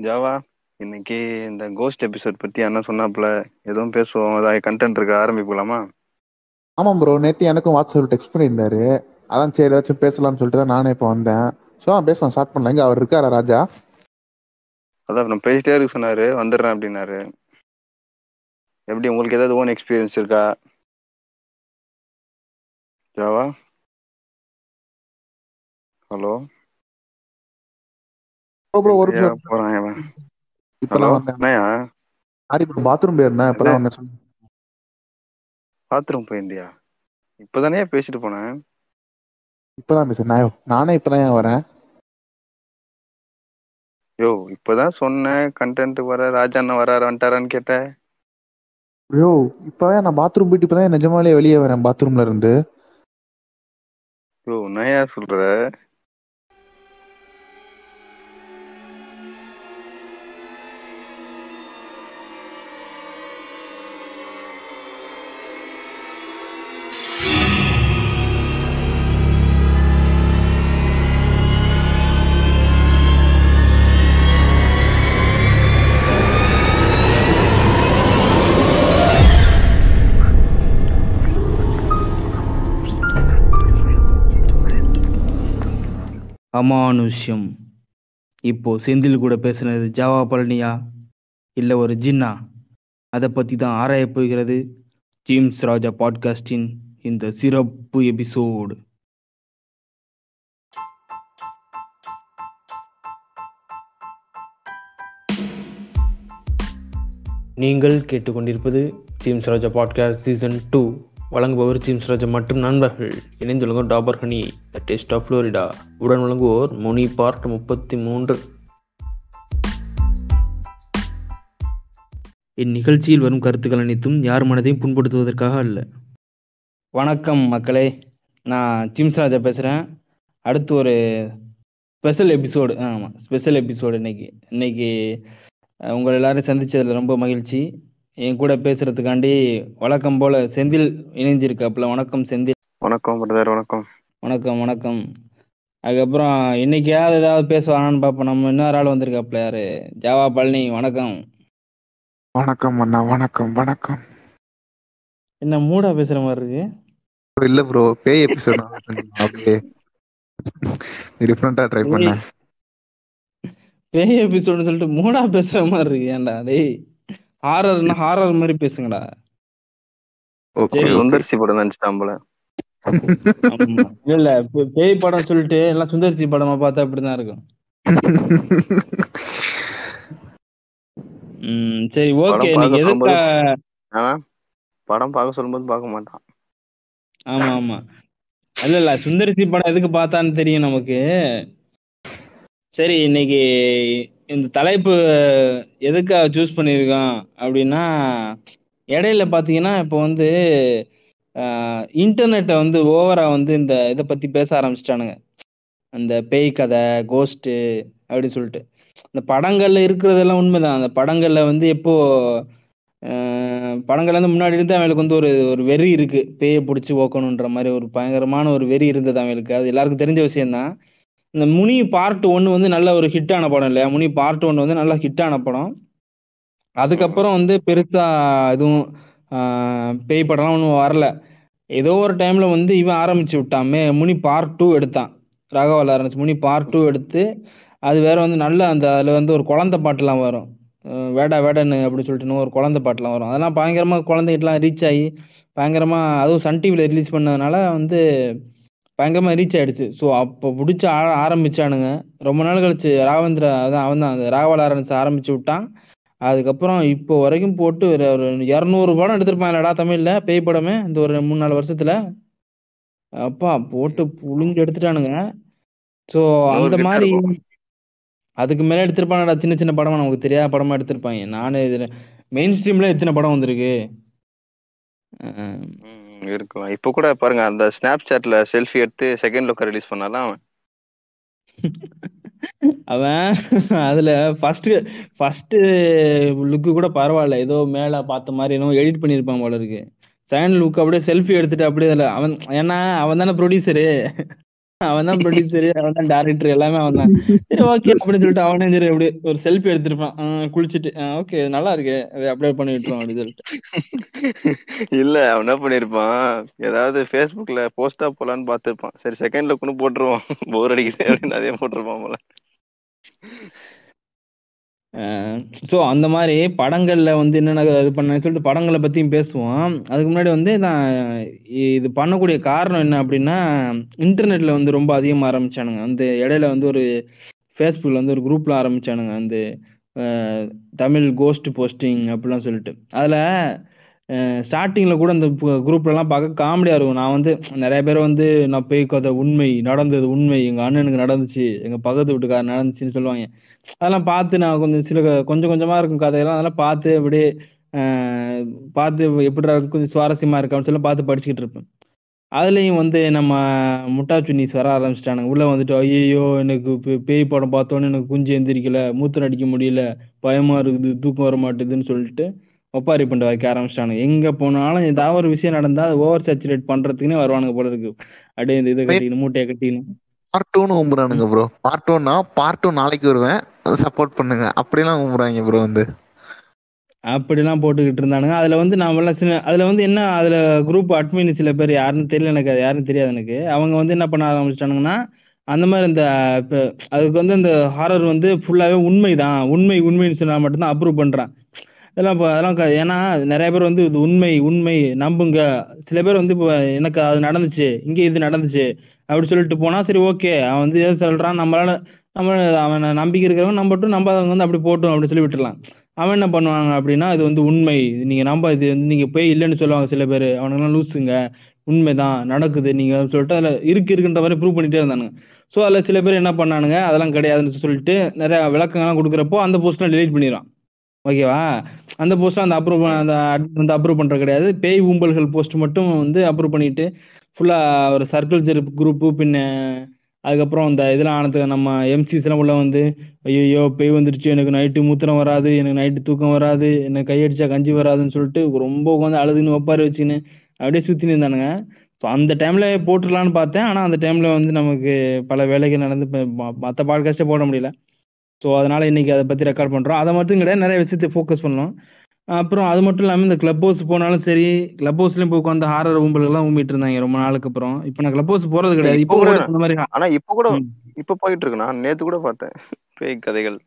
Java இன்னைக்கு இந்த cost episode பத்தி அண்ணா சொன்னாப்புல எதுவும் பேசுவோம் அதாவது கண்டென்ட் இருக்க ஆரம்பிக்கலாமா ஆமாம் ப்ரோ நேற்று எனக்கும் வாட்ஸ்அப்பில் டெக்ஸ்ட் பண்ணியிருந்தாரு. அதான் சரி ஏதாச்சும் பேசலாம்னு சொல்லிட்டு தான் நானே இப்போ வந்தேன். ஸோ பேசலாம் ஸ்டார்ட் பண்ணலாம். இங்கே அவர் இருக்காரா ராஜா? அதான் நம்ம பேசிட்டே இருக்க சொன்னாரு வந்துடுறேன் அப்படின்னாரு. எப்படி உங்களுக்கு ஏதாவது ஓன் எக்ஸ்பீரியன்ஸ் இருக்கா? ஜாவா? ஹலோ? ப்ரோ ஒரு நிமிஷம். போறான் இப்போலாம் வந்தேன். என்னையா சாரி ப்ரோ பாத்ரூம் போயிருந்தேன். இப்போலாம் வந்தேன். பாத்ரூம் போயிருந்தியா? இப்பதானே பேசிட்டு போனேன். இப்போதான் பேசுறேன். நான் நானே இப்போதான் வரேன்? யோ இப்பதான் சொன்னேன். கண்டென்ட் வர ராஜா அண்ணன் வராரு வந்துட்டாரான்னு கேட்டேன். ப்ரோ இப்போதான் நான் பாத்ரூம் போயிட்டு இப்போதான் நிஜமாலே வெளியே வரேன் பாத்ரூம்ல இருந்து. யோ நயா சொல்ற? அமானுஷ்யம் இப்போ செந்தில் கூட பேசுனது ஜாவா பழனியா? இல்லை ஒரு ஜின்னா? அதை பற்றி தான் ஆராயப் போகிறது ஜேம்ஸ் ராஜா பாட்காஸ்டின் இந்த சிறப்பு எபிசோடு. நீங்கள் கேட்டுக்கொண்டிருப்பது James Raja podcast season two. வழங்குபவர் ஜிம்ஸ் ராஜா மற்றும் நண்பர்கள். இணைந்துள்ளவர் Dabur honey the taste of Florida உடன் வழங்குவோர் முனி பார்ட் முப்பத்தி மூன்று இந்நிகழ்ச்சியில் வரும் கருத்துக்கள் அனைத்தும் யார் மனதையும் புண்படுத்துவதற்காக அல்ல. வணக்கம் மக்களே. நான் ஜிம்ஸ் ராஜா பேசுகிறேன் அடுத்து ஒரு ஸ்பெஷல் எபிசோடு ஆமாம் ஸ்பெஷல் எபிசோடு இன்னைக்கு. இன்னைக்கு உங்களை உங்கள் எல்லாரும் சந்திச்சதுல ரொம்ப மகிழ்ச்சி. என் கூட பேசுறதுக்காண்டி வழக்கம் போல செந்தில் இணைஞ்சிருக்காப்புல. வணக்கம் செந்தில். வணக்கம் பிரதர். வணக்கம். வணக்கம் வணக்கம். அதுக்கப்புறம் இன்னைக்கையாவது ஏதாவது பேசுவானான்னு பார்ப்போம் நம்ம இன்னொரு ஆள் வந்திருக்காப்புல யாரு? ஜாவா பழனி வணக்கம். வணக்கம் அண்ணா வணக்கம் வணக்கம். என்ன மூடா பேசுற மாதிரி இருக்கு? Bro, இல்ல ப்ரோ பேய் எபிசோட் அப்படியே டிஃப்ரெண்டா ட்ரை பண்ணேன். பேய் எபிசோடு சொல்லிட்டு மூடா பேசுற மாதிரி இருக்கு. ஏன்டா டேய். ஹாரர்னா ஹாரர் மாதிரி பேசுங்கடா. ஓகே சுந்தர்சி படம் நினைச்சிட்டான் போல. இல்ல பேய் படம் சொல்லிட்டு எல்லாம் சுந்தர்சி படமா பார்த்தா அப்படிதான் இருக்கும். ம் சரி ஓகே நீங்க எதுக்கா படம் பார்க்க சொல்லும்போது பார்க்க மாட்டான். ஆமா ஆமா. இல்ல இல்ல சுந்தரிசி படம் எதுக்கு பார்த்தான்னு தெரியும் நமக்கு. சரி இன்னைக்கு இந்த தலைப்பு எதுக்காக சூஸ் பண்ணியிருக்கோம் அப்படின்னா இடையில பார்த்தீங்கன்னா இப்போ வந்து இன்டர்நெட்டை வந்து ஓவரா வந்து இந்த இதை பத்தி பேச ஆரம்பிச்சிட்டானுங்க. அந்த பேய் கதை கோஸ்ட்டு அப்படி சொல்லிட்டு. இந்த படங்கள்ல இருக்கிறதெல்லாம் உண்மைதான். அந்த படங்கள்ல வந்து எப்போ படங்கள்ல வந்து முன்னாடி இருந்து அவங்களுக்கு வந்து ஒரு ஒரு வெறி இருக்கு. பேயை பிடிச்சி ஓக்கணுன்ற மாதிரி ஒரு பயங்கரமான ஒரு வெறி இருந்தது அவங்களுக்கு. அது எல்லாருக்கும் தெரிஞ்ச விஷயம்தான். இந்த முனி பார்ட் ஒன்று வந்து நல்ல ஒரு ஹிட்டான படம் இல்லையா? முனி பார்ட் ஒன்று வந்து நல்ல ஹிட்டான படம். அதுக்கப்புறம் வந்து பெருசா எதுவும் பேய் படம்லாம் ஒன்றும் வரல. ஏதோ ஒரு டைம்ல வந்து இவன் ஆரம்பிச்சு விட்டாமே முனி பார்ட் டூ எடுத்தான். Raghava Lawrence Muni part two எடுத்து அது வேற வந்து நல்ல அந்த அதில் வந்து ஒரு குழந்தை பாட்டுலாம் வரும். வேடா வேடன்னு அப்படி சொல்லிட்டு ஒரு குழந்தை பாட்டுலாம் வரும். அதெல்லாம் பயங்கரமாக குழந்தைகிட்டலாம் ரீச் ஆகி பயங்கரமாக அதுவும் சன் டிவியில் ரிலீஸ் பண்ணதுனால வந்து பயங்கரமா ரீச் ஆயிடுச்சு. ஸோ அப்போ பிடிச்ச ஆ ஆரம்பிச்சானுங்க. ரொம்ப நாள் கழிச்சு ராகவேந்திர அதான் அவன் தான் அந்த ராகவா லாரன்ஸ் ஆரம்பிச்சு விட்டான். அதுக்கப்புறம் இப்போ வரைக்கும் போட்டு ஒரு ஒரு இரநூறு படம் எடுத்திருப்பாங்கடா தமிழ்ல பேய் படமே இந்த ஒரு மூணு நாலு வருஷத்துல. அப்பா போட்டு புழிஞ்சு எடுத்துட்டானுங்க. ஸோ அந்த மாதிரி. அதுக்கு மேல எடுத்திருப்பானடா சின்ன சின்ன படமா நமக்கு தெரியாத படமா எடுத்திருப்பாங்க. நானு இதுல மெயின் ஸ்ட்ரீம்ல எத்தனை படம் வந்திருக்கு? அஹ் இருக்கலாம் இப்போ கூட பாருங்க அந்த ஸ்னாப் சாட்ல செல்ஃபி எடுத்து செகண்ட் லுக்க ரிலீஸ் பண்ணாலாம் அவன். அவன் அதுல ஃபர்ஸ்ட் ஃபர்ஸ்ட் லுக்கு கூட பரவாயில்ல. ஏதோ மேல பார்த்த மாதிரி என்னமோ எடிட் பண்ணியிருப்பான் போல இருக்கு. செகண்ட் லுக் அப்படியே செல்ஃபி எடுத்துட்டு அப்படியே அவன் ஏன்னா அவன் தானே ப்ரொடியூசரு அவன் தான் ப்ரொடியூசர் அவன் தான் டேரக்டர் எல்லாமே அவன் தான் சரி ஓகே அப்படின்னு சொல்லிட்டு அவனே சரி அப்படி ஒரு செல்ஃபி எடுத்திருப்பான். ஆஹ் குளிச்சுட்டு. ஓகே நல்லா இருக்கு. அதை அப்டேட் பண்ணி விட்டுருவான் அப்படின்னு சொல்லிட்டு. இல்ல அவன் என்ன பண்ணிருப்பான்? ஏதாவது ஃபேஸ்புக்ல போஸ்டா போலான்னு பார்த்திருப்பான். சரி செகண்ட்ல கொண்டு போட்டுருவான் போர் அடிக்குது அப்படின்னு அதே போட்டிருப்பான் போல. ஸோ அந்த மாதிரி படங்கள்ல வந்து என்னென்ன இது பண்ண சொல்லிட்டு படங்களை பற்றியும் பேசுவோம். அதுக்கு முன்னாடி வந்து நான் இது பண்ணக்கூடிய காரணம் என்ன அப்படின்னா இன்டர்நெட்டில் வந்து ரொம்ப அதிகமாக ஆரம்பிச்சானுங்க. அந்த இடையில வந்து ஒரு ஃபேஸ்புக்கில் வந்து ஒரு குரூப்பில் ஆரம்பிச்சானுங்க. அந்த தமிழ் கோஸ்ட் போஸ்டிங் அப்படிலாம் சொல்லிட்டு. அதில் ஸ்டார்டிங்கில் கூட அந்த குரூப்லலாம் பார்க்க காமெடியாக இருக்கும். நான் வந்து நிறைய பேர் வந்து நான் போய் கதை உண்மை நடந்தது உண்மை எங்கள் அண்ணனுக்கு நடந்துச்சு எங்கள் பக்கத்து வீட்டுக்காரர் நடந்துச்சுன்னு சொல்லுவாங்க. அதெல்லாம் பார்த்து நான் கொஞ்சம் சில கொஞ்சம் கொஞ்சமாக இருக்கும் கதையெல்லாம். அதெல்லாம் பார்த்து அப்படியே பார்த்து எப்படிடா கொஞ்சம் சுவாரஸ்யமாக இருக்கான்னு சொல்லி பார்த்து படிச்சுக்கிட்டு இருப்பேன். அதுலேயும் வந்து நம்ம முட்டாச்சுன்னிஸ் வர ஆரம்பிச்சிட்டானுங்க. உள்ளே வந்துட்டு ஐயோ எனக்கு பேய் படம் பார்த்தோன்னே எனக்கு குஞ்சு எந்திரிக்கல மூத்திரம் அடிக்க முடியல பயமா இருக்குது தூக்கம் வர மாட்டேதுன்னு சொல்லிட்டு ஒப்பாரி பண்ண வைக்க ஆரம்பிச்சிட்டானுங்க. எங்க போனாலும் ஏதாவது ஒரு விஷயம் நடந்தா அது ஓவர் சேச்சுரேட் பண்றதுக்குன்னே வருவானுங்க போல இருக்கு. அப்படியே இந்த இதை கட்டிக்கணும் மூட்டையை கட்டிக்கணும் பார்ட் டூன்னு கும்புறானுங்க ப்ரோ பார்ட் டூனா பார்ட் டூ நாளைக்கு வருவேன். சப்போர்ட் பண்ணுங்க. அப்படிலாம் கும்புறாங்க ப்ரோ வந்து. அப்படிலாம் போட்டுக்கிட்டு இருந்தானுங்க. அதுல வந்து நாமெல்லாம் சின்ன அதுல வந்து என்ன அதுல குரூப் அட்மின் சில பேர் யாருன்னு தெரியல எனக்கு அது யாருன்னு தெரியாது எனக்கு. அவங்க வந்து என்ன பண்ண ஆரம்பிச்சிட்டானுங்கன்னா அந்த மாதிரி இந்த அதுக்கு வந்து இந்த ஹாரர் வந்து ஃபுல்லாவே உண்மைதான். உண்மை உண்மைன்னு சொன்னா மட்டும்தான் அப்ரூவ் பண்றான். இதெல்லாம் இப்போ அதெல்லாம் க- ஏன்னா நிறைய பேர் வந்து இது உண்மை உண்மை நம்புங்க. சில பேர் வந்து இப்போ எனக்கு அது நடந்துச்சு இங்கே இது நடந்துச்சு. அப்படி சொல்லிட்டு போனா சரி ஓகே அவன் வந்து ஏதோ சொல்றான். நம்மளால நம்ம அவன் நம்பிக்கை இருக்கிறவங்க நம்பட்டும் நம்பாதவங்க வந்து அப்படி போட்டும் அப்படின்னு சொல்லி விட்டுலாம் அவன் என்ன பண்ணுவாங்க அப்படின்னா இது வந்து உண்மை. நீங்க நம்ப இது வந்து நீங்க போய் இல்லைன்னு சொல்லுவாங்க சில பேர். அவனுங்கெல்லாம் லூசுங்க. உண்மைதான். நடக்குது. நீங்க சொல்லிட்டு அதுல இருக்கு இருக்குன்ற மாதிரி ப்ரூவ் பண்ணிட்டே இருந்தானுங்க. ஸோ அதுல சில பேர் என்ன பண்ணானுங்க? அதெல்லாம் கிடையாதுன்னு சொல்லிட்டு நிறைய விளக்கங்கள்லாம் கொடுக்குறப்போ அந்த போஸ்ட்லாம் டெலீட் பண்ணிடுவான். ஓகேவா அந்த போஸ்ட் அந்த அப்ரூவ் அந்த வந்து அப்ரூவ் பண்ணுறது கிடையாது. பேய் ஊம்பல்கள் போஸ்ட் மட்டும் வந்து அப்ரூவ் பண்ணிட்டு ஃபுல்லா ஒரு சர்க்கிள் ஜெருப் குரூப்பு பின்ன அதுக்கப்புறம் இந்த இதெல்லாம் ஆனதுக்கு நம்ம எம்சிஸ் எல்லாம் உள்ள வந்து ஐயோ பெய் வந்துருச்சு எனக்கு நைட்டு மூத்திரம் வராது எனக்கு நைட்டு தூக்கம் வராது எனக்கு கையடிச்சா கஞ்சி வராதுன்னு சொல்லிட்டு ரொம்ப உட்காந்து அழுதுன்னு ஒப்பாரி வச்சுன்னு அப்படியே சுத்தின்னு இருந்தானுங்க. ஸோ அந்த டைம்ல போட்டுடலான்னு பார்த்தேன். ஆனால் அந்த டைம்ல வந்து நமக்கு பல வேலைகள் நடந்து மற்ற பாட்காஸ்டே போட முடியல. ஸோ அதனால இன்னைக்கு அதை பத்தி ரெக்கார்ட் பண்றோம். அதை மட்டும் கிடையாது நிறைய விஷயத்தை ஃபோக்கஸ் பண்ணோம். அப்புறம் அது மட்டும் இல்லாமல் இந்த கிளப் ஹவுஸ் போனாலும் சரி கிளப் ஹவுஸ்லயும் போய் உட்காந்து ஹாரர் ஊம்பல்கள்லாம் ஊம்பிட்டு இருந்தாங்க ரொம்ப நாளுக்கு அப்புறம். இப்போ நான் கிளப் ஹவுஸ் போறது கிடையாது. இப்போ கூட இந்த மாதிரி ஆனா இப்ப கூட. இப்ப போயிட்டு இருக்கு. நான் நேத்து கூட பார்த்தேன். பேய் கதைகள்.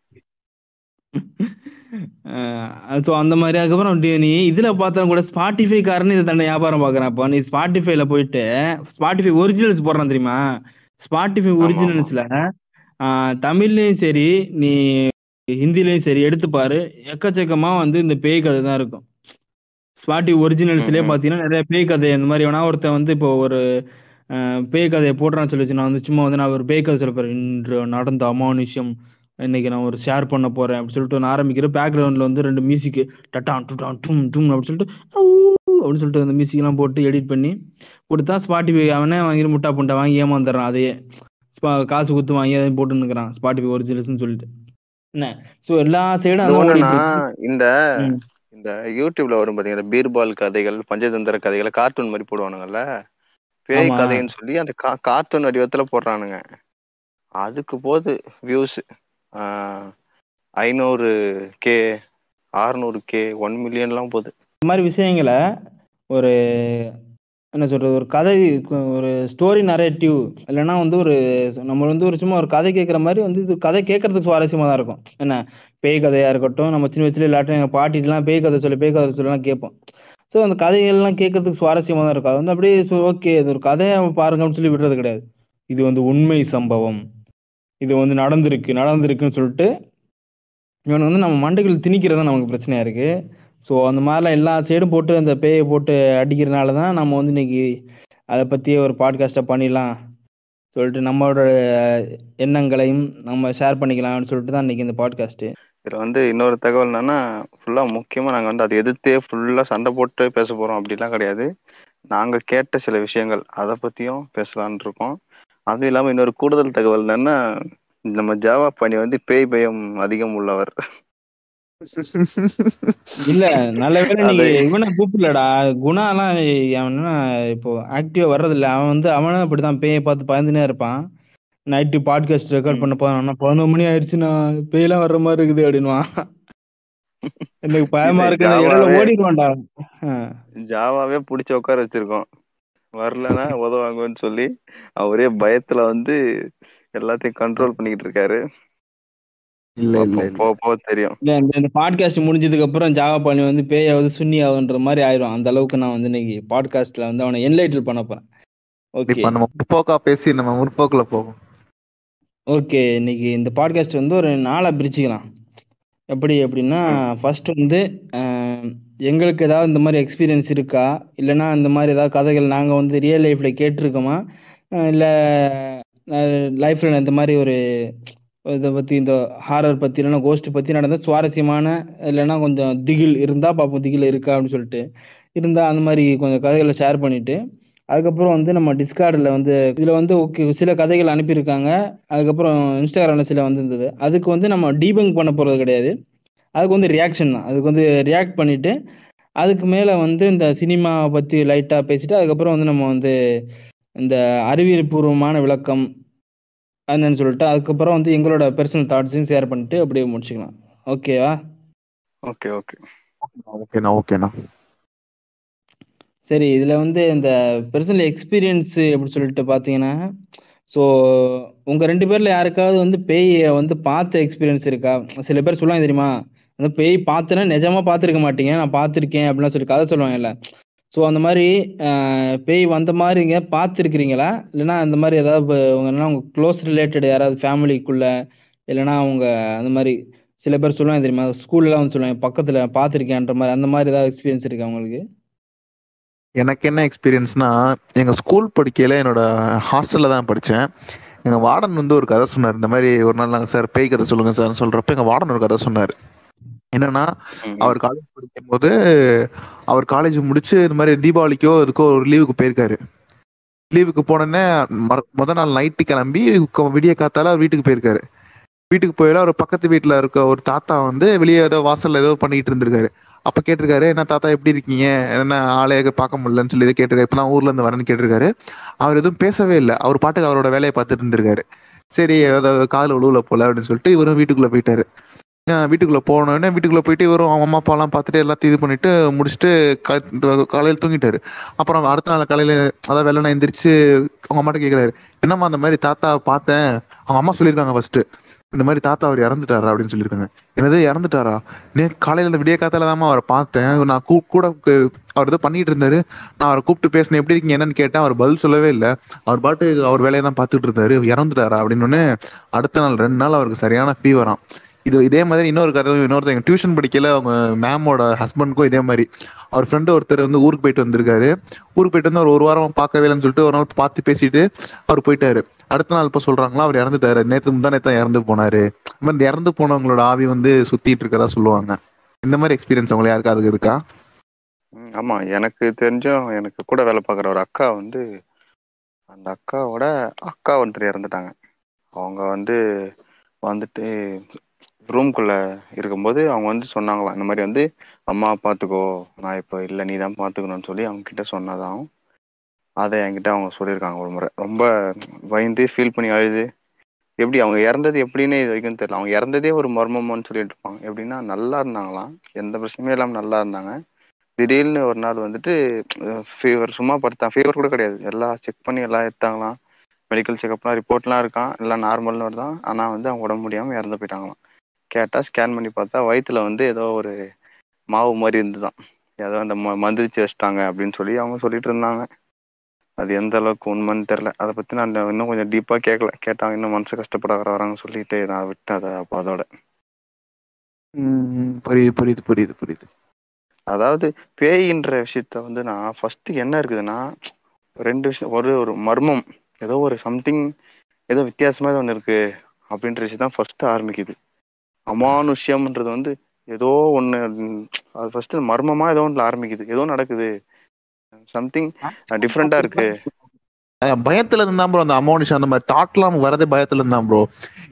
ஸோ அந்த மாதிரி. அதுக்கப்புறம் நீ இதுல பார்த்தா கூட ஸ்பாட்டிஃபை காரன்னு இதை தன்னை வியாபாரம் பார்க்கறேன். அப்போ நீ ஸ்பாட்டிஃபைல போயிட்டு ஸ்பாட்டிஃபை ஒரிஜினல்ஸ் போடுறான் தெரியுமா? ஸ்பாட்டிஃபை ஒரிஜினல்ஸ்ல தமிழ்லயும் சரி நீ ஹிந்திலயும் சரி எடுத்து பாரு எக்கச்சக்கமா வந்து இந்த பேய் கதை தான் இருக்கும். ஸ்பாட்டி ம், ஒரிஜினல்ஸ்லயே. பாத்தீங்கன்னா நிறைய பேய் கதை இந்த மாதிரி வேணா ஒருத்தன் வந்து இப்போ ஒரு பேய் கதையை போடுறான்னு சொல்லி நான் வந்து சும்மா வந்து நான் ஒரு பேய் கதை சொல்ல போறேன். இன்று நடந்த அமானுஷ்யம் இன்னைக்கு நான் ஒரு ஷேர் பண்ண போறேன் அப்படின்னு சொல்லிட்டு நான் ஆரம்பிக்கிற பேக்ரவுண்ட்ல வந்து ரெண்டு மியூசிக் டட்டான் டுட்டான் டும் டும் அப்படின்னு சொல்லிட்டு அப்படின்னு சொல்லிட்டு அந்த மியூசிக் எல்லாம் போட்டு எடிட் பண்ணி கொடுத்தா ஸ்பாட்டிஃபை அவனே வாங்கி முட்டா புண்டை வாங்கி ஏமாந்துடுறான். அதையே காசு கொடுத்து வாங்கி அதை போட்டு நிற்கிறான் ஸ்பாட்டிஃபை ஒரிஜினல்ஸ்னு சொல்லிட்டு. இந்த. இந்த யூடியூப்ல வரும் பாத்தீங்கன்னா பீர்பால் கதைகள் பஞ்சதந்திர கதைகளை கார்ட்டூன் மாதிரி போடுவானுங்கல்ல? பேய் கதைன்னு சொல்லி அந்த கார்ட்டூன் வடிவத்துல போடுறானுங்க. அதுக்கு போது வியூஸ் ஐநூறு கே அறுநூறு கே ஒன் மில்லியன்லாம் போகுது. இந்த மாதிரி விஷயங்களை ஒரு என்ன சொல்றது ஒரு கதை ஒரு ஸ்டோரி நரேட்டிவ் இல்லைன்னா வந்து ஒரு நம்ம வந்து ஒரு சும்மா ஒரு கதை கேட்குற மாதிரி வந்து இது கதை கேட்கறதுக்கு சுவாரஸ்யமா தான் இருக்கும். என்ன பேய் கதையா இருக்கட்டும் நம்ம சின்ன வயசுல இல்லாட்டும் எங்கள் பாட்டிலாம் பேய் கதை சொல்லி பேய் கதை சொல்லலாம் கேட்போம். ஸோ அந்த கதைகள்லாம் கேட்கறதுக்கு சுவாரஸ்யமா தான் இருக்கும். அது வந்து அப்படியே ஓகே இது ஒரு கதையை பாருங்கன்னு சொல்லி விடுறது கிடையாது. இது வந்து உண்மை சம்பவம். இது வந்து நடந்திருக்கு நடந்திருக்குன்னு சொல்லிட்டு இவன் வந்து நம்ம மண்டைகள் திணிக்கிறது தான் நமக்கு பிரச்சனையா இருக்கு. ஸோ அந்த மாதிரிலாம் எல்லா சைடும் போட்டு அந்த பேயை போட்டு அடிக்கிறனால தான் நம்ம வந்து இன்னைக்கு அதை பற்றியே ஒரு பாட்காஸ்ட்டை பண்ணிடலாம் சொல்லிட்டு நம்மளோட எண்ணங்களையும் நம்ம ஷேர் பண்ணிக்கலாம்னு சொல்லிட்டு தான் இன்னைக்கு இந்த பாட்காஸ்ட்டு இதில் வந்து இன்னொரு தகவல் என்னன்னா ஃபுல்லாக முக்கியமாக நாங்கள் வந்து அதை எதிர்த்தே ஃபுல்லாக சண்டை போட்டு பேச போகிறோம் அப்படிலாம் கிடையாது. நாங்கள் கேட்ட சில விஷயங்கள் அதை பற்றியும் பேசலான் இருக்கோம். அதுவும் இல்லாமல் இன்னொரு கூடுதல் தகவல் என்னன்னா நம்ம ஜாவா பணி வந்து பேய் பயம் அதிகம் உள்ளவர். இல்ல நல்ல வேளை நீங்க இவனை கூப்பிடலடா. குணாலாம் அவனா இப்போ ஆக்டிவா வர்றதில்ல. அவன் வந்து அவனும் அப்படிதான் பேயை பார்த்து பயந்துனே இருப்பான். Night podcast record. பண்ண போறான். பதினொரு மணி ஆயிடுச்சுன்னா பேயெல்லாம் வர்ற மாதிரி இருக்குது அப்படின்வான் எனக்கு பயமா இருக்கு நான் ஓடிடுவான்டா. ஜாவாவே புடிச்சு உட்கார வச்சிருக்கோம். வரலன்னா உதவாங்கன்னு சொல்லி அவரே பயத்துல வந்து எல்லாத்தையும் கண்ட்ரோல் பண்ணிக்கிட்டு இருக்காரு. இல்ல தெரியும். இந்த பாட்காஸ்ட் முடிஞ்சதுக்கு அப்புறம் ஜாவா பண்ணி வந்து பேயாவது சுன்னி ஆகுன்ற மாதிரி ஆயிரும். அந்த அளவுக்கு நான் வந்து இன்னைக்கு பாட்காஸ்ட்ல வந்து அவனை என்லைட்டில் பண்ண போறேன். ஓகே நம்ம முற்போக்கா பேசி நம்ம முற்போக்குல போவோம். ஓகே இன்னைக்கு இந்த பாட்காஸ்ட் வந்து ஒரு நாளா பிரிச்சுக்கலாம். எப்படி அப்படின்னா ஃபர்ஸ்ட் வந்து எங்களுக்கு ஏதாவது இந்த மாதிரி எக்ஸ்பீரியன்ஸ் இருக்கா? இல்லைன்னா இந்த மாதிரி ஏதாவது கதைகள் நாங்கள் வந்து ரியல் லைஃப்ல கேட்டிருக்கோமா? இல்லை லைஃப்ல இந்த மாதிரி ஒரு இதை பற்றி இந்த ஹாரர் பற்றி இல்லைன்னா கோஸ்ட் பற்றி நடந்த சுவாரஸ்யமான இல்லைன்னா கொஞ்சம் திகில் இருந்தால் பார்ப்போம் திகில் இருக்கா அப்படின்னு சொல்லிட்டு. இருந்தால் அந்த மாதிரி கொஞ்சம் கதைகளை ஷேர் பண்ணிவிட்டு அதுக்கப்புறம் வந்து நம்ம டிஸ்கார்டில் வந்து இதில் வந்து ஓகே சில கதைகள் அனுப்பியிருக்காங்க. அதுக்கப்புறம் இன்ஸ்டாகிராமில் சில வந்துருந்தது. அதுக்கு வந்து நம்ம டீபங் பண்ண போகிறது கிடையாது. அதுக்கு வந்து ரியாக்ஷன் தான். அதுக்கு வந்து ரியாக்ட் பண்ணிவிட்டு அதுக்கு மேலே வந்து இந்த சினிமாவை பற்றி லைட்டாக பேசிட்டு அதுக்கப்புறம் வந்து நம்ம வந்து இந்த அறிவியல் பூர்வமான விளக்கம் என்னன்னு சொல்லிட்டு அதுக்கப்புறம் வந்து எங்களோட பர்சனல் தாட்ஸையும் ஷேர் பண்ணிட்டு அப்படியே முடிச்சுக்கலாம். ஓகேவா ஓகே ஓகே ஓகேண்ணா ஓகேண்ணா சரி இதில் வந்து இந்த பர்சனல் எக்ஸ்பீரியன்ஸு எப்படி சொல்லிட்டு பார்த்தீங்கன்னா ஸோ உங்கள் ரெண்டு பேரில் யாருக்காவது வந்து பேயை வந்து பார்த்த எக்ஸ்பீரியன்ஸ் இருக்கா? சில பேர் சொல்லுவாங்க தெரியுமா? அந்த பேய் பார்த்தேன்னா நிஜமா பார்த்துருக்க மாட்டீங்க நான் பார்த்துருக்கேன் அப்படிலாம் சொல்லி கதை சொல்லுவாங்கல்ல. ஸோ அந்த மாதிரி பேய் வந்த மாதிரிங்க பார்த்துருக்கிறீங்களா? இல்லைன்னா அந்த மாதிரி ஏதாவது இப்ப உங்கள் க்ளோஸ் ரிலேட்டட் யாராவது ஃபேமிலிக்குள்ள இல்லைன்னா அவங்க அந்த மாதிரி சில பேர் சொல்லுவாங்க தெரியுமா? ஸ்கூல்லாம் வந்து சொல்லுவாங்க பக்கத்தில் பார்த்துருக்கேன்ற மாதிரி அந்த மாதிரி ஏதாவது எக்ஸ்பீரியன்ஸ் இருக்கா உங்களுக்கு? எனக்கு என்ன எக்ஸ்பீரியன்ஸ்னா எங்கள் ஸ்கூல் படிக்கையில் என்னோட ஹாஸ்டலில் தான் படித்தேன் எங்கள் வார்டன் வந்து ஒரு கதை சொன்னார். இந்த மாதிரி ஒரு நாள் நாங்கள் சார் பேய் கதை சொல்லுங்கள் சார் சொல்கிறப்ப எங்கள் வார்டன் ஒரு கதை சொன்னார். என்னன்னா. அவர் காலேஜ் படிக்கும் போது அவர் காலேஜ் முடிச்சு இந்த மாதிரி தீபாவளிக்கோ இதுக்கோ ஒரு லீவுக்கு போயிருக்காரு. லீவுக்கு போனோடனே முத நாள் நைட்டு கிளம்பி விடிய காத்தால வீட்டுக்கு போயிருக்காரு. வீட்டுக்கு போயில அவர் பக்கத்து வீட்டுல இருக்க ஒரு தாத்தா வந்து வெளியே ஏதோ வாசல்ல ஏதோ பண்ணிட்டு இருந்திருக்காரு. அப்ப கேட்டிருக்காரு என்ன தாத்தா எப்படி இருக்கீங்க? என்ன ஆளே பார்க்க முடியலன்னு சொல்லி இதை கேட்டிருக்காரு. இப்பதான் ஊர்ல இருந்து வரேன்னு கேட்டிருக்காரு. அவர் எதுவும் பேசவே இல்லை. அவர் பாட்டுக்கு அவரோட வேலையை பார்த்துட்டு இருந்திருக்காரு. சரி ஏதோ காதுல உழுவுல போல அப்படின்னு சொல்லிட்டு இவரும் வீட்டுக்குள்ள போயிட்டாரு. வீட்டுக்குள்ள போனோடனே வீட்டுக்குள்ளே போயிட்டு இவரும் அவங்க அம்மா அப்பாலாம் பார்த்துட்டு எல்லாத்தையும் இது பண்ணிட்டு முடிச்சுட்டு க காலையில் தூங்கிட்டாரு. அப்புறம் அடுத்த நாள் காலையில் அதான் வெள்ளனை எந்திரிச்சு அவங்க அம்மாட்ட கேட்குறாரு என்னம்மா அந்த மாதிரி தாத்தா பார்த்தேன். அவங்க அம்மா சொல்லியிருக்காங்க ஃபர்ஸ்ட் இந்த மாதிரி தாத்தா அவர் இறந்துட்டாரா அப்படின்னு சொல்லியிருக்காங்க. என்னது இறந்துட்டாரா? நே காலையில் இந்த விடிய காத்தால தான் அவரை பார்த்தேன். நான் கூ- கூட அவர் ஏதோ பண்ணிட்டு இருந்தாரு. நான் அவரை கூப்பிட்டு பேசினேன். எப்படி இருக்கீங்க என்னன்னு கேட்டேன். அவர் பதில் சொல்லவே இல்லை. அவர் பாட்டு அவர் வேலையை தான் பார்த்துட்டு இருந்தாரு. இறந்துட்டாரா அப்படின்னு அடுத்த நாள் ரெண்டு நாள் அவருக்கு சரியான ஃபீவராம் இது இதே மாதிரி இன்னொரு கதை இன்னொருத்தவங்க டியூஷன் படிக்கல அவங்க மேமோட ஹஸ்பண்டுக்கும் இதே மாதிரி. அவர் ஃப்ரெண்டு ஒருத்தர் வந்து ஊருக்கு போயிட்டு வந்திருக்காரு. ஊருக்கு போயிட்டு வந்து அவர் ஒரு வாரம் பார்க்கவே இல்லைன்னு சொல்லிட்டு ஒரு நாள் பார்த்து பேசிட்டு அவர் போயிட்டாரு. அடுத்த நாள் இப்போ சொல்றாங்களா அவர் இறந்துட்டாரு. நேற்று முந்தா நேற்று இறந்து போனாரு. இந்த மாதிரி இறந்து போனவங்களோட ஆவி வந்து சுத்திட்டு இருக்கதா சொல்லுவாங்க. இந்த மாதிரி எக்ஸ்பீரியன்ஸ் உங்களுக்கு யாருக்காவது இருக்கா? ஆமா. எனக்கு தெரிஞ்சும் எனக்கு கூட வேலை பார்க்குற ஒரு அக்கா வந்து அந்த அக்காவோட அக்கா ஒருத்தர் இறந்துட்டாங்க. அவங்க வந்து வந்துட்டு ரூம்குள்ள இருக்கும்போது அவங்க வந்து சொன்னாங்களாம் இந்த மாதிரி வந்து அம்மா பார்த்துக்கோ நான் இப்போ இல்லை நீ தான் பார்த்துக்கணும்னு சொல்லி அவங்க கிட்ட சொன்னதாகவும் அதை என்கிட்ட அவங்க சொல்லியிருக்காங்க ஒரு முறை. ரொம்ப பயந்து ஃபீல் பண்ணி அழுது. எப்படி அவங்க இறந்தது எப்படின்னு இது வரைக்கும் தெரியல. அவங்க இறந்ததே ஒரு மர்மம்னு சொல்லிட்டு இருப்பாங்க. எப்படின்னா நல்லா இருந்தாங்களாம். எந்த பிரச்சனையும் இல்லாமல் நல்லா இருந்தாங்க. திடீர்னு ஒரு நாள் வந்துட்டு ஃபீவர் சும்மா படுத்தான் ஃபீவர் கூட கிடையாது. எல்லாம் செக் பண்ணி எல்லாம் எடுத்தாங்களாம். மெடிக்கல் செக்அப்லாம் ரிப்போர்ட்லாம் இருக்கான். எல்லாம் நார்மல்னு வருதான். ஆனால் வந்து அவங்க உடம்பு முடியாமல் இறந்து போயிட்டாங்களாம். கேட்டால் ஸ்கேன் பண்ணி பார்த்தா வயித்துல வந்து ஏதோ ஒரு மாவு மாதிரி இருந்துதான். ஏதோ அந்த ம மந்திரிச்சு வச்சிட்டாங்க அப்படின்னு சொல்லி அவங்க சொல்லிட்டு இருந்தாங்க. அது எந்த அளவுக்கு உண்மைன்னு தெரில அதை பற்றி நான் இன்னும் கொஞ்சம் டீப்பாக கேட்கல கேட்டாங்க இன்னும் மனசு கஷ்டப்பட வர வராங்கன்னு சொல்லிட்டு நான் விட்டேன் அதை அப்போ அதோட. புரியுது புரியுது புரியுது புரியுது. அதாவது பேயின்ற விஷயத்த வந்து நான் ஃபர்ஸ்ட் என்ன இருக்குதுன்னா ரெண்டு விஷயம் ஒரு ஒரு மர்மம் ஏதோ ஒரு சம்திங் ஏதோ வித்தியாசமா ஏதோ ஒன்று இருக்கு அப்படின்ற விஷயம் தான் ஃபர்ஸ்ட் ஆரம்பிக்குது. அமானுஷ்யம்ன்றது வந்து ஏதோ ஒன்று அது ஃபர்ஸ்ட் மர்மமா ஏதோ ஒன்றுல ஆரம்பிக்குது. ஏதோ நடக்குது. சம்திங் டிஃப்ரெண்டா இருக்கு. பயத்துல இருந்தா ப்ரோ அந்த அமௌனிஷ் அந்த மாதிரி தாட்லாம் வரதே பயத்துல இருந்தா ப்ரோ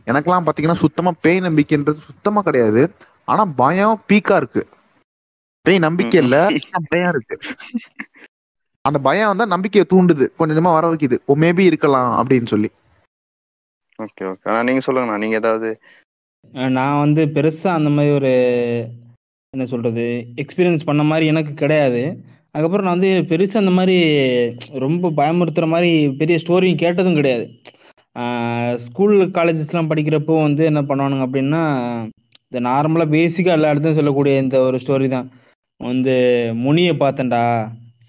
எனக்கெல்லாம் பாத்தீங்கன்னா சுத்தமா பேய் நம்பிக்கைன்றது சுத்தமா கிடையாது. ஆனா பயம் பீக்கா இருக்கு. பேய் நம்பிக்கை இல்ல. பயம் இருக்கு. அந்த பயம் வந்தா நம்பிக்கையை தூண்டுது. கொஞ்சம் வர வைக்குது. ஓ மேபி இருக்கலாம் அப்படின்னு சொல்லி. ஓகே ஓகே ஆனா நீங்க சொல்லுங்கண்ணா. நீங்க ஏதாவது நான் வந்து பெருசாக அந்த மாதிரி ஒரு என்ன சொல்கிறது எக்ஸ்பீரியன்ஸ் பண்ண மாதிரி எனக்கு கிடையாது. அதுக்கப்புறம் நான் வந்து பெருசாக அந்த மாதிரி ரொம்ப பயமுறுத்துகிற மாதிரி பெரிய ஸ்டோரியும் கேட்டதும் கிடையாது. ஸ்கூல் காலேஜஸ்லாம் படிக்கிறப்போ வந்து என்ன பண்ணுவானுங்க அப்படின்னா இந்த நார்மலாக பேசிக்காக எல்லா இடத்தையும் சொல்லக்கூடிய இந்த ஒரு ஸ்டோரி தான். வந்து முனியை பார்த்தேன்டா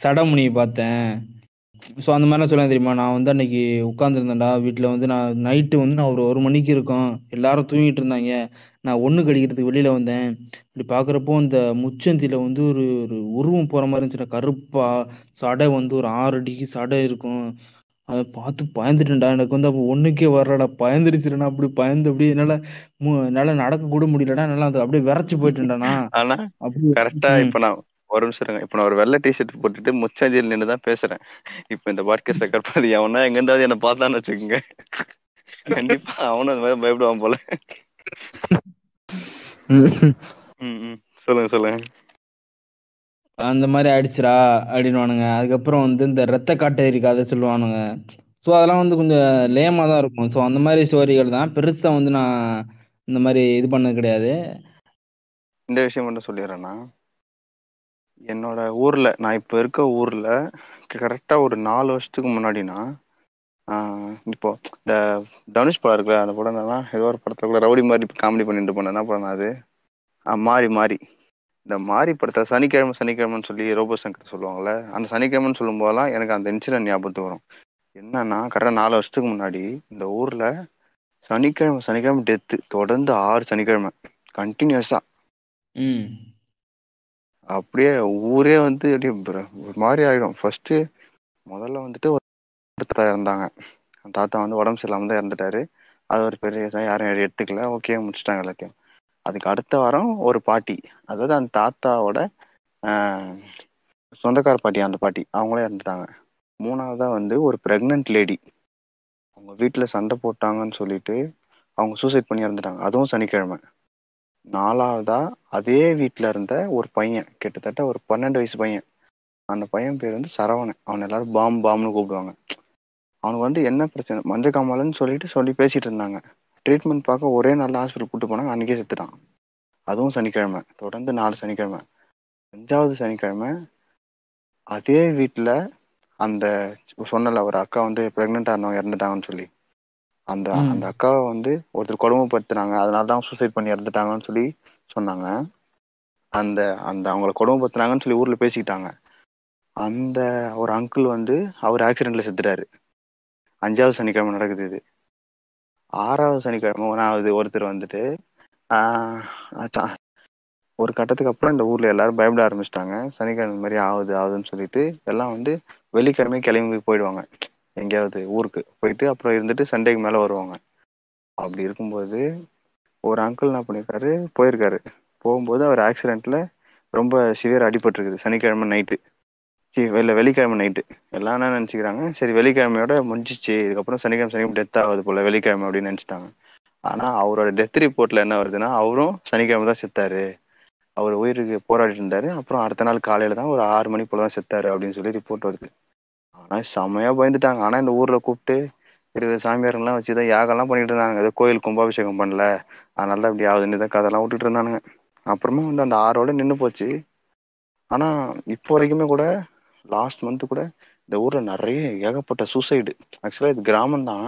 சடமுனியை பார்த்தேன். ஸோ அந்த மாதிரிலாம் சொல்லுவேன் தெரியுமா? நான் வந்து அன்னைக்கு உட்காந்துருந்தேன்டா வீட்டில் வந்து நான் நைட்டு வந்து நான் ஒரு ஒரு மணிக்கு இருக்கோம். எல்லாரும் தூங்கிட்டு இருந்தாங்க. நான் ஒன்று கடிக்கிறதுக்கு வெளியில் வந்தேன். இப்படி பார்க்குறப்போ இந்த முச்சந்தியில் வந்து ஒரு ஒரு உருவம் போகிற மாதிரி இருந்துச்சுடா. கருப்பா சடை வந்து ஒரு ஆறு அடிக்கு சடை இருக்கும். அதை பார்த்து பயந்துட்டேன்டா. எனக்கு வந்து அப்போ ஒன்றுக்கே வரலடா. பயந்துருச்சுடா. அப்படி பயந்து அப்படியே என்னால் என்னால் நடக்க கூட முடியலடா. என்னால் அது அப்படியே விரைச்சி போயிட்டேன்டாண்ணா ஆனா அப்படி கரெக்டா ம். இப்ப நான் ஒரு நிமிஷம் இருங்க. இப்ப நான் ஒரு வெள்ளை டிஷர்ட் போட்டுட்டு முச்சாஞ்சியில் நின்று தான் பேசுறேன். இப்ப இந்த பாட்காஸ்ட் ரெக்கார்ட் பண்ணி அவனா எங்க இருந்தாவது என்ன பார்த்தான்னு வச்சுக்கோங்க. கண்டிப்பா அவனும் அந்த மாதிரி பயப்படுவான் போல. சொல்லுங்க சொல்லுங்க. அந்த மாதிரி ஆயிடுச்சுடா அப்படின்னுவானுங்க. அதுக்கப்புறம் வந்து இந்த ரத்த காட்டேரி கதை சொல்லுவானுங்க. ஸோ அதெல்லாம் வந்து கொஞ்சம் லேமாக தான் இருக்கும். ஸோ அந்த மாதிரி ஸ்டோரிகள் தான். பெருசாக வந்து நான் இந்த மாதிரி இது பண்ணது கிடையாது. இந்த விஷயம் மட்டும் சொல்லிடுறேன்னா என்னோட ஊர்ல நான் இப்ப இருக்க ஊர்ல கரெக்டா ஒரு நாலு வருஷத்துக்கு முன்னாடினா ஆஹ் இப்போ இந்த தனுஷ் படம் இருக்குல்ல அந்த படம் என்னன்னா ஏதோ ஒரு படத்துல கூட ரவுடி மாதிரி காமெடி பண்ணிட்டு போனேன் என்ன படம் அது? ஆஹ் மாறி மாறி. இந்த மாறி படத்தை சனிக்கிழமை சனிக்கிழமைன்னு சொல்லி ரோபோ சங்கர் சொல்லுவாங்கல்ல அந்த சனிக்கிழமைன்னு சொல்லும் போதெல்லாம் எனக்கு அந்த இன்சிடென்ட் ஞாபகத்துக்கு வரும். என்னன்னா கரெக்டாக நாலு வருஷத்துக்கு முன்னாடி இந்த ஊர்ல சனிக்கிழமை சனிக்கிழமை டெத்து தொடர்ந்து ஆறு சனிக்கிழமை கண்டினியூஸா அப்படியே ஊரே வந்து அப்படியே ஒரு மாதிரி ஆயிடும். ஃபர்ஸ்ட் முதல்ல வந்துட்டு ஒரு தாத்தா இறந்தாங்க. அந்த தாத்தா வந்து உடம்பு சரியில்லாம தான் இறந்துட்டாரு. அது ஒரு பெரிய யாரும் எடுத்துக்கல. ஓகே முடிச்சிட்டாங்க எல்லாத்தையும். அதுக்கு அடுத்த வாரம் ஒரு பாட்டி. அதாவது அந்த தாத்தாவோட சொந்தக்கார பாட்டி அந்த பாட்டி. அவங்களே இறந்துட்டாங்க. மூணாவதா வந்து ஒரு ப்ரெக்னென்ட் லேடி அவங்க வீட்டில் சண்டை போட்டாங்கன்னு சொல்லிட்டு அவங்க சூசைட் பண்ணி இறந்துட்டாங்க. அதுவும் சனிக்கிழமை. நாலாவதா அதே வீட்டில் இருந்த ஒரு பையன் கிட்டத்தட்ட ஒரு பன்னெண்டு வயசு பையன். அந்த பையன் பேர் வந்து சரவணன். அவன் எல்லாரும் பாம் பாம்னு கூப்பிடுவாங்க. அவனுக்கு வந்து என்ன பிரச்சனை? மஞ்ச காமாலன்னு சொல்லிட்டு சொல்லி பேசிட்டு இருந்தாங்க. ட்ரீட்மெண்ட் பார்க்க ஒரே நாள் ஹாஸ்பிட்டல் கூட்டு போனாங்க. அன்றைக்கே செத்துட்டான். அதுவும் சனிக்கிழமை. தொடர்ந்து நாலு சனிக்கிழமை. அஞ்சாவது சனிக்கிழமை அதே வீட்டில் அந்த சொன்னல ஒரு அக்கா வந்து ப்ரெக்னெண்ட்டாக இருந்தவங்க இறந்துட்டாங்கன்னு சொல்லி. அந்த. அந்த அக்காவை வந்து ஒருத்தர் கொடுமைப்படுத்துனாங்க. அதனால தான் சூசைட் பண்ணி இறந்துட்டாங்கன்னு சொல்லி சொன்னாங்க. அந்த அந்த அவங்கள கொடுமைப்படுத்துனாங்கன்னு சொல்லி ஊர்ல பேசிக்கிட்டாங்க. அந்த ஒரு அங்கிள் வந்து அவர் ஆக்சிடென்ட்ல செத்துட்டாரு. அஞ்சாவது சனிக்கிழமை நடக்குது இது. ஆறாவது சனிக்கிழமை ஒன்றாவது ஒருத்தர் வந்துட்டு ஒரு கட்டத்துக்கு அப்புறம் இந்த ஊர்ல எல்லாரும் பயப்பட ஆரம்பிச்சிட்டாங்க. சனிக்கிழமை மாதிரி ஆகுது ஆகுதுன்னு சொல்லிட்டு எல்லாம் வந்து வெள்ளிக்கிழமை கிளம்பி போயிடுவாங்க. எங்கேயாவது ஊருக்கு போயிட்டு அப்புறம் இருந்துட்டு சண்டேக்கு மேலே வருவாங்க. அப்படி இருக்கும்போது ஒரு அங்கிள் என்ன பண்ணியிருக்காரு போயிருக்காரு. போகும்போது அவர் ஆக்சிடெண்ட்டில் ரொம்ப சிவியர் அடிபட்டிருக்குது. சனிக்கிழமை நைட்டு இல்லை வெள்ளிக்கிழமை நைட்டு எல்லாம் என்ன நினச்சிக்கிறாங்க? சரி வெள்ளிக்கிழமையோட முடிஞ்சிச்சு. இதுக்கப்புறம் சனிக்கிழமை சனிக்கிழமை டெத் ஆகுது போல. வெள்ளிக்கிழமை அப்படின்னு நினைச்சிட்டாங்க. ஆனால் அவரோட டெத் ரிப்போர்ட்டில் என்ன வருதுன்னா அவரும் சனிக்கிழமை தான் செத்தாரு. அவர் உயிருக்கு போராடிட்டு இருந்தாரு. அப்புறம் அடுத்த நாள் காலையில் தான் ஒரு ஆறு மணி போல தான் செத்தாரு அப்படின்னு சொல்லி ரிப்போர்ட் வருது. ஆனா செமையா பயந்துட்டாங்க. ஆனா இந்த ஊர்ல கூப்பிட்டு இருபது சாமியாருங்கெல்லாம் வச்சுதான் யாகம்லாம் பண்ணிட்டு இருந்தாங்க ஏதோ கோயில் கும்பாபிஷேகம் பண்ணல. அதனால இப்படி ஆகுதுன்னு தான் கதெல்லாம் விட்டுட்டு இருந்தானுங்க. அப்புறமா வந்து அந்த ஆறோட நின்னு போச்சு. ஆனா இப்போ வரைக்குமே கூட லாஸ்ட் மந்த் கூட இந்த ஊர்ல நிறைய ஏகப்பட்ட சூசைடு ஆக்சுவலா இது கிராமம் தான்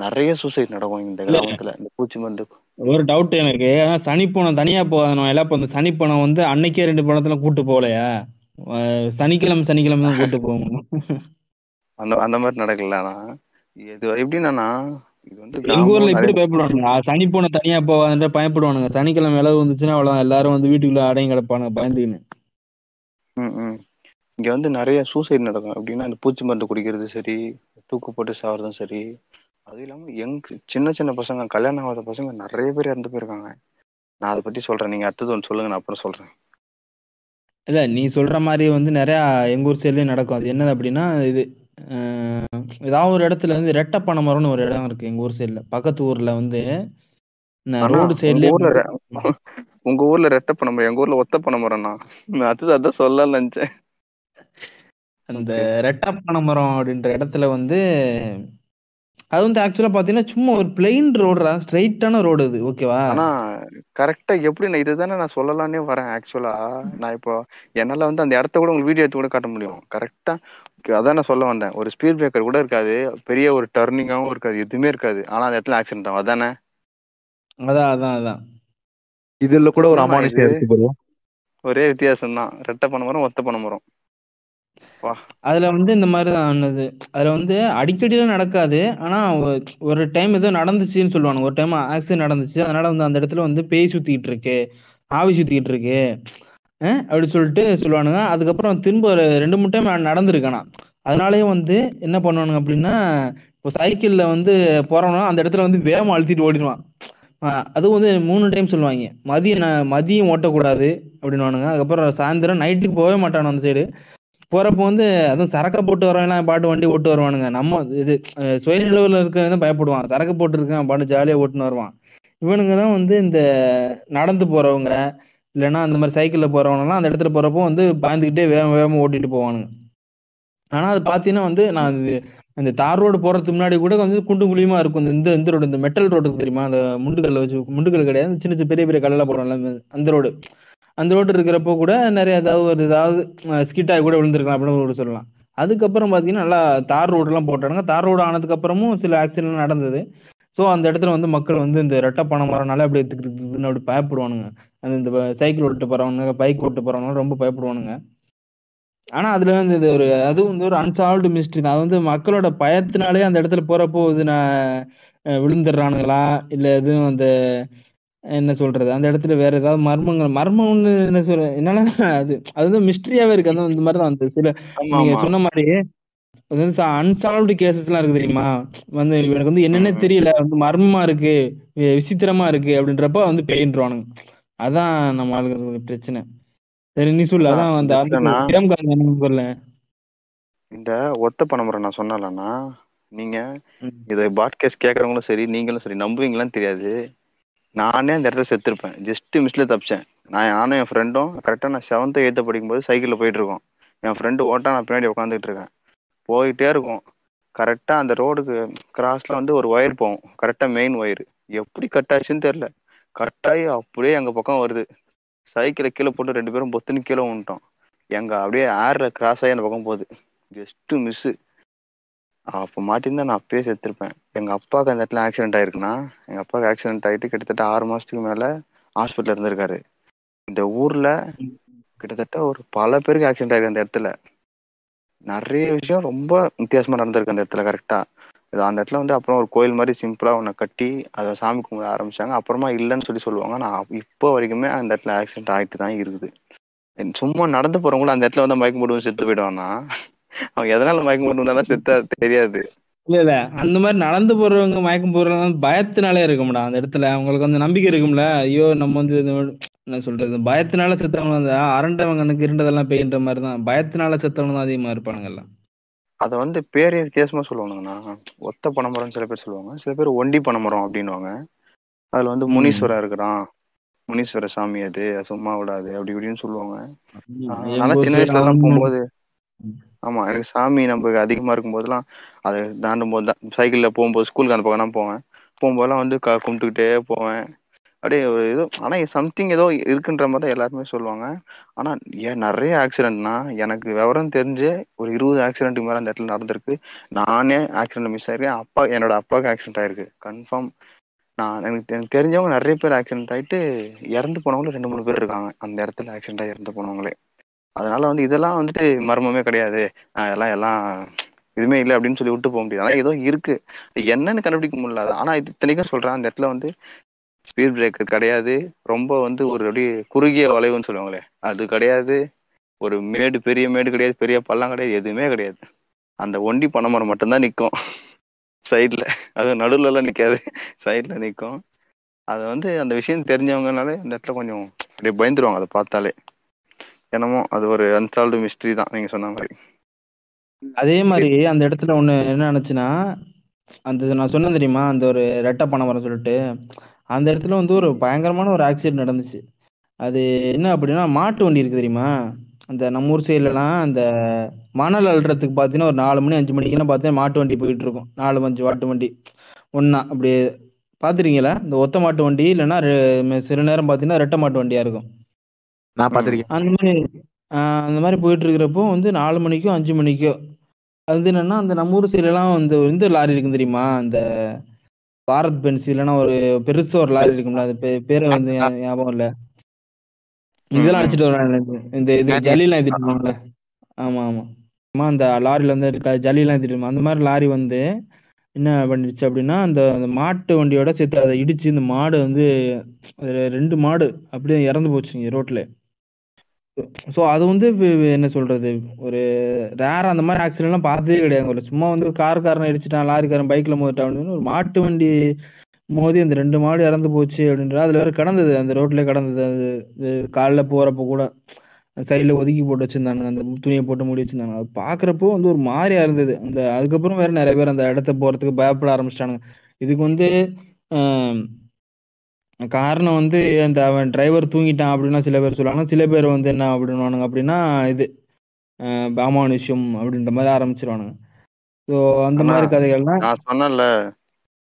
நிறைய சூசைட் நடக்கும் இந்த. கிராமத்துல. இந்த பூச்சி மருந்து. ஒரு டவுட் எனக்கு. ஆனா சனிப்பணம் தனியா போகணும். எல்லாம் இப்போ இந்த சனிப்பணம் வந்து அன்னைக்கே ரெண்டு பணத்துல கூட்டு போகலையா? சனிக்கிழமை சனிக்கிழமை தான் கூட்டு போகணும். அந்த அந்த மாதிரி நடக்கல ஆனா. இது எப்படின்னா இது வந்து எங்க ஊர்ல இப்படி பயப்படுவானுங்க. சனிப்பணம் தனியா போகாதுன்ற பயப்படுவானுங்க. சனிக்கிழமை இளவு வந்துச்சுன்னா அவ்வளவு எல்லாரும் வந்து வீட்டுக்குள்ள அடையும் கிடப்பானுங்க பயந்துக்கின்னு. ம். இங்க வந்து நிறைய சூசைட் நடக்கும். எப்படின்னா இந்த பூச்சி மருந்து குடிக்கிறது சரி தூக்கு போட்டு சாவறதும் சரி. அது இல்லாம யங் சின்ன சின்ன பசங்க கல்யாணம் ஆகாத பசங்க நிறைய பேர் இறந்து போயிருக்காங்க. நான் அதை பத்தி சொல்றேன். நீங்க அடுத்தது ஒன்று சொல்லுங்க. நான் அப்புறம் சொல்றேன். இல்ல நீ சொல்ற மாதிரி வந்து நிறைய எங்க ஊர் சைட்லயும் நடக்கும். அது என்னது அப்படின்னா இது ஏதாவது ஒரு இடத்துல வந்து ரெட்டப்பனை மரம்னு ஒரு இடம் இருக்கு எங்க ஊர் சைட்ல பக்கத்து ஊர்ல வந்து ரோடு உங்க சைட்லயே ஊர்ல ரெ- உங்க ஊர்ல ரெட்டை பண்ண மரம் எங்க ஊர்ல ஒத்த பண்ண மரம்ண்ணா. நான் அது அதான் நினைச்சேன். அந்த ஓகே ரெட்டப்பனை மரம் அப்படின்ற இடத்துல வந்து அது வந்து ஆக்சுவலா பாத்தீங்கன்னா சும்மா ஒரு பிளெயின் ரோடுடா ஸ்ட்ரைட்டான ரோடு அது ஓகேவா ஆனா கரெக்டா எப்படி நான் இதுதானே நான் சொல்லலாம்னே வரேன் ஆக்சுவலா நான் இப்போ என்னால வந்து அந்த இடத்த கூட உங்களுக்கு வீடியோ எடுத்து கூட காட்ட முடியும். கரெக்டா அதான் நான் சொல்ல வந்தேன். ஒரு ஸ்பீட் பிரேக்கர் கூட இருக்காது பெரிய ஒரு டர்னிங்காவும் இருக்காது எதுவுமே இருக்காது. ஆனா அந்த இடத்துல ஆக்சிடென்ட் ஆகும். அதானே? அதான் அதான் அதான். இதுல கூட ஒரு அமானுஷம் இருக்கு ஒரே வித்தியாசம் தான் ரெட்டை பண்ண மரம் ஒத்த பண்ண மரம் அதுல வந்து இந்த மாதிரி தான் ஆனது. அதுல வந்து அடிக்கடிலாம் நடக்காது. ஆனா ஒரு டைம் ஏதோ நடந்துச்சுன்னு சொல்லுவாங்க ஒரு டைம் ஆக்சிடென்ட் நடந்துச்சு. அதனால வந்து அந்த இடத்துல வந்து பேய் சுத்திக்கிட்டு இருக்கு. ஆவி சுத்திக்கிட்டு இருக்கு. அஹ் அப்படி சொல்லிட்டு சொல்லுவானுங்க. அதுக்கப்புறம் திரும்ப ஒரு ரெண்டு மூணு டைம் நடந்திருக்கானா அதனாலயே வந்து என்ன பண்ணுவானுங்க அப்படின்னா இப்போ சைக்கிள்ல வந்து போறவனா அந்த இடத்துல வந்து வேகம் அழுத்திட்டு ஓடிடுவான். அது அதுவும் வந்து மூணு டைம் சொல்லுவாங்க. மதியம் ந- மதியம் ஓட்டக்கூடாது அப்படின்னுவானுங்க. அதுக்கப்புறம் சாயந்தரம் நைட்டுக்கு போகவே மாட்டானு அந்த சைடு போறப்போ வந்து அதுவும் சரக்க போட்டு வரவன் பாட்டு வண்டி ஓட்டு வருவானுங்க. நம்ம இது சுயநிலவில் சுயநிலவுல இருக்கிறவன் தான் பயப்படுவான். சரக்கு போட்டு இருக்கான் பாட்டு ஜாலியா ஓட்டுன்னு வருவான். இவனுங்க தான் வந்து இந்த நடந்து போறவங்க இல்லைன்னா அந்த மாதிரி சைக்கிள்ல போறவங்கலாம் அந்த இடத்துல போறப்போ வந்து பயந்துக்கிட்டே வேகம் வேகமா ஓட்டிட்டு போவானுங்க. ஆனா அது பாத்தீங்கன்னா வந்து நான் இது அந்த தார் ரோடு போறதுக்கு முன்னாடி கூட வந்து குண்டு குழியுமா இருக்கும். இந்த இந்த ரோடு இந்த மெட்டல் ரோடு தெரியுமா? அந்த முண்டுகல்ல வச்சு முண்டுகல் கிடையாது. சின்ன சின்ன பெரிய பெரிய கல்ல போடுறோம்ல அந்த ரோடு. அந்த ரோடு இருக்கிறப்போ கூட நிறைய ஏதாவது ஒரு ஏதாவது ஸ்கிட் ஆகி கூட விழுந்திருக்கலாம் அப்படின்னு ஒரு சொல்லலாம். அதுக்கப்புறம் பார்த்தீங்கன்னா நல்லா தார் ரோடுலாம் போட்டானுங்க. தார் ரோடு ஆனதுக்கு அப்புறமும் சில ஆக்சிடென்ட் நடந்தது. ஸோ அந்த இடத்துல வந்து மக்கள் வந்து இந்த ரெட்டை பணம் வரனால அப்படி திக்குன்னு அப்படி பயப்படுவானுங்க. அந்த இந்த சைக்கிள் ஓட்டு போறவனுங்க பைக் ஓட்டு போகிறவங்க ரொம்ப பயப்படுவானுங்க. ஆனால் அதில் வந்து இது ஒரு அது வந்து ஒரு அன்சால்வ்டு மிஸ்ட்ரி தான். அது வந்து மக்களோட பயத்தினாலே அந்த இடத்துல போகிறப்போ இது நான் விழுந்துடுறானுங்களா? இல்லை எதுவும் அந்த என்ன சொல்றது? அந்த இடத்துல வேற ஏதாவது மர்மங்கள் மர்மம்னு என்ன சொல்ற என்னால அது அது வந்து மிஸ்ட்ரியாவே இருக்கு. அந்த இந்த மாதிரி தான் அந்த சில நீங்க சொன்ன மாதிரி அது வந்து அன்சால்வ்டு கேசஸ் எல்லாம் இருக்கு தெரியுமா? வந்து எனக்கு வந்து என்னன்னே. தெரியல. வந்து மர்மமா இருக்கு விசித்திரமா இருக்கு அப்படின்றப்ப வந்து பெயின்றானுங்க அதான் நம்ம ஆளுங்களுக்கு பிரச்சனை. சரி நீ சொல்லு. அதான் அந்த என்ன இந்த ஒத்த பனைமரம் நான் சொன்னலன்னா நீங்க. இதை பாட்காஸ்ட் கேட்கறவங்களும் சரி நீங்களும் சரி நம்புவீங்களான்னு தெரியாது. நானே அந்த இடத்துல செத்துருப்பேன். ஜஸ்ட் மிஸ்ல தப்பிச்சேன். நான் நானும் என் ஃப்ரெண்டும் கரெக்டாக நான் செவன்த்து எயித்து படிக்கும்போது சைக்கிளில் போயிட்டு இருக்கோம் என் ஃப்ரெண்டு ஓட்டா நான் பின்னாடி உட்காந்துட்டு இருக்கேன். போயிட்டே இருக்கும். கரெக்டாக அந்த ரோடுக்கு கிராஸில் வந்து ஒரு ஒயர் போகும். கரெக்டாக மெயின் ஒயர் எப்படி கட் ஆச்சுன்னு தெரில கட் அப்படியே எங்கள் பக்கம் வருது. சைக்கிளை கீழே போட்டு ரெண்டு பேரும் பொத்துன்னு கீழே விட்டோம் எங்கள் அப்படியே ஏரில் கிராஸ் ஆகி அந்த பக்கம் போகுது. ஜஸ்ட்டு மிஸ்ஸு அப்போ மாட்டிருந்தா நான் அப்பயே செத்துருப்பேன். எங்க அப்பாவுக்கு அந்த இடத்துல ஆக்சிடென்ட் ஆயிருக்குன்னா எங்க அப்பாவுக்கு ஆக்சிடென்ட் ஆயிட்டு கிட்டத்தட்ட ஆறு மாசத்துக்கு மேல ஹாஸ்பிட்டல் இருந்திருக்காரு. இந்த ஊர்ல கிட்டத்தட்ட ஒரு பல பேருக்கு ஆக்சிடென்ட் ஆயிருக்கு அந்த இடத்துல. நிறைய விஷயம் ரொம்ப வித்தியாசமா நடந்திருக்கு அந்த இடத்துல கரெக்டா இது அந்த இடத்துல வந்து அப்புறம் ஒரு கோயில் மாதிரி சிம்பிளா ஒன்று கட்டி அதை சாமி கும்பிட ஆரம்பிச்சாங்க. அப்புறமா இல்லைன்னு சொல்லி சொல்லுவாங்க. நான் இப்போ வரைக்குமே அந்த இடத்துல ஆக்சிடென்ட் ஆகிட்டு தான் இருக்குது சும்மா நடந்து போறவங்களும் அந்த இடத்துல வந்து மயக்கம் போட்டு செத்து போயிடுவாங்கன்னா அவன் எதனால மயக்கம் போட்டு செத்தா தெரியாது. இல்ல இல்ல. அந்த மாதிரி நடந்து போறவங்க மயக்கம் போடுறவங்க பயத்தினாலே இருக்கும்டா அந்த இடத்துல. அவங்களுக்கு வந்து நம்பிக்கை இருக்கும்ல. ஐயோ நம்ம வந்து என்ன சொல்றது? பயத்தினால செத்தவங்க அந்த அரண்டவங்க கண்ணுக்கு இருண்டதெல்லாம் பெய்ன்ற மாதிரி தான். பயத்தினால செத்தவங்க தான் அதிகமா இருப்பானுங்க எல்லாம். அதை வந்து பேரே வித்தியாசமா சொல்லுவானுங்கண்ணா. ஒத்த பனைமரம் சில பேர் சொல்லுவாங்க. சில பேர் ஒண்டி பனைமரம் அப்படின்னுவாங்க. அதுல வந்து ம். முனீஸ்வரர் இருக்கிறான். முனீஸ்வர சாமி அது சும்மா விடாது அப்படி இப்படின்னு சொல்லுவாங்க. ஊர் சின்ன வயசுல எல்லாம் போகும்போது ஆமா எனக்கு சாமி நமக்கு அதிகமா இருக்கும்போதெல்லாம் அதை தாண்டும் போது தான் சைக்கிள்ல போகும்போது ஸ்கூலுக்கு அந்த பக்கம் தான் போவேன். போகும்போதெல்லாம் வந்து க கும்பிட்டுக்கிட்டே போவேன். அப்படியே ஒரு இது ஆனா சம்திங் ஏதோ இருக்குன்ற மாதிரி தான் எல்லாருமே சொல்லுவாங்க. ஆனா ஏன் நிறைய ஆக்சிடென்ட்னா எனக்கு விவரம் தெரிஞ்சு ஒரு இருபது ஆக்சிடென்ட்டுக்கு மேல அந்த இடத்துல நடந்திருக்கு. நானே ஆக்சிடென்ட் மிஸ் ஆயிருக்கேன் அப்பா என்னோட அப்பாவுக்கு ஆக்சிடென்ட் ஆயிருக்கு. கன்ஃபார்ம் நான் எனக்கு எனக்கு தெரிஞ்சவங்க நிறைய பேர் ஆக்சிடென்ட் ஆயிட்டு இறந்து போனவங்களும் ரெண்டு மூணு பேர் இருக்காங்க. அந்த இடத்துல ஆக்சிடென்ட் ஆகி இறந்து போனவங்களே. அதனால வந்து இதெல்லாம் வந்துட்டு மர்மமே கிடையாது. அதெல்லாம் எல்லாம் எல்லாம் இதுவுமே இல்லை அப்படின்னு சொல்லி விட்டு போக முடியாது. ஆனால் ஏதோ இருக்கு. என்னன்னு கண்டுபிடிக்க முடியல ஆனா இது இத்தனைக்கும் சொல்றேன். அந்த இடத்துல வந்து ஸ்பீட் பிரேக்கர் கிடையாது. ரொம்ப வந்து ஒரு அப்படியே குறுகிய வளைவுன்னு சொல்லுவாங்களே அது கிடையாது. ஒரு மேடு பெரிய மேடு கிடையாது. பெரிய பள்ளம் கிடையாது. எதுவுமே கிடையாது. அந்த ஒண்டி பனைமரம் மட்டும்தான் நிற்கும் சைடில் அது நடுவுலலாம் எல்லாம் நிற்காது சைடில் நிற்கும் அது வந்து அந்த விஷயம் தெரிஞ்சவங்கனாலே அந்த இடத்துல கொஞ்சம் அப்படியே பயந்துருவாங்க. அதை பார்த்தாலே. என்னமோ அது ஒரு அன்சால்வ்டு மிஸ்ட்ரி தான் நீங்க சொன்ன மாதிரி. அதே மாதிரி அந்த இடத்துல ஒண்ணு என்ன நினைச்சுன்னா அந்த நான் சொன்னேன் தெரியுமா அந்த ஒரு ரெட்டை பணம் மரம் சொல்லிட்டு அந்த இடத்துல வந்து ஒரு பயங்கரமான ஒரு ஆக்சிடென்ட் நடந்துச்சு. அது என்ன அப்படின்னா மாட்டு வண்டி இருக்கு தெரியுமா? அந்த நம்ம ஊர் சைட்லலாம் அந்த மணல் அழுறதுக்கு பார்த்தீங்கன்னா ஒரு நாலு மணி அஞ்சு மணிக்கெல்லாம் பார்த்தீங்கன்னா மாட்டு வண்டி போயிட்டு இருக்கும். நாலு அஞ்சு மாட்டு வண்டி. ஒன்னா அப்படியே பார்த்துருக்கீங்களா இந்த ஒத்த மாட்டு வண்டி இல்லைன்னா ரெ- சில நேரம் பார்த்தீங்கன்னா ரெட்டை மாட்டு வண்டியா இருக்கும். நான் பார்த்திருக்கேன். அந்த மாதிரி அந்த மாதிரி போயிட்டு இருக்கிறப்போ வந்து நாலு மணிக்கோ அஞ்சு மணிக்கோ அது என்னன்னா அந்த நம்ம ஊர் சைடுலாம் வந்து இந்த லாரி இருக்கும் தெரியுமா? அந்த பாரத் பென்ஸ் இல்லைன்னா ஒரு பெருசா ஒரு லாரி இருக்கும்ல அது பேரு வந்து ஞாபகம் இல்ல. இதெல்லாம். அடிச்சிட்டு வருவாங்க இந்த இது. ஜல்லிலாம் ஏத்திட்டு ஆமா ஆமா. ஆமா அந்த லாரில வந்து ஜல்லிலாம் ஏத்திட்டு அந்த மாதிரி லாரி வந்து என்ன பண்ணிடுச்சு அப்படின்னா அந்த அந்த மாட்டு வண்டியோட சேர்த்து அதை இடிச்சு இந்த மாடு வந்து ரெண்டு மாடு அப்படியே இறந்து போச்சுங்க ரோட்ல. ஸோ அது வந்து என்ன சொல்றது? ஒரு ரேர் அந்த மாதிரி ஆக்சிடென்ட்லாம் பார்த்ததே கிடையாது. ஒரு சும்மா வந்து கார்காரன் இடிச்சிட்டான் லாரிக்காரன் பைக்ல மோதிட்டான் அப்படின்னு ஒரு மாட்டு வண்டி மோதி அந்த ரெண்டு மாடு இறந்து போச்சு அப்படின்ற அதுல வேற கடந்தது. அந்த ரோட்ல கடந்தது. அது காலில் போறப்ப கூட சைடுல ஒதுக்கி போட்டு வச்சிருந்தாங்க அந்த துணியை போட்டு மூடி வச்சிருந்தாங்க அது பாக்குறப்போ வந்து ஒரு மாதிரியா இருந்தது. அந்த அதுக்கப்புறம் வேற நிறைய பேர் அந்த இடத்த போறதுக்கு பயப்பட ஆரம்பிச்சிட்டானுங்க. இதுக்கு வந்து ஆஹ், காரணம் வந்து அந்த அவன் டிரைவர் தூங்கிட்டான் அப்படின்னா சில பேர் சொல்லுவாங்க. சில பேர் வந்து என்ன அப்படின்னுவானுங்க அப்படின்னா இது அமானுஷ்யம் அப்படின்ற மாதிரி ஆரம்பிச்சிருவானுங்க. ஸோ அந்த மாதிரி கதைகள்லாம் நான் சொன்னேன்ல.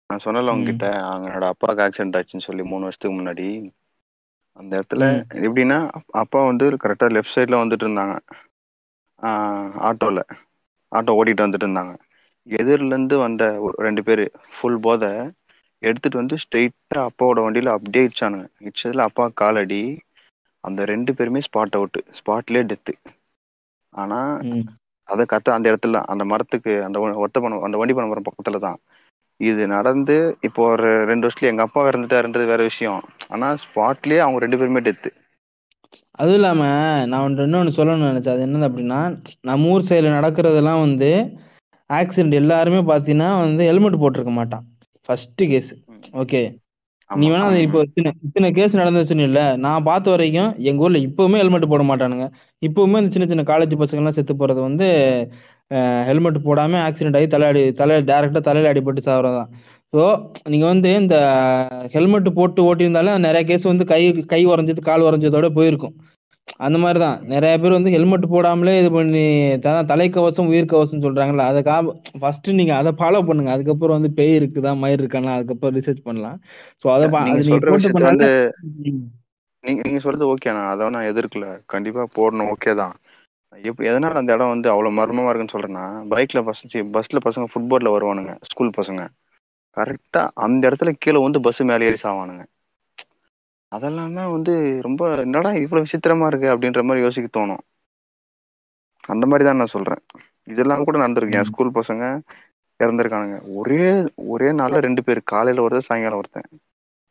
நான் சொன்னேன்ல ம். உங்ககிட்ட அவங்களோட அப்பாவுக்கு ஆக்சிடென்ட் ஆச்சுன்னு சொல்லி மூணு வருஷத்துக்கு முன்னாடி. அந்த இடத்துல. எப்படின்னா அப்- அப்பா வந்து கரெக்டா லெஃப்ட் சைட்ல வந்துட்டு இருந்தாங்க. ஆட்டோல. ஆட்டோ ஓட்டிட்டு வந்துட்டு இருந்தாங்க. எதிரில இருந்து வந்த ஒரு ரெண்டு பேர் ஃபுல் போதை. எடுத்துட்டு வந்து ஸ்ட்ரெயிட்டா அப்பாவோட வண்டியில அப்படியே இடிச்சானுங்க இடிச்சதுல அப்பா காலடி. அந்த ரெண்டு பேருமே ஸ்பாட் அவுட் ஸ்பாட்லயே டெத்து ஆனா ம். அதை கத்த அந்த இடத்துல அந்த மரத்துக்கு அந்த ஒத்த பணம் அந்த வண்டி பணம் மரம் பக்கத்துல தான். இது நடந்து இப்போ ஒரு ரெண்டு வருஷத்துல எங்க அப்பா இறந்துட்டாருன்றது வேற விஷயம். ஆனா ஸ்பாட்லயே அவங்க ரெண்டு பேருமே டெத்து அதுவும் இல்லாம நான் ஒன்று இன்னொன்று சொல்லணும்னு நினைச்சேன். அது என்னது அப்படின்னா நம்ம ஊர் சைடில் நடக்கிறதெல்லாம் வந்து ஆக்சிடென்ட் எல்லாருமே பார்த்தீங்கன்னா வந்து ஹெல்மெட் போட்டிருக்க மாட்டான். ஃபர்ஸ்ட் கேஸ் ஓகே நீ வேணா இப்போ இத்தனை இத்தனை கேஸ் நடந்துச்சுன்னு இல்ல நான் பார்த்த வரைக்கும் எங்க ஊர்ல இப்பவுமே ஹெல்மெட் போட மாட்டானுங்க. இப்பவுமே இந்த சின்ன சின்ன காலேஜ் பசங்க எல்லாம் செத்து போறது வந்து ஹெல்மெட் போடாம ஆக்சிடென்ட் ஆகி தலையாடி தலை டேரக்டா தலையில அடிபட்டு சாவறதுதான். ஸோ நீங்க வந்து இந்த ஹெல்மெட் போட்டு ஓட்டியிருந்தாலும் நிறைய கேஸ் வந்து கை கை உறைஞ்சது கால் உறைஞ்சதோட போயிருக்கும். அந்த மாதிரி தான் நிறைய பேர் வந்து ஹெல்மெட் போடாமலே இது பண்ணி தலைக்கவசம் உயிர் கவசம் சொல்றாங்கல்ல அதை கா ஃபர்ஸ்ட் நீங்க அதை ஃபாலோ பண்ணுங்க. அதுக்கப்புறம் வந்து பேய் இருக்குதா மயிர் இருக்கானா அதுக்கப்புறம் ரிசர்ச் பண்ணலாம். ஸோ அதை வந்து. நீங்க நீங்க சொல்றது ஓகே நான் அதை நான் எதிர்க்கல. கண்டிப்பா போடணும் ஓகே தான். எப்ப எதனால அந்த இடம் வந்து அவ்வளவு மர்மமா இருக்குன்னு சொல்றேன்னா பைக்ல பசங்க பஸ்ல பசங்க ஃபுட்போர்ட்ல வருவானுங்க ஸ்கூல் பசங்க. கரெக்டா அந்த இடத்துல கீழே வந்து பஸ் மேலே ஏறி சாவானுங்க. அதெல்லாம் தான் வந்து ரொம்ப என்னடா இவ்வளவு விசித்திரமா இருக்கு அப்படின்ற மாதிரி யோசிக்க தோணும். அந்த மாதிரி தான் நான் சொல்றேன். இதெல்லாம் கூட நடந்திருக்கு. என். ஸ்கூல் பசங்க இறந்துருக்கானுங்க. ஒரே ஒரே நாள்ல ரெண்டு பேர். காலையில ஒருத்தர் சாயங்காலம் ஒருத்தன்.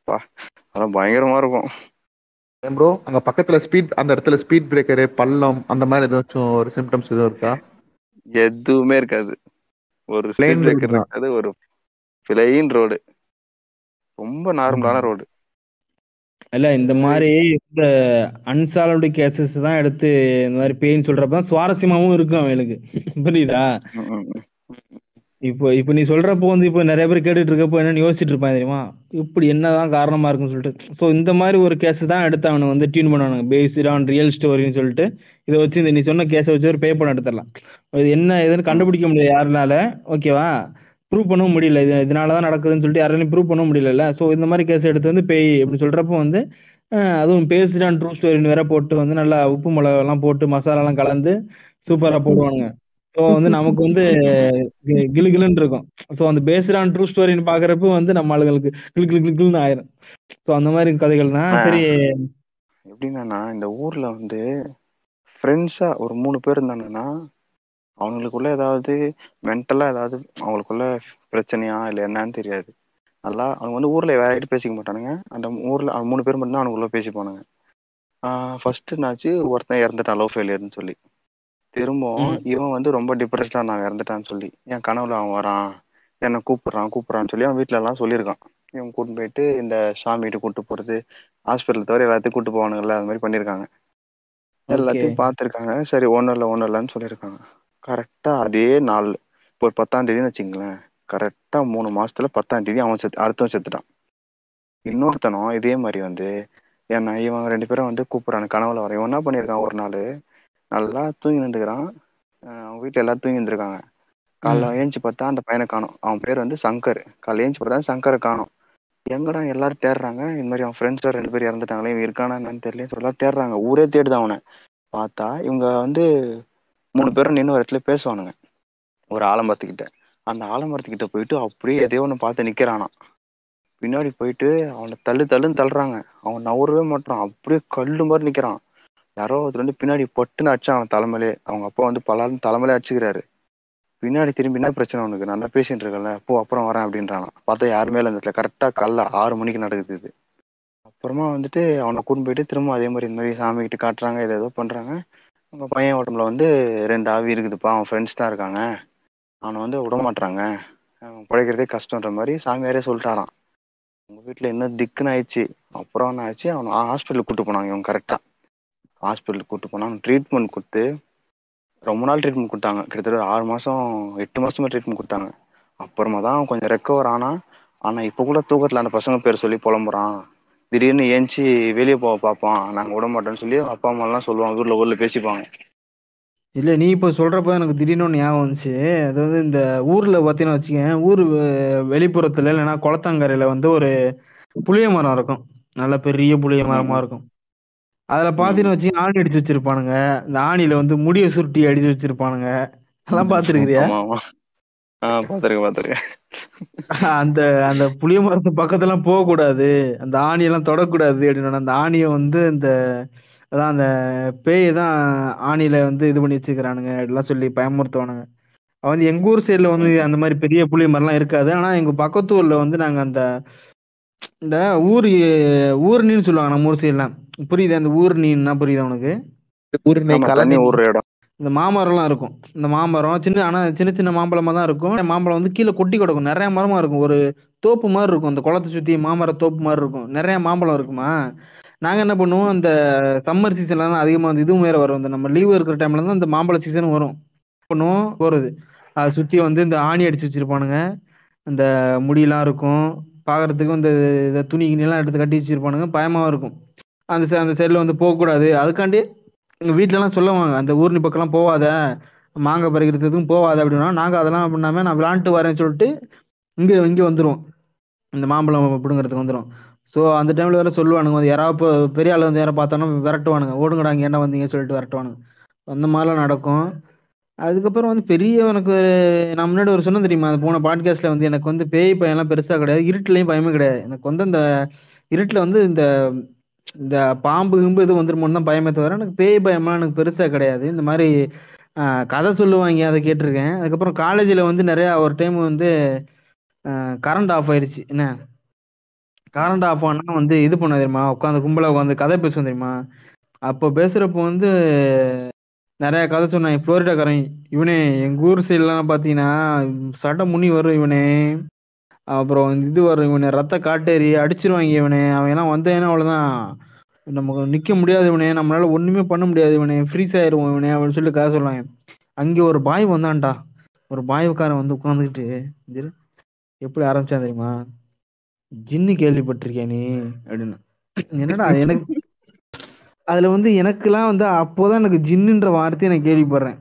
பா அதெல்லாம் பயங்கரமா இருக்கும். ப்ரோ அங்க பக்கத்துல ஸ்பீட் அந்த இடத்துல ஸ்பீட் பிரேக்கரு பள்ளம் அந்த மாதிரி ஏதாச்சும் ஒரு சிம்டம்ஸ் எதுவும் இருக்கா? எதுவுமே இருக்காது. ஒரு ஸ்பீட் பிரேக்கர். இருக்காது. ஒரு பிளைன் ரோடு ரொம்ப நார்மலான. ரோடு இல்ல இந்த மாதிரி இந்த அன்சால்வ்டு கேசஸ் தான் எடுத்து இந்த மாதிரி பேய்ன்னு சொல்றப்ப தான் சுவாரஸ்யமாவும் இருக்கும் அவங்களுக்கு. புரியுதா? இப்போ இப்போ நீ சொல்றப்போ வந்து இப்போ நிறைய பேர் கேட்டுட்டு இருக்கப்போ என்னன்னு யோசிச்சுட்டு இருப்பாங்க தெரியுமா? இப்படி என்னதான் காரணமா இருக்குன்னு சொல்லிட்டு. ஸோ இந்த மாதிரி ஒரு கேஸ் தான் எடுத்து அவனை வந்து டியூன் பண்ணுவானுங்க. பேஸ்ட் ஆன் ரியல் ஸ்டோரின்னு சொல்லிட்டு. இதை வச்சு இந்த நீ சொன்ன கேஸை வச்சு ஒரு பே பண்ண எடுத்துடலாம். இது என்ன ஏதுன்னு கண்டுபிடிக்க முடியாது யாருனால. ஓகேவா ப்ரூவ் பண்ணவும் முடியல. இது இதனால தான் நடக்குதுன்னு சொல்லிட்டு யாராலையும் ப்ரூவ் பண்ணவும் முடியல ஸோ இந்த மாதிரி கேஸ் எடுத்து வந்து பேய் அப்படி சொல்றப்போ வந்து அதுவும் பேஸ்ட் ஆன் ட்ரூ ஸ்டோரின்னு வேற போட்டு வந்து நல்லா உப்பு மிளகா எல்லாம் போட்டு மசாலாலாம் கலந்து சூப்பரா போடுவானுங்க. ஸோ வந்து நமக்கு வந்து கிளு கிளுன்னு இருக்கும். ஸோ அந்த பேஸ்ட் ஆன் ட்ரூ ஸ்டோரின்னு பாக்குறப்ப வந்து நம்ம ஆளுங்களுக்கு கிளு கிளு கிளு கிளுன்னு ஆயிரும். ஸோ அந்த மாதிரி கதைகள்னா. சரி. எப்படின்னா இந்த ஊர்ல வந்து ஃப்ரெண்ட்ஸா ஒரு மூணு பேர் இருந்தாங்கன்னா அவங்களுக்குள்ள ஏதாவது மென்டலா ஏதாவது அவங்களுக்குள்ள பிரச்சனையா இல்ல என்னன்னு தெரியாது. நல்லா அவங்க வந்து ஊர்ல வேற பேசிக்க மாட்டானுங்க. அந்த ஊர்ல மூணு பேர் மட்டும் தான் அவனுக்குள்ள பேசிப்பானுங்க. ஃபர்ஸ்ட் என்னாச்சு? ஒருத்தன் இறந்துட்டான் லவ் ஃபெயிலியர்னு சொல்லி. திரும்பவும். இவன் வந்து ரொம்ப டிப்ரெஸ்டா நான் இறந்துட்டான்னு சொல்லி. என் கனவுல அவன் வரான். என்னை கூப்பிடுறான் கூப்பிடுறான்னு சொல்லி அவன் வீட்ல எல்லாம் சொல்லியிருக்கான். இவன் கூட்டிட்டு போயிட்டு இந்த சாமிகிட்ட கூட்டு போறது ஹாஸ்பிட்டல் தவிர எல்லாத்தையும் கூட்டு போவானுங்கல்ல அது மாதிரி பண்ணியிருக்காங்க. எல்லாத்தையும் பார்த்துருக்காங்க. சரி ஒன்றும் இல்லை ஒன்றும் இல்லைன்னு சொல்லியிருக்காங்க. கரெக்டா அதே நாள் இப்போ ஒரு பத்தாம் தேதின்னு வச்சுங்களேன் கரெக்டா மூணு மாசத்துல பத்தாம் தேதி அவன் செத்து அடுத்தவன் செத்துட்டான். இன்னொருத்தனும் இதே மாதிரி வந்து என்ன இவன் ரெண்டு பேரும் வந்து கூப்பிட்றான் கனவுல வர இவன் என்ன பண்ணியிருக்கான் ஒரு நாள்? நல்லா தூங்கி நின்றுக்கிறான் அவங்க வீட்டில் எல்லாரும் தூங்கி இருந்திருக்காங்க. காலைல ஏஞ்சி பார்த்தா அந்த பையனை காணும். அவன் பேர் வந்து சங்கர். காலைல ஏஞ்சி பார்த்தா சங்கரை காணும். எங்கடா எல்லாரும் தேடுறாங்க? இந்த மாதிரி அவன் ஃப்ரெண்ட்ஸ் ரெண்டு பேர் இறந்துட்டாங்களே இவன் இருக்கானா என்னன்னு தெரியல சொல்லலாம் தேடுறாங்க. ஊரே தேடுதான் அவனை. பார்த்தா இவங்க வந்து மூணு பேரும் நின்று ஒரு இடத்துல பேசுவானுங்க. ஒரு ஆலமரத்துக்கிட்ட. அந்த ஆலமரத்துக்கிட்ட போயிட்டு அப்படியே எதையோ ஒன்று பார்த்து நிற்கிறானா பின்னாடி போயிட்டு அவனை தள்ளு தள்ளுன்னு தள்ளுறாங்க. அவன் நவரவே மாட்டான் அப்படியே கல்லு மாதிரி நிற்கிறான் யாரோ ஒருத்தர் வந்து பின்னாடி பொட்டுன்னு அடிச்சான் அவன் தலைமையிலே அவங்க அப்பா வந்து பலாலும் தலைமையிலே அடிச்சுக்கிறாரு. பின்னாடி திரும்பி என்ன பிரச்சனை உனக்கு? நல்லா பேசிட்டு இருக்கல போ அப்புறம் வரேன் அப்படின்றானா. பார்த்தா யாருமே இல்லை அந்த இடத்துல? கரெக்டாக காலைல ஆறு மணிக்கு நடக்குது இது. அப்புறமா வந்துட்டு அவனை கூட்டு போயிட்டு திரும்ப அதே மாதிரி இந்த மாதிரி சாமி கிட்ட காட்டுறாங்க இதை ஏதோ பண்ணுறாங்க உங்கள் பையன் உடம்புல வந்து ரெண்டு ஆவி இருக்குதுப்பா. அவன் ஃப்ரெண்ட்ஸ் தான் இருக்காங்க. அவனை வந்து விட மாட்டுறாங்க அவன் பிழைக்கிறதே கஷ்டன்ற மாதிரி சாமியாரே சொல்லிட்டாரான் உங்கள் வீட்டில் என்ன திக்குன்னு ஆயிடுச்சு. அப்புறம் என்ன ஆச்சு அவனை ஹாஸ்பிட்டலுக்கு கூட்டு போனாங்க இவங்க கரெக்டாக ஹாஸ்பிட்டலுக்கு கூட்டு போனாங்க ட்ரீட்மெண்ட் கொடுத்து ரொம்ப நாள் ட்ரீட்மெண்ட் கொடுத்தாங்க. கிட்டத்தட்ட ஒரு ஆறு மாதம் எட்டு மாதமே ட்ரீட்மெண்ட் கொடுத்தாங்க. அப்புறமா தான் அவன் கொஞ்சம் ரெக்கவர் ஆனால் ஆனால் இப்போ கூட தூக்கத்தில் அந்த பசங்க பேர் சொல்லி புலம்புறான். திடீர்னு ஏஞ்சி வெளியே போக பார்ப்பான். நாங்க விட மாட்டோம்னு சொல்லி அப்பா அம்மா எல்லாம் சொல்லுவாங்க. ஊர்ல ஊர்ல பேசிப்பாங்க. இல்ல நீ இப்போ சொல்றப்ப எனக்கு திடீர்னு ஒன்று ஞாபகம் வந்துச்சு. அதாவது இந்த ஊர்ல பார்த்தீங்கன்னா வச்சுக்கேன் ஊர் வெளிப்புறத்துல இல்லைன்னா குளத்தங்கரையில வந்து ஒரு புளிய மரம் இருக்கும். நல்ல பெரிய புளிய மரமா இருக்கும். அதுல பாத்தீங்கன்னு வச்சு ஆணி அடிச்சு வச்சிருப்பானுங்க. இந்த ஆணியில வந்து முடிய சுருட்டி அடிச்சு வச்சிருப்பானுங்க. அதெல்லாம் ஆஹ் பாத்துருக்கேன் பாத்துருக்கேன். அந்த அந்த புளிய மரத்து பக்கத்துலாம் போக கூடாது அந்த ஆணியெல்லாம் தொடக்கூடாது அப்படின்னு அந்த ஆணியை வந்து இந்த அதான் அந்த பேய் தான் ஆணியில வந்து இது பண்ணி வச்சுக்கிறானுங்க. அப்படிலாம் சொல்லி பயமுறுத்துவானுங்க. அவன் வந்து எங்க ஊர் சைடுல வந்து அந்த மாதிரி பெரிய புளிய மரம்லாம் இருக்காது. ஆனா எங்க பக்கத்து ஊர்ல வந்து நாங்க அந்த இந்த ஊர் ஊர்னின்னு சொல்லுவாங்க நம்ம ஊர் சைடுலாம் புரியுது? அந்த புரியுதா ஊரினை ஆமா, கலனி தண்ணி ஊறுற இடம். இந்த மாமரம்லாம் இருக்கும். இந்த மாமரம் சின்ன ஆனா சின்ன சின்ன மாம்பழமா தான் இருக்கும். மாம்பழம் வந்து கீழே கொட்டி கிடக்கும். நிறைய மரமா இருக்கும். ஒரு தோப்பு மாதிரி இருக்கும். அந்த குளத்தை சுத்தி மாமர தோப்பு மாதிரி இருக்கும். நிறைய மாம்பழம் இருக்குமா? நாங்க என்ன பண்ணுவோம்? அந்த சம்மர் சீசன்ல தான் அதிகமா வந்து இதுவும் வேற வரும். இந்த நம்ம லீவ் இருக்கிற டைம்ல தான் இந்த மாம்பழ சீசன் வரும். பண்ணுவோம்? போறது. அதை சுத்தி வந்து இந்த ஆணி அடிச்சு வச்சிருப்பானுங்க. இந்த முடியெல்லாம் இருக்கும். பாக்குறதுக்கு இந்த இதை துணி கிணியெல்லாம் எடுத்து கட்டி வச்சிருப்பானுங்க. பயமா இருக்கும். அந்த அந்த சைடில் வந்து போகக்கூடாது. அதுக்காண்டி எங்கள் வீட்டிலலாம் சொல்லுவாங்க அந்த ஊர்னி பக்கம்லாம் போகாத மாங்காய் பறிக்கிறதுக்கும் எதுவும் அப்படின்னா நாங்கள் அதெல்லாம் பண்ணாம நான் விளாண்டுட்டு வரேன்னு சொல்லிட்டு இங்கே இங்கே வந்துருவோம். இந்த மாம்பழம் பிடுங்கிறதுக்கு வந்துரும். ஸோ அந்த டைமில் வேற சொல்லுவானுங்க வந்து யாராவது இப்போ பெரிய ஆள் வந்து யாரை பார்த்தோன்னா விரட்டுவானுங்க. ஓடுங்கடா அங்கே என்ன வந்தீங்க சொல்லிட்டு விரட்டுவானுங்க. அந்த மாதிரிலாம் நடக்கும். அதுக்கப்புறம் வந்து பெரிய எனக்கு ஒரு நான் முன்னாடி ஒரு சொன்ன தெரியுமா அது போன பாட்காஸ்ட்ல வந்து எனக்கு வந்து பேய் பயம்லாம் பெருசாக கிடையாது இருட்டிலையும் பயமே கிடையாது. எனக்கு வந்து அந்த இருட்டில் வந்து இந்த இந்த பாம்பு கிம்பு இது வந்துருமோன்னு தான் பயமே தவிர எனக்கு பேய் பயம்லாம் எனக்கு பெருசாக கிடையாது. இந்த மாதிரி கதை சொல்லுவாங்க அதை கேட்டிருக்கேன். அதுக்கப்புறம் காலேஜில் வந்து நிறையா ஒரு டைம் வந்து கரண்ட் ஆஃப் ஆயிடுச்சு என்ன? கரண்ட் ஆஃப் ஆனால் வந்து இது பண்ண தெரியுமா? உட்காந்து கும்பலாக உட்காந்து கதை பேசுவோம் தெரியுமா? அப்போ பேசுகிறப்போ வந்து நிறையா கதை சொன்னாங்க ஃப்ளோரிடாக்காரன் இவனே எங்கள் ஊர் சைட்லாம் பார்த்தீங்கன்னா சட்டை முனி வரும் இவனே. அப்புறம் இது வரும் இவனை ரத்த காட்டேரி அடிச்சிருவாங்க இவனே. அவன் எல்லாம் வந்தேன்னா அவ்வளவுதான். நமக்கு நிக்க முடியாது இவனே. நம்மளால ஒண்ணுமே பண்ண முடியாது இவனே. ஃப்ரீஸ் ஆயிருவோம் இவனே அப்படின்னு சொல்லி காசு சொல்லுவாங்க அங்கே ஒரு பாய் வந்தான்டா. ஒரு பாய்க்காரன் வந்து உட்காந்துக்கிட்டு எப்படி ஆரம்பிச்சான் தெரியுமா? ஜின்னு கேள்விப்பட்டிருக்கியா நீ? அப்படின்னு. என்னடா அது எனக்கு அதுல வந்து எனக்கெல்லாம் வந்து அப்போதான் எனக்கு ஜின்னுன்ற வார்த்தையை நான் கேள்விப்படுறேன்.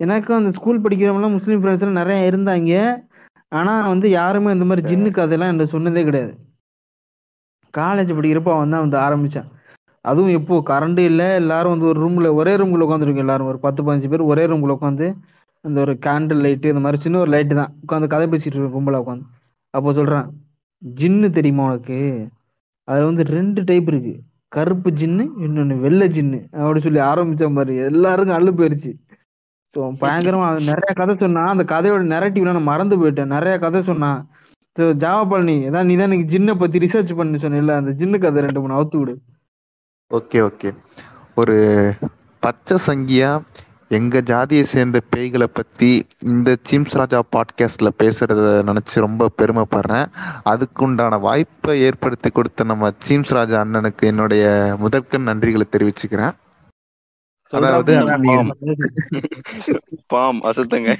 எனக்கும் அந்த ஸ்கூல் படிக்கிறவங்கலாம் முஸ்லீம் ஃப்ரெண்ட்ஸ் எல்லாம் நிறைய இருந்தாங்க. ஆனா வந்து யாருமே இந்த மாதிரி ஜின்னு கதையெல்லாம் என்ன சொன்னதே கிடையாது. காலேஜ் படிக்கிறப்ப அவன் தான் வந்து ஆரம்பிச்சான். அதுவும் எப்போ? கரண்ட் இல்லை எல்லாரும் வந்து ஒரு ரூம்ல ஒரே ரூமில் உட்காந்துருக்கோம் எல்லாரும். ஒரு பத்து பதினஞ்சு பேர் ஒரே ரூமில் உட்காந்து அந்த ஒரு கேண்டில் லைட்டு இந்த மாதிரி சின்ன ஒரு லைட்டு தான். உட்காந்து கதை பேசிட்டு இருக்கோம் கும்பலாக உட்காந்து அப்போ சொல்றான் ஜின்னு தெரியுமா உனக்கு? அதில் வந்து ரெண்டு டைப் இருக்கு. கருப்பு ஜின்னு இன்னொன்று வெள்ளை ஜின்னு. அப்படின்னு சொல்லி ஆரம்பிச்ச மாதிரி எல்லாருக்கும் அள்ளு போயிருச்சு. ஸோ பயங்கரமா நிறைய கதை சொன்னான் அந்த கதையோட நெரட்டிவ்ல நான் மறந்து போயிட்டேன். நிறைய கதை சொன்னான் ஸோ ஜாவா பழனி ஏதாவது நீ தான் எனக்கு ஜின்னை பத்தி ரிசர்ச் பண்ணி சொன்னில்ல அந்த ஜின்னு கதை ரெண்டு மூணு அவுத்து விடு. Okay okay. ஒரு பச்சை சங்கியா எங்க ஜாதியை சேர்ந்த பேய்களை பத்தி இந்த சிம்ஸ் ராஜா பாட்காஸ்ட்ல பேசுறத நினைச்சு ரொம்ப பெருமைப்படுறேன். அதுக்குண்டான வாய்ப்பை ஏற்படுத்தி கொடுத்த நம்ம சிம்ஸ் ராஜா அண்ணனுக்கு என்னுடைய முதற்கண் நன்றிகளை தெரிவிச்சுக்கிறேன். அதாவது பாம் அசத்துங்க.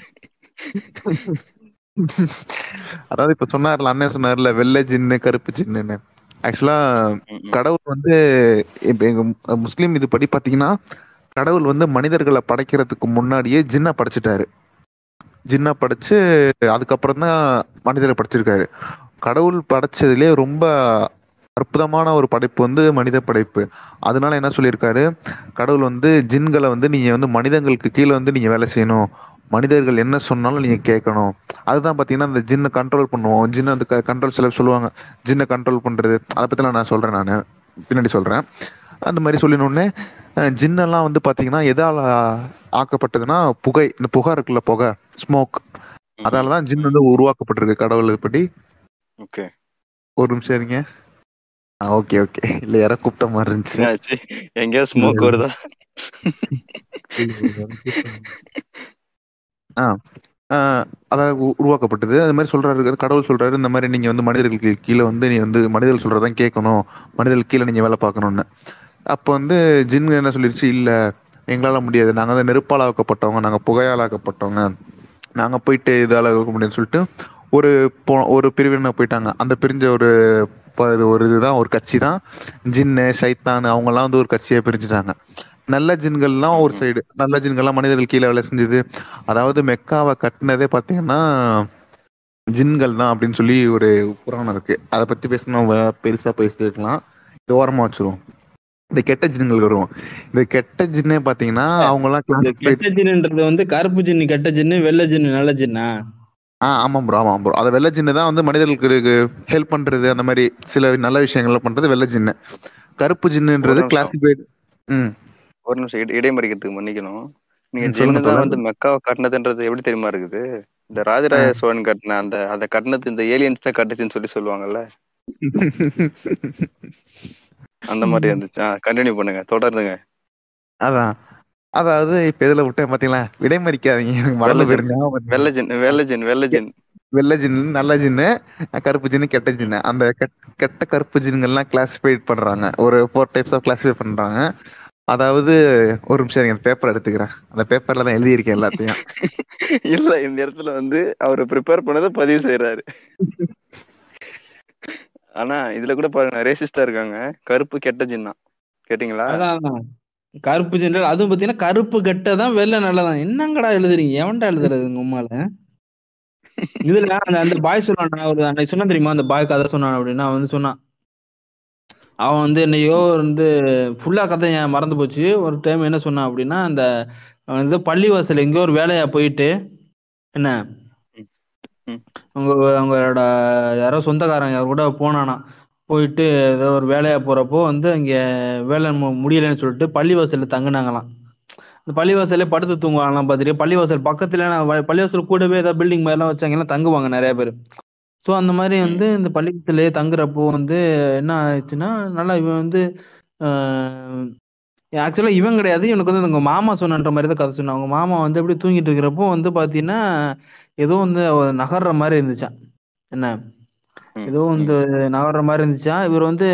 அதாவது இப்ப சொன்னார்ல அண்ணன் சொன்னார்ல வெள்ளை ஜின்னு கருப்பு ஜின்னுன்னு. ஆக்சுவலா. கடவுள் வந்து இப்ப எங்க முஸ்லீம் இது படி பாத்தீங்கன்னா கடவுள் வந்து மனிதர்களை படைக்கிறதுக்கு முன்னாடியே ஜின்ன படைச்சிட்டாரு. ஜின்ன படைச்சு அதுக்கப்புறம் தான் மனிதரை படைச்சிருக்காரு. கடவுள் படைச்சதுலயே ரொம்ப அற்புதமான ஒரு படைப்பு வந்து மனித படைப்பு. அதனால என்ன சொல்லியிருக்காரு? கடவுள் வந்து ஜின்களை வந்து நீங்க வந்து மனிதங்களுக்கு கீழே வந்து நீங்க வேலை செய்யணும். மனிதர்கள் என்ன சொன்னாலும் நீங்க கேட்கணும். அதுதான் பாத்தீங்கன்னா அந்த ஜின்னை கண்ட்ரோல் பண்ணுவோம். ஜின்னை வந்து கண்ட்ரோல் சில சொல்லுவாங்க ஜின்னை கண்ட்ரோல் பண்றது. அதை பத்திலாம் நான் சொல்றேன் நான். பின்னாடி சொல்றேன். அந்த மாதிரி சொல்லினோடனே ஜின்னெல்லாம் வந்து பாத்தீங்கன்னா எதால ஆக்கப்பட்டதுன்னா புகை. இந்த புகை இருக்குல்ல புகை ஸ்மோக் ம், அதாலதான் ஜின் வந்து உருவாக்கப்பட்டிருக்கு கடவுள் படி. ஓகே. ஒரு நிமிஷம் இருங்க. Okay okay. இல்ல யாரோ கூப்பிட்ட மாதிரி இருந்துச்சு. எங்கேயோ ஸ்மோக் வருதா? ஆ அதாவது உருவாக்கப்பட்டது. அது மாதிரி சொல்றாரு கடவுள் சொல்றாரு இந்த மாதிரி நீங்க வந்து மனிதர்களுக்கு கீழே வந்து நீ வந்து மனிதர்கள் சொல்றதான் கேட்கணும். மனிதர்களுக்கு கீழே நீங்க வேலை பார்க்கணும்னு. அப்போ வந்து ஜின் என்ன சொல்லிருச்சு? இல்ல எங்களால முடியாது. நாங்க வந்து நெருப்பால் ஆக்கப்பட்டவங்க நாங்க புகையால் ஆக்கப்பட்டவங்க நாங்க போயிட்டு இதால இருக்க முடியும்னு சொல்லிட்டு ஒரு போ- ஒரு பிரிவினர் போயிட்டாங்க. அந்த பிரிஞ்ச ஒரு ப- இது ஒரு இதுதான் ஒரு கட்சி தான் ஜின்னு சைத்தான் அவங்க எல்லாம் வந்து ஒரு கட்சியை பிரிஞ்சுட்டாங்க. நல்ல ஜின்கள்லாம் ஒரு. சைடு நல்ல ஜின்கள்லாம் மனிதர்கள் கீழே வேலை செஞ்சது. அதாவது மெக்காவை கட்டினதே பாத்தீங்கன்னா ஜின்கள் தான் அப்படின்னு சொல்லி ஒரு புராணம் இருக்கு. அதை பத்தி பேசணும் பெருசா பேசிட்டு இருக்கலாம் இது ஓரமா வச்சிருவோம். இந்த கெட்ட ஜின்கள் வருவோம். இந்த கெட்ட ஜின்னே பாத்தீங்கன்னா அவங்க எல்லாம் கெட்ட வந்து கருப்பு ஜின்னு கெட்ட ஜின்னு வெள்ளை ஜின்னு நல்ல ஜின்னா? ஆ ஆமாம் ப்ரோ ஆமாம் ப்ரோ அது வெள்ளை ஜின்னு தான் வந்து மனிதர்களுக்கு ஹெல்ப் பண்றது அந்த மாதிரி சில நல்ல விஷயங்கள்லாம் பண்றது வெள்ளை ஜின்னு. கருப்பு ஜின்னுன்றது கிளாசிஃபைட் ம். ஒரு நிமிஷம் இடை- இடைமறிக்கிறதுக்கு மன்னிக்கணும். நீங்க ஜின்னு தான் வந்து மெக்காவை கட்டினதுன்றது எப்படி தெரியுமா இருக்குது? இந்த ராஜராஜ சோழன் கட்டின அந்த அதை கட்டினது இந்த ஏலியன்ஸ் தான் கட்டுச்சுன்னு சொல்லி சொல்லுவாங்கல்ல? அந்த மாதிரி இருந்துச்சு. கண்டினியூ பண்ணுங்க தொடருங்க. அதான். அதாவது இப்ப எதுல விட்டேன் பாத்தீங்களா? இடைமறிக்காதீங்க எனக்கு மறந்து வருது. வெள்ளை ஜின் வெள்ளை ஜின் வெள்ளை ஜின் வெள்ளை ஜின்னு நல்ல ஜின்னு கருப்பு ஜின்னு கெட்ட ஜின்னு. அந்த கெட்- கெட்ட கருப்பு ஜின்கள்லாம் கிளாசிஃபைட் பண்றாங்க. ஒரு ஃபோர் டைப்ஸ் ஆஃப் கிளாசிஃபை பண்றாங்க. அதாவது ஒரு நிமிஷம் இருங்க பேப்பர் எடுத்துக்கிறேன். அந்த பேப்பர்ல தான் எழுதியிருக்கேன் எல்லாத்தையும். இல்ல இந்த இடத்துல வந்து அவர் ப்ரிப்பேர் பண்ணதை பதிவு செய்யறாரு ஆனா இதுல கூட பாருங்க ரேசிஸ்டா இருக்காங்க. கருப்பு கெட்ட ஜின்னா. கேட்டீங்களா. கருப்பு ஜின்னு அதுவும் பாத்தீங்கன்னா கருப்பு கெட்டதான் வெள்ளை நல்லதான் என்னங்கடா எழுதுறீங்க? எவன்டா எழுதுறது உங்க உம்மால இதுல அந்த அந்த பாய் சொன்னான் ஒரு அன்னைக்கு சொன்னா தெரியுமா? அந்த பாய் கதை சொன்னான் அப்படின்னா அவன் வந்து சொன்னான். அவன் வந்து என்னையோ வந்து ஃபுல்லா கதை என் மறந்து போச்சு? ஒரு டைம் என்ன சொன்னான் அப்படின்னா அந்த வந்து பள்ளிவாசல் எங்கேயோ ஒரு வேலையா போயிட்டு என்ன. அவங்க அவங்களோட யாரோ சொந்தக்காரங்க யார் கூட போனானா போயிட்டு ஏதோ ஒரு வேலையா போறப்போ வந்து அங்க வேலை முடியலைன்னு சொல்லிட்டு பள்ளிவாசல்ல தங்குனாங்களாம். இந்த பள்ளிவாசல்ல படுத்து தூங்குவாங்களாம் பார்த்துட்டு பள்ளிவாசல் பக்கத்துல பள்ளிவாசல் கூடவே ஏதாவது பில்டிங் மாதிரிலாம் வச்சாங்கன்னா தங்குவாங்க நிறைய பேர். ஸோ அந்த மாதிரி வந்து இந்த பள்ளிக்கூடத்திலேயே தங்குறப்போ வந்து என்ன ஆயிடுச்சுன்னா நல்லா இவன் வந்து ஆக்சுவலாக இவன் கிடையாது. இவனுக்கு வந்து உங்க மாமா சொன்னன்ற மாதிரி தான் கதை சொன்னான். அவங்க மாமா வந்து எப்படி தூங்கிட்டு இருக்கிறப்போ வந்து பார்த்தீங்கன்னா ஏதோ வந்து நகர்ற மாதிரி இருந்துச்சான் என்ன? ஏதோ வந்து நகர்ற மாதிரி இருந்துச்சா? இவர் வந்து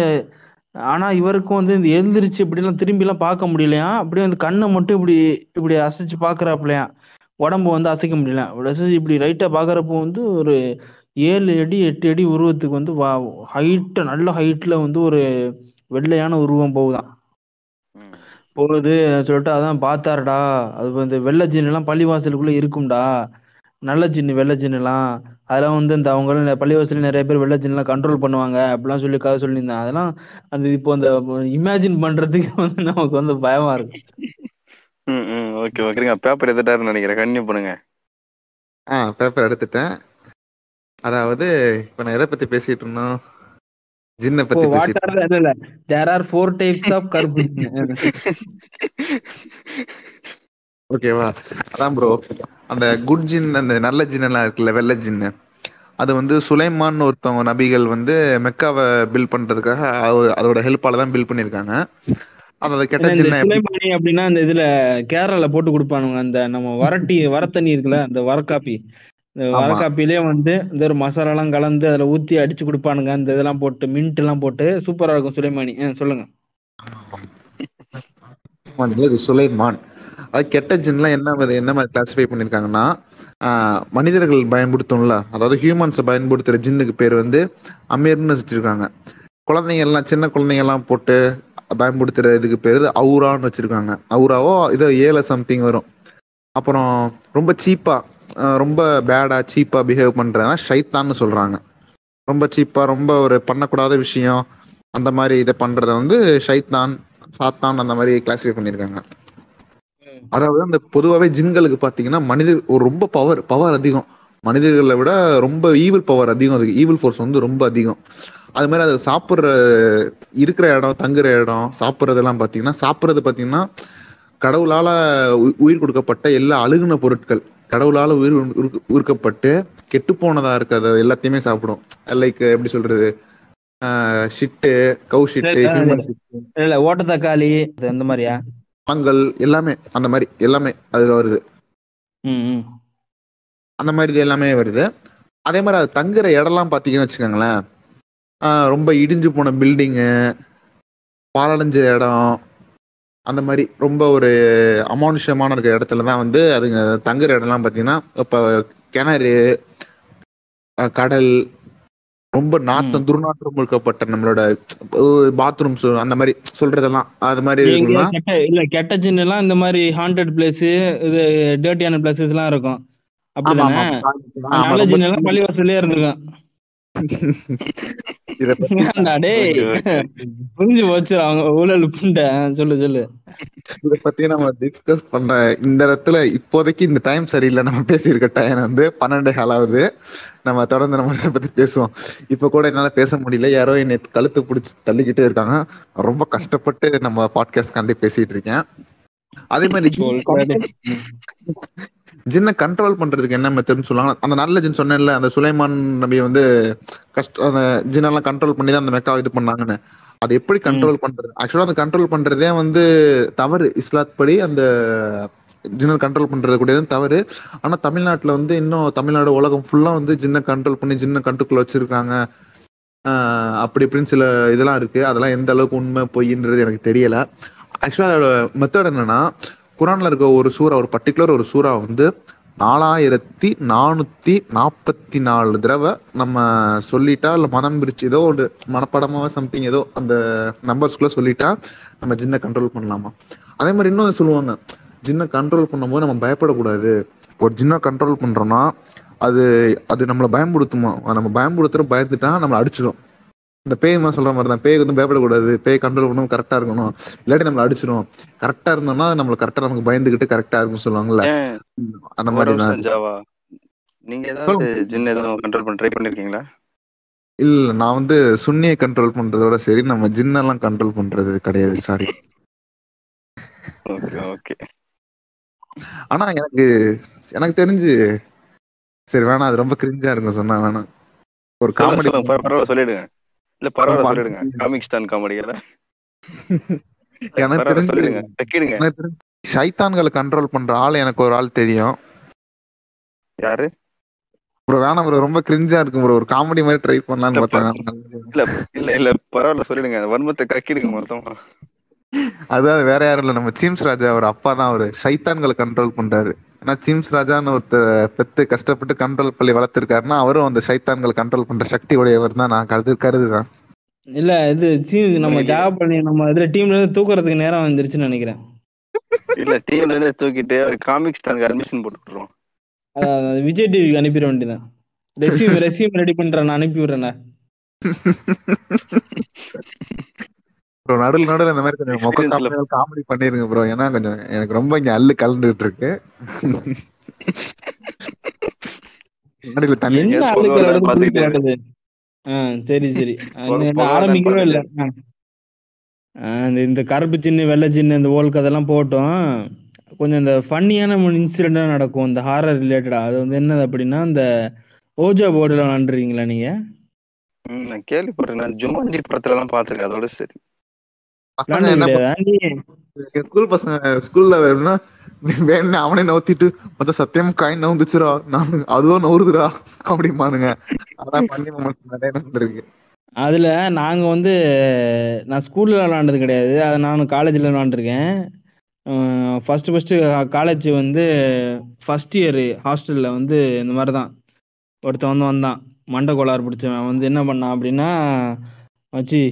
ஆனா இவருக்கும் வந்து இந்த எழுந்திருச்சு இப்படிலாம் திரும்பிலாம் பார்க்க முடியலையா? அப்படியே வந்து கண்ணை மட்டும் இப்படி இப்படி அசைச்சு பார்க்கறாப்புலையா? உடம்பு வந்து அசைக்க முடியல. இப்படி அசைச்சு இப்படி ரைட்டா பார்க்கறப்போ வந்து ஒரு ஏழு அடி எட்டு அடி உருவத்துக்கு வந்து ஹைட்டு நல்ல ஹைட்ல வந்து ஒரு வெள்ளையான உருவம் போகுதாம் ம், போகுது சொல்லிட்டு அதான் பார்த்தாருடா. அது வந்து வெள்ளை ஜின்னு எல்லாம் பள்ளிவாசலுக்குள்ள இருக்கும்டா. நல்ல ஜின்னு வெள்ளை ஜின்னு எல்லாம் அதெல்லாம் வந்து இந்த அவங்க பள்ளிவாசல் நிறைய பேர் வெள்ளை ஜின்னுலாம் கண்ட்ரோல் பண்ணுவாங்க அப்படிலாம் சொல்லி கதை சொல்லியிருந்தேன். அதெல்லாம் அந்த இப்போ அந்த இமேஜின் பண்றதுக்கு வந்து நமக்கு வந்து பயமா இருக்கு. ம், ம், ஓகே ஓகேங்க பேப்பர் எடுத்துட்டாருன்னு நினைக்கிறேன். கண்டினியூ பண்ணுங்க. ஆ பேப்பர் எடுத்துட்டேன். அதாவது இப்ப நான் எதை பத்தி பேசிட்டு இருந்தோம்? ஜின்னை பத்தி பேசிட்டு வாட்டர் இல்ல இல்ல. There are four types of ஜின்னு ஓகேவா அதான் ப்ரோ அந்த குட் ஜின் அந்த நல்ல ஜின் எல்லாம் இருக்குல்ல வெள்ளை ஜின்னு அது வந்து சுலைமான் ஒருத்தவங்க நபிகள் வந்து மெக்காவை பில் பண்றதுக்காக அதோட ஹெல்ப்பால தான் பில் பண்ணிருக்காங்க அது அந்த கெட்ட ஜின்னை சுலைமானி அப்படின்னா இந்த இதுல கேரளால போட்டு கொடுப்பானுங்க. அந்த நம்ம வரட்டி வரத்தண்ணி இருக்குல்ல அந்த வரக்காப்பி. வரக்காப்பிலே வந்து இந்த ஒரு மசாலா எல்லாம் கலந்து அதுல ஊத்தி அடிச்சு கொடுப்பானுங்க. அந்த இதெல்லாம் போட்டு மின்ட் எல்லாம் போட்டு சூப்பரா இருக்கும் சுலைமானி. சொல்லுங்க. சுலைமான். அது கெட்ட ஜின்லாம் என்ன மாதிரி என்ன மாதிரி கிளாசிஃபை பண்ணியிருக்காங்கன்னா மனிதர்கள் பயன்படுத்தும்ல. அதாவது ஹியூமன்ஸை பயன்படுத்துகிற ஜின்னுக்கு பேர் வந்து அமீர்னு வச்சுருக்காங்க. குழந்தைங்கள்லாம் சின்ன குழந்தைங்க எல்லாம் போட்டு பயன்படுத்துகிற இதுக்கு பேர் அவுரான்னு வச்சுருக்காங்க. அவுராவோ இதோ ஏழை சம்திங் வரும். அப்புறம் ரொம்ப சீப்பாக ரொம்ப பேடாக சீப்பாக பிஹேவ் பண்ணுறதுனா ஷைத்தான்னு சொல்கிறாங்க ரொம்ப சீப்பாக ரொம்ப ஒரு பண்ணக்கூடாத விஷயம். அந்த மாதிரி இதை பண்ணுறத வந்து ஷைத்தான் சாத்தான் அந்த மாதிரி கிளாஸிஃபை பண்ணியிருக்காங்க அதாவது அந்த பொதுவாகவே ஜின்களுக்கு பார்த்தீங்கன்னா மனிதர் ஒரு ரொம்ப பவர் பவர் அதிகம். மனிதர்களை விட ரொம்ப ஈவில் பவர் அதிகம். அதுக்கு ஈவில் ஃபோர்ஸ் வந்து ரொம்ப அதிகம். அது மாதிரி அது சாப்பிட்ற இருக்கிற இடம் தங்குற இடம் சாப்பிட்றதெல்லாம் பார்த்தீங்கன்னா சாப்பிட்றது பார்த்தீங்கன்னா கடவுளால உயிர் கொடுக்கப்பட்ட எல்லா அழுகுன பொருட்கள். கடவுளால உயிர் உரு- உருக்கப்பட்டு கெட்டு போனதா இருக்கிறத எல்லாத்தையுமே சாப்பிடும். லைக் எப்படி சொல்றது? ஷிட்டு கவு ஷிட்டு இல்ல இல்ல ஓட்ட தக்காளி அந்த மாதிரியா? பழங்கள் எல்லாமே அந்த மாதிரி எல்லாமே அதுல வருது. அந்த மாதிரி இது எல்லாமே வருது. அதே மாதிரி அது தங்குற இடம்லாம் பார்த்தீங்கன்னு வச்சுக்கோங்களேன். ரொம்ப இடிஞ்சு போன பில்டிங்கு பாலடைஞ்ச இடம் அந்த மாதிரி ரொம்ப ஒரு அமானுஷமான இருக்கிற இடத்துல தான் வந்து அதுங்க தங்குற இடம்லாம் பார்த்தீங்கன்னா இப்போ கிணறு கடல் ரொம்ப நாத்தம் துர்நாற்றம் இருக்கப்பட்ட நம்மளோட பாத்ரூம்ஸ் அந்த மாதிரி சொல்றதெல்லாம் அது மாதிரி இல்ல கெட்ட ஜின் எல்லாம் இந்த மாதிரி ஹாண்டட் பிளேஸ் இது டேர்ட்டியான பிளேசஸ் எல்லாம் இருக்கும். அப்படிதானே? நல்ல ஜின் எல்லாம் பள்ளிவாசல்லே இருந்திருக்கும். புரிஞ்சு போச்சு அவங்க ஊழல் புண்ட. சொல்லு சொல்லு. இத பத்தி நம்ம டிஸ்கஸ் பண்ற இந்த இடத்துல இப்போதைக்கு இந்த டைம் சரியில்லை. நம்ம பேசியிருக்க டைம் வந்து பன்னெண்டு ஆகுது. நம்ம தொடர்ந்து நம்ம இதை பத்தி பேசுவோம். இப்ப கூட என்னால பேச முடியல. யாரோ என்னை கழுத்து பிடிச்சி தள்ளிக்கிட்டே இருக்காங்க. ரொம்ப கஷ்டப்பட்டு நம்ம பாட்காஸ்ட் காண்டி பேசிட்டு இருக்கேன். அதே மாதிரி. ஜின்னை கண்ட்ரோல் பண்றதுக்கு என்ன மெத்தட்னு சொல்லுவாங்க? அந்த நல்ல ஜின் சொன்னேன்ல அந்த சுலைமான் நபி வந்து கஷ்ட அந்த ஜின்னெல்லாம் கண்ட்ரோல் பண்ணி தான் அந்த மெக்கா இது பண்ணாங்கன்னு. அது எப்படி கண்ட்ரோல் பண்றது? ஆக்சுவலா அந்த கண்ட்ரோல் பண்றதே வந்து தவறு. இஸ்லாத் படி அந்த ஜின்னை கண்ட்ரோல் பண்றது கூடியது தவறு. ஆனா தமிழ்நாட்டுல வந்து இன்னும் தமிழ்நாடு உலகம் ஃபுல்லா வந்து ஜின்னை கண்ட்ரோல் பண்ணி ஜின்னை கண்ட்ரோல் வச்சிருக்காங்க. ஆஹ் அப்படி இப்படின்னு சில இதெல்லாம் இருக்கு. அதெல்லாம் எந்த அளவுக்கு உண்மை பொய்ன்றது எனக்கு தெரியல. ஆக்சுவலா அதோட மெத்தட் என்னன்னா குரான்ல இருக்க ஒரு சூறா ஒரு பர்டிகுலர் ஒரு சூறா வந்து நாலாயிரத்தி நானூத்தி நாற்பத்தி நாலு தடவை நம்ம சொல்லிட்டா இல்ல மதம் பிரிச்சு ஏதோ ஒரு மனப்படமா சம்திங் ஏதோ அந்த நம்பர்ஸ்குள்ள சொல்லிட்டா நம்ம ஜின்னை கண்ட்ரோல் பண்ணலாமா? அதே மாதிரி இன்னும் சொல்லுவாங்க ஜின்னை கண்ட்ரோல் பண்ணும்போது நம்ம பயப்படக்கூடாது. ஒரு ஜின்னை கண்ட்ரோல் பண்றோம்னா அது அது நம்மளை பயம்படுத்துமா நம்ம பயன்படுத்துற பயந்துட்டா நம்மளை அடிச்சிடும் இந்த பேய் மாதிரி சொல்ற மாதிரி தான் பேய் வந்து பயப்படக்கூடாது. பேய் கண்ட்ரோல் பண்ணணும் கரெக்டா இருக்கணும். இல்லாட்டி நம்மளை அடிச்சிடும் கரெக்டா இருந்தோம்னா நம்மள கரெக்டா நமக்கு பயந்துகிட்டு கரெக்டா இருக்கும்னு சொல்லுவாங்கல்ல. அந்த மாதிரி தான். நீங்க ஏதாவது ஜின் எதுவும் கண்ட்ரோல் பண்ண ட்ரை பண்ணிருக்கீங்களா? இல்ல நான் வந்து சுன்னியை கண்ட்ரோல் பண்றதோட சரி நம்ம ஜின்னெல்லாம் கண்ட்ரோல் பண்றது கிடையாது. சாரி ஓகே ஆனா எனக்கு எனக்கு தெரிஞ்சு. சரி வேணாம். அது ரொம்ப கிரிஞ்சா இருக்கும் சொன்னா வேணாம். ஒரு காமெடி சொல்லிடுங்க. இல்ல பரவாயில்ல. சொல்லிடுங்க. காமிக் ஸ்டான் காமெடி எனக்கு சொல்லிடுங்க. தெரிஞ்சு ஷைத்தான்களை கண்ட்ரோல் பண்ற ஆள் எனக்கு ஒரு ஆள் தெரியும். யாரு? ப்ரோ வேணாம் ப்ரோ ரொம்ப கிரிஞ்சா இருக்கும் ப்ரோ ஒரு காமெடி மாதிரி ட்ரை பண்ணலாம்னு. பார்த்தேன். இல்ல இல்ல இல்ல பரவாயில்ல சொல்லிடுங்க. வன்மத்தை கக்கிடுங்க மொத்தமா. அதாவது வேற யாரும் இல்ல. நம்ம சீம்ஸ் ராஜா அவர் அப்பா தான் அவரு. சைத்தான்களை கண்ட்ரோல் பண்றாரு. ஏன்னா சீம்ஸ் ராஜான்னு ஒருத்தர் பெத்து கஷ்டப்பட்டு கண்ட்ரோல் பண்ணி வளர்த்திருக்காருன்னா அவரும் அந்த சைத்தான்களை கண்ட்ரோல் பண்ற சக்தி உடையவர் தான். நான் கருது கருதுதான் இல்ல இது டீம் நம்ம ஜாப் பண்ணி நம்ம இதுல டீம்ல இருந்து தூக்குறதுக்கு நேரம் வந்துருச்சுன்னு நினைக்கிறேன். இல்ல டீம்ல இருந்து தூக்கிட்டு அவர் காமிக் ஸ்டானுக்கு அட்மிஷன் போட்டு விட்டுருவோம் அஹ் விஜய் டிவிக்கு அனுப்பிட வேண்டியதான் ரெசியூம் ரெசியூம் ரெடி பண்றேன் நான் அனுப்பி விடுறேன் ப்ரோ நடுவில் நடுவில் இந்த மாதிரி கொஞ்சம் மொக்க காமெடி பண்ணிருங்க ப்ரோ ஏன்னா கொஞ்சம் எனக்கு ரொம்ப இங்க அல்லு கலந்துட்டு இருக்கு நடுவில் தண்ணி சரி சரி. நான் இல்லை. இந்த கருப்பு சின்ன வெள்ளை சின்ன இந்த ஓல் கதெல்லாம் போட்டோம். கொஞ்சம் இந்த ஃபன்னியான இன்சிடென்ட்டாக நடக்கும். இந்த ஹாரர் ரிலேட்டடா அது வந்து என்னது அப்படின்னா இந்த ஓஜா போர்டில் விளாண்டுறீங்களா நீங்க? நான் கேள்விப்பட்டேன் நான் படத்துல எல்லாம் பாத்துருக்கேன் அதோட சரி பசங்க என்ன விளாண்டு கிடையாது ஸ்கூல் பசங்க ஸ்கூல்ல வேணும்னா வேணும் அவனே நவுத்திட்டு மொத்த சத்தியம் காயின் நவுந்துச்சுரா நான் அதுவும் நவுறுதுடா அப்படிமானுங்க அதான் பண்ணி நிறைய நடந்திருக்கு. அதில் நாங்கள் வந்து நான் ஸ்கூலில் விளாண்டது கிடையாது. அதை நான் காலேஜில் விளாண்டுருக்கேன். ஃபஸ்ட்டு ஃபஸ்ட்டு காலேஜ் வந்து ஃபஸ்ட் இயர் ஹாஸ்டலில் வந்து இந்த மாதிரி தான் ஒருத்தன் வந்து வந்தான். மண்டை கோளாறு பிடிச்சவன். வந்து என்ன பண்ணான் அப்படின்னா மச்சி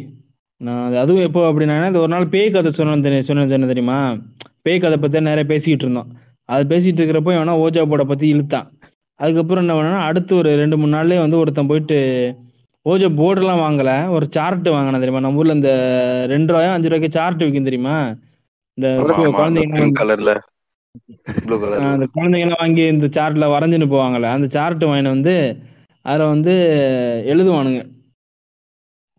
நான் அது- அதுவும் எப்போ அப்படின்னா இந்த ஒரு நாள் பேய் கதை சொன்னேன் தெரி- சொன்னேன் சொன்னேன் தெரியுமா? பேய் கதை பற்றி நிறைய பேசிக்கிட்டு இருந்தோம். அது பேசிட்டு இருக்கிறப்போ எவனா ஓஜா போர்டை பற்றி இழுத்தான். அதுக்கப்புறம் என்ன பண்ணா அடுத்து ஒரு ரெண்டு மூணு நாள்லயே வந்து ஒருத்தன் போயிட்டு ஓஜோ போர்டெல்லாம் வாங்கல. ஒரு சார்ட் வாங்கினேன் தெரியுமா? நம்ம ஊர்ல இந்த ரெண்டு ரூபாயோ அஞ்சு ரூபாய்க்கு சார்ட் விற்கும் தெரியுமா? இந்த குழந்தைங்க அந்த குழந்தைங்கலாம் வாங்கி இந்த சார்ட்ல வரைஞ்சுன்னு போவாங்கல்ல அந்த சார்ட் வாங்கிட்டு வந்து அதில் வந்து எழுதுவானுங்க.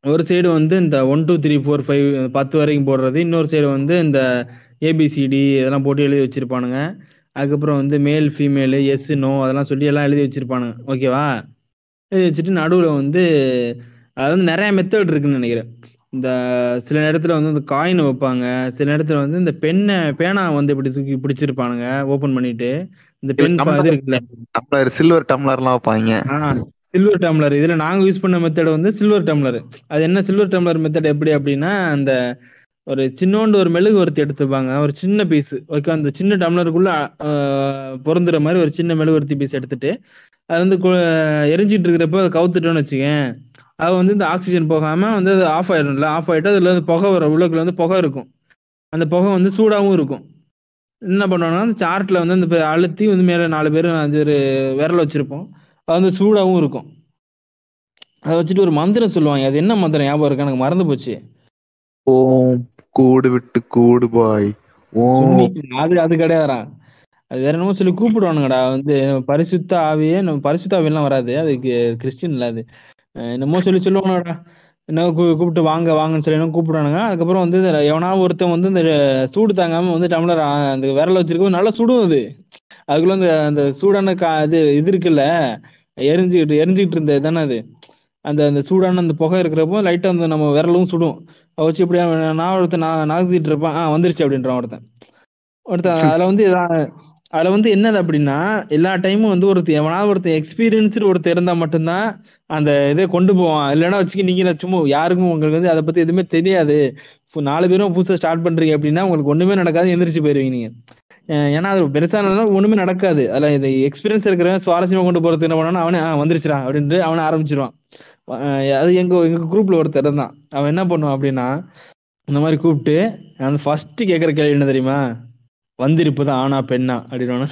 ஒரு சைடு வந்து இந்த one two three four five பத்து வரைக்கும் போடுறது. இன்னொரு சைடு வந்து இந்த ஏபிசிடி இதெல்லாம் போட்டு எழுதி வச்சிருப்பானுங்க. அதுக்கப்புறம் வந்து மேல் ஃபீமேலு எஸ் நோ அதெல்லாம் சொல்லி எல்லாம் எழுதி வச்சிருப்பானுங்க. ஓகேவா எழுதி வச்சுட்டு நடுவில் வந்து அது வந்து நிறைய மெத்தட் இருக்குன்னு நினைக்கிறேன். இந்த சில நேரத்தில் வந்து இந்த காயின் வைப்பாங்க. சில நேரத்தில் வந்து இந்த பெண்ணை பேனா வந்து இப்படி தூக்கி பிடிச்சிருப்பானுங்க. ஓப்பன் பண்ணிட்டு. இந்த பென் பா- இது இருக்குல்ல. டம்ளர் சில்வர் டம்ளர்லாம் வைப்பாங்க. சில்வர் டம்ளர் இதுல நாங்க யூஸ் பண்ண மெத்தட் வந்து சில்வர் டம்ளர் அது என்ன சில்வர் டம்ளர் மெத்தட் எப்படி அப்படின்னா அந்த ஒரு சின்னோண்டு ஒரு மெழுகுவர்த்தி எடுத்துப்பாங்க. ஒரு சின்ன பீஸ் ஓகே அந்த சின்ன டம்ளருக்குள்ள பொருந்துற மாதிரி ஒரு சின்ன மெழுகுவர்த்தி பீஸ் எடுத்துட்டு அது வந்து கு- எரிஞ்சிட்டு இருக்கிறப்ப அதை கவுத்துட்டோம்னு வச்சுக்கேன். அது வந்து இந்த ஆக்சிஜன் போகாம வந்து அது ஆஃப் ஆயிடும்ல. ஆஃப் ஆயிட்டு அதுல வந்து புகை வர உள்ளக்குள்ள வந்து புகை இருக்கும். அந்த புகை வந்து சூடாகவும் இருக்கும். என்ன பண்ணுவாங்கன்னா அந்த சார்ட்ல வந்து அந்த அழுத்தி வந்து மேல நாலு பேர் அஞ்சு பேர் விரல் வச்சிருப்போம். வந்து சூடாகவும் இருக்கும். அதை வச்சுட்டு ஒரு மந்திரம் சொல்லுவாங்க. அது என்ன மந்திரம் ஞாபகம் இருக்கு? எனக்கு மறந்து போச்சு. ஓம் கூடு விட்டு கூடு பாய். ஓம். அது அது கிடையாதுடா. அது வேற என்னமோ சொல்லி கூப்பிடுவானுங்கடா. வந்து பரிசுத்த ஆவியே நம்ம பரிசுத்த ஆவியெல்லாம் வராது. அதுக்கு கிறிஸ்டின்ல அது. என்னமோ சொல்லி சொல்லுவானுங்கடா. என்ன கூப்பிட்டு வாங்க வாங்கன்னு சொல்லி என்ன கூப்பிடுவானுங்க. அதுக்கப்புறம் வந்து எவனாவது ஒருத்தன் வந்து இந்த சூடு தாங்காம வந்து டம்ளர் அந்த விரல வச்சிருக்கும் நல்லா சுடும் அது. அதுக்குள்ள அந்த அந்த சூடான கா இது இது இருக்குல்ல. எரிஞ்சுக்கிட்டு எரிஞ்சுக்கிட்டு இருந்தது தானே அது? அந்த அந்த சூடான அந்த புகை இருக்கிறப்போ லைட்டா அந்த நம்ம விரலும் சுடும். வச்சு இப்படியே நான் ஒருத்தன் நான் நகர்த்திட்டு இருப்பான். ஆ வந்துருச்சு அப்படின்றான் ஒருத்தன். ஒருத்தன் அதுல வந்து அதுல வந்து என்னது அப்படின்னா எல்லா டைமும் வந்து ஒருத்தர் எவனாவது ஒருத்தன் எக்ஸ்பீரியன்ஸ்டு ஒருத்தர் இருந்தா மட்டும்தான் அந்த இதை கொண்டு போவான். இல்லைன்னா வச்சுக்க நீங்க சும்மா யாருக்கும் உங்களுக்கு வந்து அதை பத்தி எதுவுமே தெரியாது. நாலு பேரும் புதுசா ஸ்டார்ட் பண்றீங்க அப்படின்னா உங்களுக்கு ஒண்ணுமே நடக்காது எந்திரிச்சு போயிருவீங்க நீங்க. ஏன்னா அது பெருசானாலும் ஒண்ணுமே நடக்காது. அதுல இது எக்ஸ்பீரியன்ஸ் இருக்கிறவன் சுவாரஸ்யமா கொண்டு போறது என்ன பண்ணானா அவனே வந்துருச்சுறான் அப்படின்ட்டு அவனை ஆரம்பிச்சிருவான். அது எங்க எங்க குரூப்ல ஒருத்தர் இருந்தான். அவன் என்ன பண்ணுவான் அப்படின்னா இந்த மாதிரி கூப்பிட்டு அந்த ஃபர்ஸ்ட் கேட்குற கேள்வி என்ன தெரியுமா? வந்திருப்பது ஆனா பெண்ணா? அப்படின்னு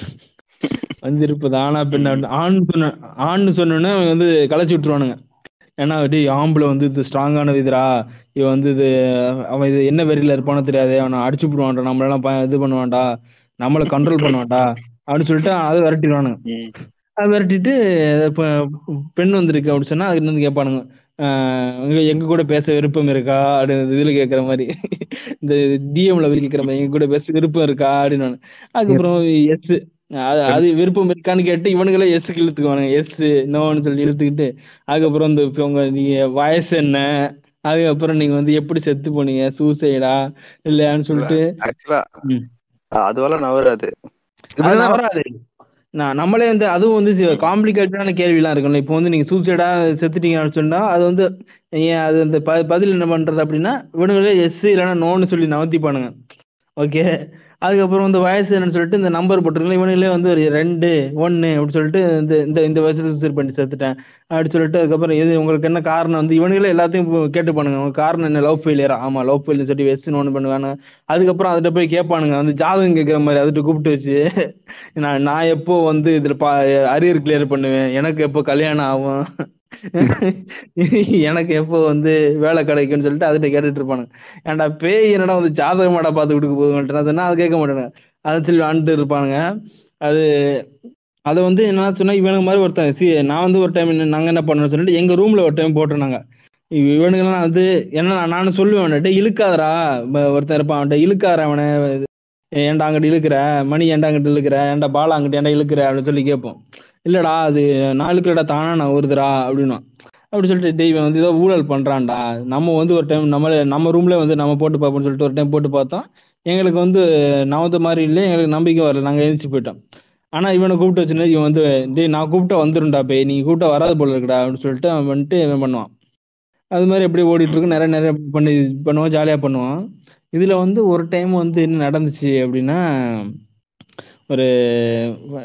வந்திருப்பது ஆனா பெண்ணா? அப்படின்னு ஆண் சொன்ன ஆண்னு சொன்னோன்னே அவன் வந்து களைச்சி விட்டுருவானுங்க. ஏன்னா டேய் ஆம்பளை வந்து இது ஸ்ட்ராங்கான இதுரா இவன் வந்து இது அவன் இது என்ன வெறியில இருப்பானோ தெரியாது. அவனை அடிச்சு விடுவான்டா நம்மளெல்லாம் இது பண்ணுவான்டா. நம்மளை கண்ட்ரோல் பண்ணுவான்டா அப்படின்னு சொல்லிட்டு அதை விரட்டிடுவானுங்க. அதை விரட்டிட்டு இப்போ பெண் வந்திருக்கு அப்படின்னு சொன்னா அதுக்கு வந்து கேட்பானுங்க. எங்க கூட பேச விருப்பம் இருக்கா? அப்படின்னு இதுல கேட்கற மாதிரி. இந்த டிஎம்ல கேட்கற மாதிரி எங்க கூட பேச விருப்பம் இருக்கா? அப்படின்னு அதுக்கப்புறம் எஸ் அது அது விருப்பம் இருக்கான்னு கேட்டு இவனுங்களே எஸ்க்கு இழுத்துக்குவானுங்க. எஸ் நோன்னு சொல்லி இழுத்துக்கிட்டு அதுக்கப்புறம் இந்த உங்க நீங்க வயசு என்ன? அதுக்கப்புறம் நீங்க வந்து எப்படி செத்து போனீங்க? சூசைடா இல்லையான்னு சொல்லிட்டு. அதுவெல்லாம் நவராது. அது இப்படிதான் வராது நான் நம்மளே வந்து அதுவும் வந்து காம்ப்ளிகேட்டடான கேள்விலாம் இருக்கும்ல. இப்போ வந்து நீங்க சூசைடா செத்துட்டீங்கன்னு சொன்னா அது வந்து ஏன் அது அந்த ப- பதில் என்ன பண்றது அப்படின்னா இவனுங்களே எஸ் இல்லைன்னா நோன்னு சொல்லி நவத்திப்பானுங்க ஓகே அதுக்கப்புறம் வந்து வயசு என்னன்னு சொல்லிட்டு இந்த நம்பர் போட்டுருக்கலாம் இவனுங்களே வந்து ஒரு ரெண்டு ஒன்னு அப்படின்னு சொல்லிட்டு இந்த இந்த இந்த வயசுல சூசைட் பண்ணி செத்துட்டேன். அப்படின்னு சொல்லிட்டு அதுக்கப்புறம் எது உங்களுக்கு என்ன காரணம்? வந்து இவனுங்களே எல்லாத்தையும் கேட்டு பண்ணுங்க காரணம் என்ன? லவ் ஃபெயிலியரா ஆமா லவ் ஃபெயிலியர் சொல்லி வெஸ்ட்னு ஒன்று பண்ணுவாங்க அதுக்கப்புறம் அதுகிட்ட போய் கேட்பானுங்க. வந்து ஜாதகம் கேட்குற மாதிரி அதுகிட்ட கூப்பிட்டு வச்சு நான் நான் எப்போ வந்து இதுல பா அரியர் கிளியர் பண்ணுவேன்? எனக்கு எப்போ கல்யாணம் ஆகும்? எனக்கு எப்போ வந்து வேலை கிடைக்கும்னு சொல்லிட்டு அதுகிட்ட கேட்டுட்டு இருப்பானுங்க. ஏன்டா பேய் என்னடா வந்து ஜாதகமாடா பார்த்து கொடுக்க போக மாட்டேன் சொன்னா அது கேட்க மாட்டானுங்க அதை சொல்லி வந்துட்டு இருப்பானுங்க. அது அதை வந்து என்ன சொன்னா இவனுக்கு மாதிரி ஒருத்தன் சி நான் வந்து ஒரு டைம் நாங்க என்ன பண்ணணும்னு சொல்லிட்டு எங்க ரூம்ல ஒரு டைம் போட்டிருந்தாங்க. இவனுங்கெல்லாம் வந்து என்ன நானும் சொல்லுவேன் இழுக்காதரா இழுக்காதடா. ஒருத்தன் இருப்பான் அவன்கிட்ட இழுக்காத அவனை. ஏன்டா அங்கிட்டு இழுக்கிற? மணி ஏன்டா அங்கிட்டு இழுக்கிற? ஏன்டா பாலா அங்கிட்டு ஏன்டா இழுக்கிற? அப்படின்னு சொல்லி கேட்போம். இல்லடா அது நான் தானா நான் வருதுடா அப்படின்னா அப்படி சொல்லிட்டு தெய்வம் இவன் வந்து ஏதோ ஊழல் பண்றான்டா. நம்ம வந்து ஒரு டைம் நம்ம நம்ம ரூம்ல வந்து நம்ம போட்டு பார்ப்போம்னு சொல்லிட்டு ஒரு டைம் போட்டு பார்த்தோம். எங்களுக்கு வந்து நவந்த மாதிரி இல்லை எங்களுக்கு நம்பிக்கை வரல. நாங்க எழுந்திரிச்சு போயிட்டோம். ஆனா இவனை கூப்பிட்டு வச்சுனா இவன் வந்து டேய் நான் கூப்பிட்டா வந்துருண்டா போய் நீ கூப்பிட்டா வராது போல இருக்குடா அப்படின்னு சொல்லிட்டு அவன் வந்துட்டு இவன் பண்ணுவான். அது மாதிரி எப்படி ஓடிட்டு இருக்கு. நிறைய நிறைய பண்ணி பண்ணுவோம் ஜாலியா பண்ணுவான் இதுல வந்து ஒரு டைம் வந்து என்ன நடந்துச்சு அப்படின்னா ஒரு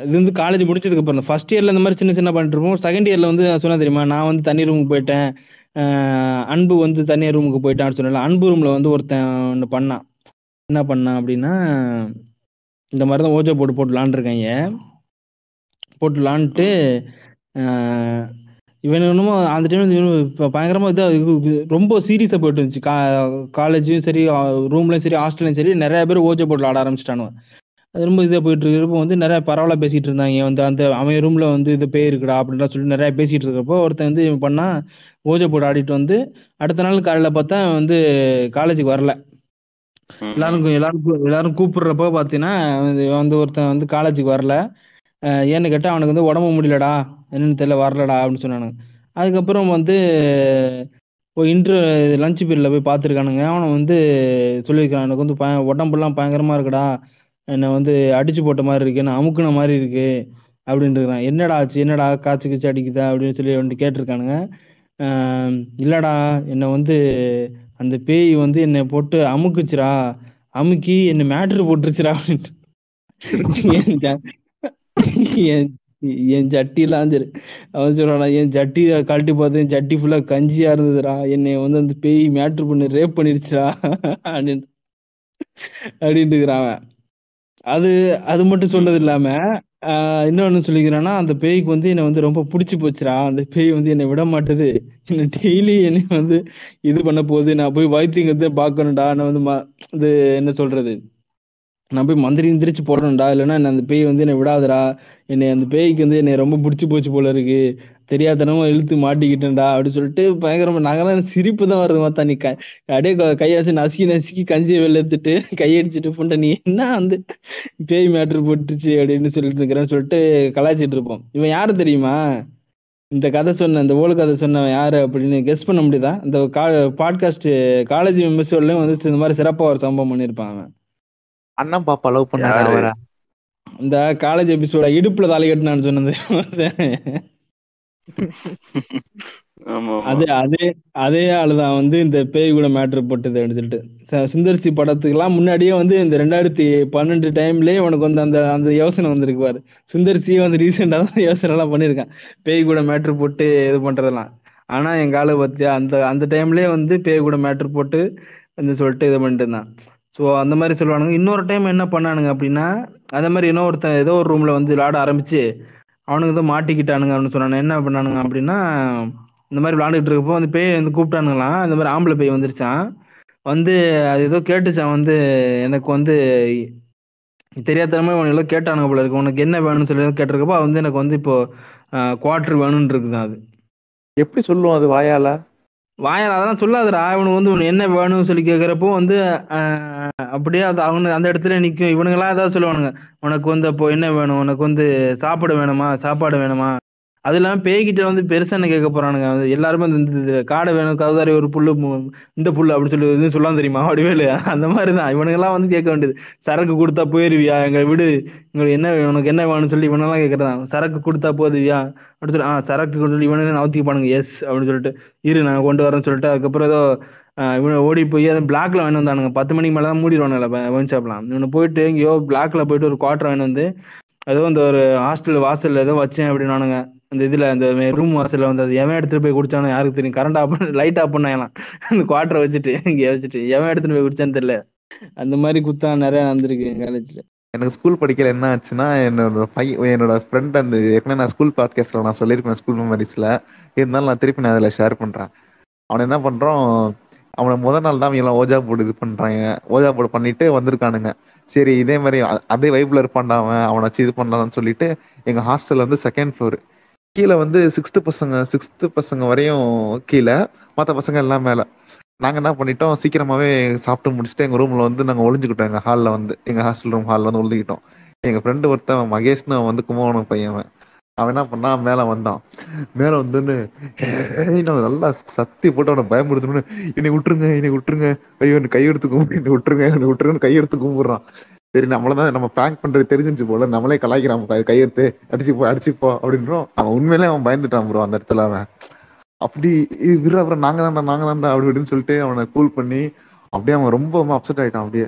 இது வந்து காலேஜ் முடிச்சதுக்கு அப்புறம். ஃபர்ஸ்ட் இயர்ல இந்த மாதிரி சின்ன சின்ன பண்ணிட்டு இருப்போம். செகண்ட் இயர்ல வந்து சொன்னா தெரியுமா? நான் வந்து தனி ரூமுக்கு போயிட்டேன். அன்பு வந்து தனியார் ரூமுக்கு போயிட்டான்னு சொன்னால அன்பு ரூம்ல வந்து ஒருத்தன் ஒன்று பண்ணான். என்ன பண்ணான் அப்படின்னா இந்த மாதிரி தான் ஓஜோ போட்டு போட்டு விளாண்டுருக்காங்க போட்டு விளாண்டுட்டு இவன் என்னமோ அந்த டைம் இப்போ பயங்கரமாக இதாக ரொம்ப சீரியஸாக போயிட்டு இருந்துச்சு. கா காலேஜும் சரி ரூம்லையும் சரி ஹாஸ்டல்லையும் சரி நிறைய பேர் ஓஜோ போட்டு விளாட ஆரம்பிச்சிட்டானுவன் அது ரொம்ப இதாக போயிட்டு இருக்கிறப்போ வந்து நிறைய பரவாயில்ல பேசிட்டு இருந்தாங்க. வந்து அந்த அவன் ரூம்ல வந்து இது பேர் இருக்குடா அப்படின்லாம் சொல்லி நிறைய பேசிட்டு இருக்கிறப்போ ஒருத்தன் வந்து இவன் பண்ணா ஓஜோ போட்டு ஆடிட்டு வந்து அடுத்த நாள் காலையில் பார்த்தா வந்து காலேஜுக்கு வரல. எல்லாருக்கும் எல்லாரும் எல்லாரும் எல்லாரும் கூப்பிடுறப்போ பார்த்தீங்கன்னா வந்து ஒருத்தன் வந்து காலேஜுக்கு வரல. ஏன்னு கேட்டால் அவனுக்கு வந்து உடம்பு முடியலடா. என்னன்னு தெரியல வரலடா அப்படின்னு சொன்னானுங்க. அதுக்கப்புறம் வந்து இப்போ லஞ்ச் பீரியடில் போய் பார்த்துருக்கானுங்க. அவனை வந்து சொல்லியிருக்கான் எனக்கு வந்து பய உடம்புலாம் பயங்கரமாக இருக்குடா. என்னை வந்து அடிச்சு போட்ட மாதிரி இருக்கு என்ன அமுக்குன மாதிரி இருக்கு அப்படின்ட்டு இருக்கிறான். என்னடா ஆச்சு? என்னடா காய்ச்சி கிச்சு அடிக்குதா? அப்படின்னு சொல்லி வந்துட்டு கேட்டிருக்கானுங்க. இல்லடா என்னை வந்து அந்த பேய் வந்து என்னை போட்டு அமுக்குச்சுரா அமுக்கி என்னை மேட்ரு போட்டுருச்சுரா அப்படின்ட்டு. என் என் ஜட்டிலாம் சரி. அவன் சொல்றான் என் ஜட்டி கழட்டி பார்த்தேன் ஜட்டி ஃபுல்லா கஞ்சியா இருந்ததுடா. என்னை வந்து அந்த பேய் மேட்ரு பண்ணி ரேப் பண்ணிருச்சுடா அப்படின்னு அப்படின்ட்டு இருக்கிறான் அவன். அது அது மட்டும் சொல்றது இல்லாம ஆஹ் இன்னொன்னு சொல்லிக்கிறேன்னா அந்த பேய்க்கு வந்து என்னை வந்து ரொம்ப பிடிச்சி போச்சுடா. அந்த பேய் வந்து என்னை விட மாட்டுது. என்ன டெய்லி என்னை வந்து இது பண்ண போகுது. நான் போய் வைத்தியங்கிறத பார்க்கணும்டா. நான் வந்து ம- இது என்ன சொல்றது? நான் போய் மந்திரி எந்திரிச்சு போடணும்டா. இல்லைன்னா என்ன அந்த பேய் வந்து என்னை விடாதடா. என்னை அந்த பேய்க்கு வந்து என்னை ரொம்ப பிடிச்சி போச்சு போல இருக்கு. தெரியாதனமா இழுத்து மாட்டிக்கிட்டேன்டா அப்படின்னு சொல்லிட்டு பயங்கரமா நாங்கெல்லாம் சிரிப்பு தான் வருது மாத்தா. நீ க அப்படியே கையாச்சு நசுக்கி நசுக்கி கஞ்சியை வெளில எடுத்துட்டு கையடிச்சிட்டு புண்ட நீ என்ன வந்து பேய் மேட்ரு போட்டுச்சு அப்படின்னு சொல்லிட்டு இருக்கிறேன்னு சொல்லிட்டு கலாய்ச்சிட்டு இருப்போம். இவன் யாரு தெரியுமா? இந்த கதை சொன்ன இந்த ஓல் கதை சொன்னவன் யாரு அப்படின்னு கெஸ் பண்ண முடியுதா? இந்த கா பாட்காஸ்ட் காலேஜ் எபிசோட்லயும் வந்து இந்த மாதிரி சிறப்பா ஒரு சம்பவம் பண்ணியிருப்பான் அவன். அண்ணன் பாப்பா லவ்? அவரை இந்த காலேஜ் எபிசோட இடுப்புல தாலி கட்டினான்னு சொன்னது. அதே அதே அதே ஆளுதான் வந்து இந்த பேய் கூட மேட்ரு போட்டது அப்படின்னு சொல்லிட்டு. ச- சுந்தர்சி படத்துக்கெல்லாம் முன்னாடியே வந்து இந்த ரெண்டாயிரத்தி பன்னெண்டு டைம்லயே உனக்கு வந்து அந்த அந்த யோசனை வந்திருக்கு பாரு சுந்தர்சியே வந்து ரீசெண்டா தான் யோசனை எல்லாம் பண்ணிருக்கான் பேய் கூட மேட்ரு போட்டு இது பண்றதெல்லாம். ஆனா எங்க ஆளு பத்தியா அந்த அந்த டைம்லயே வந்து பேய் கூட மேட்ரு போட்டு வந்து சொல்லிட்டு இது பண்ணிட்டு இருந்தான். ஸோ அந்த மாதிரி சொல்லுவானுங்க. இன்னொரு டைம் என்ன பண்ணானுங்க அப்படின்னா அந்த மாதிரி இன்னொருத்தன் ஏதோ ஒரு ரூம்ல வந்து விளாட ஆரம்பிச்சு அவனுக்கு தான் மாட்டிக்கிட்டானுங்க அப்படின்னு சொன்னானு. என்ன பண்ணானுங்க அப்படின்னா இந்த மாதிரி விளாண்டுட்டு இருக்கப்போ வந்து பேய் வந்து கூப்பிட்டானுங்களாம். இந்த மாதிரி ஆம்பளை பேய் வந்துருச்சான் வந்து அது ஏதோ கேட்டுச்சான் வந்து எனக்கு வந்து தெரியாதனமே அவன் எல்லாம் கேட்டானுங்க போல இருக்கு. உனக்கு என்ன வேணும்னு சொல்லி கேட்டிருக்கப்போ வந்து எனக்கு வந்து இப்போ குவார்டர் வேணும்னு இருக்குதான் அது. எப்படி சொல்லுவோம் அது வாயால? வாயால் அதெல்லாம் சொல்லாதடா. இவனுக்கு வந்து உனக்கு என்ன வேணும்னு சொல்லி கேட்குறப்போ வந்து அப்படியே அது அவங்க அந்த இடத்துல நிற்கும் இவனுங்களாம் ஏதாவது சொல்லுவானுங்க. உனக்கு வந்து அப்போ என்ன வேணும்? உனக்கு வந்து சாப்பாடு வேணுமா? சாப்பாடு வேணுமா? அது இல்லாமல் பேய்கிட்ட வந்து பெருசா என்ன கேட்க போறானுங்க? வந்து எல்லாருமே வந்து இந்த காடை வேணும் கவுதாரி ஒரு புல்லு இந்த புல்லு அப்படி சொல்லி எதுவும் சொல்லாம தெரியுமா? வடிவேலு அந்த மாதிரி தான் இவனுங்கெல்லாம் வந்து கேட்க வேண்டியது. சரக்கு கொடுத்தா போயிருவியா? எங்க விடு. உங்களுக்கு என்ன உனக்கு என்ன வேணும்னு சொல்லி இவனெல்லாம் கேட்கறதான் சரக்கு கொடுத்தா போதுவியா? அப்படின்னு சொல்லி ஆ சரக்கு சொல்லி இவனே நவுத்தி பானுங்க எஸ் அப்படின்னு சொல்லிட்டு. இரு நான் கொண்டு வரேன்னு சொல்லிட்டு அதுக்கப்புறம் ஏதோ இவனை ஓடி போய் அதை பிளாக்ல வாங்கி வந்தானுங்க. பத்து மணிக்கு மேலே தான் மூடிடுவானுங்களா ஒயின் ஷாப்லாம் இவனை போயிட்டு எங்கேயோ பிளாக்ல போயிட்டு ஒரு குவார்டர் வாங்கி வந்து ஏதோ இந்த ஒரு ஹாஸ்டல் வாசல்ல ஏதோ வச்சேன் அப்படின்னானுங்க. அந்த இதுல அந்த ரூம் வாசல்ல வந்து அது எவன் எடுத்துட்டு போய் குடிச்சானோ யாருக்கு தெரியும். கரண்ட் ஆஃப் பண்ண லைட் ஆஃப் பண்ணலாம் அந்த குவார்டரை வச்சுட்டு இங்கே வச்சுட்டு எவன் எடுத்துட்டு போய் குடிச்சான்னு தெரியல. அந்த மாதிரி குத்தா நிறைய நடந்திருக்கு காலேஜ்ல எனக்கு ஸ்கூல் படிக்கல என்ன ஆச்சுன்னா என்னோட பையன் என்னோட ஃப்ரெண்ட் அந்த ஏற்கனவே நான் ஸ்கூல் பாட்காஸ்ட்ல நான் சொல்லியிருப்பேன் ஸ்கூல் மெமரிஸ்ல இருந்தாலும் நான் திருப்பி நான் அதில் ஷேர் பண்றேன். அவன் என்ன பண்றோம் அவனை முதல் நாள் தான் அவங்க எல்லாம் ஓஜா போர்டு இது பண்றாங்க. ஓஜா போர்டு பண்ணிட்டு வந்திருக்கானுங்க. சரி இதே மாதிரி அதே வைப்ல இருப்பான்டா அவன். அவனை வச்சு இது பண்ணலாம்னு சொல்லிட்டு எங்க ஹாஸ்டல் வந்து செகண்ட் ஃப்ளோர் கீழே வந்து சிக்ஸ்த்து பசங்க சிக்ஸ்த்து பசங்க வரையும் கீழே மற்ற பசங்க எல்லாம் மேல. நாங்க என்ன பண்ணிட்டோம் சீக்கிரமாவே சாப்பிட்டு முடிச்சுட்டு எங்க ரூம்ல வந்து நாங்க ஒளிஞ்சுக்கிட்டோம். எங்க ஹால்ல வந்து எங்க ஹாஸ்டல் ரூம் ஹால்ல வந்து ஒளிஞ்சுக்கிட்டோம். எங்க ஃப்ரெண்டு ஒருத்தன் மகேஷ்னு அவன் வந்து கும்பகோணம் பையன் அவன். அவன் என்ன பண்ணான் மேல வந்தான். மேல வந்துன்னு நல்லா சத்தி போட்டு அவனை பயமுறுத்தணும்னு என்னை விட்டுருங்க என்னை விட்டுருங்க. ஐயோ என்னை கையெடுத்து கும்பிடு என்னை விட்டுருங்க என்னை விட்டுருங்கன்னு கையெடுத்து கும்பிடுறான். சரி நம்மளதான் நம்ம பிராங்க் பண்றது தெரிஞ்சிருச்சு போல நம்மளே கலாய்க்கிறான் கையெடுத்து அடிச்சு போ அடிச்சு போ அப்படின்றோம். அவன் உண்மையிலே அவன் பயந்துட்டான் ப்ரோ அந்த இடத்துல அவன். அப்படி விரு அப்புறம் நாங்க தான்டா நாங்க தான்டா அப்படி இப்படின்னு சொல்லிட்டு அவனை கூல் பண்ணி அப்படியே அவன் ரொம்ப அப்செட் ஆயிட்டான் அப்படியே.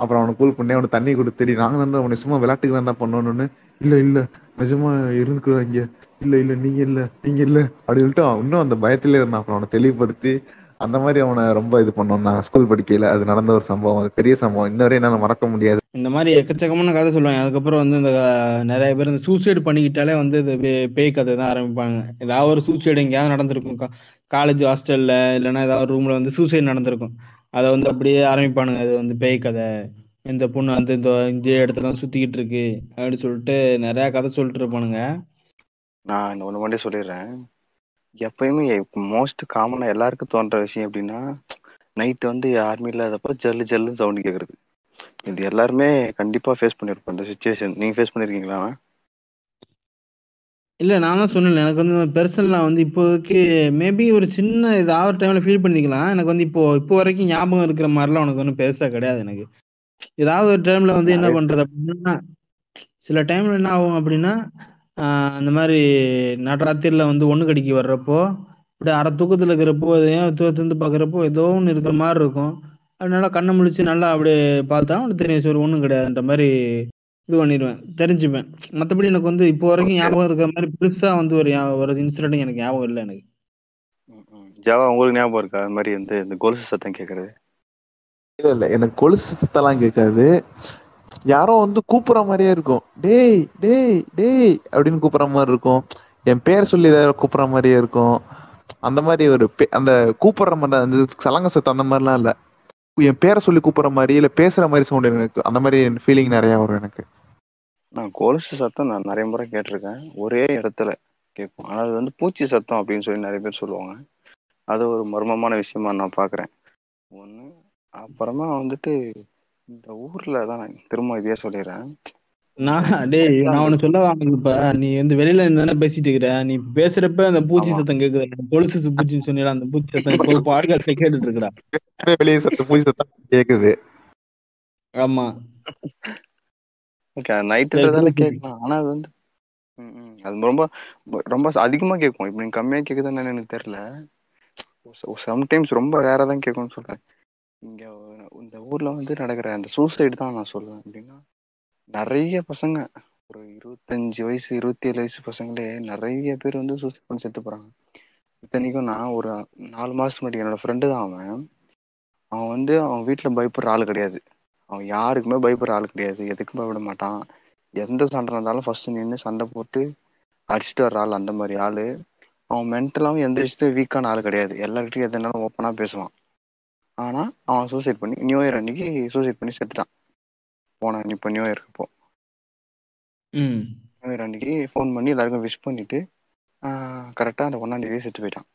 அப்புறம் அவனை கூல் பண்ணி அவனுக்கு தண்ணி கொடுத்து நாங்க தான் அவனை சும்மா விளையாட்டுக்கு தான்டா பண்ணணும்னு. இல்ல இல்ல நிஜமா இருக்கிறாங்க இல்ல இல்ல நீங்க இல்ல நீங்க இல்ல. அப்படின்னு சொல்லிட்டு அவன் இன்னும் அந்த பயத்திலே இருந்தான் அப்புறம் அவனை தெளிவுபடுத்தி அந்த மாதிரி அவனை ரொம்ப இது பண்ணோம் நான் ஸ்கூல் படிக்கையில அது நடந்த ஒரு சம்பவம். அது பெரிய சம்பவம். இன்ன வரையும் என்னால மறக்க முடியாது. இந்த மாதிரி எக்கச்சக்கமான கதை சொல்லுவாங்க. அதுக்கப்புறம் வந்து இந்த நிறைய பேர் இந்த சூசைடு பண்ணிக்கிட்டாலே வந்து இது பே- பேய் கதை தான் ஆரம்பிப்பாங்க. ஏதாவது ஒரு சூசைடு எங்கேயாவது நடந்திருக்கும். காலேஜ் ஹாஸ்டல்ல இல்லைன்னா ஏதாவது ரூம்ல வந்து சூசைடு நடந்திருக்கும். அதை வந்து அப்படியே ஆரம்பிப்பானுங்க. அது வந்து பேய் கதை. இந்த பொண்ணு வந்து இந்த இந்த இடத்துல சுத்திக்கிட்டு இருக்கு. அப்படின்னு சொல்லிட்டு நிறைய கதை சொல்லிட்டு இருப்பானுங்க. நான் ஒன்று மட்டும் சொல்லிடுறேன். எப்பயுமே மோஸ்ட் காமனாக எல்லாருக்கும் தோன்ற விஷயம் எப்படின்னா நைட் வந்து யாருமே இல்லாதப்போ ஜல்லு ஜல்லுன்னு சவுண்டு கேட்குறது இது எல்லாருமே கண்டிப்பாக ஃபேஸ் பண்ணியிருப்போம் இந்த சுச்சுவேஷன் நீங்கள் ஃபேஸ் பண்ணியிருக்கீங்களா இல்ல நான் தான் சொன்னேன் எனக்கு வந்து பெர்சனலா வந்து இப்போதைக்கு மேபி ஒரு சின்ன இது ஆகிற டைம்ல ஃபீல் பண்ணிக்கலாம். எனக்கு வந்து இப்போ இப்போ வரைக்கும் ஞாபகம் இருக்கிற மாதிரிலாம் உனக்கு ஒன்றும் பெருசா கிடையாது எனக்கு. ஏதாவது ஒரு டைம்ல வந்து என்ன பண்றது அப்படின்னா சில டைம்ல என்ன ஆகும் அப்படின்னா அந்த மாதிரி நடுராத்திரில வந்து ஒண்ணு கடிக்க வர்றப்போ இப்படி அரை தூக்கத்துல இருக்கிறப்போ எதையும் தூரத்துலேருந்து பார்க்குறப்போ ஏதோ ஒன்று இருக்கிற மாதிரி இருக்கும். அதனால கண்ணை முழிச்சு நல்லா அப்படியே பார்த்தா அவனுக்கு தெரியும் சரி ஒன்றும் கிடையாதுன்ற மாதிரி இது பண்ணிடுவேன். தெரிஞ்சுப்பேன். மற்றபடி எனக்கு வந்து இப்போ வரைக்கும் ஞாபகம் இருக்கிற மாதிரி பெருசா வந்து ஒரு ஒரு இன்சிடென்ட் எனக்கு ஞாபகம் இல்லை எனக்கு. ஜாவா உங்களுக்கு ஞாபகம் இருக்கா? அது மாதிரி வந்து இந்த கொலுசு சத்தம் கேட்குறது. இல்ல இல்ல. எனக்கு கொலுசு சத்தம்லாம் கேட்காது. யாரோ வந்து கூப்பிடுற மாதிரியே இருக்கும். டேய் டேய் டேய் அப்படின்னு கூப்பிடுற மாதிரி இருக்கும். என் பேர் சொல்லி ஏதாவது கூப்பிடுற மாதிரியே இருக்கும். அந்த மாதிரி ஒரு அந்த கூப்பிடுற மாதிரி அந்த சலங்க சத்தம் அந்த மாதிரிலாம் இல்ல. என் பேரை சொல்லி கூப்பிடுற மாதிரி இல்ல பேசுற மாதிரி சவுண்ட் எனக்கு அந்த மாதிரி ஃபீலிங் நிறைய வரும் எனக்கு. நான் கொலுசு சத்தம் நான் நிறைய முறை கேட்டிருக்கேன். ஒரே இடத்துல கேட்கும் ஆனால் அது வந்து பூச்சி சத்தம் அப்படின்னு சொல்லி நிறைய பேர் சொல்லுவாங்க. அது ஒரு மர்மமான விஷயமா நான் பார்க்குறேன் ஒன்று அப்புறமா வந்துட்டு இந்த ஊரில் தான் நான் திரும்ப இதே சொல்லிடுறேன். நான் டேய் நான் ஒண்ணு சொல்ல வாங்க இப்ப. நீ வந்து வெளியில இருந்து தானே பேசிட்டு இருக்கிற? நீ பேசுறப்ப அந்த பூச்சி. சத்தம் கேக்குது. கொலுசு பூச்சின்னு சொன்னீங்க அந்த பூச்சி சத்தம் இப்போ பாட்காஸ்ட்ல கேட்டுட்டு இருக்கடா வெளியே சத்தம் பூச்சி சத்தம் கேக்குது. ஆமா. ஓகே தானே. கேட்கலாம். ஆனால் அது வந்து ம், ம். அது ரொம்ப ரொம்ப அதிகமாக கேட்கும். இப்போ நீங்கள் கம்மியாக கேட்குதுன்னு எனக்கு தெரில சம்டைம்ஸ் ரொம்ப ரேராக தான் கேட்கும்னு சொல்கிறேன் இங்கே இந்த ஊரில் வந்து நடக்கிற அந்த சூசைடு தான் நான் சொல்லுவேன். அப்படின்னா நிறைய பசங்க ஒரு இருபத்தஞ்சு வயசு இருபத்தி ஏழு வயசு பசங்களே நிறைய பேர் வந்து சூசைட் பண்ணி செத்து போகிறாங்க இத்தனைக்கும் நான் ஒரு நாலு மாதத்துக்கு முன்னாடி என்னோட ஃப்ரெண்டு தான் அவன். அவன் வந்து அவன் வீட்டில் பயப்படுற ஆள் கிடையாது. அவன் யாருக்குமே பயப்படுற ஆள் கிடையாது. எதுக்கும் பயப்பட மாட்டான். எந்த சண்டை இருந்தாலும் ஃபர்ஸ்ட் நின்று சண்டை போட்டு அடிச்சுட்டு வர்ற ஆள் அந்த மாதிரி ஆள். அவன் மென்டலாகவும் எந்த விஷயத்தையும் வீக்கான ஆள் கிடையாது. எல்லார்கிட்டையும் எதுனாலும் ஓப்பனாக பேசுவான். ஆனால் அவன் சூசைட் பண்ணி நியூ இயர் அன்னைக்கு சூசைட் பண்ணி செத்துட்டான். போன இப்போ நியூ இயர் இப்போ ம். நியூ இயர் அன்னைக்கு ஃபோன் பண்ணி எல்லாருக்கும் விஷ் பண்ணிட்டு கரெக்டாக அந்த ஒன்றாம் தேதி செத்து போயிட்டான்.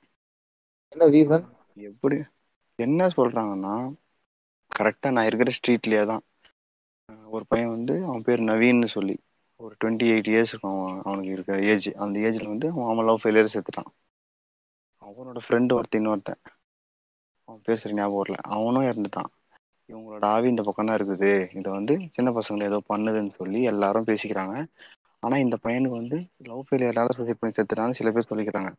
என்ன ரீசன் எப்படி? என்ன சொல்றாங்கன்னா கரெக்டா நான் இருக்கிற ஸ்ட்ரீட்லயே தான். ஒரு பையன் வந்து அவன் பேர் நவீன்னு சொல்லி ஒரு டுவெண்ட்டி எயிட் இயர்ஸ் இருக்கும் அவன் அவனுக்கு இருக்க ஏஜ் அந்த ஏஜ்ல வந்து அவன் அவன் லவ் ஃபெயிலியர் செத்துட்டான். அவனோட ஃப்ரெண்டு ஒருத்தன் இன்னொருத்தன். அவன் பேசுற ஞாபகம் வரல. அவனும் இறந்துட்டான். இவங்களோட ஆவி இந்த பக்கம் தான் இருக்குது. இதை வந்து சின்ன பசங்களை ஏதோ பண்ணுதுன்னு சொல்லி எல்லாரும் பேசிக்கிறாங்க. ஆனா இந்த பையனுக்கு வந்து லவ் ஃபெயிலியரால சூசைட் பண்ணி செத்துட்டான்னு சில பேர் சொல்லிக்கிறாங்க.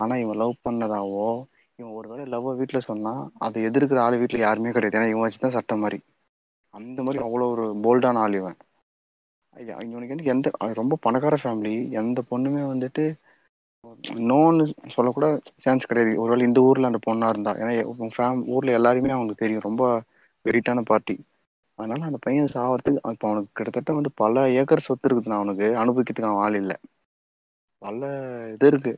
ஆனா இவன் லவ் பண்ணதாவோ இவன் ஒருவேளை லவ்வை வீட்டில் சொன்னா அதை எதிர்க்கிற ஆள் வீட்டில் யாருமே கிடையாது. ஏன்னா இவன் வச்சு தான் சட்டம் மாதிரி. அந்த மாதிரி அவ்வளோ ஒரு போல்டான ஆள் இவன். இவனுக்கு வந்து எந்த ரொம்ப பணக்கார ஃபேமிலி எந்த பொண்ணுமே வந்துட்டு நோன்னு சொல்லக்கூட சான்ஸ் கிடையாது. ஒருவேளை இந்த ஊர்ல அந்த பொண்ணா இருந்தா. ஏன்னா உன் ஃபேம் ஊர்ல எல்லாருமே அவனுக்கு தெரியும். ரொம்ப வெரிட்டான பார்ட்டி அதனால அந்த பையன் சாவறதுக்கு இப்போ அவனுக்கு கிட்டத்தட்ட வந்து பல ஏக்கர் சொத்து இருக்குதுண்ணா அவனுக்கு. அனுபவிக்கிறதுக்கு அவன் ஆள் இல்லை. பல இது இருக்கு.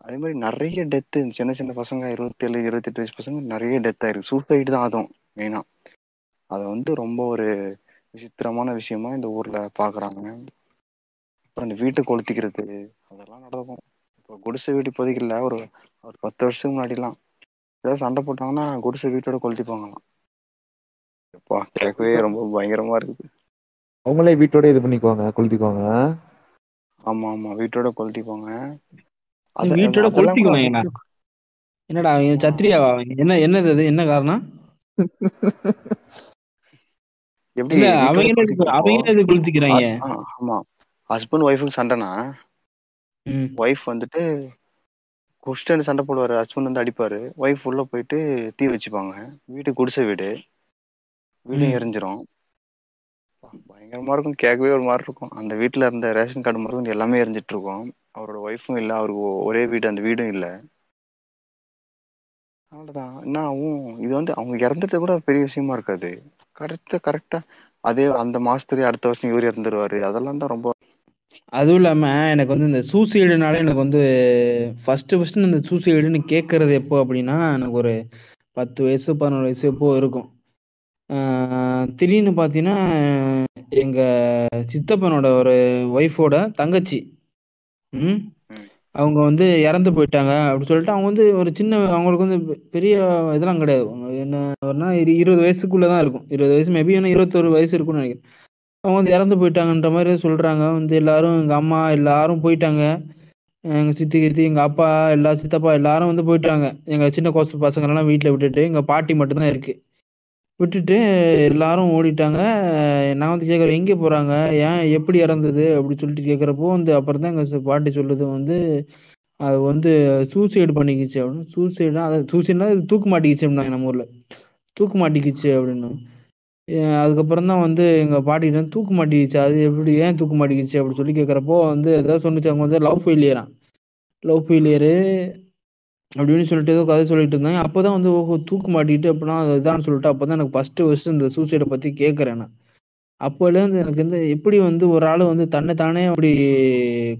அதே மாதிரி நிறைய டெத்து சின்ன சின்ன பசங்க இருபத்தேழு இருபத்தெட்டு வயசு பசங்க நிறைய டெத் ஆயிருக்கு. சூசைடு தான் அதுவும் மெயினா அதை வந்து ரொம்ப ஒரு விசித்திரமான விஷயமா இந்த ஊர்ல பாக்குறாங்க. அப்புறம் இந்த வீட்டை கொளுத்திக்கிறது அதெல்லாம் நடக்கும். இப்போ குடிசை வீடு இப்போதைக்கு இல்லை ஒரு ஒரு பத்து வருஷத்துக்கு முன்னாடிலாம். ஏதாவது சண்டை போட்டாங்கன்னா குடிசை வீட்டோட கொளுத்திப்பாங்களாம். எப்பா கேட்கவே ரொம்ப பயங்கரமா இருக்குது. அவங்களே வீட்டோட இது பண்ணிக்குவாங்க கொளுத்திக்குவாங்க. ஆமா ஆமா வீட்டோட கொளுத்திப்பாங்க நீ அத- வீட்டோட கொளுத்திக்குவாங்களா? என்னடா அவன் சத்திரியாவா? என்ன என்னது அது? என்ன காரணம்? எப்படி அவங்களே இது கொளுத்திக்கிறாங்க. ஆமா. ஹஸ்பண்ட் ஒய்ஃபுக்கு சண்டைனா. ஒய்ஃப் வந்துட்டு குஷ்டன் சண்டை போடுவாரு ஹஸ்பண்ட் வந்து அடிப்பாரு. ஒய்ஃப் உள்ள போயிட்டு தீ வச்சுப்பாங்க. வீடு குடிசை வீடு. வீடும். எரிஞ்சிரும். பயங்கரமா இருக்கும். கேட்கவே ஒரு மாதிரி இருக்கும். அந்த வீட்டுல இருந்த ரேஷன் கார்டு கொண்டு எல்லாமே எரிஞ்சிட்டு இருக்கும் அவரோட ஒய்ஃபும் இல்லை. அவருக்கு ஒரே வீடு அந்த வீடும் இல்லை. அவ்வளவுதான் என்ன ஆகும்? இது வந்து அவங்க இறந்துட்டு கூட பெரிய விஷயமா இருக்காது. கரெக்டா கரெக்டா. அதே அந்த மாசத்துலயே அடுத்த வருஷம் இவர் இறந்துருவாரு. அதெல்லாம் தான் ரொம்ப அதுவும் இல்லாம எனக்கு வந்து இந்த சூசைடுனால எனக்கு வந்து ஃபர்ஸ்ட் ஃபர்ஸ்ட் இந்த சூசைடுன்னு கேட்கறது எப்போ அப்படின்னா எனக்கு ஒரு பத்து வயசு பதினோரு வயசு எப்போ இருக்கும். ஆஹ் திடீர்னு பார்த்தீங்கன்னா எங்க சித்தப்பனோட ஒரு ஒய்ஃபோட தங்கச்சி ம். அவங்க வந்து இறந்து போயிட்டாங்க அப்படி சொல்லிட்டு அவங்க வந்து ஒரு சின்ன அவங்களுக்கு வந்து பெரிய இதெல்லாம் கிடையாது. என்ன இருபது வயசுக்குள்ள தான் இருக்கும். இருபது வயசு மேபி என்ன இருபத்தொரு வயசு இருக்கும்னு நினைக்கிறேன். அவங்க வந்து இறந்து போயிட்டாங்கன்ற மாதிரி சொல்றாங்க. வந்து எல்லாரும் எங்க அம்மா எல்லாரும் போயிட்டாங்க. எங்க சித்தி கித்தி எங்க அப்பா எல்லா சித்தப்பா எல்லாரும் வந்து போயிட்டாங்க. எங்க சின்ன கொசு பசங்களெல்லாம் வீட்டில் விட்டுட்டு எங்க பாட்டி மட்டும்தான் இருக்குது இருக்கு. விட்டுட்டு எல்லாரும் ஓடிட்டாங்க. நான் வந்து கேட்குறேன் எங்கே போறாங்க? ஏன் எப்படி இறந்தது? அப்படி சொல்லிட்டு கேட்குறப்போ வந்து அப்புறம் தான் எங்க பாட்டி சொல்லுது வந்து அது வந்து சூசைடு பண்ணிக்கிச்சு அப்படின்னு. சூசைடு அதை சூசைடுனா தூக்கு மாட்டிக்கிச்சு அப்படின்னாங்க நம்ம ஊர்ல. தூக்கு மாட்டிக்கிச்சு அப்படின்னு. அதுக்கப்புறம் தான் வந்து எங்க பாட்டிகிட்ட வந்து தூக்கு மாட்டிக்கிச்சு. அது எப்படி ஏன் தூக்கு மாட்டிக்கிச்சு அப்படி சொல்லி கேட்குறப்போ வந்து ஏதாவது சொன்னிச்சு. அவங்க வந்து லவ் ஃபெயிலியரா லவ் ஃபெயிலியரு அப்படின்னு சொல்லிட்டு ஏதோ கதை சொல்லிட்டு இருந்தாங்க. அப்போதான் வந்து ஓஹோ தூக்கு மாட்டிக்கிட்டு அப்படின்னா அது இதான்னு சொல்லிட்டு அப்பதான் எனக்கு ஃபர்ஸ்ட் ஃபர்ஸ்ட் இந்த சூசைடை பத்தி கேட்குறேன் நான். அப்போலேருந்து எனக்கு வந்து எப்படி வந்து ஒரு ஆள் வந்து தன்னை தானே அப்படி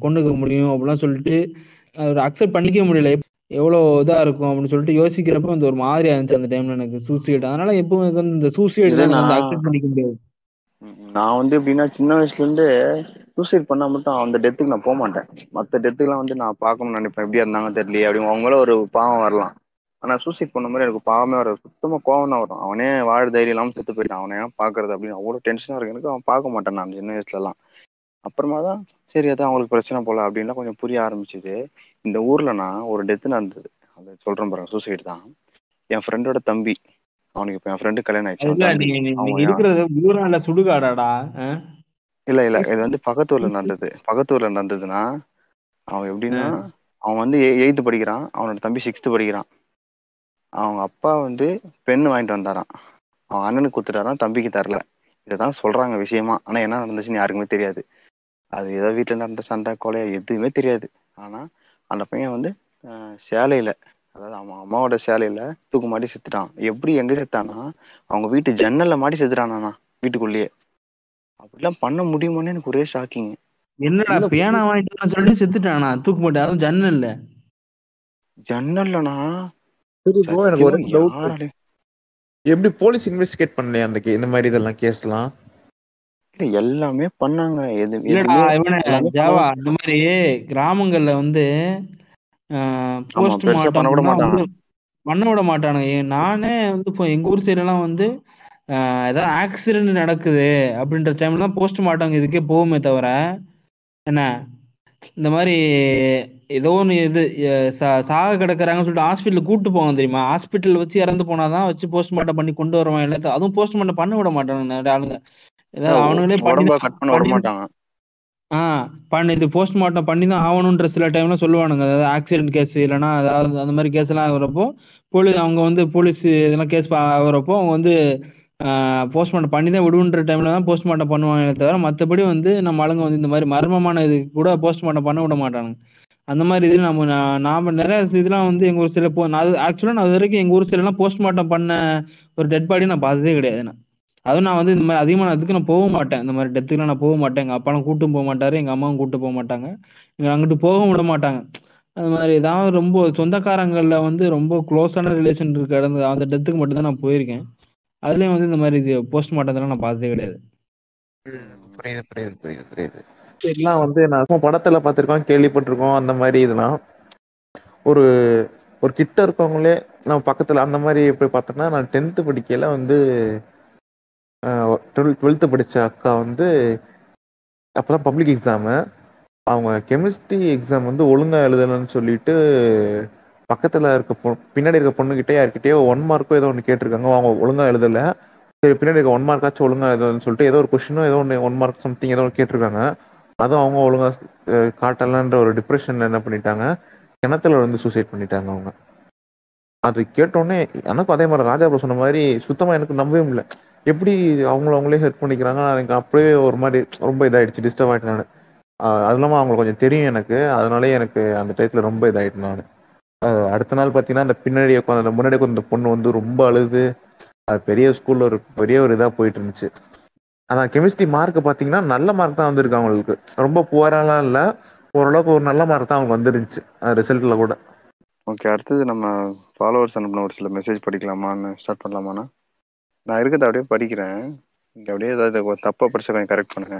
கொண்டுக்க முடியும் அப்படிலாம் சொல்லிட்டு அவர் அக்செப்ட் பண்ணிக்க முடியல. எவ்வளோ இதா இருக்கும் அப்படின்னு சொல்லிட்டு யோசிக்கிறப்ப வந்து ஒரு மாதிரியா இருந்துச்சு அந்த டைம்ல எனக்கு சூசைடு அதனால எப்பவும் எனக்கு வந்து இந்த சூசைடு தான் நான் அக்செப்ட் பண்ணிக்க முடியாது. நான் வந்து எப்படின்னா சின்ன வயசுல இருந்து சூசைட் பண்ணா மட்டும் அந்த டெத்துக்கு நான் போக மாட்டேன் மற்ற டெத்துக்குலாம் வந்து நான் பார்க்கணும்னு நினைப்பேன். எப்படியா இருந்தாங்க தெரியலையே. அப்படி அவங்கள ஒரு பாவம் வரலாம். ஆனா சூசைட் பண்ண மாதிரி எனக்கு பாவமே வர சுத்தமா கோவம் தான் வரும். அவனே வாழ தைரியம் இல்லாம செத்து போயிட்டான். அவனை பாக்குறது அப்படின்னு அவ்வளவு டென்ஷனா இருக்கு. எனக்கு அவன் பார்க்க மாட்டேன் நான் சின்ன வயசுல எல்லாம் அப்புறமா தான் சரி அதான் அவங்களுக்கு பிரச்சனை போல அப்படின்லாம் கொஞ்சம் புரிய ஆரம்பிச்சுது. இந்த ஊர்ல நான் ஒரு டெத் நடந்தது. அது சொல்றேன் பாருங்க சூசைட் தான். என் ஃப்ரெண்டோட தம்பி அவனுக்கு இப்ப என் ஃப்ரெண்டு கல்யாணம் ஆயிடுச்சு. சுடுகாடாடா? இல்ல இல்ல இது வந்து பக்கத்தூர்ல நடந்தது. பக்கத்தூர்ல நடந்ததுன்னா அவன் எப்படின்னா அவன் வந்து எயித்து படிக்கிறான். அவனோட தம்பி சிக்ஸ்த்து படிக்கிறான். அவங்க அப்பா வந்து பெண் வாங்கிட்டு வந்தாராம். அவன் அண்ணனுக்கு கொடுத்துட்டாராம் தம்பிக்கு தரல. இதைதான் சொல்றாங்க விஷயமா. ஆனா என்ன நடந்துச்சுன்னு யாருக்குமே தெரியாது. அது ஏதோ வீட்டுல நடந்த சண்டை கொலை எதுவுமே தெரியாது. ஆனா அந்த பையன் வந்து ஆஹ், சேலையில அதாவது அவன் அம்மாவோட சேலையில தூக்கு மாட்டி செத்துட்டான். எப்படி எங்க செத்தானா அவங்க வீட்டு ஜன்னல்ல மாட்டி செத்துட்டானா வீட்டுக்குள்ளேயே. அப்படிலாம் பண்ண முடியுமான்னு எனக்கு ஒரே ஷாக்கிங் என்னடா பேனா வாங்கிட்டு சொல்லிட்டு செத்துட்டானா? தூக்கு மாட்டேன் அதுவும் ஜன்னல்ல. ஜன்னல்லனா எனக்கு ஒரு எப்படி போலீஸ் இன்வெஸ்டிகேட் பண்ணலையா அந்த கே- இந்த மாதிரி இதெல்லாம் கேஸ்லாம் இல்ல எல்லாமே பண்ணாங்க. எது இல்லடா எதுவுமே இவன எல்லாமே ஜாவா பண்ணாங்க. இந்த மாதிரி கிராமங்கள்ல வந்து ஆமா போஸ்ட் பெருசா பண்ண விட மாட்டாங்க. பண்ண விட மாட்டானுங்க. ஏன் நானே வந்து இப்போ எங்க ஊர் சைடு எல்லாம் வந்து ஆஹ் ஏதாவது ஆக்சிடென்ட் நடக்குது அப்படின்ற டைம்ல தான் போஸ்ட் மார்ட்டம் இதுக்கே போகுமே தவிர என்ன இந்த மாதிரி ஏதோ ஒன்று இது அஹ் சா- சாக கிடக்குறாங்கன்னு சொல்லிட்டு ஹாஸ்பிட்டல் கூட்டு போவாங்க தெரியுமா? ஹாஸ்பிட்டல் வச்சு இறந்து போனாதான் வச்சு போஸ்ட்மார்ட்டம் பண்ணி கொண்டு வருவான் எல்லாத்தையும். அதுவும் போஸ்ட்மார்ட்டம் பண்ண விட மாட்டானுங்க நிறைய ஆளுங்க. அவனுங்களே பண்ணி உடம்ப கட் பண்ண விட மாட்டாங்க. ஆ பண்ணி இது போஸ்ட்மார்ட்டம் பண்ணி தான் ஆகணுன்ற சில டைம்ல சொல்லுவானுங்க. அதாவது ஆக்சிடென்ட் கேஸ் இல்லைன்னா அதாவது அந்த மாதிரி கேஸ் எல்லாம் ஆகுறப்போ போலீஸ் அவங்க வந்து போலீஸ் இதெல்லாம் கேஸ் ஆகுறப்போ அவங்க வந்து போஸ்ட்மார்ட்டம் பண்ணி தான் விடுன்ற டைம்ல தான் போஸ்ட்மார்ட்டம் பண்ணுவாங்க தவிர மற்றபடி வந்து நம்ம ஆளுங்க வந்து இந்த மாதிரி மர்மமான இது கூட போஸ்ட்மார்ட்டம் பண்ண விட மாட்டானுங்க. அந்த மாதிரி இது நம்ம நாம நிறைய இதெல்லாம் வந்து எங்க ஊர் சில போ நான் ஆக்சுவலா நான் அது வரைக்கும் எங்க ஊர் சைடுலாம் போஸ்ட்மார்ட்டம் பண்ண ஒரு டெட் பாடி நான் பார்த்ததே கிடையாது நான். அதுவும் நான் வந்து இந்த மாதிரி அதிகமாக நான் அதுக்கு நான் போக மாட்டேன். இந்த மாதிரி டெத்துக்குலாம் நான் போக மாட்டேன். எங்கள் அப்பாலாம் கூட்டும் போக மாட்டாரு எங்கள் அம்மாவும் கூட்டு போக மாட்டாங்க. எங்களை அங்கிட்டு போகவும் விட மாட்டாங்க. அது மாதிரி ஏதாவது ரொம்ப சொந்தக்காரங்களில் வந்து ரொம்ப க்ளோஸான ரிலேஷன் இருக்க. இடந்து அந்த டெத்துக்கு மட்டும்தான் நான் போயிருக்கேன். அதுலேயும் வந்து இந்த மாதிரி இது போஸ்ட்மார்ட்டத்தெல்லாம் நான் பார்த்ததே கிடையாது. புரியுது புரியுது புரியுது புரியுது. இதெல்லாம் வந்து நான் படத்துல பார்த்திருக்கோம் கேள்விப்பட்டிருக்கோம் அந்த மாதிரி இதெல்லாம். ஒரு ஒரு கிட்ட இருக்கவங்களே நம்ம பக்கத்துல அந்த மாதிரி போய் பார்த்தோம்னா நான் டென்த்து படிக்கையில வந்து டுவெல் டுவெல்த்து படித்த அக்கா வந்து அப்பதான் பப்ளிக் எக்ஸாமு அவங்க கெமிஸ்ட்ரி எக்ஸாம் வந்து ஒழுங்காக எழுதலைன்னு சொல்லிட்டு பக்கத்தில் இருக்க பொ பின்னாடி இருக்க பொண்ணுக்கிட்டே யார்கிட்டயோ ஒன் மார்க்கோ ஏதோ ஒன்று கேட்டிருக்காங்க. அவங்க ஒழுங்காக எழுதலை. சரி பின்னாடி இருக்க ஒன் மார்க்காச்சும் ஒழுங்கா எழுதலன்னு சொல்லிட்டு ஏதோ ஒரு கொஷினோ ஏதோ ஒன்று ஒன் மார்க் சம்திங் ஏதோ ஒன்று கேட்டிருக்காங்க. அதுவும் அவங்க ஒழுங்காக காட்டலான்ற ஒரு டிப்ரெஷனில் என்ன பண்ணிட்டாங்க? கிணத்துல வந்து சூசைட் பண்ணிட்டாங்க அவங்க. அது கேட்டோடனே எனக்கும் அதே மாதிரி ராஜா சொன்ன மாதிரி சுத்தமாக எனக்கு நம்பவே முடியல. எப்படி அவங்கள அவங்களே ஹெல்ப் பண்ணிக்கிறாங்க? எனக்கு அப்படியே ஒரு மாதிரி ரொம்ப இதாயிடுச்சு டிஸ்டர்ப் ஆயிட்டேன் நான். அது இல்லாமல் அவங்களுக்கு கொஞ்சம் தெரியும் எனக்கு. அதனாலே எனக்கு அந்த டயத்தில் ரொம்ப இதாயிட்டேன் நான். அடுத்த நாள் பார்த்தீங்கன்னா அந்த பின்னாடி உட்காந்து அந்த முன்னாடி உட்காந்து பொண்ணு வந்து ரொம்ப அழுது. அது பெரிய ஸ்கூலில் ஒரு பெரிய ஒரு இதாக போயிட்டு இருந்துச்சு அதான் கெமிஸ்ட்ரி மார்க் பார்த்தீங்கன்னா நல்ல மார்க் தான் வந்திருக்கு அவங்களுக்கு. ரொம்ப புவராலாம் இல்லை. ஓரளவுக்கு ஒரு நல்ல மார்க் தான் அவங்க வந்துருந்துச்சு ரிசல்ட்டில் கூட. ஓகே அடுத்தது நம்ம ஃபாலோவர்ஸ் அனுப்பின ஒரு சில மெசேஜ் படிக்கலாமான்னு ஸ்டார்ட் பண்ணலாமாண்ணா? நான் இருக்கிறத அப்படியே படிக்கிறேன். இங்கே அப்படியே ஏதாவது தப்பாக படிச்சா கொஞ்சம் கரெக்ட் பண்ணுங்க.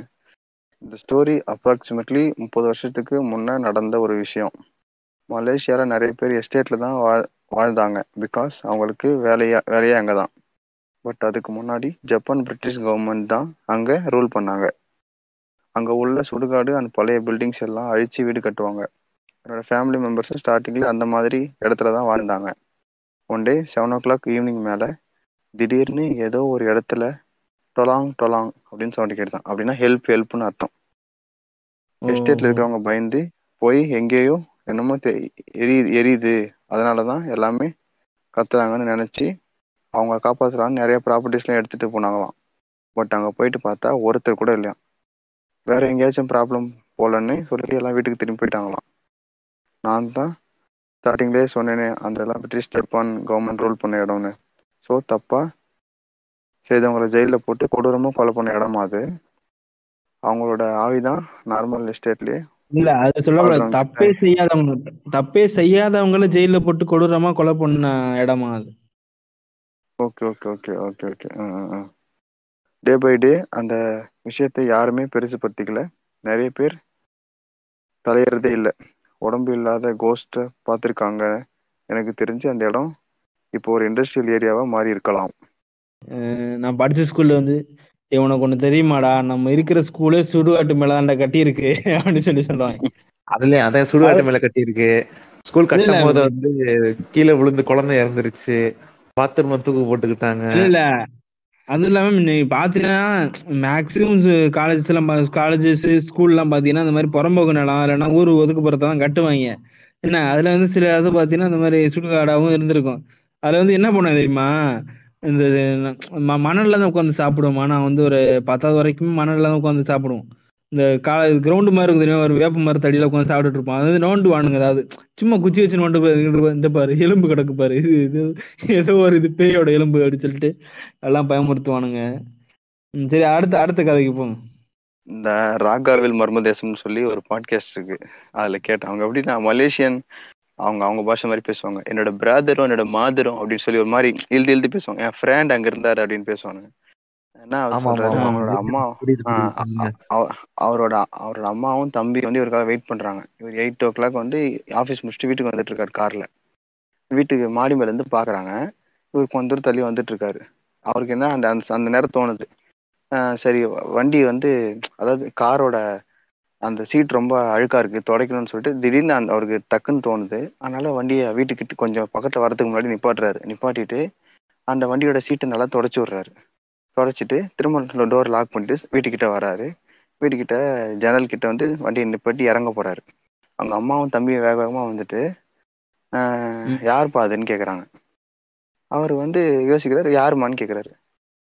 இந்த ஸ்டோரி அப்ராக்சிமேட்லி முப்பது வருஷத்துக்கு முன்னே நடந்த ஒரு விஷயம். மலேசியாவில் நிறைய பேர் எஸ்டேட்டில் தான் வாழ் வாழ்ந்தாங்க. பிகாஸ் அவங்களுக்கு வேலையா வேலையே அங்கே தான். பட் அதுக்கு முன்னாடி ஜப்பான் பிரிட்டிஷ் கவர்மெண்ட் தான் அங்கே ரூல் பண்ணாங்க. அங்கே உள்ள சுடுகாடு அண்ட் பழைய பில்டிங்ஸ் எல்லாம் அழித்து வீடு கட்டுவாங்க. என்னோட ஃபேமிலி மெம்பர்ஸும் ஸ்டார்டிங்கில் அந்த மாதிரி இடத்துல தான் வாழ்ந்தாங்க. One day seven o'clock evening மேலே திடீர்னு ஏதோ ஒரு இடத்துல டொலாங் டொலாங் அப்படின்னு சவுண்ட் கேட்டுதான். அப்படின்னா ஹெல்ப் ஹெல்ப்னு அர்த்தம். எஸ்டேட்ல இருக்கிறவங்க பயந்து போய் எங்கேயோ என்னமோ தெ- எரியுது எரியுது. அதனால தான் எல்லாமே கத்துறாங்கன்னு நினச்சி அவங்க காப்பாத்துறான்னு நிறைய ப்ராப்பர்ட்டிஸ்லாம் எடுத்துட்டு போனாங்களாம். பட் அங்கே போயிட்டு பார்த்தா ஒருத்தர் கூட இல்லையா வேற எங்கேயாச்சும் ப்ராப்ளம் போலன்னு சொல்லி எல்லாம் வீட்டுக்கு திரும்பி போயிட்டாங்களாம். நான் தான் ஸ்டார்டிங்லேயே சொன்னேனே அந்த எல்லாம் பிரிட்டிஷ் ஜப்பான் கவர்மெண்ட் ரூல் பண்ண இடம்னு. ஸோ தப்பா செய்தவங்களை ஜெயிலில் போட்டு கொடூரமாக கொலை பண்ண இடமா அது. அவங்களோட ஆவிதான் நார்மல் எஸ்டேட்லேயே இல்ல அது சொல்லக்கூடாது. தப்பே செய்யாதவங்க தப்பே செய்யாதவங்கள ஜெயில போட்டு கொடூரமா கொலை பண்ண இடமா அது. Okay okay okay okay okay day by day அந்த விஷயத்தை யாருமே பெருசுப்படுத்திக்கல நிறைய பேர் தலையறதே இல்லை. உடம்பு இல்லாத கோஸ்ட்டை பார்த்துருக்காங்க. எனக்கு தெரிஞ்சு அந்த இடம் இப்போ ஒரு இண்டஸ்ட்ரியல் ஏரியாவா மாறி இருக்கலாம். நான் படிச்ச ஸ்கூல்ல வந்து "ஏய், உனக்கு ஒண்ணு தெரியுமாடா? நம்ம இருக்கிற ஸ்கூலே சுடுகாட்டு மேலாண்ட கட்டி இருக்கு அப்படின்னு சொல்லி சொல்லுவாங்க. அதுலயே அதான் சுடுகாட்டு மேல கட்டியிருக்கு. ஸ்கூல் இல்ல, கட்டும் போது வந்து கீழே விழுந்து குழந்தை இறந்துருச்சு. பாத்ரூம் தூக்கு போட்டுக்கிட்டாங்க. இல்ல இல்ல. அதுவும் இல்லாம நீ பாத்தீங்கன்னா மேக்சிமம் காலேஜஸ் எல்லாம் காலேஜஸ் ஸ்கூல் எல்லாம் பாத்தீங்கன்னா இந்த மாதிரி புறம்போக்கு நிலம் இல்லைன்னா ஊர் ஒதுக்குப்புறத்தை தான் கட்டுவாங்க. என்ன அதுல வந்து சில இது பாத்தீங்கன்னா இந்த மாதிரி சுடுகாடாவும் இருந்திருக்கும். அதுல வந்து என்ன பண்ணுவேன் தெரியுமா? இந்த ம- மணல்ல தான் உட்காந்து சாப்பிடுவோம்? நான் வந்து ஒரு பத்தாவது வரைக்கும் மணல்ல தான் உட்காந்து சாப்பிடுவோம். இந்த கா கிரவுண்டு மாதிரி இருக்கும் தெரியுமா? ஒரு வேப்ப மரத்தடியில உட்காந்து சாப்பிட்டுட்டு இருப்போம். அது வந்து நோண்டு வானுங்க அதாவது சும்மா குச்சி வச்சு நோண்டு பாரு, இந்த பாரு எலும்பு கிடக்கு பாரு. இது இது ஏதோ ஒரு இது பேயோட எலும்பு அப்படின்னு சொல்லிட்டு எல்லாம் பயமுறுத்துவானுங்க. ம், சரி அடுத்த அடுத்த கதைக்கு போங்க. இந்த ராகாவில் மர்மதேசம்னு சொல்லி ஒரு பாட்காஸ்ட் இருக்கு. அதுல கேட்டேன். அவங்க எப்படின்னா மலேசியன் அவங்க அவங்க பாஷை மாதிரி பேசுவாங்க. என்னோட பிரதரும் என்னோட மாதரும் அப்படின்னு சொல்லி ஒரு மாதிரி இழுத்து இழுத்து பேசுவாங்க. என் ஃப்ரெண்ட் அங்க இருந்தாரு அப்படின்னு பேசுவாங்க. என்ன அவங்களோட அம்மா அவரோட அவரோட அம்மாவும் தம்பி வந்து இவருக்காக வெயிட் பண்றாங்க. இவர் எயிட் ஓ கிளாக் வந்து ஆஃபீஸ் முடிச்சுட்டு வீட்டுக்கு வந்துட்டு இருக்காரு கார்ல வீட்டுக்கு மாடி மேல இருந்து பாக்குறாங்க. இவர் கொஞ்ச தூரம் தள்ளி வந்துட்டு இருக்காரு. அவருக்கு என்ன அந்த அந்த- அந்த நேரம் தோணுது. ஆஹ் சரி வண்டி வந்து அதாவது காரோட அந்த சீட் ரொம்ப அழுக்கா இருக்கு துடைக்கணும்னு சொல்லிட்டு திடீர்னு அந்த அவருக்கு டக்குன்னு தோணுது. அதனால வண்டியை வீட்டுக்கிட்ட கொஞ்சம் பக்கத்துல வரதுக்கு முன்னாடி நிப்பாட்டுறாரு. நிப்பாட்டிட்டு அந்த வண்டியோட சீட்டை நல்லா தொடச்சி விடுறாரு. தொடச்சிட்டு திரும்ப டோர் லாக் பண்ணிட்டு வீட்டுக்கிட்ட வராரு. வீட்டுக்கிட்ட ஜன்னல் கிட்ட வந்து வண்டியை நிப்பாட்டி இறங்க போறாரு. அவங்க அம்மாவும் தம்பியும் வேக வேகமா வந்துட்டு. யாருப்பா அதுன்னு கேக்குறாங்க. அவர் வந்து யோசிக்கிறாரு யாருமான்னு கேக்குறாரு.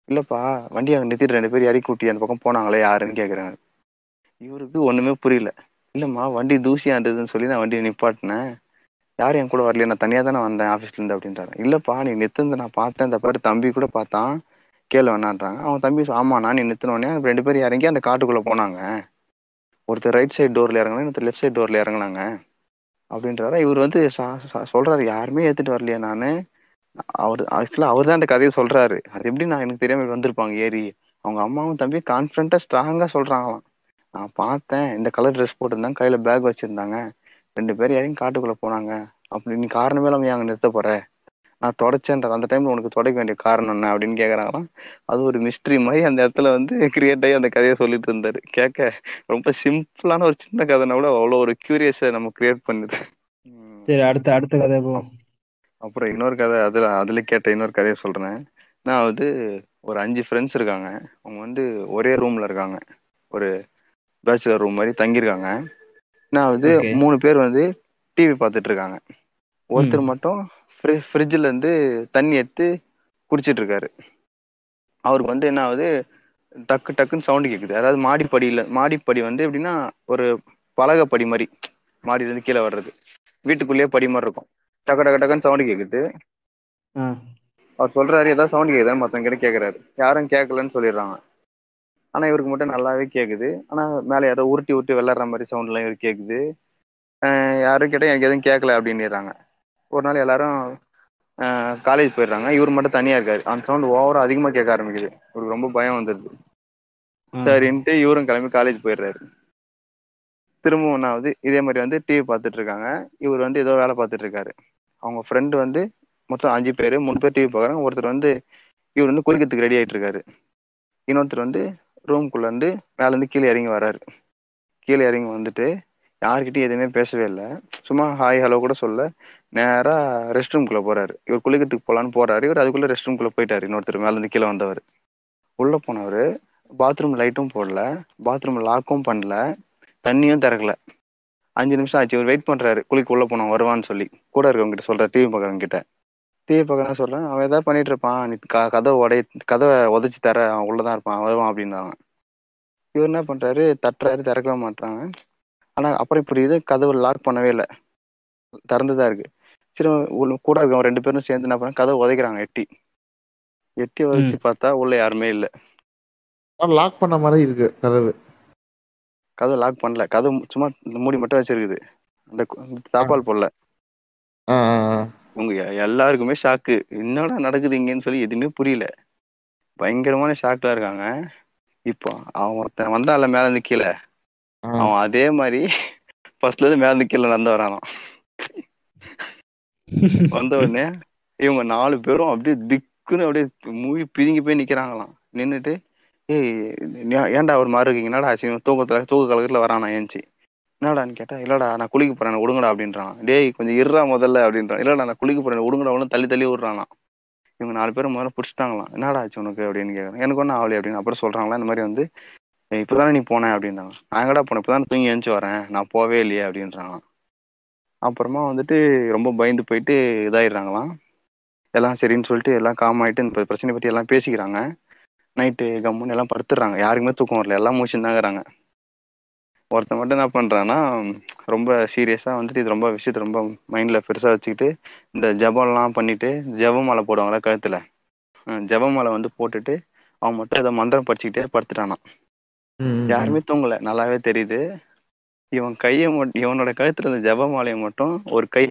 இல்லப்பா வண்டியை அங்க நிறுத்திட்டு ரெண்டு பேர் இறக்கி கூட்டி அந்த பக்கம் போனாங்களே யாருன்னு கேக்குறாங்க. இவருக்கு ஒண்ணுமே புரியல. இல்லம்மா வண்டி தூசியா இருந்ததுன்னு சொல்லி நான் வண்டியை நிப்பாட்டினேன். யாரும் என் கூட வரல நான் தனியா தானே வந்தேன் ஆஃபீஸ்ல இருந்து அப்படின்றாரு. இல்லப்பா நீ நிறுத்துனதை நான் பார்த்தேன். இந்த பாரு தம்பி கூட பார்த்தான். கேள்வி வேணான்றாங்க அவன் தம்பி சொ- ஆமா நான் நீ நிறுத்தினோடனே ரெண்டு பேரும் இறங்கி அந்த காட்டுக்குள்ள போனாங்க. ஒருத்தர் ரைட் சைடு டோர்ல இறங்கினா இன்னொருத்தர் லெஃப்ட் சைடு டோர்ல இறங்குனாங்க. அப்படின்றாரு. இவர் வந்து சா- சா- சொல்றாரு யாருமே ஏத்துட்டு வரலையா நானு. அவர் ஆக்சுவலா அவர் தான் அந்த கதையை சொல்றாரு. அது எப்படி நான் எனக்கு தெரியாம வந்திருப்பாங்க ஏறி. அவங்க அம்மாவும் தம்பி கான்பிடண்டா ஸ்ட்ராங்கா சொல்றாங்களாம். நான் பார்த்தேன். இந்த கலர் ட்ரெஸ் போட்டிருந்தாங்க. கையில பேக் வச்சிருந்தாங்க. ரெண்டு பேரும் இறங்கி காட்டுக்குள்ள போனாங்க. அப்படி நீ காரணமே இல்லாம ஏன் அங்க நிறுத்த போற? நான் தொடச்சேன்ற அந்த டைம்ல உனக்கு தொடக்க வேண்டிய காரணம் என்ன அப்படின்னு கேக்குறாங்களாம் அது ஒரு மிஸ்ட்ரி மாதிரி அந்த இடத்துல வந்து கிரியேட் ஆகி அந்த கதையை சொல்லிட்டு இருந்தாரு. கேட்க ரொம்ப சிம்பிளான ஒரு சின்ன கதைனா கூட அவ்வளவு ஒரு கியூரியஸை நம்ம கிரியேட் பண்ணுது சரி அடுத்த அடுத்த கதை அப்புறம் இன்னொரு கதை அதுல அதுல கேட்ட இன்னொரு கதையை சொல்றேன். நான் வந்து ஒரு அஞ்சு ஃப்ரெண்ட்ஸ் இருக்காங்க. அவங்க வந்து ஒரே ரூம்ல இருக்காங்க. ஒரு பேச்சுலர் ரூம் மாதிரி தங்கியிருக்காங்க. நான் வந்து. மூணு பேர் வந்து டிவி பார்த்துட்டு இருக்காங்க ஒருத்தர் மட்டும் ஃப்ரிட்ஜில் இருந்து தண்ணி எடுத்து குடிச்சிட்டு இருக்காரு அவருக்கு வந்து என்ன ஆகுது? டக்கு டக்குன்னு சவுண்டு கேட்குது அதாவது மாடிப்படியில் மாடிப்படி வந்து எப்படின்னா ஒரு பலகைப்படி மாதிரி மாடியிலேருந்து கீழே வர்றது. வீட்டுக்குள்ளேயே படி மாதிரி இருக்கும். டக்கு டக்கு டக்குன்னு சவுண்டு கேட்குது அவர் சொல்றாரு ஏதாவது சவுண்ட் கேக்குதா மத்தவங்க கிட்ட கேக்குறாரு. யாரும் கேட்கலன்னு சொல்லிடுறாங்க. ஆனா இவருக்கு மட்டும் நல்லாவே கேக்குது. ஆனா மேல ஏதோ உருட்டி உருட்டி விளையாடுற மாதிரி சவுண்ட் எல்லாம் இவருக்கு கேக்குது. யாரும் கேட்டா எனக்கு எதுவும் கேட்கல அப்படின்னுறாங்க. ஒரு நாள் எல்லாரும் காலேஜ் போயிடுறாங்க. இவர் மட்டும் தனியா இருக்காரு. அந்த சவுண்ட் ஓவரா அதிகமா கேட்க ஆரம்பிக்குது. இவருக்கு ரொம்ப பயம் வந்துடுது. சரின்ட்டு இவரும் கிளம்பி காலேஜ் போயிடுறாரு. திரும்பவும் ஒன்றாவது இதே மாதிரி வந்து டிவி பார்த்துட்டு இருக்காங்க. இவர் வந்து ஏதோ வேலை பார்த்துட்டு இருக்காரு. அவங்க ஃப்ரெண்டு வந்து மொத்தம் அஞ்சு பேர் மூணு பேர் டிவி பார்க்குறாங்க. ஒருத்தர் வந்து இவர் வந்து குளிக்கிறதுக்கு ரெடி ஆயிட்டு இருக்காரு. இன்னொருத்தர் வந்து ரூம்குள்ள இருந்து மேல இருந்து கீழே இறங்கி வராரு கீழே இறங்கி வந்துட்டு யார்கிட்டயும் எதுவுமே பேசவே இல்லை. சும்மா ஹாய் ஹலோ கூட சொல்ல நேரா ரெஸ்ட் ரூம்குள்ள போறாரு. இவர் குளிக்கிறதுக்கு போலான்னு போறாரு. இவர் அதுக்குள்ள ரெஸ்ட் ரூம்குள்ள போயிட்டாரு. இன்னொருத்தர் மேலேருந்து கீழே வந்தவர். உள்ள போனவர் பாத்ரூம் லைட்டும் போடல. பாத்ரூம் லாக்கும் பண்ணல. தண்ணியும் திறக்கல. அஞ்சு நிமிஷம் ஆச்சு. இவர் வெயிட் பண்றாரு. குளிக்க உள்ள போனோம் வருவான்னு சொல்லி. கூட இருக்கவங்க கிட்ட டிவி பார்க்கறவங்க கிட்ட. டிவி பார்க்கறேன் சொல்றேன்? அவன் ஏதாவது பண்ணிட்டு இருப்பான். நீ க- கதவை உடைய கதவை உதைச்சு தர அவன் உள்ளதான் இருப்பான். வருவான் அப்படின்னாங்க இவர் என்ன பண்றாரு? தட்டுறாரு திறக்கவே மாட்டாங்க ஆனா அப்புறம் புரியுது கதவு லாக் பண்ணவே இல்லை. திறந்துதான் இருக்கு. சரி கூட இருக்கவங்க ரெண்டு பேரும் சேர்ந்து என்ன பண்ண கதவை உதைக்கிறாங்க எட்டி. எட்டி உதைச்சு பார்த்தா உள்ள யாருமே இல்லை. லாக் பண்ண மாதிரி இருக்கு கதவு. கதவை லாக் பண்ணல. கதவு சும்மா இந்த மூடி மட்டும் வச்சிருக்குது. அந்த தாப்பால் போடல. உங்க எல்லாருக்குமே ஷாக்கு என்னடா நடக்குது இங்கன்னு சொல்லி எதுவுமே புரியல. பயங்கரமான ஷாக்ல இருக்காங்க. இப்போ அவன் ஒருத்தன் வந்தான்ல மேல இருந்து கீழே. அவன் அதே மாதிரி ஃபர்ஸ்ட்ல இருந்து மேல இருந்து கீழே நடந்து வரானாம். வந்த உடனே இவங்க நாலு பேரும் அப்படியே திக்குன்னு அப்படியே மூவி பிதுங்கி போய் நிக்கிறாங்களாம். நின்னுட்டு ஏய் ஏன்டா ஒரு மாதிரி இருக்கீங்க? என்னடா ஆச்சு? இவன் தூக்கத்துல தூக்க கலகத்துல வரானா ஏஞ்சி. என்னடான்னு கேட்டா? இல்லடா நான் குளிக்க போறேன் என்னை அப்படின்றான். டேய் கொஞ்சம் இருறா முதல்ல அப்படின்றான். இல்லடா நான் குளிக்க போறேன் என்னை விடுங்கடா தள்ளி தள்ளி விடுறானா இவங்க நாலு பேரும் முதல்ல பிடிச்சிட்டாங்களாம். என்னடா ஆச்சு உனக்கு அப்படின்னு கேட்குறேன் எனக்கு ஒன்றும் ஆகலை அப்படின்னு அப்புறம் சொல்றாங்களா இந்த மாதிரி வந்து இப்போதானே நீ போன? அப்படின்றாங்க. நான் எங்கடா போனேன்? இப்பதான் தூங்கி எழுந்துச்சு வரேன். நான் போவே இல்லையே அப்படின்றாங்களாம். அப்புறமா வந்துட்டு ரொம்ப பயந்து போயிட்டு இதாயிடுறாங்களாம். எல்லாம் சரின்னு சொல்லிட்டு எல்லாம் காம் ஆயிட்டு இந்த பிரச்சனை பற்றி எல்லாம் பேசிக்கிறாங்க. நைட்டு கம்முன்னு எல்லாம் படுத்துடுறாங்க. யாருக்குமே தூக்கம் வரல. எல்லாம் மூச்சுன்னு தாங்கிறாங்க ஒருத்தன் மட்டும் என்ன பண்றான்னா ரொம்ப சீரியஸா வந்துட்டு இது ரொம்ப விஷயத்த ரொம்ப மைண்ட்ல பெருசா வச்சுக்கிட்டு இந்த ஜபம்லாம் பண்ணிட்டு ஜெபமாலை போடுவாங்கல்ல கழுத்துல. அஹ் ஜெபமாலை வந்து போட்டுட்டு அவன் மட்டும் ஏதோ மந்திரம் படிச்சுக்கிட்டே படுத்துட்டானான். யாருமே தூங்கல. நல்லாவே தெரியுது. இவன் கையை மட்டும் இவனோட கழுத்துல இருந்த ஜெபமாலையை மட்டும் ஒரு கை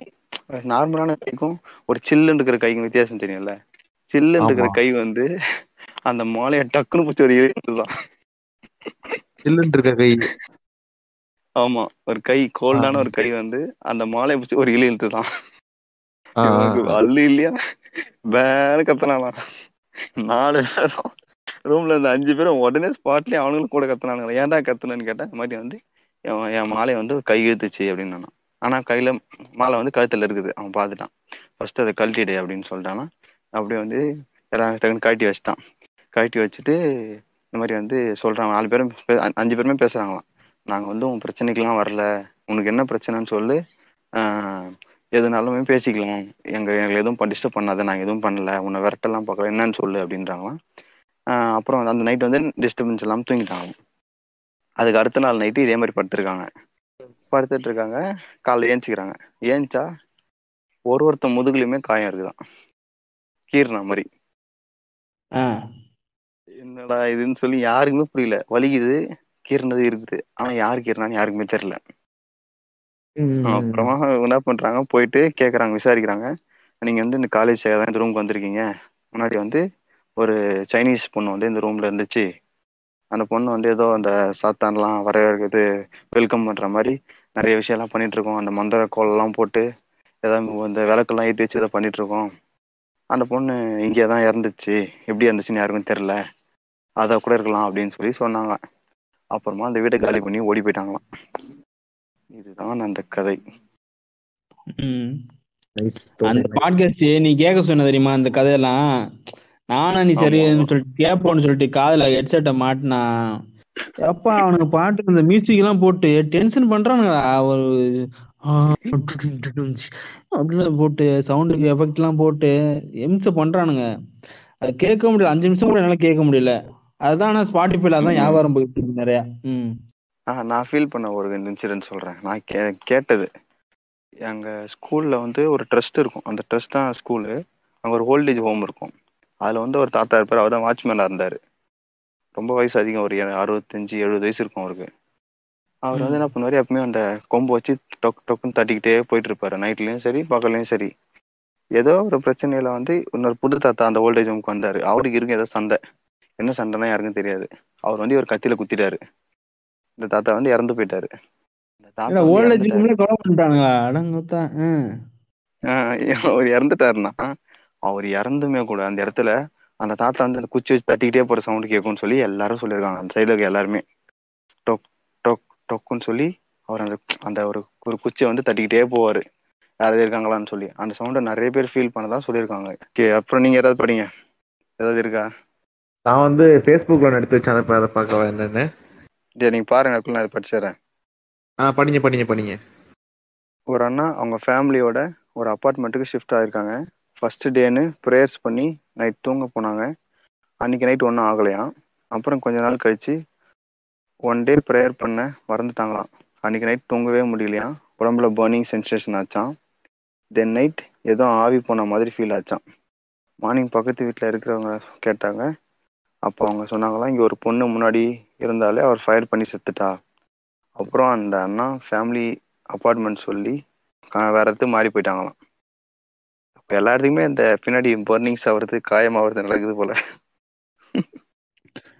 நார்மலான கைக்கும் ஒரு சில்லுன்னு இருக்கிற கைக்கும் வித்தியாசம் தெரியும்ல? சில்லுன்னு இருக்கிற. கை வந்து அந்த மாலையை டக்குன்னு பிடிச்சி ஒரு இழுத்துதான் சில்லுன்னு இருக்க கை. ஆமா. ஒரு கை கோல்டான. ஒரு கை வந்து அந்த மாலையை பிடிச்சி ஒரு இழு இழுத்துதான். அல்லு இல்லையா? வேற கத்துனாலாம் நாலு பேரும் ரூம்ல இருந்த அஞ்சு பேரும் உடனே ஸ்பாட்லயே அவனுங்களும் கூட கத்துனானுங்க ஏன்டா கத்துனேன்னு கேட்டேன். இந்த மாதிரி வந்து என் மாலையை வந்து கை இழுத்துச்சு அப்படின்னு சொன்னான். ஆனா கையில மாலை வந்து கழுத்துல இருக்குது. அவன் பார்த்துட்டான். ஃபர்ஸ்ட் அதை கழட்டிடு அப்படின்னு சொல்லிட்டானா. அப்படியே வந்து எல்லாம் டக்குன்னு கழட்டி வச்சுட்டான். கழட்டி வச்சுட்டு இந்த மாதிரி வந்து சொல்றாங்க நாலு பேரும் அஞ்சு பேருமே பேசுறாங்களாம். நாங்க வந்து உன் பிரச்சனைக்கெல்லாம் வரல. உனக்கு என்ன பிரச்சனைன்னு சொல்லு. எதுனாலுமே பேசிக்கலாம். எங்க எங்களை எதுவும் டிஸ்டர்ப் பண்ணாத. நாங்க எதுவும் பண்ணல. உன்னை விரட்டெல்லாம் பார்க்கல. என்னன்னு சொல்லு அப்படின்றாங்களாம். அப்புறம் அந்த நைட் வந்து டிஸ்டர்பன்ஸ் இல்லாம தூங்கிட்டாங்க. அதுக்கு அடுத்த நாள் நைட்டு இதே மாதிரி படுத்திருக்காங்க. படுத்துட்டு இருக்காங்க. காலைல ஏஞ்சிக்கிறாங்க. ஏஞ்சா ஒரு ஒருத்த முதுகுலையுமே காயம் இருக்குதான். கீர்னா மாதிரி. என்னடா இதுன்னு சொல்லி யாருக்குமே புரியல. வலிக்குது. கீர்னது இருக்குது. ஆனா யாரு கீர்னான்னு யாருக்குமே தெரியல. அப்புறமா என்ன பண்றாங்க போயிட்டு கேக்குறாங்க விசாரிக்கிறாங்க. நீங்க வந்து இந்த காலேஜ் சேர இந்த ரூமுக்கு வந்திருக்கீங்க. முன்னாடி வந்து ஒரு சைனீஸ் பொண்ணு வந்து இந்த ரூம்ல இருந்துச்சு. அந்த பொண்ணு வந்து ஏதோ அந்த சாத்தான்லாம் வரவேற்கிறது வெல்கம் பண்ற மாதிரி நிறைய விஷயம்லாம் பண்ணிட்டு இருக்கோம் அந்த மந்திர கோலெல்லாம் போட்டு ஏதாவது இந்த விளக்கெல்லாம் ஏற்றி வச்சு ஏதோ பண்ணிட்டு இருக்கோம் அந்த பொண்ணு இங்கே தான் இறந்துச்சு. எப்படி இருந்துச்சுன்னு யாருக்கும் தெரியல. அதை கூட இருக்கலாம் அப்படின்னு சொல்லி சொன்னாங்க. அப்புறமா அந்த வீட்டை காலி பண்ணி ஓடி போயிட்டாங்களாம். இதுதான் அந்த கதை. அந்த பாட்காஸ்ட் நீ கேட்க சொன்ன தெரியுமா? அந்த கதையெல்லாம் நானும் நீ சரி ஆமா. சொல்லிட்டு கேட்போம்னு சொல்லிட்டு காதுல ஹெட்செட்டை மாட்டினா அப்பா அவனுக்கு பாட்டு இந்த மியூசிக் எல்லாம் போட்டு டென்ஷன் பண்றானுங்களா? ஒரு அப்படின்னு போட்டு சவுண்டுக்கு எஃபெக்ட் எல்லாம் போட்டு எம்ச பண்றானுங்க. அது கேட்க முடியல. அஞ்சு நிமிஷம் கூட என்னால கேட்க முடியல. அதுதான் நான் ஸ்பாட்டிஃபைல அதான் ம். வியாபாரம் போயிட்டு இருக்கு நிறைய. ம். நான் ஃபீல் பண்ண ஒரு இன்சிடென்ட் சொல்கிறேன் நான் கே கேட்டது. எங்கள் ஸ்கூலில் வந்து ஒரு ட்ரஸ்ட் இருக்கும். அந்த ட்ரஸ்ட் தான் ஸ்கூலு அங்கே ஒரு ஓல்டேஜ் ஹோம் இருக்கும். அதில் வந்து ஒரு தாத்தா இருப்பார். அவர் தான் வாட்ச்மேனாக இருந்தார். ரொம்ப வயசு அதிகம். ஒரு அறுபத்தஞ்சு எழுபது வயசு இருக்கும் அவருக்கு. அவர் வந்து என்ன பண்ணுவார்? எப்பவுமே அந்த கொம்பு வச்சு டொக் டொக்குன்னு தட்டிக்கிட்டே போயிட்டு இருப்பாரு. நைட்லேயும் சரி பகல்லையும் சரி. ஏதோ ஒரு பிரச்சனையில வந்து இன்னொரு புது தாத்தா அந்த ஓல்டேஜ் ஹோம்க்கு வந்தார். அவருக்கு இருக்கு ஏதோ சண்டை என்ன சண்டைனா யாருக்கும் தெரியாது. அவர் வந்து ஒரு கத்தியில குத்திட்டாரு. இந்த தாத்தா வந்து இறந்து போயிட்டாரு. அவர் இறந்துட்டாருன்னா அவர் இறந்துமே கூட அந்த இடத்துல அந்த தாத்தா வந்து அந்த குச்சி வச்சு தட்டிக்கிட்டே போற சவுண்ட் கேட்கும்னு சொல்லி எல்லாரும் சொல்லியிருக்காங்க. அந்த சைடுல இருக்க எல்லாருமே. டொக் டொக் டொக்குன்னு சொல்லி அவர் அந்த அந்த ஒரு ஒரு குச்சியை வந்து தட்டிக்கிட்டே போவாரு. யாராவது இருக்காங்களான்னு சொல்லி. அந்த சவுண்டை நிறைய பேர் ஃபீல் பண்ணதா சொல்லியிருக்காங்க. ஓகே அப்புறம் நீங்க ஏதாவது படிங்க. ஏதாவது இருக்கா? நான் வந்து ஃபேஸ்புக்ல எடுத்து வச்சேன். அதை அதை பார்க்கவா என்னன்னு. சரி நீங்க பாருங்க அதுக்குள்ள நான் அதை படிச்சிடுறேன். ஆ படிங்க படிங்க படிங்க. ஒரு அண்ணா அவங்க ஃபேமிலியோட ஒரு அப்பார்ட்மெண்ட்டுக்கு ஷிஃப்ட் ஆயிருக்காங்க. ஃபர்ஸ்ட் டேன்னு ப்ரேயர்ஸ் பண்ணி நைட் தூங்க போனாங்க. அன்னைக்கு நைட் ஒன்றும் ஆகலையாம் அப்புறம் கொஞ்ச நாள் கழிச்சு ஒன் டே ப்ரேயர் பண்ண மறந்துட்டாங்களாம். அன்னைக்கு நைட் தூங்கவே முடியலையாம் உடம்புல பர்னிங் சென்சேஷன் ஆச்சாம். தென் நைட் ஏதோ ஆவி போன மாதிரி ஃபீல் ஆச்சாம். மார்னிங் பக்கத்து வீட்டில் இருக்கிறவங்க கேட்டாங்க அப்போ அவங்க சொன்னாங்களாம் இங்கே ஒரு பொண்ணு முன்னாடி இருந்தாலே அவர் ஃபயர் பண்ணி செத்துட்டா. அப்புறம் அந்த அண்ணா ஃபேமிலி அப்பார்ட்மெண்ட் சொல்லி கா- வேற இடத்துக்கு மாறி போயிட்டாங்களாம். இப்போ எல்லாத்துக்குமே இந்த பின்னாடி பர்னிங்ஸ் ஆகுறது காயம் ஆகுறது நடக்குது போல.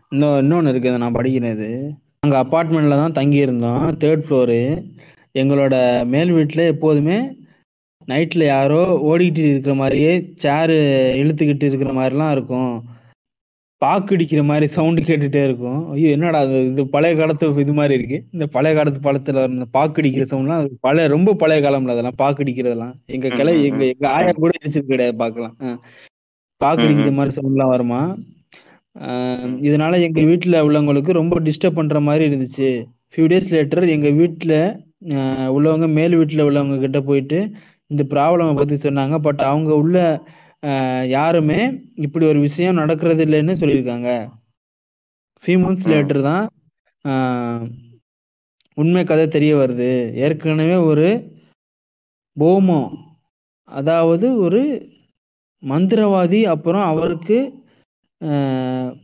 இன்னும் இன்னொன்று இருக்குது நான் படிக்கிறேன் இது. நாங்கள் தான் தங்கி இருந்தோம் தேர்ட் ஃப்ளோரு எங்களோட மேல் வீட்டில் எப்போதுமே நைட்டில் யாரோ ஓடிக்கிட்டு இருக்கிற மாதிரியே சேரு இழுத்துக்கிட்டு இருக்கிற மாதிரிலாம் இருக்கும். பாக்கடிக்கிற மாதிரி சவுண்டு கேட்டுட்டே இருக்கும். ஐயோ என்னடா அது இது பழைய காலத்து இது மாதிரி இருக்கு. இந்த பழைய காலத்து பழத்துல இந்த பாக்கடிக்கிற சவுண்ட்லாம் அது பழைய ரொம்ப பழைய காலம்ல அதெல்லாம் பாக்கடிக்கிறதெல்லாம். எங்க கிளை எங்க எங்க ஆயா கூட அடிச்சது கிடையாது பார்க்கலாம் ஆ. பாக்கடிக்கிற மாதிரி சவுண்ட்லாம் வருமா. இதனால எங்க வீட்ல உள்ளவங்களுக்கு ரொம்ப டிஸ்டர்ப் பண்ற மாதிரி இருந்துச்சு. ஃபியூ டேஸ் லேட்டர் எங்க ஆஹ் உள்ளவங்க மேல் வீட்ல உள்ளவங்க கிட்ட போயிட்டு இந்த ப்ராப்ளமை பத்தி சொன்னாங்க. பட் அவங்க உள்ள யாருமே இப்படி ஒரு விஷயம் நடக்கிறது இல்லைன்னு சொல்லியிருக்காங்க ஃபியூ மந்த்ஸ். லேட்டர் தான் உண்மை கதை தெரிய வருது. ஏற்கனவே ஒரு போமோ அதாவது ஒரு மந்திரவாதி அப்புறம் அவருக்கு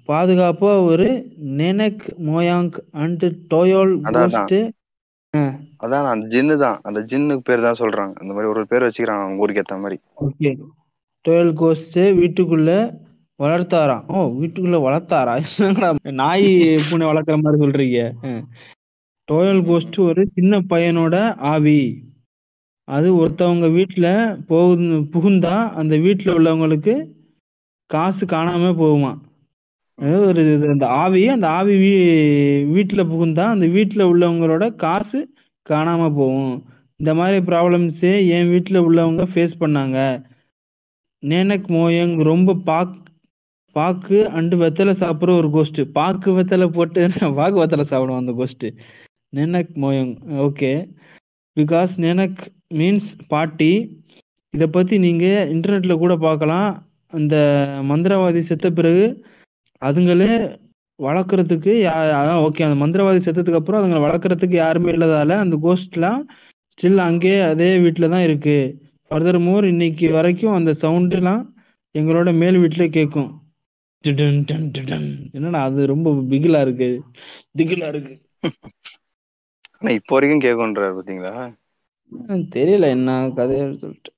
பாதுகாப்பா ஒரு நெனக் மோயாங் அண்ட் டோயோல் அதான், அந்த ஜின்னு தான். அந்த ஜின்னுக்கு பேர் தான் சொல்றாங்க. அந்த மாதிரி ஒரு பேர் வச்சுக்கிறாங்க அவங்க ஊருக்கு ஏத்த மாதிரி. ஓகே. டோயல் கோஸ்ட் வீட்டுக்குள்ள வளர்த்தாராம். ஓ வீட்டுக்குள்ள வளர்த்தாரா? என்னங்கடா நாய் பூனை வளர்க்குற மாதிரி சொல்றீங்க. டோயல் கோஸ்ட் ஒரு சின்ன பையனோட ஆவி. அது ஒருத்தவங்க வீட்டில் போகு புகுந்தா அந்த வீட்டில் உள்ளவங்களுக்கு காசு காணாம போகுமா? அதாவது ஒரு இது அந்த ஆவி அந்த ஆவி வீ வீட்டில் புகுந்தா அந்த வீட்டில் உள்ளவங்களோட காசு காணாம போகும். இந்த மாதிரி ப்ராப்ளம்ஸே என் வீட்டில் உள்ளவங்க ஃபேஸ் பண்ணாங்க? நேனக் மோயங் ரொம்ப பாக் பாக்கு அண்டு வெத்தலை சாப்பிட்ற ஒரு கோஸ்ட் பாக்கு வெத்தலை போட்டு பாக்கு வெத்தலை சாப்பிடுவோம் அந்த கோஸ்ட் நேனக் மோயங் ஓகே பிகாஸ் நேனக் மீன்ஸ் பாட்டி. இதை பத்தி நீங்க இன்டர்நெட்ல கூட பார்க்கலாம். அந்த மந்திரவாதி செத்த பிறகு அதுங்களே வளர்க்குறதுக்கு அதான் ஓகே அந்த மந்திரவாதி செத்ததுக்கு அப்புறம் அதுங்களை வளர்க்குறதுக்கு யாருமே இல்லாதால அந்த கோஸ்ட்லாம் ஸ்டில் அங்கேயே அதே வீட்டில் தான் இருக்குது ஃபர்தர் மோர் இன்னைக்கு வரைக்கும் அந்த சவுண்டுலாம் எங்களோட மேல் வீட்டில் கேட்கும். என்னடா அது ரொம்ப பிகிலா இருக்கு. திகிலா இருக்கு. ஆனா இப்போ வரைக்கும் கேட்குன்றாரு பாத்தீங்களா? தெரியல என்ன கதைன்னு சொல்லிட்டு.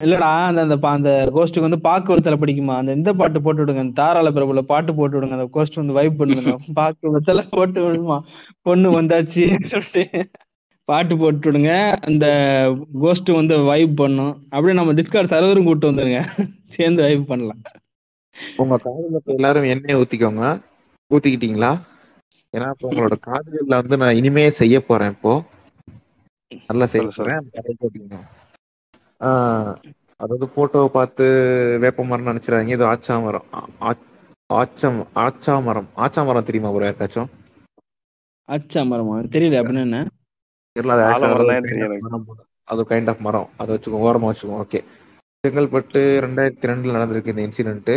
இல்லடா அந்த அந்த அந்த கோஸ்ட்டுக்கு வந்து பாக்கு வெத்தலை பிடிக்குமா? அந்த இந்த பாட்டு போட்டு விடுங்க. அந்த தாராள பிரபுல பாட்டு போட்டு விடுங்க. அந்த கோஸ்ட் வந்து வைப் பண்ணுங்க பாக்கு வெத்தலை போட்டு விடுமா? பொண்ணு வந்தாச்சு சொல்லிட்டு. பாட்டு போட்டு விடுங்க அந்த கோஸ்ட் வந்து வைப் பண்ணும். அப்படியே நம்ம டிஸ்கார்ட் சர்வரும் கூட்டு வந்துருங்க. சேர்ந்து வைப் பண்ணலாம். உங்க காதுல இப்ப எல்லாரும் எண்ணெய் ஊத்திக்கோங்க. ஊத்திக்கிட்டீங்களா? ஏன்னா இப்ப உங்களோட காதுகள்ல வந்து நான் இனிமே செய்ய போறேன் இப்போ. நல்லா செய்ய. போறேன். அதாவது போட்டோவை பார்த்து வேப்ப மரம் நினைச்சிடாதீங்க. இது ஆச்சா மரம். ஆச்சம் ஆச்சா மரம். ஆச்சா மரம் தெரியுமா ஒரு யாருக்காச்சும்? மரமா? தெரியல. அப்படின்னு என்ன? தெரியல அது தான் கைண்ட் ஆஃப் மரம் அதை வச்சுக்கோங்க ஓரமா வச்சுக்கோங்க ஓகே செங்கல்பட்டு ரெண்டாயிரத்தி ரெண்டுல நடந்திருக்கு இந்த இன்சிடென்ட்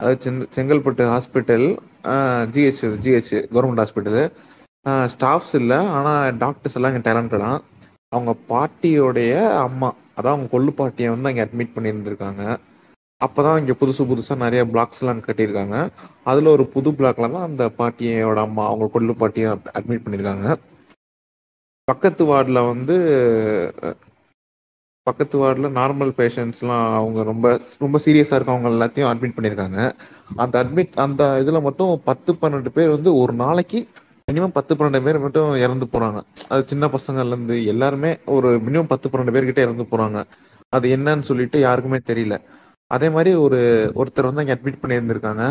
அது Chengalpattu hospital GH GH government hospital staffs இல்லை ஆனால் டாக்டர்ஸ் எல்லாம் இங்கே டேலண்டடாக அவங்க பாட்டியோடைய அம்மா அதான் அவங்க கொள்ளு பாட்டியை வந்து அங்கே அட்மிட் பண்ணியிருந்திருக்காங்க. அப்பதான் இங்க புதுசு புதுசா நிறைய பிளாக்ஸ் எல்லாம் கட்டியிருக்காங்க. அதுல ஒரு புது பிளாக்ல தான் அந்த பாட்டியோட அம்மா அவங்க கொள்ளு பாட்டியை அட்மிட் பண்ணியிருக்காங்க. பக்கத்து வார்டில் வந்து பக்கத்து வார்டில் நார்மல் பேஷண்ட்ஸ்லாம் அவங்க ரொம்ப ரொம்ப சீரியஸாக இருக்கவங்க எல்லாத்தையும் அட்மிட் பண்ணியிருக்காங்க அந்த அட்மிட் அந்த இதில் மட்டும் பத்து பன்னெண்டு பேர் வந்து ஒரு நாளைக்கு மினிமம் பத்து பன்னெண்டு பேர் மட்டும் இறந்து போகிறாங்க அது சின்ன பசங்கள்லேருந்து எல்லாருமே ஒரு மினிமம் பத்து பன்னெண்டு பேர்கிட்ட இறந்து போகிறாங்க அது என்னன்னு சொல்லிட்டு யாருக்குமே தெரியல. அதே மாதிரி ஒரு ஒருத்தர் வந்து அங்கே அட்மிட் பண்ணியிருந்திருக்காங்க.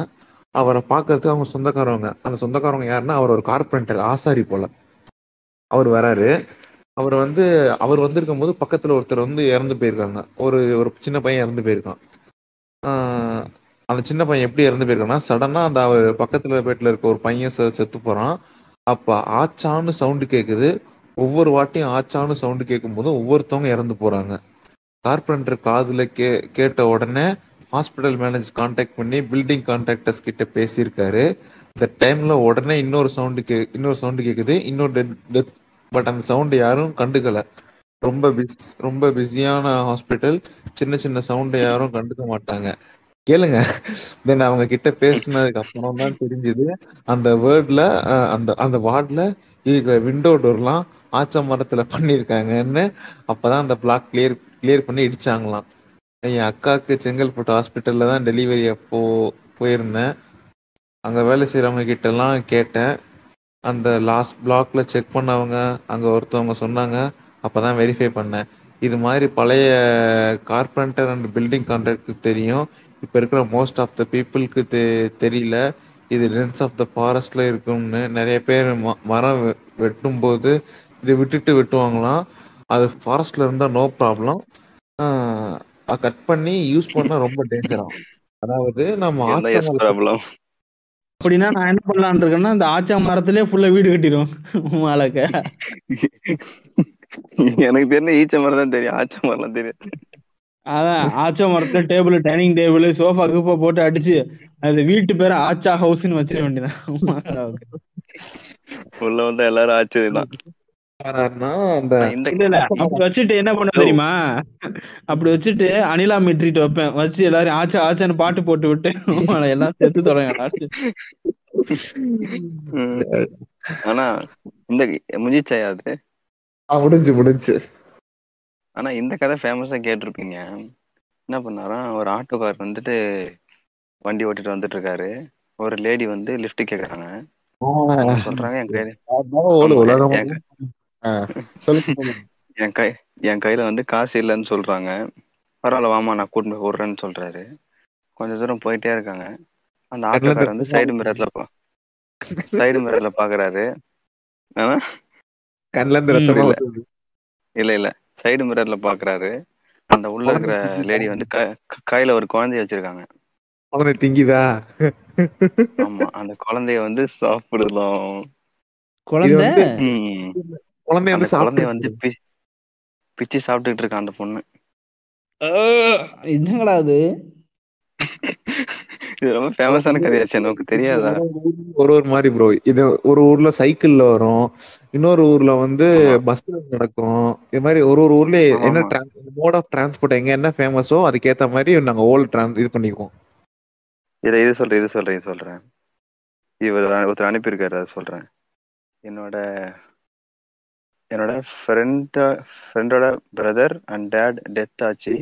அவரை பார்க்கறதுக்கு அவங்க சொந்தக்காரவங்க. அந்த சொந்தக்காரவங்க யாருன்னா அவர் ஒரு கார்பெண்டர் ஆசாரி போல. அவர் வராரு. அவர் வந்து அவர் வந்திருக்கும் போது பக்கத்துல ஒருத்தர் வந்து இறந்து போயிருக்காங்க. ஒரு ஒரு சின்ன பையன் இறந்து போயிருக்கான். அந்த சின்ன பையன் எப்படி இறந்து போயிருக்கான்னா சடனா அந்த அவர் பக்கத்துல வீட்டுல இருக்க ஒரு பையன் செ- செத்து போறான். அப்ப ஆச்சான்னு சவுண்டு கேக்குது. ஒவ்வொரு வாட்டியும் ஆச்சான்னு சவுண்டு கேட்கும் போது ஒவ்வொருத்தவங்க இறந்து போறாங்க. கார்பெண்டர் காதுல கே கேட்ட உடனே ஹாஸ்பிட்டல் மேனேஜர் காண்டாக்ட் பண்ணி பில்டிங் கான்ட்ராக்டர்ஸ் கிட்ட பேசியிருக்காரு. இந்த டைம்ல உடனே இன்னொரு சவுண்டு கே இன்னொரு சவுண்டு கேக்குது. இன்னொரு டெத் பட் அந்த சவுண்ட் யாரும் கண்டுக்கல. ரொம்ப பிஸ் ரொம்ப பிஸியான ஹாஸ்பிட்டல். சின்ன சின்ன சவுண்டை யாரும் கண்டுக்க மாட்டாங்க. கேளுங்க. தென் அவங்க கிட்ட பேசினதுக்கு அப்புறம் தான் தெரிஞ்சது. அந்த வேர்ட்ல அந்த அந்த வார்ட்ல இருக்கிற விண்டோ டோர்லாம் ஆச்ச மரத்துல பண்ணியிருக்காங்கன்னு அப்பதான் அந்த பிளாக் கிளியர் கிளியர் பண்ணி இடிச்சாங்களாம். என் அக்காவுக்கு செங்கல்பட்டு ஹாஸ்பிட்டல்ல தான் டெலிவரி அப்போ போயிருந்தேன். அங்க வேலை செய்யறவங்க கிட்ட எல்லாம் கேட்டேன். அந்த லாஸ்ட் பிளாக்ல செக் பண்ணவங்க அங்க ஒருத்தவங்க சொன்னாங்க அப்பதான் வெரிஃபை பண்ணேன். இது மாதிரி பழைய கார்பெண்டர் அண்ட் பில்டிங் கான்ட்ராக்ட் தெரியும். இப்ப இருக்கிற மோஸ்ட் ஆஃப் த பீப்புளுக்கு தெ தெரியல. இது லென்ஸ் ஆஃப் த ஃபாரஸ்ட்ல இருக்கும்னு நிறைய பேர் ம- மரம் வெட்டும் போது இதை விட்டுட்டு வெட்டுவாங்களாம். அது ஃபாரஸ்ட்ல இருந்தா நோ ப்ராப்ளம் கட் பண்ணி யூஸ் பண்ணா ரொம்ப டேஞ்சரா அதாவது நம்ம என்ன எஸ் ஆஸ்திரேலியால ப்ராப்ளம் அப்படின்னா நான் என்ன பண்ணலாம்னு இருக்கேன்னா இந்த ஆச்சா மரத்திலே ஃபுல்லா வீடு கட்டிடும் மாலக்க எனக்கு தெரிஞ்ச ஈச்ச மரம் தான் தெரியும் ஆச்ச மரம்லாம் தெரியும் அதான் ஆச்சா மரத்துல டேபிள் டைனிங் டேபிள் சோஃபா கீப்பா போட்டு அடிச்சு அது வீட்டு பேரை ஆச்சா ஹவுஸ்னு வச்சிட வேண்டியதான். உள்ள வந்தா எல்லாரும் ஆச்சது வச்சுட்டு என்ன பண்ண தெரியுமா? அப்படி வச்சுட்டு அனிலா மெட்ரிட் வைப்பேன். வச்சு எல்லாரும் ஆச்சா ஆச்சான்னு பாட்டு போட்டு விட்டு எல்லாம் செத்து தொடங்க. ஆனா இந்த அது? ஆ, முடிஞ்சு முடிஞ்சு. ஆனா இந்த கதை ஃபேமஸா கேட்டிருப்பீங்க. என்ன பண்ணாராம் ஒரு ஆட்டோக்கார் வந்துட்டு வண்டி ஓட்டிட்டு வந்துட்டு இருக்காரு ஒரு லேடி வந்து லிஃப்ட் கேக்குறாங்க. சொல்றாங்க என் என் கை-. என் கையில வந்து காசு இல்லைன்னு சொல்றாங்க. பரவாயில்ல வாமா நான் போய் விடுறேன்னு சொல்றாரு. கொஞ்ச தூரம் போயிட்டே இருக்காங்க. அந்த ஆட்டோக்கார் வந்து சைடு மிரர்ல பா சைடு மிரர்ல பாக்குறாரு. இல்ல. இல்ல சைடு மிரர்ல பாக்குறாரு. அந்த உள்ள இருக்கிற லேடி வந்து கையில ஒரு குழந்தைய வச்சிருக்காங்க. குழந்தை திங்கிதா? ஆமா அந்த குழந்தைய வந்து சாப்பிடலாம். குழந்தை. குழந்தை வந்து சாப்பிட்டு வந்து பிச்சு சாப்பிட்டுட்டு இருக்கான் அந்த பொண்ணு. என்னங்கடா அது? இது ரொம்ப ஃபேமஸான கதையாச்சு நமக்கு தெரியாதா? ஒரு ஒரு மாதிரி ப்ரோ இது ஒரு ஊர்ல சைக்கிள்ல வரும். இன்னொரு ஊர்ல வந்து. பஸ்ல நடக்கும். இது மாதிரி ஒரு ஒரு ஊர்ல என்ன. மோட் ஆஃப் டிரான்ஸ்போர்ட் எங்க என்ன ஃபேமஸோ அதுக்கேத்த மாதிரி நாங்க ஓல் டிரான்ஸ் இது பண்ணிக்குவோம். இதை இது சொல்றேன் இது சொல்றேன் இது சொல்றேன். இவர் ஒருத்தர் அனுப்பியிருக்காரு அதை சொல்றேன். என்னோட என்னோட ஃப்ரெண்ட ஃப்ரெண்டோட பிரதர் அண்ட் டேட் டெத் ஆச்சு.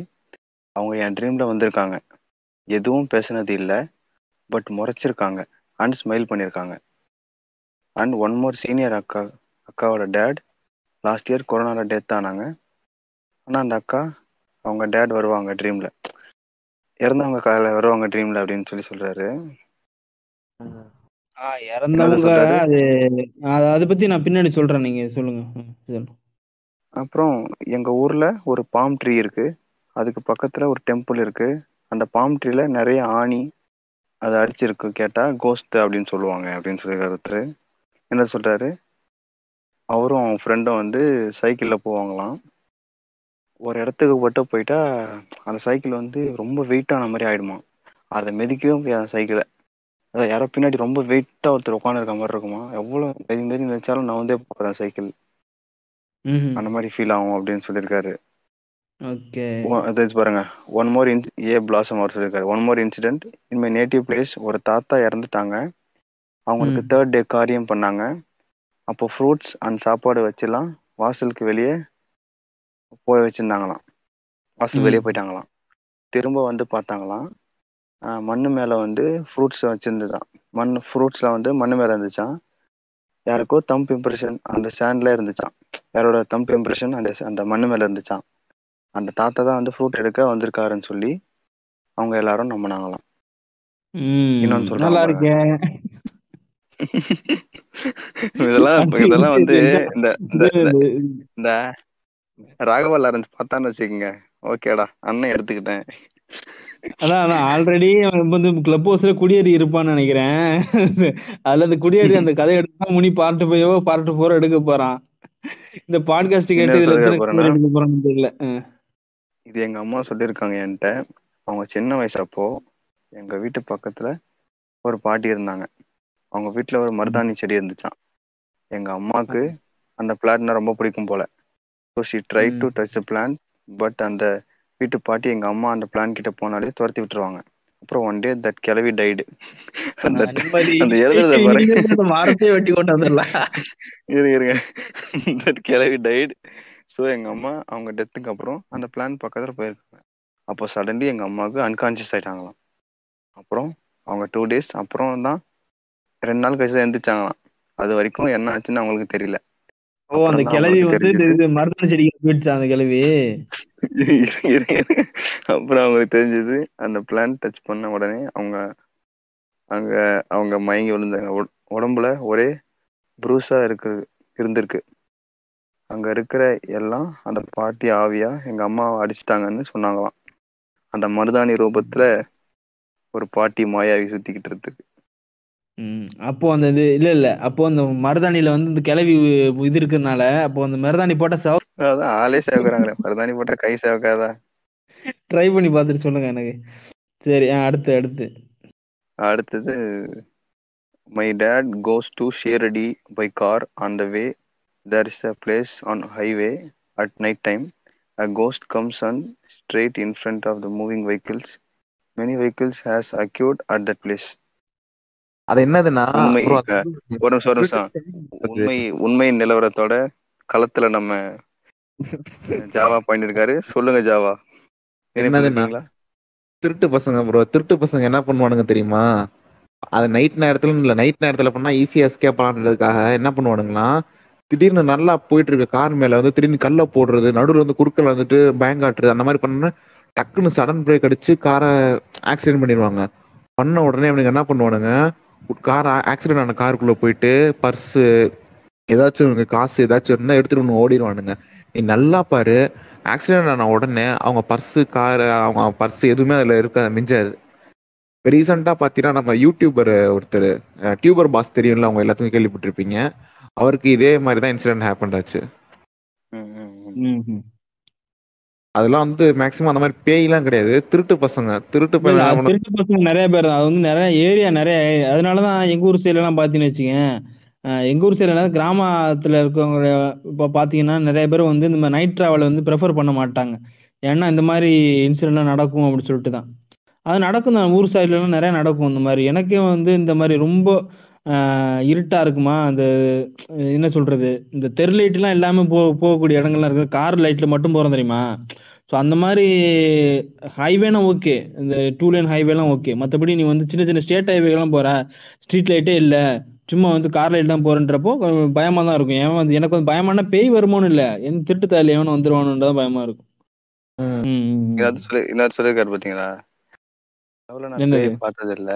அவங்க என் ட்ரீம்ல வந்திருக்காங்க. எதுவும் பேசுனது இல்லை. பட் முறைச்சிருக்காங்க. அண்ட் ஸ்மைல் பண்ணியிருக்காங்க அண்ட் ஒன் மோர் சீனியர் அக்கா அக்காவோட டேட் லாஸ்ட் இயர் கொரோனாவில் டெத் ஆனாங்க. ஆனால் அந்த அக்கா அவங்க டேட் வருவாங்க ட்ரீமில் இறந்தவங்க காலையில் வருவாங்க ட்ரீமில் அப்படின்னு சொல்லி சொல்கிறாரு இறந்தவங்க? அது அது பத்தி நான் பின்னாடி சொல்றேன். நீங்க சொல்லுங்க. அப்புறம் எங்க ஊர்ல ஒரு பாம் ட்ரீ இருக்கு. அதுக்கு பக்கத்துல ஒரு டெம்பிள் இருக்கு. அந்த பாம் ட்ரீல நிறைய ஆணி அது அடிச்சிருக்கு. கேட்டா கோஸ்ட் அப்படின்னு சொல்லுவாங்க அப்படின்னு சொல்லி ஒருத்தர் என்ன சொல்றாரு? அவரும் அவன் ஃப்ரெண்டும் வந்து சைக்கிள்ல போவாங்களாம். ஒரு இடத்துக்கு மட்டும் போயிட்டா அந்த சைக்கிள் வந்து ரொம்ப வெயிட்டான மாதிரி ஆயிடுமா அதை மிதிக்கவே முடியாது சைக்கிளை அதான் யாரோ பின்னாடி ரொம்ப வெயிட்டாக ஒருத்தர் உட்காந்துருக்க மாதிரி இருக்குமா? எவ்வளோ மெதி மெதி மிதிச்சாலும் நான் வந்து போகிறேன் சைக்கிள். அந்த மாதிரி ஃபீல் ஆகும் அப்படின்னு சொல்லியிருக்காரு. ஓகே. பாருங்க. ஒன் மோர் இன் ஏ பிளாசம் அவர் சொல்லியிருக்காரு. One more incident in my native place ஒரு தாத்தா இறந்துட்டாங்க. அவங்களுக்கு. தேர்ட் டே காரியம் பண்ணாங்க. அப்போ ஃப்ரூட்ஸ் அண்ட் சாப்பாடு வச்சுலாம் வாசலுக்கு வெளியே போய் வச்சிருந்தாங்களாம். வாசல். வெளியே போயிட்டாங்களாம். திரும்ப வந்து பார்த்தாங்களாம். மண்ணு மேலே வந்து ஃப்ரூட்ஸ் வச்சிருந்துதான். மண் ஃப்ரூட்ஸில் வந்து மண்ணு மேலே இருந்துச்சான் யாருக்கோ தம்ப் இம்ப்ரெஷன் அந்த ஸ்டாண்டில் இருந்துச்சான் யாரோட தம்ப் இம்ப்ரெஷன் அந்த அந்த மண்ணு மேலே இருந்துச்சான் அந்த தாத்தா தான் வந்து ஃப்ரூட் எடுக்க வந்திருக்காருன்னு சொல்லி அவங்க எல்லாரும் நம்பினாங்களாம். இன்னொன்னு நல்லா. இருக்கே இதெல்லாம் இதெல்லாம் வந்து இந்த இந்த ராகவா லாரன்ஸ் பார்த்தான்னு வச்சுக்கோங்க. ஓகேடா அண்ணன் எடுத்துக்கிட்டேன். அதான் அதான். ஆல்ரெடி வந்து கிளப் ஹவுஸ்ல குடியேறி இருப்பான்னு நினைக்கிறேன். அதுல அந்த குடியேறி அந்த கதை எடுத்தா முனி பார்ட் ஃபைவோ பார்ட் ஃபோரோ எடுக்க போறான். இந்த பாட்காஸ்ட் கேட்டு இதுல எடுக்க போறான்னு தெரியல. இது எங்க அம்மா சொல்லியிருக்காங்க என்கிட்ட. அவங்க சின்ன வயசப்போ எங்க வீட்டு பக்கத்துல ஒரு பாட்டி இருந்தாங்க. அவங்க வீட்டுல ஒரு மருதாணி செடி இருந்துச்சாம். எங்க அம்மாவுக்கு அந்த பிளான்ட்னா ரொம்ப பிடிக்கும் போல. So she try to. Touch plant but அந்த வீட்டு பாட்டி எங்க அம்மா அந்த பிளான் கிட்ட போனாலே துரத்தி விட்டுருவாங்க. அப்புறம் ஒன் டே தட் கிளவி டைடு அந்த எழுதுறத பாருங்க. மரத்தையே வெட்டி கொண்டு வந்துடலாம். இருங்க இருங்க. தட் கிளவி டைடு ஸோ எங்க அம்மா அவங்க டெத்துக்கு அப்புறம் அந்த பிளான் பக்கத்துல போயிருக்காங்க. அப்போ சடன்லி எங்க அம்மாவுக்கு அன்கான்சியஸ் ஆயிட்டாங்களாம். அப்புறம் அவங்க டூ டேஸ் அப்புறம் தான் ரெண்டு நாள் கழிச்சு எந்திரிச்சாங்களாம். அது வரைக்கும் என்ன ஆச்சுன்னு அவங்களுக்கு தெரியல. ஓ அந்த அவங்களுக்கு வந்து மருதாணி செடிக்கு போயிடுச்சா அந்த இருங்க. அப்புறம் அவங்களுக்கு தெரிஞ்சது அந்த பிளான் டச் பண்ண உடனே அவங்க அங்க அவங்க மயங்கி விழுந்தாங்க. உட- உடம்புல ஒரே ப்ரூஸா இருக்கு இருந்திருக்கு. அங்க இருக்கிற எல்லாம் அந்த பாட்டி ஆவியா எங்க அம்மாவை அடிச்சிட்டாங்கன்னு சொன்னாங்களாம். அந்த மருதாணி ரூபத்துல ஒரு பாட்டி மாயாவி சுத்திக்கிட்டு இருக்கு அப்போ அந்த இது இல்ல இல்ல. அப்போ அந்த மருதாணியில வந்து இந்த கிளவி இது இருக்கிறதுனால அப்போ அந்த மருதாணி போட்ட சவ அதான் ஆளே சேவக்கிறாங்களே. மருதாணி போட்டா கை சேவக்காதா? ட்ரை பண்ணி பார்த்துட்டு சொல்லுங்க எனக்கு. சரி ஆ, அடுத்து அடுத்து. அடுத்தது my dad goes to Shirdi by car on the way there is a place on highway at night time a ghost comes and straight in front of the moving vehicles many vehicles has acute at that place அது என்னதுன்னா ஒரு நிமிஷம் உண்மை உண்மை நிலவரத்தோட களத்துல நம்ம Java பண்ணிருக்காரு சொல்லுங்க ஜாவா? என்னதுங்களா திருட்டு பசங்க ப்ரோ திருட்டு பசங்க என்ன பண்ணுவானுங்க தெரியுமா? அது நைட் நேரத்துல இல்ல நைட் நேரத்துல பண்ணா ஈஸியா எஸ்கேப் ஆனதுக்காக என்ன பண்ணுவானுங்கன்னா திடீர்னு நல்லா போயிட்டு இருக்க கார் மேல வந்து திடீர்னு கல்ல போடுறது நடுவுல வந்து குறுக்கல வந்துட்டு பேங்க் ஆட்டுறது அந்த மாதிரி பண்ண டக்குன்னு சடன் பிரேக் அடிச்சு காரை ஆக்சிடென்ட் பண்ணிடுவாங்க. பண்ண உடனே அவனுங்க என்ன பண்ணுவானுங்க கார் ஆக்சிடென்ட் ஆன காருக்குள்ள போயிட்டு பர்ஸு ஏதாச்சும் காசு ஏதாச்சும் இருந்தா எடுத்துட்டு ஒன்று ஓடிடுவானுங்க. நீ நல்லா பாரு. ஆக்சிடென்ட் ஆன உடனே அவங்க பர்ஸு காரு அவங்க பர்ஸ் எதுவுமே அதுல இருக்க மிஞ்சாது. ரீசெண்டா பாத்தீங்கன்னா நம்ம யூடியூபர் ஒருத்தர் டியூபர் பாஸ் தெரியும்ல அவங்க எல்லாத்துக்கும் கேள்விப்பட்டிருப்பீங்க. அவருக்கு இதே மாதிரி தான் இன்சிடென்ட் ஹேப்பன் ஆச்சு. அதெல்லாம் வந்து மேக்சிமம் அந்த மாதிரி பேய்லாம் கிடையாது. திருட்டு பசங்க. திருட்டு திருட்டு பசங்க நிறைய பேர் தான். அது வந்து நிறைய ஏரியா நிறைய அதனாலதான் எங்க ஊர் சைடுல எல்லாம் பாத்தீங்கன்னு வச்சுக்கேன். எங்கள் ஊர் சைடுல கிராமத்தில் இருக்கவங்க இப்போ பார்த்தீங்கன்னா நிறைய பேர் வந்து இந்த மாதிரி நைட் ட்ராவலை வந்து ப்ரிஃபர் பண்ண மாட்டாங்க. ஏன்னா இந்த மாதிரி இன்சிடென்ட்லாம் நடக்கும் அப்படின்னு சொல்லிட்டு தான் அது நடக்கும் தான். ஊர் சைட்லலாம் நிறையா நடக்கும் இந்த மாதிரி. எனக்கே வந்து இந்த மாதிரி ரொம்ப இருட்டாக இருக்குமா? அந்த என்ன சொல்கிறது இந்த தெரு லைட்லாம் எல்லாமே போ போகக்கூடிய இடங்கள்லாம் இருக்குது. கார் லைட்டில் மட்டும் போகிறோம் தெரியுமா? ஸோ அந்த மாதிரி ஹைவேனா ஓகே இந்த டூ லைன் ஹைவேலாம் ஓகே மற்றபடி நீ வந்து சின்ன சின்ன ஸ்டேட் ஹைவேலாம் போகிற ஸ்ட்ரீட் லைட்டே இல்லை. சும்மா வந்து கார் லைட் தான் போறன்றப்போ பயமா தான் இருக்கும். ஏன் வந்து எனக்கு வந்து பயமான பேய் வருமோன்னு இல்லை. என் திருட்டு தாலி எவனும் வந்துருவானுன்றதான் பயமா இருக்கும். ம். ம், ம், ம். ஏதாவது சொல்லி இன்னொரு சொல்லிருக்காரு பாத்தீங்களா? கனவுல நான்? பேய் பார்த்தது இல்ல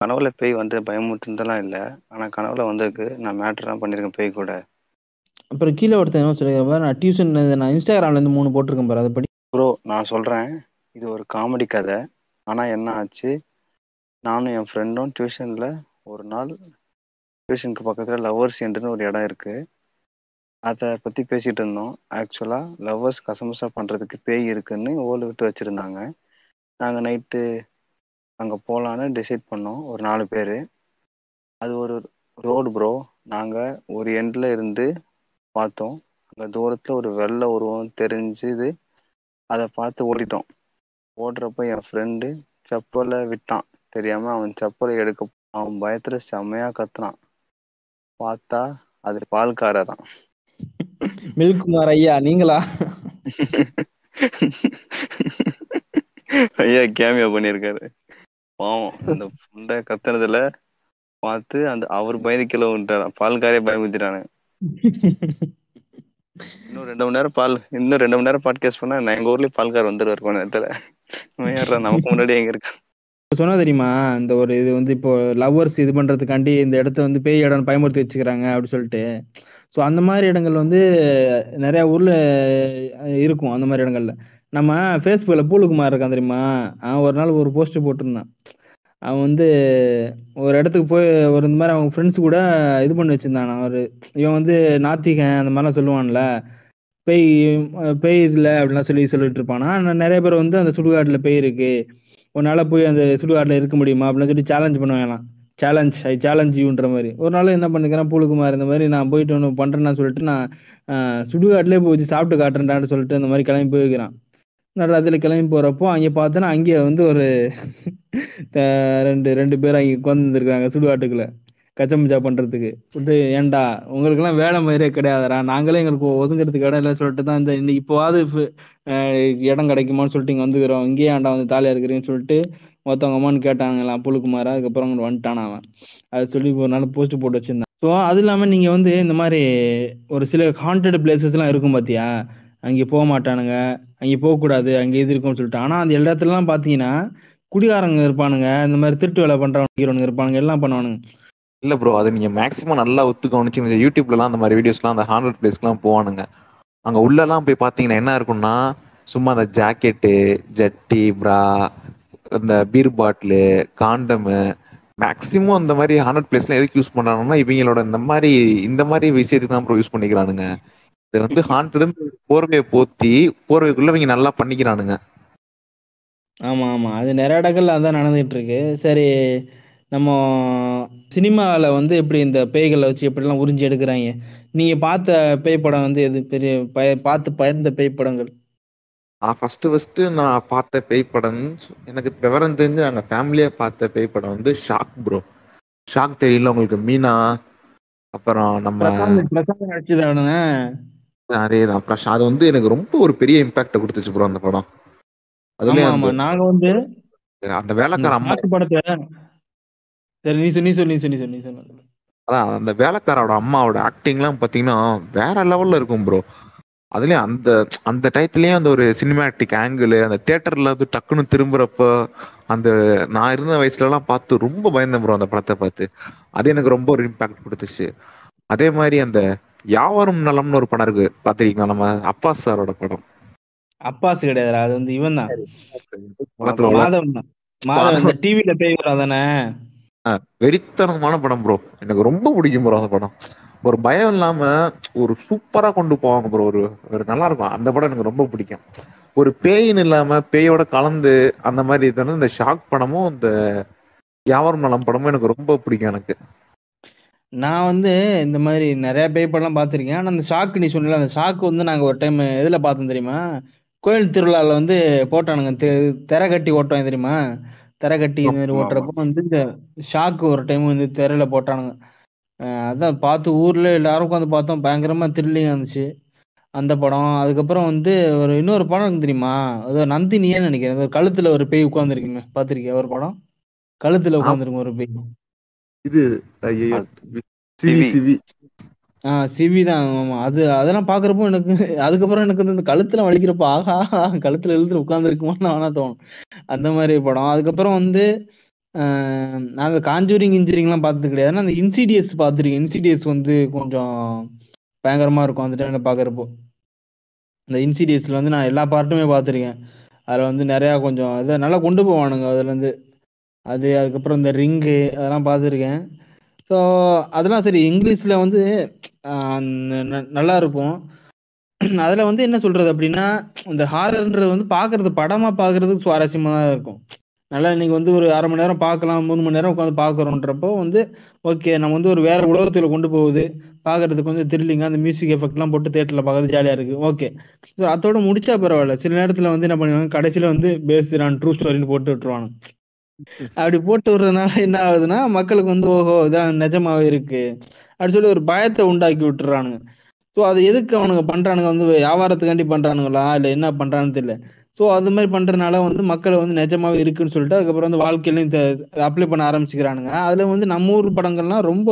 கனவுல பேய் வந்து பயமுறுத்துனதெல்லாம் இல்ல. ஆனா கனவுல வந்ததுக்கு நான் மேட்டர்லாம் பண்ணிருக்கேன் பேய் கூட. அப்புறம் கீழே ஒருத்தன் என்ன சொல்லியிருக்காரு நான் டியூஷன் நான் இன்ஸ்டாகிராம்ல இருந்து மூணு போட்டிருக்கேன் பாரு. அதை படி ப்ரோ நான் சொல்றேன். இது ஒரு காமெடி கதை. ஆனா என்ன ஆச்சு? நானும் என் ஃப்ரெண்டும் டியூஷன்ல ஒரு நாள் ஸ்டேஷனுக்கு பக்கத்தில் லவ்வர்ஸ் என்றுன்னு ஒரு இடம் இருக்குது அதை பற்றி பேசிகிட்டு இருந்தோம். ஆக்சுவலாக லவ்வர்ஸ் கசமுசா பண்ணுறதுக்கு பேய் இருக்குன்னு ஓல் விட்டு வச்சுருந்தாங்க. நாங்கள் நைட்டு அங்கே போகலான்னு டிசைட் பண்ணோம். ஒரு நாலு பேர். அது ஒரு ரோடு ப்ரோ நாங்கள் ஒரு எண்டில் இருந்து பார்த்தோம். அங்கே தூரத்தில் ஒரு வெள்ளை உருவம் தெரிஞ்சுது. அதை பார்த்து ஓடிட்டோம். ஓடுறப்ப என் ஃப்ரெண்டு செப்பலை விட்டான். தெரியாமல் அவன் செப்பலை எடுக்க அவன் பயத்தில் செம்மையாக கத்துனான் பார்த்தா அது பால்காரதான் மில்க் குமார் ஐயா நீங்களா? ஐயா கேமியா பண்ணியிருக்காரு. பாவம் இந்த புண்டை கத்துனதுல பார்த்து அந்த அவர் பயந்து கீழே விட்டாரான் பால்காரே பயமுத்திட்டானு இன்னும் ரெண்டு மணி நேரம் பால் இன்னும் ரெண்டு மணி நேரம் பாட்காஸ்ட் பண்ணா நான் எங்க ஊர்லயும் பால்கார் வந்துருவாரு கொஞ்ச நேரத்துல. நமக்கு முன்னாடி எங்க இருக்கான்? சொன்னா தெரியுமா? இந்த ஒரு இது வந்து இப்போ லவ்வர்ஸ் இது பண்றதுக்காண்டி இந்த இடத்த வந்து பேய் இடம் பயமுறுத்தி வச்சுக்கிறாங்க அப்படின்னு சொல்லிட்டு. ஸோ அந்த மாதிரி இடங்கள் வந்து நிறைய ஊர்ல இருக்கும் அந்த மாதிரி இடங்கள்ல. நம்ம ஃபேஸ்புக்ல பூலுக்குமார் இருக்கான் தெரியுமா? அவன் ஒரு நாள் ஒரு போஸ்ட் போட்டிருந்தான். அவன் வந்து ஒரு இடத்துக்கு போய் ஒரு இந்த மாதிரி அவங்க ஃப்ரெண்ட்ஸ் கூட இது பண்ணி வச்சிருந்தான். அவர் இவன் வந்து நாத்திகன் அந்த மாதிரிலாம் சொல்லுவான்ல. பேய் பேய் இல்லை அப்படின்லாம் சொல்லி சொல்லிட்டு இருப்பானா. நிறைய பேர் வந்து அந்த சுடுகாட்டுல பேய் இருக்கு. உன்னால போய் அந்த சுடுகாட்டில் இருக்க முடியுமா? அப்படின்னு சொல்லி சேலஞ்ச் பண்ணுவாங்களாம் சேலஞ்ச் ஐ சேலஞ்ச் யூன்ற மாதிரி. ஒரு நாள் என்ன பண்ணிக்கிறேன்? பூலுக்குமார் இந்த மாதிரி நான் போயிட்டு ஒன்று பண்ணுறேன்னு சொல்லிட்டு நான் சுடுகாட்டிலே போய் வச்சு சாப்பிட்டு காட்டுறேன்டான்னு சொல்லிட்டு அந்த மாதிரி கிளம்பி போய்க்கிறான் நான் அதில் கிளம்பி போறப்போ அங்கே பார்த்தோன்னா அங்கே வந்து ஒரு ரெண்டு ரெண்டு பேர் அங்கே உட்காந்துருக்காங்க சுடுகாட்டுக்குள்ள. கச்சமிச்சா பண்றதுக்கு. விட்டு ஏன்டா உங்களுக்கெல்லாம் வேலை மாதிரியே கிடையாதுடா. நாங்களே எங்களுக்கு ஒதுங்கிறதுக்கு இடம் இல்லை சொல்லிட்டு தான் இந்த இன்னைக்கு இப்போவாது இடம் கிடைக்குமான்னு சொல்லிட்டு இங்க வந்துக்கிறோம். இங்கேயே ஏன்டா வந்து தாலியா இருக்கிறீங்கன்னு சொல்லிட்டு மொத்தவங்க அம்மான்னு கேட்டாங்களாம் புழுக்குமாரா அதுக்கப்புறம் அங்க வந்துட்டான் அவன். அது சொல்லி ஒரு நாள் போஸ்ட் போட்டு வச்சிருந்தேன். ஸோ அது இல்லாமல் நீங்கள் வந்து இந்த மாதிரி ஒரு சில ஹாண்டட் பிளேசஸ்லாம் இருக்கும் பார்த்தியா அங்கே போக மாட்டானுங்க. அங்கே போகக்கூடாது. அங்கே இது இருக்கும்னு சொல்லிட்டு. ஆனால் அந்த இடத்துலலாம் பார்த்தீங்கன்னா குடிகாரங்க இருப்பானுங்க. இந்த மாதிரி திருட்டு வேலை பண்ணுறவங்க இருப்பானுங்க எல்லாம் பண்ணுவானுங்க. இல்ல ப்ரோ அது நீங்க மேக்ஸிமம் நல்லா ஒத்து கவனிச்சு யூடியூப்லலாம் அந்த மாதிரி வீடியோஸ்லாம் அந்த ஹாண்டட் பிளேஸ்க்குலாம் போவானுங்க. அங்க உள்ளலாம் போய் பாத்தீங்கன்னா என்ன இருக்கும்னா சும்மா அந்த ஜாக்கெட்டு ஜட்டி பிரா அந்த பீர் பாட்டிலு காண்டமு மேக்ஸிமம் அந்த மாதிரி ஹாண்டட் பிளேஸ்லாம் எதுக்கு யூஸ் பண்றாங்கன்னா இவங்களோட இந்த மாதிரி இந்த மாதிரி விஷயத்துக்கு தான் ப்ரோ யூஸ் பண்ணிக்கிறானுங்க. இது வந்து ஹாண்டட் போர்வையை போத்தி போர்வைக்குள்ள இவங்க நல்லா பண்ணிக்கிறானுங்க. ஆமா ஆமா. அது நிறைய இடங்கள்ல அதான் நடந்துட்டு இருக்கு. சரி நம்ம சினிமாவில் வந்து எப்படி இந்த பேய்களை வச்சு எப்படிலாம் உறிஞ்சி எடுக்கிறாங்க? நீங்க பார்த்த பேய் படம் வந்து எது பெரிய பய பார்த்து பயந்த பேய் படங்கள்? நான் ஃபர்ஸ்ட் ஃபர்ஸ்ட் நான் பார்த்த பேய் படம் எனக்கு விவரம் தெரிஞ்சு நாங்க ஃபேமிலியா பார்த்த பேய் படம் வந்து ஷாக் ப்ரோ ஷாக் தெரியல உங்களுக்கு மீனா? அப்புறம் நம்ம பிரசாந்த் பிரசாந்த் அதேதான் பிரஷா அது வந்து எனக்கு ரொம்ப ஒரு பெரிய இம்பாக்ட கொடுத்துச்சு ப்ரோ அந்த படம். அதுலயும் நாங்க வந்து அந்த வேலைக்கார அம்மா படத்தை சரி நீ சொல்லி சொல்லி சொல்லி சொல்லி சொல்லி அதான் அந்த வேலைக்காரோட அம்மாவோட ஆக்டிங்லாம் பாத்தீங்கன்னா வேற லெவல்ல இருக்கும் ப்ரோ அதுலயும் அந்த அந்த டயத்துலயும் அந்த ஒரு சினிமேட்டிக் ஆங்கிள் அந்த தியேட்டர்ல வந்து டக்குன்னு திரும்புறப்ப அந்த நான் இருந்த வயசுல எல்லாம் பார்த்து ரொம்ப பயந்தேன் ப்ரோ அந்த படத்தை பார்த்து. அது எனக்கு ரொம்ப ஒரு இம்பாக்ட் கொடுத்துச்சு. அதே மாதிரி அந்த யாவரும் நலம்னு ஒரு படம் இருக்கு பாத்திருக்கீங்களா? நம்ம அப்பா சாரோட படம். அப்பாஸ் கிடையாதுடா அது வந்து இவன் தான். மாதவன் மாதவன். டிவில பேய் வரும் தானே? வெறித்தனமான படம் ப்ரோ எனக்கு ரொம்ப பிடிக்கும் ப்ரோ அந்த படம். ஒரு பயம் இல்லாம ஒரு சூப்பரா கொண்டு போவாங்க ப்ரோ ஒரு ஒரு நல்லா இருக்கும் அந்த படம் எனக்கு ரொம்ப பிடிக்கும். ஒரு பேயின் இல்லாம பேயோட கலந்து அந்த மாதிரி தானே இந்த ஷாக் படமும் இந்த யாவரும் நலம் படமும் எனக்கு ரொம்ப பிடிக்கும் எனக்கு. நான் வந்து இந்த மாதிரி நிறைய பேய் படம்லாம் பார்த்துருக்கேன். ஆனால் அந்த ஷாக்கு நீ சொன்னல அந்த ஷாக்கு வந்து நாங்கள் ஒரு டைம் எதில் பார்த்தோம் தெரியுமா? கோயில் திருவிழாவில் வந்து போட்டானுங்க. தெ- திரை கட்டி ஓட்டுவாங்க தெரியுமா? திரை கட்டி இந்த மாதிரி ஓட்டுறப்போ வந்து இந்த ஷாக்கு ஒரு டைம் வந்து திரையில போட்டானுங்க. அதான் பார்த்து ஊர்ல எல்லாரும் உட்காந்து பார்த்தோம். பயங்கரமா த்ரில்லிங் இருந்துச்சு. அந்த படம். அதுக்கப்புறம் வந்து ஒரு இன்னொரு படம் இருக்கு தெரியுமா? அது நந்தினியே நினைக்கிறேன். அது கழுத்துல ஒரு பேய் உட்காந்துருக்குமே பார்த்திருக்கியா ஒரு படம்? கழுத்துல உட்காந்துருக்கும் ஒரு பேய். இது ஆஹ் சிவி ஆ தான். ஆமா அது அதெல்லாம் பாக்குறப்போ எனக்கு அதுக்கப்புறம் எனக்கு வந்து இந்த கழுத்துல வலிக்கிறப்போ ஆஹா கழுத்துல இழுத்து உட்காந்துருக்குமான்னு வேணா தோணும். அந்த மாதிரி படம். அதுக்கப்புறம் வந்து நான் அந்த காஞ்சூரிங் இன்ஜினியரிங்லாம் பார்த்தது கிடையாது. ஆனா அந்த இன்சிடியஸ் பார்த்துருக்கேன். இன்சிடியஸ் வந்து கொஞ்சம் பயங்கரமா இருக்கும். அந்த டைம்ல பாக்குறப்போ இந்த இன்சிடியஸ்ல வந்து நான் எல்லா பார்ட்டுமே பார்த்துருக்கேன். அதுல வந்து நிறைய கொஞ்சம் இதை நல்லா கொண்டு போவானுங்க. அதுல இருந்து அது அதுக்கப்புறம் இந்த ரிங்கு அதெல்லாம் பார்த்துருக்கேன். ஸோ அதெல்லாம் சரி இங்கிலீஷில் வந்து நல்லா இருக்கும். அதில் வந்து என்ன சொல்கிறது அப்படின்னா இந்த ஹாரர்ன்றது வந்து பார்க்கறது படமாக பார்க்கறதுக்கு சுவாரஸ்யமாக தான் இருக்கும். நல்லா இன்னைக்கு வந்து ஒரு அரை மணி நேரம் பார்க்கலாம் மூணு மணி நேரம் உட்காந்து பார்க்குறோன்றப்போ வந்து ஓகே நம்ம வந்து ஒரு வேற உலகத்தில் கொண்டு போகுது. பார்க்கறதுக்கு கொஞ்சம் த்ரில்லிங்காக அந்த மியூசிக் எஃபெக்ட்லாம் போட்டு தேட்டரில் பார்க்கறது ஜாலியாக இருக்குது ஓகே ஸோ அதோட முடிச்சா பரவாயில்ல. சில நேரத்தில் வந்து என்ன பண்ணுவாங்க கடைசியில் வந்து பேஸ்ட் ஆன் ட்ரூ ஸ்டோரின்னு போட்டு விட்டுருவாங்க. அப்படி போட்டு விடுறதுனால என்ன ஆகுதுன்னா மக்களுக்கு வந்து ஓஹோ இதான் நிஜமாவே இருக்கு. அப்படி சொல்லி ஒரு பயத்தை உண்டாக்கி விட்டுறானுங்க. ஸோ அது எதுக்கு அவனுங்க பண்றானுங்க? வந்து வியாபாரத்துக்காண்டி பண்றானுங்களா? இல்லை என்ன பண்றான்னு தெரியல. ஸோ அது மாதிரி பண்றதுனால வந்து மக்கள் வந்து நிஜமாவே இருக்குன்னு சொல்லிட்டு அதுக்கப்புறம் வந்து வாழ்க்கையிலையும் அப்ளை பண்ண ஆரம்பிச்சுக்கிறானுங்க. அதுல வந்து நம்ம ஊர் படங்கள்லாம் ரொம்ப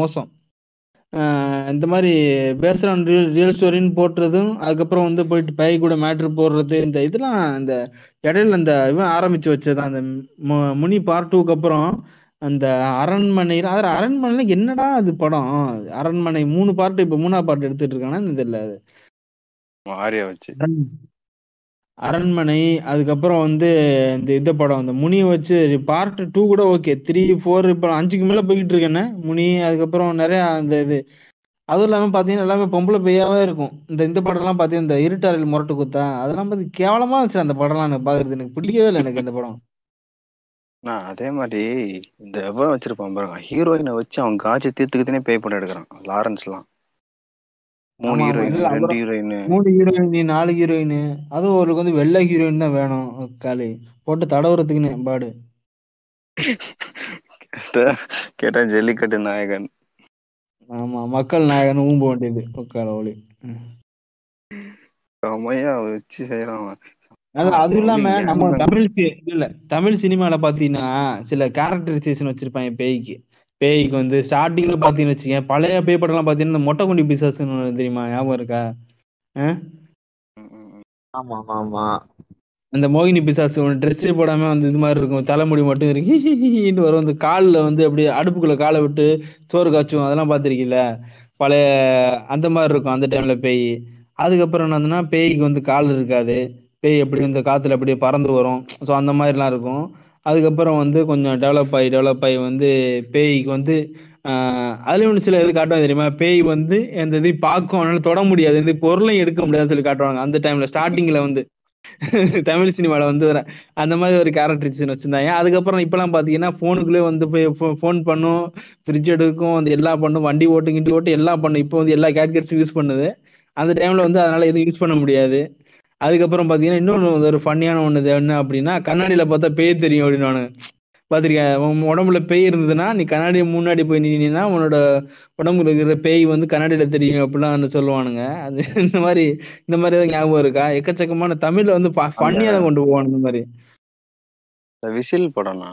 மோசம். இந்த மாதிரி பேஸ்ட் ஆன் ரியல் ரியல் ஸ்டோரின்னு போட்டுறதும் அதுக்கப்புறம் வந்து போயிட்டு பை கூட மேட்ரு போடுறது இந்த இதெல்லாம் இந்த இடையில இந்த இவன் ஆரம்பிச்சு வச்சது அந்த முனி பார்ட் டூக்கு அப்புறம் அந்த அரண்மனையில் அதாவது அரண்மனையில என்னடா அது படம்? அரண்மனை மூணு பார்ட் இப்போ மூணாவது பார்ட் எடுத்துட்டு இருக்கானா தெரியல அது. வச்சு அரண்மனை அதுக்கப்புறம் வந்து இந்த இந்த படம் அந்த முனியை வச்சு பார்ட் டூ கூட ஓகே த்ரீ ஃபோர் இப்போ அஞ்சுக்கு மேலே போய்கிட்டு இருக்கேன்னு முனி அதுக்கப்புறம் நிறைய அந்த இது. அதுவும் இல்லாமல் பார்த்தீங்கன்னா எல்லாமே பொம்பளை பையாவே இருக்கும். இந்த இந்த படம்லாம் பார்த்தீங்கன்னா இந்த இருட்டாரில் முரட்டு குத்தா அதெல்லாம் பார்த்து கேவலமாக வச்சு அந்த படம்லாம் எனக்கு பார்க்கறது எனக்கு பிடிக்கவே இல்லை எனக்கு இந்த படம். நான் அதே மாதிரி இந்த எவ்வளோ வச்சிருப்பான் பாருங்க. ஹீரோயினை வச்சு அவன் காட்சி தீர்த்துக்கிட்டே பே பண்ணி எடுக்கிறான் லாரன்ஸ்லாம் மூணு. ஹீரோயின் ரெண்டு ஹீரோயின் மூணு ஹீரோயின் நாலு ஹீரோயின் அதுவும் அவருக்கு வந்து வெள்ளை ஹீரோயின் தான் வேணும் காலி போட்டு தடவுறதுக்குன்னு பாடு. கேட்டா ஜல்லிக்கட்டு நாயகன். ஆமா மக்கள் நாயகன் ஊம்ப வேண்டியது. உட்கார ஒளி. செமையா வச்சு செய்யறான். அது இல்லாம நம்ம தமிழ் இல்ல தமிழ் சினிமால பாத்தீங்கன்னா சில கேரக்டரைசேஷன் வச்சிருப்பாங்க பேய்க்கு. பேய்க்கு வந்து ஸ்டார்டிங்ல பாத்தீங்கன்னு வச்சுக்கேன் பழைய பேய் படம்லாம் பாத்தீங்கன்னா இந்த மொட்டை குண்டி பிசாசுன்னு தெரியுமா? ஞாபகம் இருக்கா. ஆமா ஆமா ஆமா அந்த மோகினி பிசாசு ஒன்று ட்ரெஸ்ஸே போடாம வந்து இது மாதிரி இருக்கும். தலைமுடி மட்டும் இருக்கு. வரும். அந்த காலில் வந்து அப்படியே அடுப்புக்குள்ள காலை விட்டு சோறு காய்ச்சும். அதெல்லாம் பார்த்துருக்கீங்கள பழைய அந்த மாதிரி இருக்கும் அந்த டைம்ல பேய். அதுக்கப்புறம் என்னதுன்னா பேய்க்கு வந்து கால் இருக்காது. பேய் எப்படி இந்த காத்துல அப்படியே பறந்து வரும். ஸோ அந்த மாதிரிலாம் இருக்கும். அதுக்கப்புறம் வந்து கொஞ்சம் டெவலப் ஆகி டெவலப் ஆகி வந்து பேய்க்கு வந்து அதுலேயும் அதுலயும் ஒன்று சில இது காட்டுவாங்க தெரியுமா? பேய் வந்து எந்த இது பார்க்கும் அதனால தொட முடியாது. இந்த பொருளையும் எடுக்க முடியாதுன்னு சொல்லி காட்டுவாங்க. அந்த டைம்ல ஸ்டார்டிங்ல வந்து. தமிழ் சினிமாவில் வந்து அந்த மாதிரி ஒரு கேரக்டரிசேஷன் வச்சிருந்தாங்க. அதுக்கப்புறம் இப்பெல்லாம் பார்த்தீங்கன்னா ஃபோனுக்குள்ளேயே வந்து போய் ஃபோன் பண்ணும். ஃப்ரிட்ஜ் எடுக்கும் வந்து எல்லாம் பண்ணும். வண்டி ஓட்டு கிண்டி ஓட்டு எல்லாம் பண்ணும். இப்போ வந்து எல்லா கேட்கட்ஸும் யூஸ் பண்ணுது. அந்த டைம்ல வந்து அதனால எதுவும் யூஸ் பண்ண முடியாது. அதுக்கப்புறம் பாத்தீங்கன்னா இன்னொன்று ஒரு ஃபன்னியான ஒன்று என்ன அப்படின்னா கண்ணாடியில பார்த்தா பேய் தெரியும் அப்படின்னு பார்த்திருக்கேன் உன் உடம்புல பேய் இருந்ததுன்னா நீ கண்ணாடி முன்னாடி போய் நின்னா உன்னோட உடம்புல இருக்கிற பேய் வந்து கண்ணாடியில தெரியும் அப்படிலாம் சொல்லுவானுங்க. அது இந்த மாதிரி இந்த மாதிரி ஏதாவது ஞாபகம் இருக்கா? எக்கச்சக்கமான தமிழ்ல வந்து ஃபன்னியா தான் கொண்டு போவானுங்க இந்த மாதிரி. விசில் படம்னா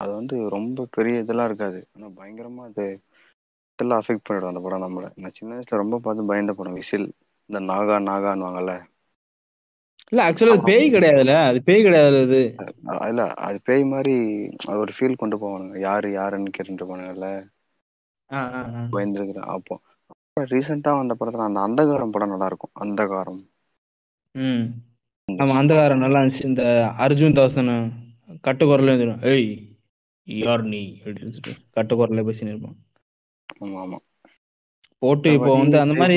அது வந்து ரொம்ப பெரிய இதெல்லாம் இருக்காது. ஆனா பயங்கரமா அது அஃபெக்ட் பண்ணிடும் அந்த படம் நம்மள. நான் சின்ன வயசுல ரொம்ப பார்த்து பயந்த படம் விசில். இந்த நாகா நாகான்னுவாங்கல்ல. இல்ல ஆக்சுவலா அது பேய் கிடையாதுல்ல. அது பேய் கிடையாது அது. இல்ல அது பேய் மாதிரி ஒரு ஃபீல் கொண்டு போவானுங்க. யாரு யாருன்னு கேட்டுட்டு போனாங்கல்ல. பயந்துருக்குறேன் அப்போ ரீசெண்டா வந்த படத்துல அந்த அந்தகாரம் படம் நல்லா இருக்கும் அந்தகாரம். ம். ஆமா அந்தகாரம் நல்லா இருந்துச்சு. இந்த அர்ஜுன் தாசன் கட்டுக்குரல இருந்துடும் ஏய் யார் நீ? அப்படின்னு சொல்லிட்டு கட்டுக்குரல பேசின்னு இருப்பான் ஆமா ஆமா. போட்டு இப்போ வந்து அந்த மாதிரி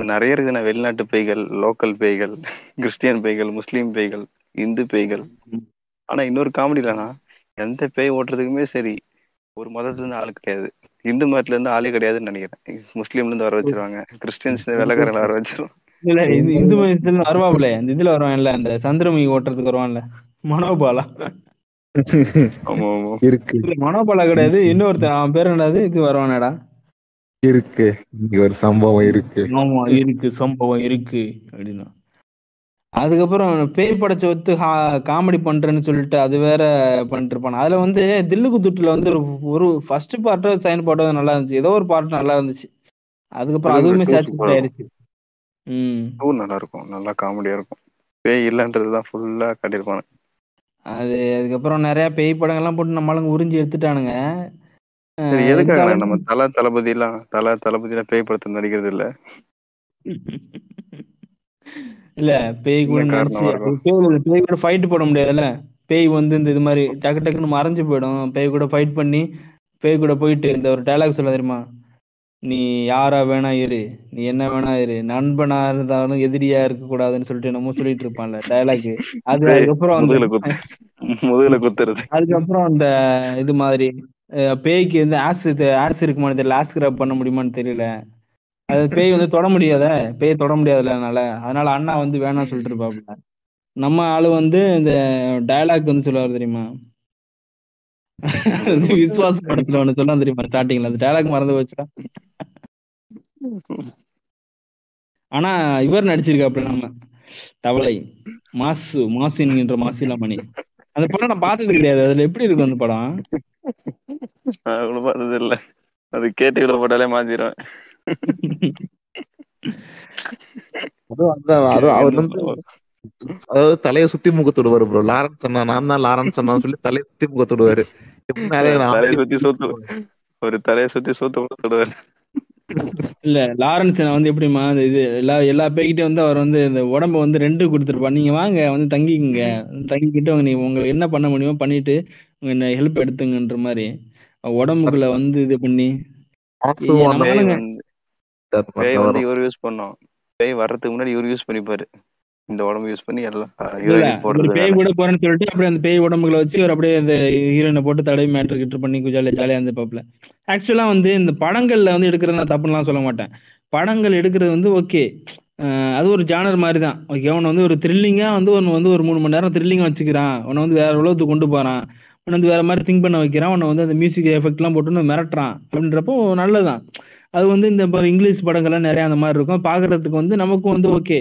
இப்ப நிறைய இருக்குண்ணா வெளிநாட்டு பேய்கள் லோக்கல் பேய்கள் கிறிஸ்டியன் பேய்கள் முஸ்லீம் பேய்கள் இந்து பேய்கள். ஆனா இன்னொரு காமெடி இல்லைனா எந்த பேய் ஓட்டுறதுக்குமே சரி ஒரு மதத்துல இருந்து ஆளு கிடையாது. இந்து மதத்துல இருந்து ஆளே கிடையாதுன்னு நினைக்கிறேன். முஸ்லீம்ல இருந்து வர வச்சிருவாங்க. கிறிஸ்டியன்ஸ் வெள்ளக்காரங்களை வர வச்சிருவாங்க. இல்ல இது இந்து மதத்துல வருவாப்ல இந்த இதுல வருவான்ல இந்த சந்திரமுகி ஓட்டுறதுக்கு வருவான்ல. மனோபாலா? மனோபாலா கிடையாது. இன்னொருத்தன் அவன் பேர் என்னது? இது வருவானடா. இருக்கு. இங்க ஒரு சம்பவம் இருக்கு. ஆமா இருக்கு. சம்பவம் இருக்கு. அப்படின்னா. அதுக்கப்புறம் பேய் படைச்ச ஒத்து காமெடி பண்றேன்னு சொல்லிட்டு அது வேற பண்ணிட்டு இருப்பான் அதுல வந்து தில்லுக்கு துட்டுல வந்து ஒரு ஒரு ஃபர்ஸ்ட் பார்ட்டோ செகண்ட் பார்ட்டோ நல்லா இருந்துச்சு. ஏதோ ஒரு பார்ட் நல்லா இருந்துச்சு. அதுக்கப்புறம் அதுவுமே super. ஆயிருச்சு ம். நல்லா இருக்கும். நல்லா காமெடியா இருக்கும். பேய் இல்லன்றதுதான் ஃபுல்லா காட்டியிருப்பாங்க. அது அதுக்கப்புறம் நிறைய பேய் படங்கள்லாம் போட்டு நம்மளுங்க உறிஞ்சி எடுத்துட்டானுங்க. சரி எதுக்காக இருந்தாலும் நம்ம தல தளபதி எல்லாம் தல தளபதி எல்லாம் பேய் படத்துல நடிக்கிறது இல்ல? இல்ல பேய் கூட என்ன நடிச்சு காரணமா அது இருக்கும்? பேய் பேய் கூட ஃபைட் போட முடியாதுல்ல? பேய் வந்து இந்த இது மாதிரி டக்கு டக்குன்னு மறைஞ்சு போயிடும். பேய் கூட ஃபைட் பண்ணி பேய் கூட போயிட்டு இந்த ஒரு டைலாக் சொல்ல தெரியுமா? நீ யாரா வேணா இரு. நீ என்ன வேணா இரு. நண்பனா இருந்தாலும் எதிரியா இருக்க கூடாதுன்னு சொல்லிட்டு என்னமோ சொல்லிட்டு இருப்பான்ல டைலாக் அது பேய் அதுக்கப்புறம் அந்த முதுகுல குத்து. முதுகுல குத்துறது. அதுக்கப்புறம் அந்த இது மாதிரி பேய்க்கு வந்து ஆஸ் ஆஸ் இருக்குமான்னு தெரியல. ஆஸ் கிராப் பண்ண முடியுமான்னு தெரியல. அது பேய் வந்து தொட முடியாத. பேய் தொட முடியாதுல அதனால. அதனால அண்ணா வந்து வேணாம்னு சொல்லிட்டு இருப்பாப்புல. நம்ம ஆளு வந்து இந்த டயலாக் வந்து சொல்லுவார் தெரியுமா? விஸ்வாச படத்துல ஒண்ணு சொல்ல தெரியுமா? ஸ்டார்டிங்ல அந்த டயலாக் மறந்து போச்சா ஆனா இவர் நடிச்சிருக்காப்புல நம்ம. தவளை. மாசு. மாசு என்கின்ற மாசிலாமணி. அந்த படம் நான் பார்த்தது கிடையாது. அதுல எப்படி இருக்கும் அந்த படம்? அவ்வளவு பார்த்தது இல்ல. அது கேட்டு இவ்வளவு போட்டாலே வந்து அதாவது தலையை சுத்தி முகத்துடுவாரு ப்ரோ லாரன்ஸ் அண்ணா நான் தான் லாரன்ஸ் அண்ணா சொல்லி தலையை சுத்தி முகத்துடுவாரு. நான் தலையை சுத்தி சோத்து ஒரு தலையை சுத்தி சோத்து கொடுத்துடுவாரு இல்ல லாரன்ஸ் நான் வந்து எப்படிமா அந்த இது எல்லா எல்லா பேய்கிட்டயும் வந்து அவர் வந்து இந்த உடம்ப வந்து ரெண்டு கொடுத்துருப்பா. நீங்க வாங்க வந்து தங்கிக்கங்க. தங்கிக்கிட்டு உங்க- நீங்க உங்களுக்கு என்ன பண்ண முடியுமோ பண்ணிட்டு உங்க ஹெல்ப் எடுத்துங்கன்ற மாதிரி. உடம்புக்குள்ள வந்து இது பண்ணி. பேய் வந்து. இவர் யூஸ் பண்ணோம். பேய் வர்றதுக்கு முன்னாடி இவர் யூஸ் பண்ணிப்பாரு. இந்த உடம்பு யூஸ் பண்ணி எல்லாம் ஒரு பேய். கூட போறேன்னு சொல்லிட்டு அப்படியே அந்த பேய் உடம்புகளை வச்சு அவர் அப்படியே அந்த ஹீரோயினை போட்டு தடவி மேட்ரு கிட்ட பண்ணி ஜாலியா ஜாலியா இருந்து பாப்புல ஆக்சுவலா வந்து இந்த படங்கள்ல வந்து எடுக்கிறது நான் தப்புலாம் சொல்ல மாட்டேன். படங்கள் எடுக்கிறது வந்து ஓகே அது ஒரு ஜானர் மாதிரி தான் ஓகே அவனை வந்து ஒரு த்ரில்லிங்கா வந்து ஒன்று வந்து ஒரு மூணு மணி நேரம் த்ரில்லிங்கா வச்சுக்கிறான். உன்னை வந்து வேற உலகத்துக்கு கொண்டு போறான். உன்னை வந்து வேற மாதிரி திங்க் பண்ண வைக்கிறான். உன்னை வந்து அந்த மியூசிக் எஃபெக்ட்லாம் போட்டு மிரட்டுறான். அப்படின்றப்போ நல்லதுதான். அது வந்து இந்த இங்கிலீஷ் படங்கள்லாம் நிறைய அந்த மாதிரி இருக்கும். பார்க்கறதுக்கு வந்து நமக்கும் வந்து ஓகே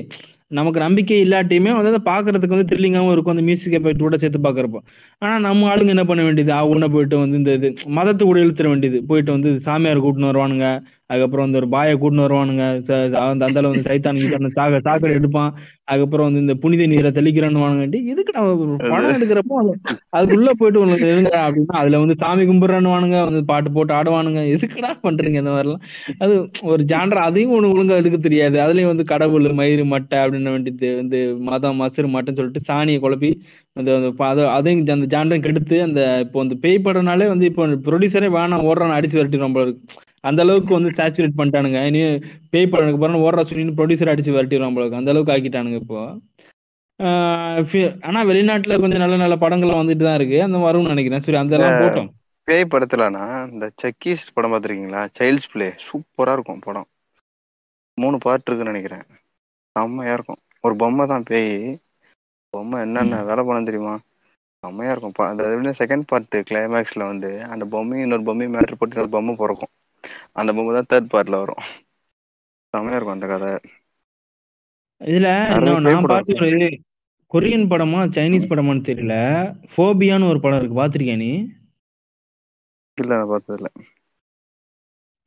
நமக்கு நம்பிக்கை இல்லாட்டியுமே வந்து அதை பார்க்கறதுக்கு வந்து த்ரில்லிங்காகவும் இருக்கும். அந்த மியூசிக் எஃபெக்ட் கூட சேர்த்து பாக்குறப்போ ஆனா நம்ம ஆளுங்க என்ன பண்ண வேண்டியது? அவங்க போயிட்டு வந்து இந்த இது மதத்தை கூட இழுத்துற வேண்டியது. போயிட்டு வந்து சாமியார் கூட்டின்னு வருவானுங்க. அதுக்கப்புறம் வந்து ஒரு பாயை கூட்டின்னு வருவானுங்க. அந்த அந்த வந்து சைத்தான் சாக சாக்கடை எடுப்பான். அதுக்கப்புறம் வந்து இந்த புனித நீரை தெளிக்கிறேன்னு இதுக்கு நம்ம படம் எடுக்கிறப்போ அது அதுக்குள்ள போயிட்டு உங்களுக்கு எழுங்க அப்படின்னா அதுல வந்து சாமி கும்பிடுறான்னு வானுங்க வந்து பாட்டு போட்டு ஆடுவானுங்க. எதுக்குடா பண்றீங்க இந்த மாதிரிலாம். அது ஒரு ஜான்ரா அதையும் ஒண்ணு ஒழுங்கா எடுக்க தெரியாது. அதுலயும் வந்து கடவுள் மயிறு மட்டை அப்படின்னு வேண்டியது வந்து மதம் மசுறு மட்டைன்னு சொல்லிட்டு சாணியை குழப்பி அந்த அதையும் அந்த ஜான்ரம் கெடுத்து அந்த இப்போ அந்த பேய் படம்னாலே வந்து இப்போ ப்ரொடியூசரே வேணாம் ஓடுறான் அடிச்சு விரட்டிடுவான் போல இருக்கு. அந்த அளவுக்கு வந்து சேச்சுரேட் பண்ணிட்டானுங்க. இனி பேய் படம் பிறகு ஓடுற சொல்லி ப்ரொடியூசர் அடிச்சு விரட்டிடுவான் போல அந்த அளவுக்கு ஆக்கிட்டானுங்க இப்போ. ஆனா வெளிநாட்டுல கொஞ்சம் நல்ல நல்ல படங்கள் வந்துட்டு தான் இருக்கு. அந்த வரும்னு நினைக்கிறேன். சரி அந்த எல்லாம் போட்டோம். பேய் படத்துலனா இந்த செக்கீஸ் படம் பார்த்திருக்கீங்களா? சைல்ட்ஸ் பிளே சூப்பரா இருக்கும் படம். மூணு பார்ட் இருக்குன்னு நினைக்கிறேன். செம்மையா இருக்கும். ஒரு பொம்மை தான் பேய் பொம்மை என்னென்ன வேலை பண்ண தெரியுமா? செம்மையா இருக்கும். ப- அந்த செகண்ட் பார்ட் கிளைமேக்ஸ்ல வந்து அந்த பொம்மையும் இன்னொரு பொம்மையும் மேட்ரு போட்டு ஒரு பொம்மை பிறக்கும். அந்த பொம்மை தான் தேர்ட் பார்ட்ல வரும். செம்மையா இருக்கும் அந்த கதை. இதுல நான் பார்த்த ஒரு கொரியன் படமா சைனீஸ் படமான்னு தெரியல. ஃபோபியான்னு ஒரு படம் இருக்கு. பாத்திருக்கியா நீ? இல்ல நான் பார்த்தது இல்ல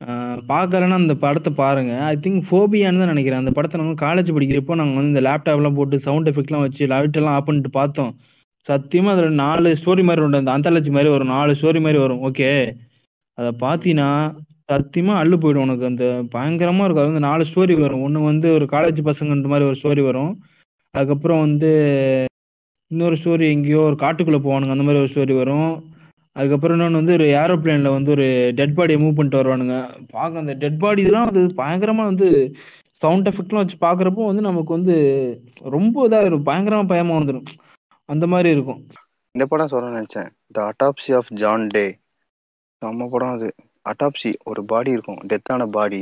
ஆஹ் பார்க்கலன்னா அந்த படத்தை பாருங்க. ஐ திங்க் ஃபோபியான்னு தான் நினைக்கிறேன். அந்த படத்தை நாங்கள் காலேஜ் படிக்கிறப்போ நாங்கள் வந்து இந்த லேப்டாப்லாம் போட்டு சவுண்ட் எஃபெக்ட்லாம் வச்சு லைட் எல்லாம் ஆஃப் பண்ணிட்டு பார்த்தோம். சத்தியமா அதுல நாலு ஸ்டோரி மாதிரி உண்டு. அந்த அந்தாலஜி மாதிரி வரும் நாலு ஸ்டோரி மாதிரி வரும். ஓகே அதை பார்த்தீங்கன்னா சத்தியமா அள்ளு போயிடும் உனக்கு. அந்த பயங்கரமா இருக்கும். அது வந்து நாலு ஸ்டோரி வரும். ஒன்று வந்து ஒரு காலேஜ் பசங்கன்ற மாதிரி ஒரு ஸ்டோரி வரும். அதுக்கப்புறம் வந்து இன்னொரு ஸ்டோரி எங்கேயோ ஒரு காட்டுக்குள்ளே போவானுங்க. அந்த மாதிரி ஒரு ஸ்டோரி வரும். அதுக்கப்புறம் இன்னொன்று வந்து ஒரு ஏரோப்ளேன்ல வந்து ஒரு டெட் பாடியை மூவ் பண்ணிட்டு வருவானுங்க. பார்க்க அந்த டெட் பாடி இதெல்லாம் அது பயங்கரமாக வந்து சவுண்ட் எஃபெக்ட்லாம் வச்சு பார்க்குறப்போ வந்து நமக்கு வந்து ரொம்ப இதாக இருக்கும் பயங்கரமாக பயமாக வந்துடும் அந்த மாதிரி இருக்கும். இந்த படம் சொல்ல நினச்சேன். The autopsy of Jane Doe செம்ம படம் அது. அட்டாப்சி ஒரு பாடி இருக்கும். டெத்தான பாடி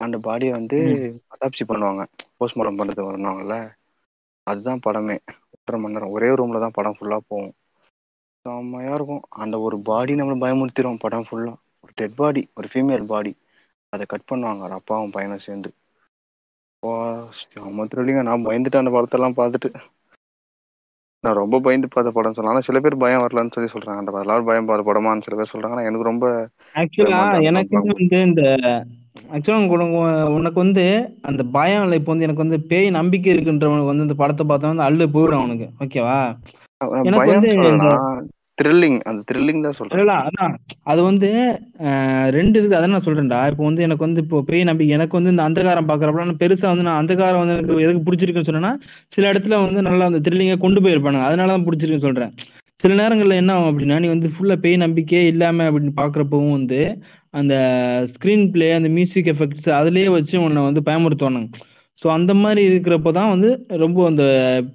அந்த பாடியை வந்து அட்டாப்சி பண்ணுவாங்க. போஸ்ட்மார்ட்டம் பண்ணுறது வருவாங்கல்ல? அதுதான் படமே. ஒன்றரை மணி நேரம். ஒரே ரூம்ல தான் படம் ஃபுல்லா போகும். செம்மையா இருக்கும். அந்த ஒரு பாடி நம்மளை பயமுறுத்திடும் படம் ஃபுல்லா ஒரு டெட் பாடி ஒரு ஃபீமேல் பாடி அதை கட் பண்ணுவாங்க. ஒரு அப்பாவும் பையனும் சேர்ந்து. வா செம்ம த்ரில்லிங்க நான் பயந்துட்டேன் அந்த படத்தெல்லாம் பார்த்துட்டு. நான் ரொம்ப பயந்து பார்த்த படம் சொல்லலாம். ஆனா சில பேர் பயம் வரலன்னு சொல்லி சொல்றாங்க. அந்த எல்லாரும் பயம் பார்த்த படமான்னு சில பேர் சொல்றாங்க. ஆனா எனக்கு ரொம்ப ஆக்சுவலா எனக்கு. வந்து இந்த ஆக்சுவலா உனக்கு வந்து அந்த பயம் இல்லை. இப்போ வந்து எனக்கு வந்து பேய் நம்பிக்கை இருக்குன்றவனுக்கு வந்து இந்த படத்தை பார்த்தா வந்து அள்ளு போயிடும் அவனுக்கு. ஓகேவா எனக்கு வந்து த்ரில்லிங் அந்த த்ரில்லிங் தான் சொல்றேன். இல்ல அதான். அது வந்து ரெண்டு இருக்கு அதான் நான் சொல்றேன்டா. இப்போ வந்து எனக்கு வந்து இப்போ பேய் நம்பிக்கை எனக்கு வந்து இந்த அந்தகாரம் பாக்குறப்ப நான் பெருசா வந்து நான் அந்தகாரம் வந்து எனக்கு எதுக்கு பிடிச்சிருக்குன்னு சொன்னேன்னா சில இடத்துல வந்து நல்லா அந்த த்ரில்லிங்கை கொண்டு போயிருப்பானுங்க. அதனால தான் பிடிச்சிருக்குன்னு சொல்றேன். சில நேரங்கள்ல என்ன ஆகும் அப்படின்னா நீ வந்து ஃபுல்லா பேய் நம்பிக்கையே இல்லாம அப்படின்னு பாக்குறப்பவும் வந்து அந்த ஸ்கிரீன் பிளே அந்த மியூசிக் எஃபெக்ட்ஸ் அதுலயே வச்சு உன்னை வந்து பயமுறுத்துவானுங்க. ஸோ அந்த மாதிரி இருக்கிறப்ப தான் வந்து ரொம்ப அந்த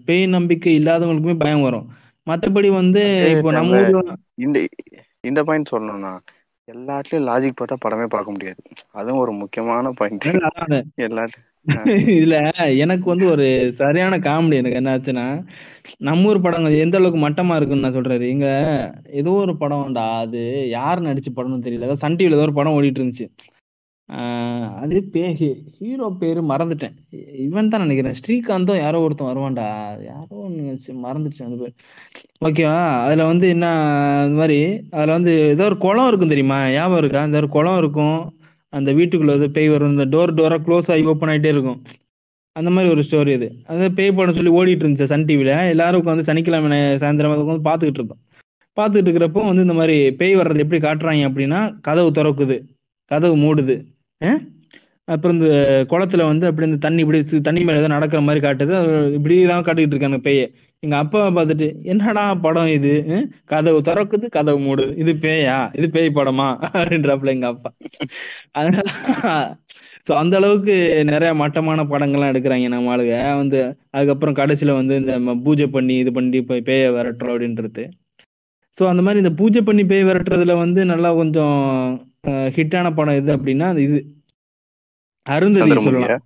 பேய் நம்பிக்கை இல்லாதவங்களுக்குமே பயம் வரும். மத்தபடி வந்து இப்போ நம்ம இந்த இந்த பாயிண்ட் சொல்லணும்னா எல்லாத்துலயும் லாஜிக் பார்த்தா படமே பார்க்க முடியாது. அதுவும் ஒரு முக்கியமான பாயிண்ட் எல்லாத்தையும் இதுல எனக்கு வந்து ஒரு சரியான காமெடி எனக்கு என்ன ஆச்சுன்னா நம்ம ஊர் படங்கள் எந்த அளவுக்கு மட்டமா இருக்குன்னு நான் சொல்றது இங்க ஏதோ ஒரு படம்டா அது யார் நடிச்ச படம்னு தெரியல. சன் டிவில ஏதோ ஒரு படம் ஓடிட்டு இருந்துச்சு. அது பேர் ஹீரோ பேரு மறந்துட்டேன். இவன் தான் நினைக்கிறேன். ஸ்ரீகாந்தோ யாரோ ஒருத்தன் வருவான்டா. யாரோ ஒன்று மறந்துச்சு அந்த பேர். ஓகேவா அதுல வந்து என்ன இந்த மாதிரி அதுல வந்து ஏதோ ஒரு குளம் இருக்கும் தெரியுமா? ஞாபகம் இருக்கா? அந்த ஒரு குளம் இருக்கும். அந்த வீட்டுக்குள்ள வந்து பேய் வரும். இந்த டோர் டோரா க்ளோஸ் ஆகி ஓப்பன் ஆயிட்டே இருக்கும். அந்த மாதிரி ஒரு ஸ்டோரி இது அது பேய் போட சொல்லி ஓடிட்டு இருந்துச்சு சன் டிவில எல்லாரும் உட்காந்து சனிக்கிழமை நை- சாயந்தரம் உட்காந்து பார்த்துக்கிட்டு இருக்கோம் பார்த்துட்டு இருக்கிறப்போ வந்து இந்த மாதிரி பேய் வர்றது எப்படி காட்டுறாங்க அப்படின்னா கதவு திறக்குது. கதவு மூடுது. அப்புறம் இந்த குளத்துல வந்து அப்படி இந்த தண்ணி இப்படி தண்ணி மேல ஏதோ நடக்கிற மாதிரி காட்டுது. இப்படிதான் இப்படி தான் காட்டிட்டு இருக்காங்க பேய. எங்க அப்பா பார்த்துட்டு என்னடா படம் இது? கதவு திறக்குது கதவு மூடுது. இது பேயா? இது பேய் படமா? அப்படின்றாப்புல எங்க அப்பா. அதனால ஸோ அந்த அளவுக்கு நிறைய மட்டமான படங்கள்லாம் எடுக்கிறாங்க நம்ம ஆளுங்க. வந்து அதுக்கப்புறம் கடைசியில வந்து இந்த பூஜை பண்ணி இது பண்ணி போய் பேயை விரட்டுறோம் அப்படின்றது. ஸோ அந்த மாதிரி இந்த பூஜை பண்ணி பேய் விரட்டுறதுல வந்து நல்லா கொஞ்சம் ஹிட்டான படம் எது அப்படின்னா அது இது. அருந்ததி சொல்லலாம்.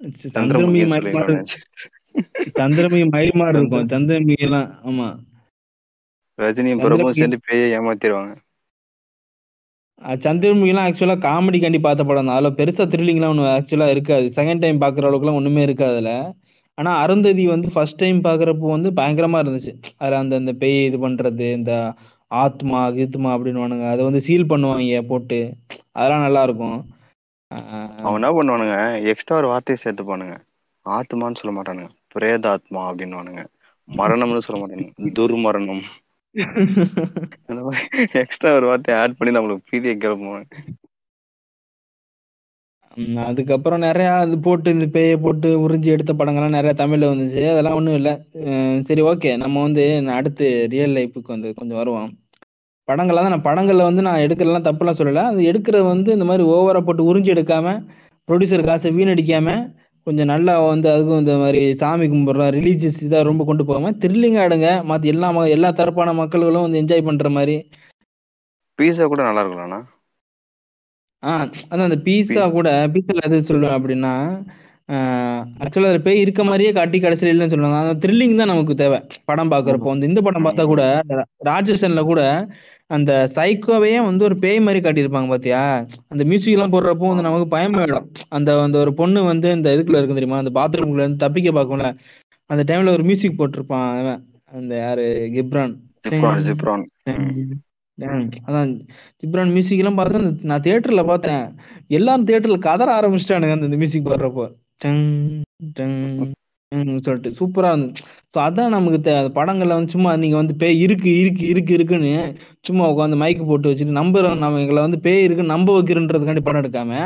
ச- சந்திரமுகி சந்திரமுகின்னு மயில்மாறு சொல்லிங்களா சந்திரமுகி மயில்மாறு இருக்கும். சந்திரமுகி எல்லாம் ஆமா பேயை ஏமாத்திடுவாங்க சந்திரமுகிலாம் ஆக்சுவலா காமெடிக்காண்டி பார்த்த படம் தான். அதுல பெருசா த்ரில்லிங்லாம் ஒன்றும் ஆக்சுவலா இருக்காது. செகண்ட் டைம் பாக்குற அளவுக்குலாம் ஒண்ணுமே இருக்காது அதுல. ஆனா அருந்ததி வந்து ஃபர்ஸ்ட் டைம் பாக்குறப்போ வந்து பயங்கரமா இருந்துச்சு. அதுல அந்த அந்த பேய் இது பண்றது இந்த ஆத்மா கீத்மா அப்படின்னு அதை வந்து சீல் பண்ணுவாங்க போட்டு. அதெல்லாம் நல்லா இருக்கும் அவன் என்ன பண்ணுவானுங்க? எக்ஸ்ட்ரா ஒரு வார்த்தையை சேர்த்துப்பானுங்க. ஆத்மான்னு சொல்ல மாட்டானுங்க. பிரேதாத்மா அப்படின்னுவானுங்க. மரணம்னு சொல்ல மாட்டானுங்க. துர்மரணம். எக்ஸ்ட்ரா ஒரு வார்த்தையை ஆட் பண்ணி நம்மளுக்கு பீதியை கிளப்புவாங்க. உம் அதுக்கப்புறம் நிறைய அது போட்டு இந்த பேயை போட்டு உறிஞ்சி எடுத்த படங்கள்லாம் நிறைய தமிழ்ல வந்துச்சு. அதெல்லாம் ஒண்ணும் இல்லை. சரி ஓகே. நம்ம வந்து நான் அடுத்து ரியல் லைஃபுக்கு வந்து கொஞ்சம் வருவோம். படங்கள்லாம் தான் நான் படங்கள்ல வந்து நான் எடுக்கிறலாம் தப்புலாம் சொல்லல. அது எடுக்கிறது வந்து இந்த மாதிரி ஓவரா போட்டு உறிஞ்சி எடுக்காம ப்ரொடியூசர் காசை வீணடிக்காம கொஞ்சம் நல்லா வந்து அதுக்கும் இந்த மாதிரி சாமி கும்பிட்றோம் ரிலீஜியஸ் இதாக ரொம்ப கொண்டு போகாம த்ரில்லிங்காக ஆடுங்க மற்ற எல்லா ம- எல்லா தரப்பான மக்கள்களும் வந்து என்ஜாய் பண்ணுற மாதிரி. பீஸா கூட நல்லா இருக்கலாம்ண்ணா ஆ அதான் அந்த பீஸா கூட பீஸால எது சொல்லுவேன் அப்படின்னா ஆக்சுவலா அது பேய் இருக்க மாதிரியே காட்டி கடைசியில இல்லைன்னு சொல்லுவாங்க. அந்த த்ரில்லிங் தான் நமக்கு தேவை. படம் பாக்குறப்போ வந்து இந்த படம் பார்த்தா கூட ராட்சசன்ல கூட அந்த சைக்கோவையே வந்து ஒரு பேய் மாதிரி காட்டியிருப்பாங்க பாத்தியா? அந்த மியூசிக் எல்லாம் போடுறப்போ வந்து நமக்கு பயமாயிடும் அந்த அந்த ஒரு பொண்ணு வந்து இந்த இதுக்குள்ள இருக்கு தெரியுமா? அந்த பாத்ரூம்குள்ள இருந்து தப்பிக்க பார்க்கும்ல. அந்த டைம்ல ஒரு மியூசிக் போட்டிருப்பான். அந்த யாரு? கிப்ரான் அதான் ஜிப்ரான் மியூசிக் எல்லாம் பார்த்தா நான் தியேட்டர்ல பார்த்தேன். எல்லாரும் தியேட்டர்ல கதற ஆரம்பிச்சிட்டானுங்க அந்த மியூசிக் வர்றப்போ டங், டங், சொல்லிட்டு. சூப்பரா இருந்துச்சு. ஸோ அதான் நமக்கு தே படங்கள்ல வந்து சும்மா நீங்க வந்து பேய் இருக்கு இருக்கு இருக்கு இருக்குன்னு சும்மா உட்காந்து மைக் போட்டு வச்சுட்டு நம்புறோம் நம்ம எங்களை வந்து பேய் இருக்குன்னு நம்ப வைக்கிறன்றதுக்காண்டி படம் எடுக்காம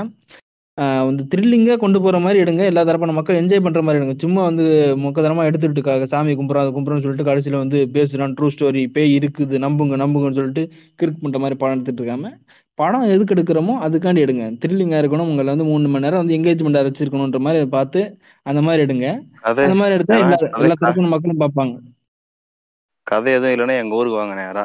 வந்து த்ரில்லிங்கா கொண்டு போற மாதிரி எடுங்க. எல்லா தரப்பான மக்கள் என்ஜாய் பண்ற மாதிரி எடுங்க. சும்மா வந்து மொக்கதனமா எடுத்துட்டு இருக்காங்க சாமி கும்பிட்றோம் அதை கும்பிட்றோம்னு சொல்லிட்டு கடைசியில வந்து பேசுறான் ட்ரூ ஸ்டோரி பேய் இருக்குது நம்புங்க நம்புங்கன்னு சொல்லிட்டு கிறுக்கு பண்ற மாதிரி படம் எடுத்துட்டு இருக்காம படம் எதுக்கு எடுக்கிறோமோ அதுக்காண்டி எடுங்க. த்ரில்லிங்கா இருக்கணும். உங்களை வந்து மூணு மணி நேரம் வந்து என்கேஜ்மெண்டா வச்சிருக்கணுன்ற மாதிரி பார்த்து அந்த மாதிரி எடுங்க. அந்த மாதிரி எடுத்தா எல்லா தரப்பான மக்களும் பார்ப்பாங்க. கதை எதுவும் இல்லைன்னா எங்க ஊருக்கு வாங்க நேரா.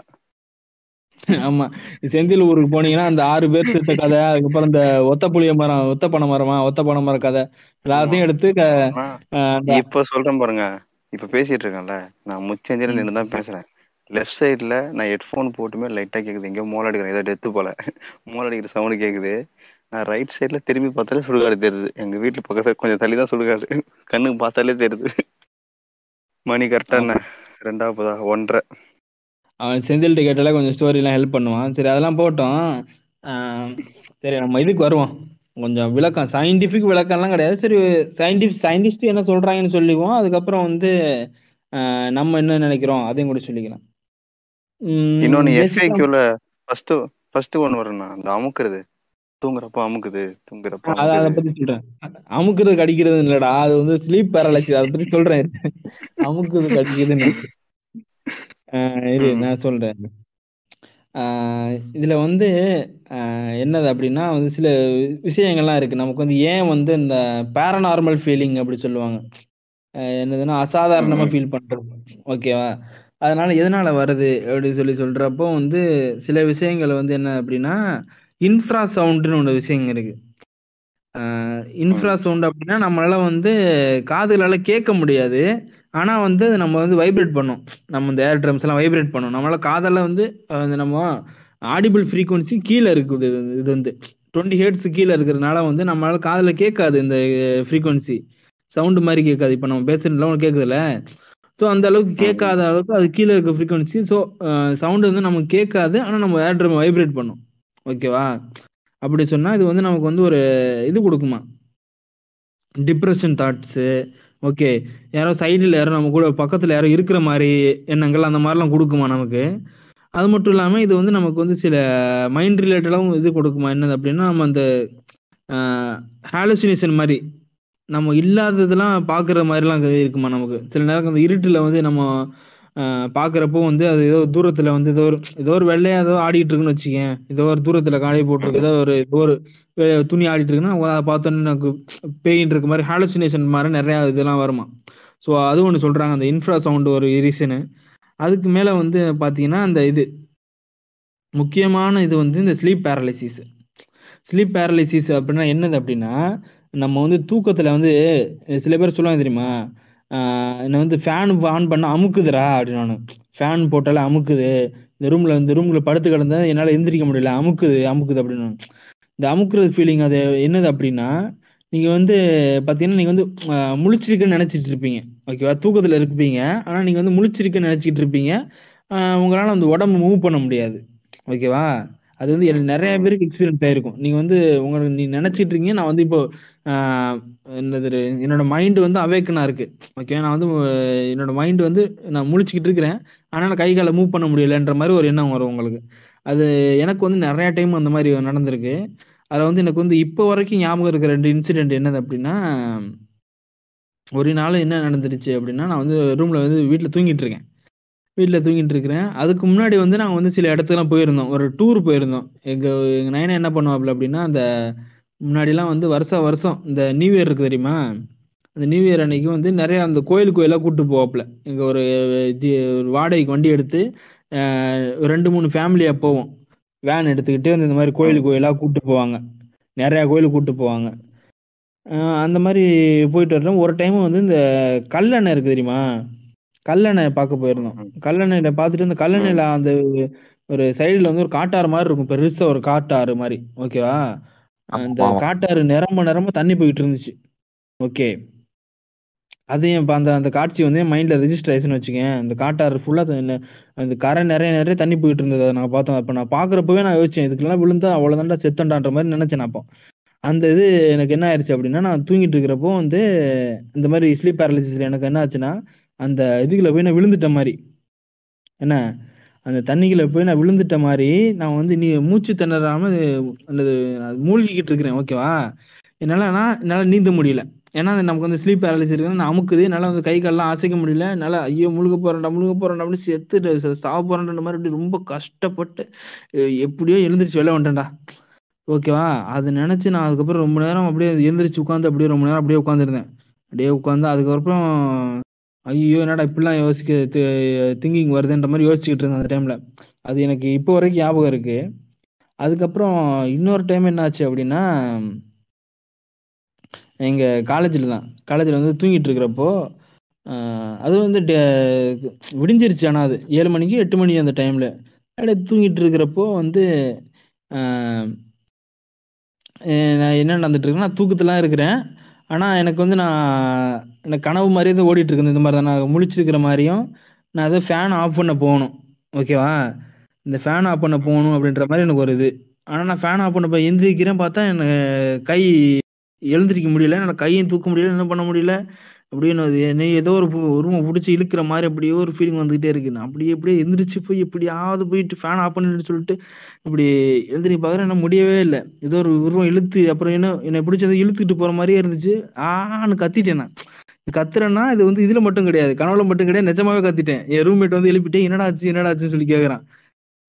ஆமா. செந்தில் ஊருக்கு போனீங்கன்னா அந்த ஆறு பேர் செத்த கதை அதுக்கப்புறம் இந்த ஒத்த புளிய மரம் ஒத்த பனை மரமா ஒத்த பனை மரம் கதை எல்லாத்தையும் எடுத்து க- அந்த இப்ப சொல்றேன் பாருங்க. இப்ப பேசிட்டு இருக்கேன்ல. நான் முச்சந்தில. நின்று தான் பேசுறேன். லெஃப்ட் சைடுல நான் ஹெட்ஃபோன் போட்டுமே லைட்டா கேக்குது. எங்கேயோ மோல் அடிக்கிறேன் ஏதோ டெத்து போல. மோல் அடிக்கிற சவுண்ட் கேக்குது. நான் ரைட் சைடுல திரும்பி பார்த்தாலே சுடுகாடு தெரியுது. எங்க வீட்டு பக்கத்துல கொஞ்சம் தள்ளி தான் சுடுகாடு. கண்ணுக்கு பார்த்தாலே தெரியுது. மணி கரெக்டா என்ன? ரெண்டாவதா? ஒன்றரை. அவன் செந்தில்கிட்ட கேட்டாலே கொஞ்சம் ஸ்டோரி எல்லாம் ஹெல்ப் பண்ணுவான். சரி அதெல்லாம் போட்டோம். சரி நம்ம இதுக்கு வருவோம். கொஞ்சம் விளக்கம் சயின்டிஃபிக் விளக்கம்லாம் கிடையாது. சரி சயின்டிஃபிக் சயின்டிஸ்ட் என்ன சொல்றாங்கன்னு சொல்லிக்குவோம் அதுக்கப்புறம் வந்து நம்ம என்ன நினைக்கிறோம் அதையும் கூட சொல்லிக்கலாம். இன்னொன்னு எஃப்ஐக்யூல ஃபர்ஸ்ட் ஃபர்ஸ்ட் ஒன் வரும்ண்ணா. அந்த அமுக்குறது. தூங்குறப்ப அமுக்குது தூங்குறப்ப அதை பத்தி சொல்றேன். அமுக்குறது கடிக்கிறது இல்லடா. அது வந்து ஸ்லீப் பேரலைசிஸ் அதை பத்தி சொல்றேன். அமுக்குது கடிக்குதுன்னு. இரு ம். நான் சொல்றேன். ஆஹ் இதுல வந்து என்னது அப்படின்னா வந்து சில விஷயங்கள்லாம் இருக்கு. நமக்கு வந்து ஏன் வந்து இந்த பேரநார்மல் ஃபீலிங் அப்படி சொல்லுவாங்க? என்னதுன்னா அசாதாரணமா ம். ஃபீல் பண்றது ஓகேவா அதனால எதனால வருது அப்படின்னு சொல்லி சொல்றப்போ வந்து சில விஷயங்கள் வந்து என்ன அப்படின்னா இன்ஃப்ரா சவுண்டுன்னு ஒன்று விஷயம் இருக்கு இன்ஃப்ரா சவுண்ட் அப்படின்னா நம்மளால வந்து காதுகளால கேட்க முடியாது. ஆனா வந்து நம்ம வந்து வைப்ரேட் பண்ணும். நம்ம இந்த ஏர் ட்ரம்ஸ் எல்லாம் வைப்ரேட் பண்ணும். நம்மளால காதால வந்து நம்ம ஆடிபிள் ஃப்ரீக்வன்சி கீழே இருக்குது இது வந்து. டுவெண்ட்டி ஹெட்ஸ் கீழே இருக்கிறதுனால வந்து நம்மளால காதுல கேட்காது இந்த ஃப்ரீக்வன்சி சவுண்டு மாதிரி கேட்காது. இப்போ நம்ம பேசுறதுல உனக்கு கேட்குதுல்ல ஸோ அந்த அளவுக்கு கேட்காத அளவுக்கு அது கீழே இருக்க ஃப்ரீக்வன்சி ஸோ சவுண்டு வந்து நமக்கு கேட்காது. ஆனால் நம்ம ஏர் ட்ரம் வைப்ரேட் பண்ணும். ஓகேவா அப்படி சொன்னா இது வந்து நமக்கு வந்து ஒரு இது கொடுக்குமா? டிப்ரெஷன் தாட்ஸு ஓகே யாரோ சைடில் யாரோ நம்ம கூட பக்கத்தில் யாரோ இருக்கிற மாதிரி எண்ணங்கள் அந்த மாதிரிலாம் கொடுக்குமா நமக்கு? அது மட்டும் இல்லாமல் இது வந்து நமக்கு வந்து சில மைண்ட் ரிலேட்டடாகவும் இது கொடுக்குமா? என்னது அப்படின்னா நம்ம அந்த ஹாலுசினேஷன் மாதிரி நம்ம இல்லாததெல்லாம் பார்க்குற மாதிரிலாம் இருக்குமா நமக்கு? சில நேரம் அந்த இருட்டில் வந்து நம்ம பார்க்குறப்போ வந்து அது ஏதோ தூரத்தில் வந்து ஏதோ ஒரு ஏதோ ஒரு வெள்ளையா ஏதோ ஆடிட்டு இருக்குன்னு வச்சுக்கேன். ஏதோ ஒரு தூரத்தில் காடி போட்டு ஏதோ ஒரு ஏதோ ஒரு துணி ஆடிட்டு இருக்குன்னா அதை பார்த்தோன்னே எனக்கு பெயின் இருக்க மாதிரி ஹாலுசினேஷன் மாதிரி நிறையா இதெல்லாம் வருமா? ஸோ அது ஒன்று சொல்கிறாங்க அந்த இன்ஃப்ரா சவுண்ட் ஒரு ரீசனு அதுக்கு மேலே வந்து பார்த்தீங்கன்னா அந்த இது. முக்கியமான இது வந்து இந்த ஸ்லீப் பேரலைசிஸ் ஸ்லீப் பேரலைசிஸ் அப்படின்னா என்னது அப்படின்னா நம்ம வந்து தூக்கத்தில் வந்து சில பேர் சொல்லுவாங்க தெரியுமா? என்னை வந்து ஃபேன் ஆன் பண்ண அமுக்குதுடா அப்படின்னு நான். ஃபேன் போட்டாலே அமுக்குது. இந்த ரூமில் இந்த ரூமில் படுத்து கிடந்தா என்னால் எந்திரிக்க முடியல. அமுக்குது அமுக்குது அப்படின்னு இந்த அமுக்குறது ஃபீலிங் அது என்னது அப்படின்னா நீங்கள் வந்து பார்த்தீங்கன்னா நீங்கள் வந்து முழிச்சிருக்குன்னு நினச்சிட்டு இருப்பீங்க. ஓகேவா தூக்கத்தில் இருப்பீங்க. ஆனால் நீங்கள் வந்து முழிச்சிருக்குன்னு நினச்சிட்டு இருப்பீங்க. உங்களால் அந்த உடம்பு மூவ் பண்ண முடியாது. ஓகேவா அது வந்து நிறைய பேருக்கு எக்ஸ்பீரியன்ஸ் ஆயிருக்கும். நீங்க வந்து உங்களுக்கு நீ நினைச்சிட்டு இருக்கீங்க. நான் வந்து இப்போ என்னது என்னோட மைண்ட் வந்து அவேக்கனா இருக்கு. ஓகே நான் வந்து என்னோட மைண்ட் வந்து நான் முழிச்சுக்கிட்டு இருக்கிறேன். ஆனால் கை காலை மூவ் பண்ண முடியலன்ற மாதிரி ஒரு எண்ணம் வரும் உங்களுக்கு. அது எனக்கு வந்து நிறைய டைம் அந்த மாதிரி நடந்திருக்கு. அதில் வந்து எனக்கு வந்து இப்போ வரைக்கும் ஞாபகம் இருக்கிற ரெண்டு இன்சிடென்ட் என்னது அப்படின்னா ஒரு நாள் என்ன நடந்துருச்சு அப்படின்னா நான் வந்து ரூம்ல வந்து வீட்டில் தூங்கிட்டு இருக்கேன். வீட்டில் தூங்கிட்டு இருக்கிறேன். அதுக்கு முன்னாடி வந்து நாங்கள் வந்து சில இடத்துக்குலாம் போயிருந்தோம். ஒரு டூர் போயிருந்தோம். எங்கள் எங்கள் நைனா என்ன பண்ணுவாப்புல அப்படின்னா அந்த முன்னாடிலாம் வந்து வருஷம் வருஷம் இந்த நியூ இயர் இருக்கு தெரியுமா? அந்த நியூ இயர் அன்னைக்கு வந்து நிறைய அந்த கோயில் கோயிலாக கூப்பிட்டு போவாப்புல. இங்கே ஒரு ஜி- ஒரு வாடகைக்கு வண்டி எடுத்து ரெண்டு மூணு ஃபேமிலியாக போவோம். வேன் எடுத்துக்கிட்டு வந்து இந்த மாதிரி கோயில் கோயிலாக கூப்பிட்டு போவாங்க. நிறையா கோயில் கூப்பிட்டு போவாங்க. அந்த மாதிரி போயிட்டு வரோம் ஒரு டைம் வந்து இந்த கல்லணை இருக்கு தெரியுமா? கல்லணை பார்க்க போயிருந்தோம். கல்லணையில பார்த்துட்டு அந்த கல்லணையில அந்த ஒரு சைடுல வந்து ஒரு காட்டாறு மாதிரி இருக்கும். பெருசா ஒரு காட்டாறு மாதிரி. ஓகேவா? அந்த. காட்டாறு நிரம்ப நிரம்ப தண்ணி போயிட்டு இருந்துச்சு. ஓகே. அதையும் இப்போ அந்த அந்த காட்சி வந்து என் மைண்ட்ல ரெஜிஸ்டர் ஆயிடுச்சுன்னு வச்சுக்கேன். அந்த காட்டாறு ஃபுல்லா அந்த கரை நிறைய நிறைய தண்ணி போயிட்டு இருந்தது. அதை நான் பார்த்தோம். அப்ப நான் பாக்குறப்பவே நான் யோசிச்சேன் இதுக்கெல்லாம் விழுந்தா அவ்வளவுதான்டா செத்தண்டான்ற மாதிரி நினைச்சேன் நான் அப்போ. அந்த இது எனக்கு என்ன ஆயிடுச்சு அப்படின்னா நான் தூங்கிட்டு இருக்கிறப்போ வந்து இந்த மாதிரி ஸ்லீப் பேரலிசிஸ்ல எனக்கு என்ன ஆச்சுன்னா அந்த இதுக்குள்ள போய் நான் விழுந்துட்ட மாதிரி. என்ன? அந்த தண்ணிக்குள்ள போய் நான் விழுந்துட்ட மாதிரி நான் வந்து நீ மூச்சு திணறாம அல்லது மூழ்கிக்கிட்டு இருக்கிறேன் ஓகேவா என்னால நான் என்னால நீந்த முடியல. ஏன்னா அது நமக்கு வந்து ஸ்லீப் பேரலிஸ் இருக்குன்னா நான் அமுக்குது என்னால வந்து கை கால்லாம் அசைக்க முடியல. நல்லா ஐயோ முழுக போறேன்டா முழுக போறேன்டா அப்படின்னு செத்து சாவ போறேன்ற மாதிரி அப்படி ரொம்ப கஷ்டப்பட்டு எப்படியோ எழுந்திரிச்சு வெளில வந்துட்டேன்டா. ஓகேவா அது நினைச்சு நான் அதுக்கப்புறம் ரொம்ப நேரம் அப்படியே எழுந்திரிச்சு உட்காந்து அப்படியே ரொம்ப நேரம் அப்படியே உட்காந்துருந்தேன் அப்படியே உட்காந்து அதுக்கப்புறம் ஐயோ என்னடா இப்படிலாம் யோசிக்க திங்கிங் வருதுன்ற மாதிரி யோசிச்சுக்கிட்டு இருந்தேன் அந்த டைமில் அது எனக்கு இப்போ வரைக்கும் ஞாபகம் இருக்கு. அதுக்கப்புறம் இன்னொரு டைம் என்னாச்சு அப்படின்னா எங்கள் காலேஜில் தான். காலேஜில் வந்து தூங்கிட்டு இருக்கிறப்போ அது வந்து டே- விடிஞ்சிருச்சு. ஆனால் அது ஏழு மணிக்கு எட்டு மணி அந்த டைமில் அப்படியே தூங்கிட்டு இருக்கிறப்போ வந்து நான் என்ன நடந்துட்டு இருக்கேன்னா தூக்கத்துலாம் இருக்கிறேன். ஆனா எனக்கு வந்து நான் எனக்கு கனவு மாதிரியே தான் ஓடிட்டு இருக்குது. இந்த மாதிரி தான் நான் முழிச்சிருக்கிற மாதிரியும் நான் அதை ஃபேன் ஆஃப் பண்ண போகணும். ஓகேவா இந்த ஃபேன் ஆஃப் பண்ண போகணும் அப்படின்ற மாதிரி எனக்கு ஒரு இது. ஆனால் நான் ஃபேன் ஆஃப் பண்ண போய் எந்திரிக்கிறேன் பார்த்தா எனக்கு கை எழுந்திரிக்க முடியல. என்னால் கையும் தூக்க முடியல. என்ன பண்ண முடியல? அப்படியே அது என்ன ஏதோ ஒரு உருவம் பிடிச்சி இழுக்கிற மாதிரி அப்படியே ஒரு ஃபீலிங் வந்துகிட்டே இருக்கு. நான் அப்படியே இப்படியே எந்திரிச்சு போய் எப்படியாவது போயிட்டு ஃபேன் ஆஃப் பண்ணிட்டு சொல்லிட்டு இப்படி எழுந்திரி பார்க்குறேன். என்ன முடியவே இல்லை. ஏதோ ஒரு உருவம் இழுத்து அப்புறம் என்ன என்னை பிடிச்சதை இழுத்துக்கிட்டு போற மாதிரியே இருந்துச்சு. ஆன்னு கத்திட்டேன் நான். கத்துறேன்னா இது வந்து இதுல மட்டும் கிடையாது. கனவுல மட்டும் கிடையாது. நிஜமாவே கத்திட்டேன். என் ரூம்மேட் வந்து எழுப்பிட்டேன் என்னடா ஆச்சு? என்னடா ஆச்சுன்னு சொல்லி கேக்குறான்.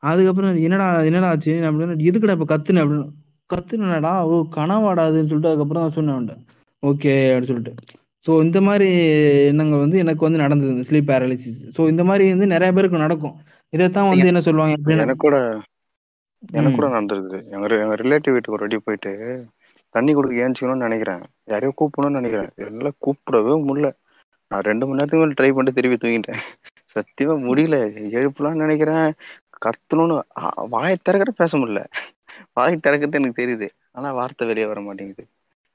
அதுக்கப்புறம் என்னடா என்னடா ஆச்சு? அப்படின்னு எதுக்குடா இப்ப கத்துனேன் அப்படின்னு கத்துனடா ஓ கனவாடாதுன்னு சொல்லிட்டு அதுக்கப்புறம் சொன்னேன் ஓகே அப்படின்னு சொல்லிட்டு. ஸோ இந்த மாதிரி எண்ணங்கள் வந்து எனக்கு வந்து நடந்தது ஸ்லீப் பேரலிசிஸ் ஸோ இந்த மாதிரி வந்து நிறைய பேருக்கு நடக்கும். இதைத்தான் வந்து என்ன சொல்லுவாங்க அப்படின்னா எனக்கு கூட எனக்கு. கூட நடந்திருக்குது எங்க எங்க ரிலேட்டிவ் வீட்டுக்கு ஒரு வாட்டி போயிட்டு தண்ணி கொடுக்க ஏஞ்சிக்கணும்னு நினைக்கிறேன். யாரையோ கூப்பிடணும்னு நினைக்கிறேன். எல்லாம் கூப்பிடவே முடியல. நான் ரெண்டு மணி நேரத்துக்கு மேல ட்ரை பண்ணிட்டு திருப்பி தூங்கிட்டேன். சத்தியமா முடியல. எழுப்பலாம்னு நினைக்கிறேன். கத்தணும்னு வாயை திறக்கிற பேச முடியல. வாய் திறக்கிறது எனக்கு தெரியுது. ஆனா வார்த்தை வெளியே வர மாட்டேங்குது.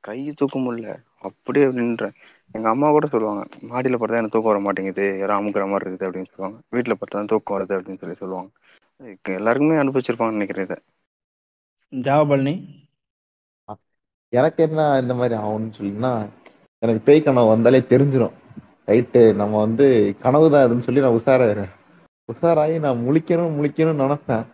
கை தூக்க முடியல. அப்படியே நின்றேன். எங்க அம்மா கூட சொல்லுவாங்க மாடியில படுத்தா எனக்கு தூக்கம் வர மாட்டேங்குது யாரும் அமுக்குற மாதிரி இருக்குது அப்படின்னு சொல்லுவாங்க. வீட்டுல படுத்தா தான் தூக்கம் வருது அப்படின்னு சொல்லி சொல்லுவாங்க. எல்லாருக்குமே அனுபவிச்சிருப்பாங்கன்னு நினைக்கிறேன் இதை. ஜாவா பழனி எனக்கு என்ன இந்த மாதிரி ஆகும்னு சொல்லினா எனக்கு பேய் கனவு வந்தாலே தெரிஞ்சிடும் ரைட்டு நம்ம வந்து கனவு தான் இதுன்னு சொல்லி நான் உஷாராயிடுறேன். உஷாராகி நான் முழிக்கணும் முழிக்கணும்னு நினைப்பேன்.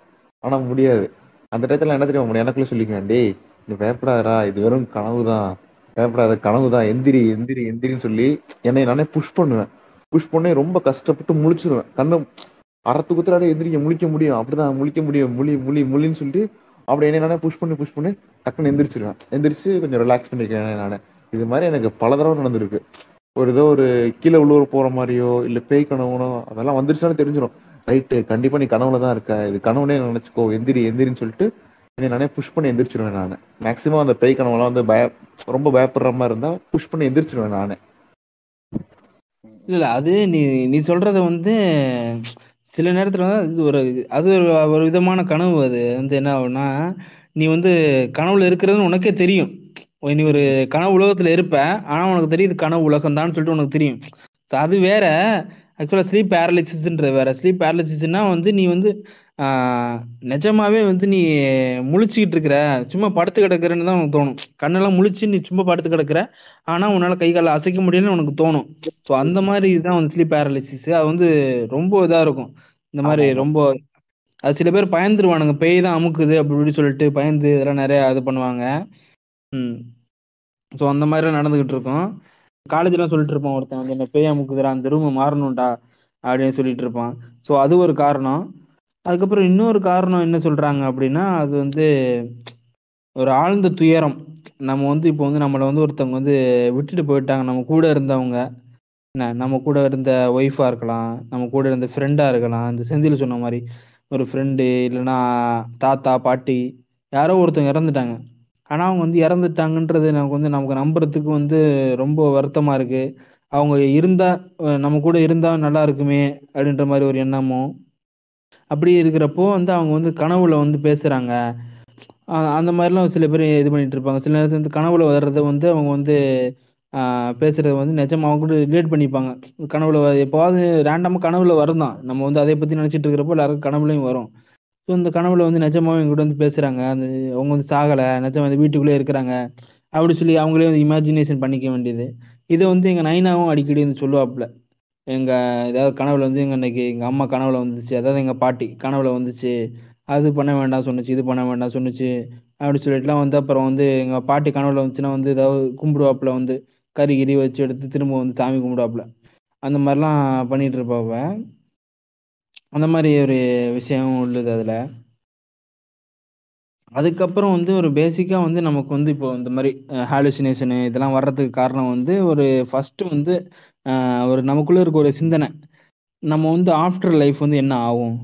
ஆனா முடியாது. அந்த டயத்துல என்ன தெரியுமா முடியும் எனக்குள்ள சொல்லிக்குவேன் டேய் நீ பயப்படாதடா இது வெறும் கனவு தான். பயப்படாத கனவு தான் எந்திரி எந்திரி எந்திரின்னு சொல்லி என்னை நானே புஷ் பண்ணுவேன். புஷ் பண்ணி ரொம்ப கஷ்டப்பட்டு முழிச்சிருவேன். கண்ணு அறத்து குத்துறாடே எந்திரிக்க முழிக்க முடியும். அப்படிதான் முழிக்க முடியும். முழி முழி முழின்னு சொல்லிட்டு அப்படி என்னை நானே புஷ் பண்ணி புஷ் பண்ணி டக்குன்னு எந்திரிச்சிருவேன். எந்திரிச்சு கொஞ்சம் ரிலாக்ஸ் பண்ணிக்கிறேன் நான். இது மாதிரி எனக்கு பல தடவை நடந்திருக்கு. ஒரு ஏதோ ஒரு கீழே உள்ளூர் போற மாதிரியோ இல்ல பேய் கனவுனோ அதெல்லாம் வந்துருச்சுனாலும் தெரிஞ்சிடும் ரைட்டு கண்டிப்பா நீ கனவுல தான் இருக்க. இது கனவுனே நினைச்சுக்கோ. எந்திரி எந்திரின்னு சொல்லிட்டு நானே புஷ் பண்ணி எந்திரிச்சிருவேன் நான். மேக்சிமம் அந்த பேய் கனவுலாம் வந்து பய ரொம்ப பயப்படுற மாதிரி இருந்தா புஷ் பண்ணி எந்திரிச்சிருவேன் நானு. இல்ல அது நீ நீ சொல்றது வந்து சில நேரத்துல வந்து ஒரு அது ஒரு ஒரு விதமான கனவு அது. வந்து என்ன ஆகும்னா நீ வந்து கனவுல இருக்கிறதுன்னு உனக்கே தெரியும். நீ ஒரு கனவு உலகத்துல இருப்ப ஆனா உனக்கு தெரியுது கனவு உலகம் தான் சொல்லிட்டு உனக்கு தெரியும். அது வேற. ஆக்சுவலா ஸ்லீப் பேரலிசிஸ்ன்ற வேற. ஸ்லீப் பேரலிசிஸ்னா வந்து நீ வந்து நிஜமாவே வந்து நீ முழிச்சுக்கிட்டு இருக்கிற சும்மா படுத்து கிடக்குறன்னு தான் உனக்கு தோணும். கண்ணெல்லாம் முழிச்சு நீ சும்மா படுத்து கிடக்குற ஆனா உன்னால கை கால அசைக்க முடியலன்னு உனக்கு தோணும். ஸோ அந்த மாதிரி இதுதான் வந்து ஸ்லீப் பேரலிசிஸ் அது வந்து ரொம்ப இதா இருக்கும். இந்த மாதிரி. ரொம்ப அது சில பேர் பயந்துருவானுங்க. பேய் தான் அமுக்குது அப்படி இப்படி சொல்லிட்டு பயந்து இதெல்லாம் நிறைய இது பண்ணுவாங்க. ம். ஸோ அந்த மாதிரி நடந்துகிட்டு இருக்கும். காலேஜ்லாம் சொல்லிட்டு இருப்பான் ஒருத்தன். வந்து என்ன பேய் அமுக்குதுடா அந்த ரூம் மாறணும்டா அப்படின்னு சொல்லிட்டு இருப்பான். ஸோ அது ஒரு காரணம். அதுக்கப்புறம் இன்னொரு காரணம் என்ன சொல்றாங்க அப்படின்னா அது வந்து ஒரு ஆழ்ந்த துயரம். நம்ம வந்து இப்போ வந்து நம்மளை வந்து ஒருத்தவங்க வந்து விட்டுட்டு போயிட்டாங்க. நம்ம கூட இருந்தவங்க என்ன நம்ம கூட இருந்த ஒய்ஃபா இருக்கலாம் நம்ம கூட இருந்த ஃப்ரெண்டா இருக்கலாம். இந்த செந்தில் சொன்ன மாதிரி ஒரு ஃப்ரெண்டு இல்லைன்னா தாத்தா பாட்டி யாரோ ஒருத்தவங்க இறந்துட்டாங்க. ஆனால் அவங்க வந்து இறந்துட்டாங்கன்றது நமக்கு வந்து நமக்கு நம்புறதுக்கு வந்து ரொம்ப வருத்தமா இருக்கு. அவங்க இருந்தா நம்ம கூட இருந்தா நல்லா இருக்குமே அப்படின்ற மாதிரி ஒரு எண்ணமும் அப்படி இருக்கிறப்போ வந்து அவங்க வந்து கனவுல வந்து பேசுறாங்க. அந்த மாதிரிலாம் சில பேர் இது பண்ணிட்டு இருப்பாங்க. சில நேரத்தில் வந்து கனவுல வர்றதை வந்து அவங்க வந்து பேசுறது வந்து நிஜமா அவங்க கூட ரிலேட் பண்ணிப்பாங்க. கனவுல எப்போவாது ரேண்டமாக கனவுல வரும் தான் நம்ம வந்து அதை பத்தி நினைச்சிட்டு இருக்கிறப்போ எல்லாருக்கும் கனவுலையும் வரும். ஸோ இந்த கனவுல வந்து நிஜமாவே எங்க கூட வந்து பேசுறாங்க. அந்த அவங்க வந்து சாகலை. நிஜமா அந்த வீட்டுக்குள்ளே இருக்கிறாங்க. அப்படி சொல்லி அவங்களே வந்து இமேஜினேஷன் பண்ணிக்க வேண்டியது. இதை வந்து எங்க நைனாவும் அடிக்கடி வந்து சொல்லுவாப்புல. எங்க ஏதாவது கனவுல வந்து எங்க இன்னைக்கு எங்க அம்மா கனவுல வந்துச்சு அதாவது எங்க பாட்டி கனவுல வந்துச்சு அது பண்ண வேண்டாம் சொன்னுச்சு இது பண்ண வேண்டாம் சொன்னுச்சு அப்படி சொல்லிட்டுலாம் வந்து அப்புறம் வந்து எங்க பாட்டி கனவுல வந்துச்சுன்னா வந்து ஏதாவது கும்பிடுவாப்புல வந்து கறி கிரி வச்சு எடுத்து திரும்ப வந்து சாமி கும்பிடுவாப்புல. அந்த மாதிரிலாம் பண்ணிட்டு இருப்பாவ. அந்த மாதிரி ஒரு விஷயம் உள்ளது அதுல. அதுக்கப்புறம் வந்து ஒரு பேசிக்கா வந்து நமக்கு வந்து இப்போ இந்த மாதிரி ஹாலுசினேஷனு இதெல்லாம் வர்றதுக்கு காரணம் வந்து ஒரு ஃபர்ஸ்ட் வந்து ஒரு நமக்குள்ள இருக்க ஒரு சிந்தனை. நம்ம வந்து ஆஃப்டர் லைஃப் வந்து என்ன ஆகும்?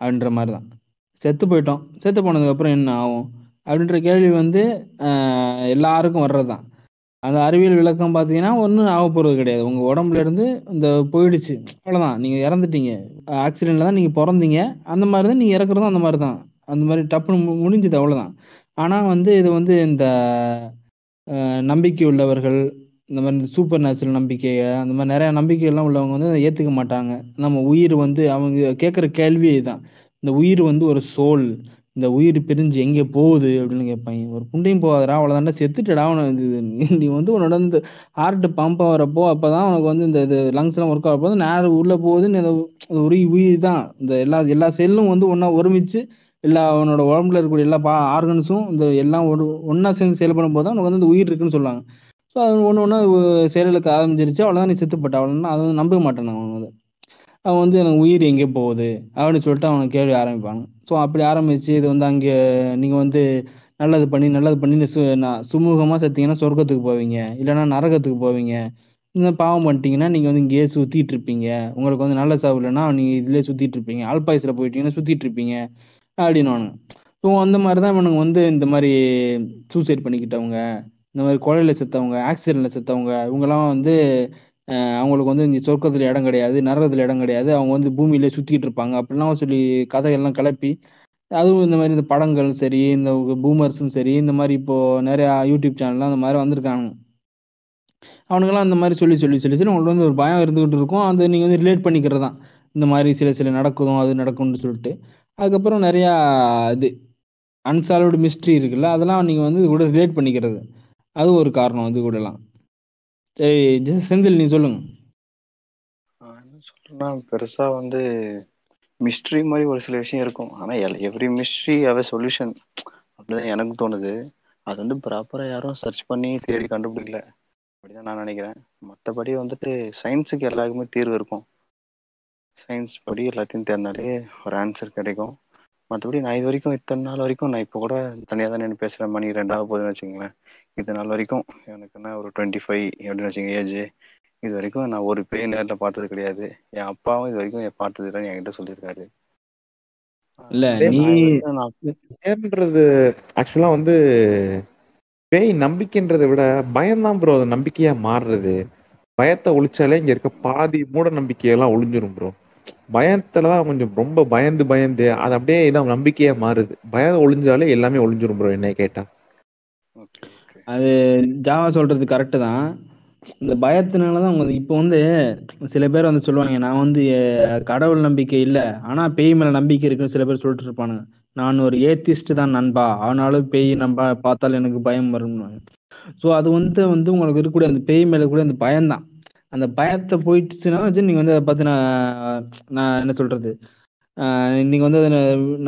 அப்படின்ற மாதிரி தான் செத்து போயிட்டோம். செத்து போனதுக்கப்புறம் என்ன ஆகும்? அப்படின்ற கேள்வி வந்து எல்லாருக்கும் வர்றது தான் அந்த அறிவியல் விளக்கம் பார்த்தீங்கன்னா ஒன்றும் ஆக போகிறது கிடையாது. உங்கள் உடம்புல இருந்து இந்த போயிடுச்சு. அவ்வளோதான் நீங்கள் இறந்துட்டீங்க. ஆக்சிடெண்ட்டில் தான் நீங்கள் பிறந்தீங்க. அந்த மாதிரி தான் நீங்கள் இறக்குறதும் அந்த மாதிரி தான் அந்த மாதிரி டப்புன்னு மு- அவ்வளோதான் ஆனால் வந்து இது வந்து இந்த நம்பிக்கை உள்ளவர்கள் இந்த மாதிரி சூப்பர் நேச்சுரல் நம்பிக்கை அந்த மாதிரி நிறைய நம்பிக்கைகள்லாம் உள்ளவங்க வந்து ஏற்றுக்க மாட்டாங்க. நம்ம உயிர் வந்து அவங்க கேட்குற கேள்வி இதுதான் இந்த உயிர் வந்து ஒரு சோல் இந்த உயிர் பிரிஞ்சு எங்கே போகுது அப்படின்னு கேட்பாங்க. ஒரு புண்டையும் போகாதடா அவ்வளோதாண்டா செத்துட்டடா உனக்கு இது நீ- வந்து உன்னோட இந்த ஹார்ட் பம்ப் ஆகிறப்போ அப்போ தான் உனக்கு வந்து இந்த இது லங்ஸ்லாம் ஒர்க் ஆகிறப்போ நேரம் உள்ளே போகுதுன்னு ஏதோ ஒரு உயிர் தான் இந்த எல்லா எல்லா செல்லும் வந்து ஒன்றா ஒருமிச்சு எல்லா உன்னோட உடம்புல இருக்கக்கூடிய எல்லா பா ஆர்கன்ஸும் இந்த எல்லாம் ஒரு ஒன்றா சேர்ந்து செயல்படும் போது தான் உனக்கு வந்து இந்த உயிர் இருக்குன்னு சொல்லுவாங்க. ஸோ அது ஒன்று ஒன்றா செயலுக்கு ஆரம்பிச்சிருச்சு. அவ்வளோதான் நீ செத்துப்பட்ட. அவ்வளோன்னா அதை வந்து நம்ப மாட்டேன் அவன் வந்து அவன் வந்து எனக்கு உயிர் எங்கே போகுது அப்படின்னு சொல்லிட்டு அவனை கேள்வி ஆரம்பிப்பாங்க. ஸோ அப்படி ஆரம்பிச்சு இது வந்து அங்கே நீங்கள் வந்து நல்லது பண்ணி நல்லது பண்ணி சு நான் சுமூகமாக செத்தீங்கன்னா சொர்க்கத்துக்கு போவீங்க. இல்லைன்னா நரகத்துக்கு போவீங்க. இந்த பாவம் பண்ணிட்டீங்கன்னா நீங்கள் வந்து இங்கேயே சுற்றிட்டு இருப்பீங்க. உங்களுக்கு வந்து நல்ல சாவு இல்லைன்னா நீங்கள் இதுலயே சுற்றிட்டு இருப்பீங்க. ஆல்பாய்ஸ்ல போயிட்டீங்கன்னா சுற்றிட்டு இருப்பீங்க அப்படின்னு ஸோ அந்த மாதிரி தான் இவனுங்க வந்து இந்த மாதிரி சூசைட் பண்ணிக்கிட்டவங்க. இந்த மாதிரி கொலையில் செத்தவங்க ஆக்சிடென்ட்ல செத்தவங்க இவங்கெல்லாம் வந்து அவங்களுக்கு வந்து இந்த சொர்க்கத்தில் இடம் கிடையாது நரகத்தில் இடம் கிடையாது. அவங்க வந்து பூமியிலே சுற்றிக்கிட்டு இருப்பாங்க. அப்படிலாம் சொல்லி கதைகள்லாம் கிளப்பி அதுவும் இந்த மாதிரி இந்த படங்கள் சரி இந்த பூமர்ஸும் சரி இந்த மாதிரி இப்போ நிறையா யூடியூப் சேனல்லாம் அந்த மாதிரி வந்திருக்காங்க. அவனுங்கெல்லாம் அந்த மாதிரி சொல்லி சொல்லி சொல்லி சொல்லி உங்களுக்கு வந்து ஒரு பயம் இருந்துகிட்டு இருக்கும். அது நீங்கள் வந்து ரிலேட் பண்ணிக்கிறது? தான் இந்த மாதிரி சில சில நடக்குதும் அது நடக்கும்னு சொல்லிட்டு. அதுக்கப்புறம் நிறையா இது அன்சால்வ்டு மிஸ்ட்ரி இருக்குல்ல அதெல்லாம் நீங்கள் வந்து இது கூட ரிலேட் பண்ணிக்கிறது. அது ஒரு காரணம் இது கூடலாம். சரி செந்தில் நீ சொல்லுங்க. நான் என்ன சொல்றேன்னா பெருசா வந்து மிஸ்ட்ரி மாதிரி ஒரு சில விஷயம் இருக்கும். ஆனா எவ்ரி மிஸ்ட்ரி அவ சொல்யூஷன் அப்படிதான் எனக்கு தோணுது. அது வந்து ப்ராப்பரா யாரும் சர்ச் பண்ணி தேடி கண்டுபிடிக்கல. அப்படிதான் நான் நினைக்கிறேன். மற்றபடி வந்துட்டு சயின்ஸுக்கு எல்லாருக்குமே தீர்வு இருக்கும். சயின்ஸ் படி எல்லாத்தையும் தேர்ந்தாலே ஒரு ஆன்சர் கிடைக்கும். மற்றபடி நான் இது வரைக்கும் இத்தனை நாள் வரைக்கும் நான் இப்போ கூட தனியாக தான் நின்று பேசுகிறேன் மணி ரெண்டாவது போதுன்னு வச்சுங்களேன் இது நாள் வரைக்கும் எனக்கு என்ன ஒரு டுவெண்ட்டி ஃபைவ் அப்படின்னு வச்சுங்க ஏஜ் இது வரைக்கும் நான் ஒரு பேய் நேரில் பார்த்தது கிடையாது. என் அப்பாவும் இது வரைக்கும் என் பார்த்தது இல்லைன்னு என்கிட்ட சொல்லியிருக்காரு. இல்ல அதே நீ நான் வந்து நான் பேர்ன்றது ஆக்சுவலா வந்து பேய் நம்பிக்கைன்றதை விட பயம்தான் ப்ரோ அது நம்பிக்கையா மாறுறது. பயத்தை ஒழிச்சாலே இங்க இருக்க பாதி மூட நம்பிக்கையெல்லாம் ஒளிஞ்சிரும் ப்ரோ பயத்துல தான் கொஞ்சம் ரொம்ப பயந்து பயந்து அது அப்படியே இதான் நம்பிக்கையா மாறுது. பயம் ஒளிஞ்சாலே எல்லாமே ஒளிஞ்சிரும் ப்ரோ என்னை கேட்டா. அது ஜாவா சொல்றது கரெக்டு தான். இந்த பயத்தினால தான் அவங்க இப்போ வந்து சில பேர் வந்து சொல்லுவாங்க நான் வந்து கடவுள் நம்பிக்கை இல்லை. ஆனால் பேய் மேலே நம்பிக்கை இருக்குன்னு சில பேர் சொல்லிட்டு இருப்பானுங்க. நான் ஒரு ஏத்திஸ்ட் தான் நண்பா. ஆனாலும் பேய் நம்ப பார்த்தால் எனக்கு பயம் வரும்னு. ஸோ அது வந்து வந்து உங்களுக்கு இருக்கக்கூடிய அந்த பேய் மேலே கூட அந்த பயம்தான் அந்த பயத்தை போயிடுச்சுன்னா வச்சு நீங்கள் வந்து அதை பார்த்து நான் நான் என்ன சொல்றது? நீங்கள் வந்து அதை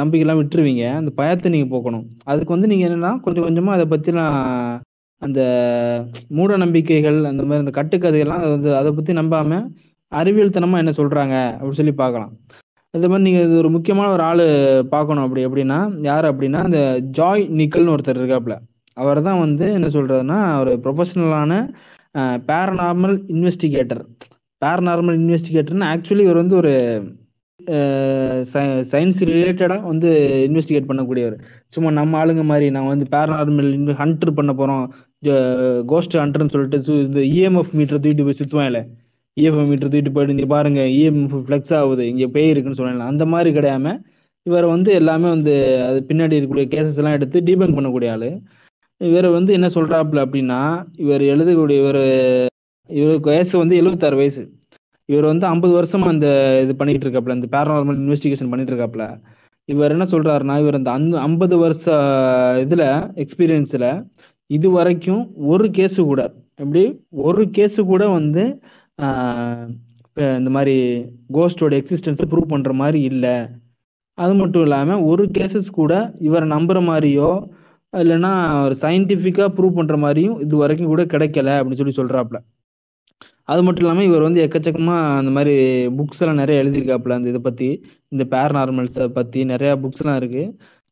நம்பிக்கைலாம் விட்டுருவீங்க. அந்த பயத்தை நீங்கள் போக்கணும். அதுக்கு வந்து நீங்கள் என்னன்னா கொஞ்சம் கொஞ்சமாக அதை பத்திலாம் அந்த மூட நம்பிக்கைகள் அந்த மாதிரி அந்த கட்டுக்கதைகள்லாம் அதை வந்து அதை பத்தி நம்பாம அறிவியல் தனமா என்ன சொல்றாங்க அப்படின்னு சொல்லி பார்க்கலாம். அதே மாதிரி நீங்க இது ஒரு முக்கியமான ஒரு ஆளு பார்க்கணும் அப்படி எப்படின்னா யார் அப்படின்னா அந்த ஜாய் நிக்கல்னு ஒருத்தர் இருக்காப்புல. அவர் தான் வந்து என்ன சொல்றதுன்னா ஒரு ப்ரொஃபஷனலான பேரநார்மல் இன்வெஸ்டிகேட்டர் பேரநார்மல் இன்வெஸ்டிகேட்டர்னு ஆக்சுவலி இவர் வந்து ஒரு சயின்ஸ் ரிலேட்டடாக வந்து இன்வெஸ்டிகேட் பண்ணக்கூடியவர். சும்மா நம்ம ஆளுங்க மாதிரி நான் வந்து பேரநார்மல் ஹண்டர் பண்ண போகிறோம் கோஸ்ட் ஹண்டர்னு சொல்லிட்டு சு- இந்த இஎம்எஃப் மீட்டர் தூக்கிட்டு போய் சுற்றுவாங்கல்ல இஎம்எஃப் மீட்டர் தூக்கிட்டு போயிட்டு இங்கே பாருங்க இஎம்எஃப் ஃப்ளெக்ஸ் ஆகுது இங்கே பேய் இருக்குன்னு சொல்லலாம் அந்த மாதிரி கிடையாம இவர் வந்து எல்லாமே வந்து அது பின்னாடி இருக்கக்கூடிய கேசஸ் எல்லாம் எடுத்து டீபங்க் பண்ணக்கூடிய ஆளு. இவர் வந்து என்ன சொல்றாப்புல அப்படின்னா இவர் எழுதக்கூடிய இவர் இவருக்கு வயசு வந்து எழுபத்தாறு வயசு. இவர் வந்து ஐம்பது வருஷமா அந்த இது பண்ணிட்டு இருக்காப்ல இந்த பேரநார்மல் இன்வெஸ்டிகேஷன் பண்ணிட்டு இருக்காப்ல இவர் என்ன சொல்றாருன்னா இவர் அந்த அந்த ஐம்பது வருஷ இதுல எக்ஸ்பீரியன்ஸ்ல இது வரைக்கும் ஒரு கேஸு கூட எப்படி? ஒரு கேஸு கூட வந்து இந்த மாதிரி கோஸ்டோட எக்ஸிஸ்டன்ஸை ப்ரூவ் பண்ணுற மாதிரி இல்லை. அது மட்டும் இல்லாமல் ஒரு கேசஸ் கூட இவரை நம்புற மாதிரியோ இல்லைன்னா ஒரு சயின்டிஃபிக்காக ப்ரூவ் பண்ணுற மாதிரியும் இது வரைக்கும் கூட கிடைக்கல அப்படின்னு சொல்லி சொல்கிறாப்புல அது மட்டும் இல்லாமல் இவர் வந்து எக்கச்சக்கமாக அந்த மாதிரி புக்ஸ் எல்லாம் நிறைய எழுதியிருக்காப்புல அந்த இதை பற்றி இந்த பேரநார்மல்ஸை பற்றி நிறையா புக்ஸ்லாம் இருக்குது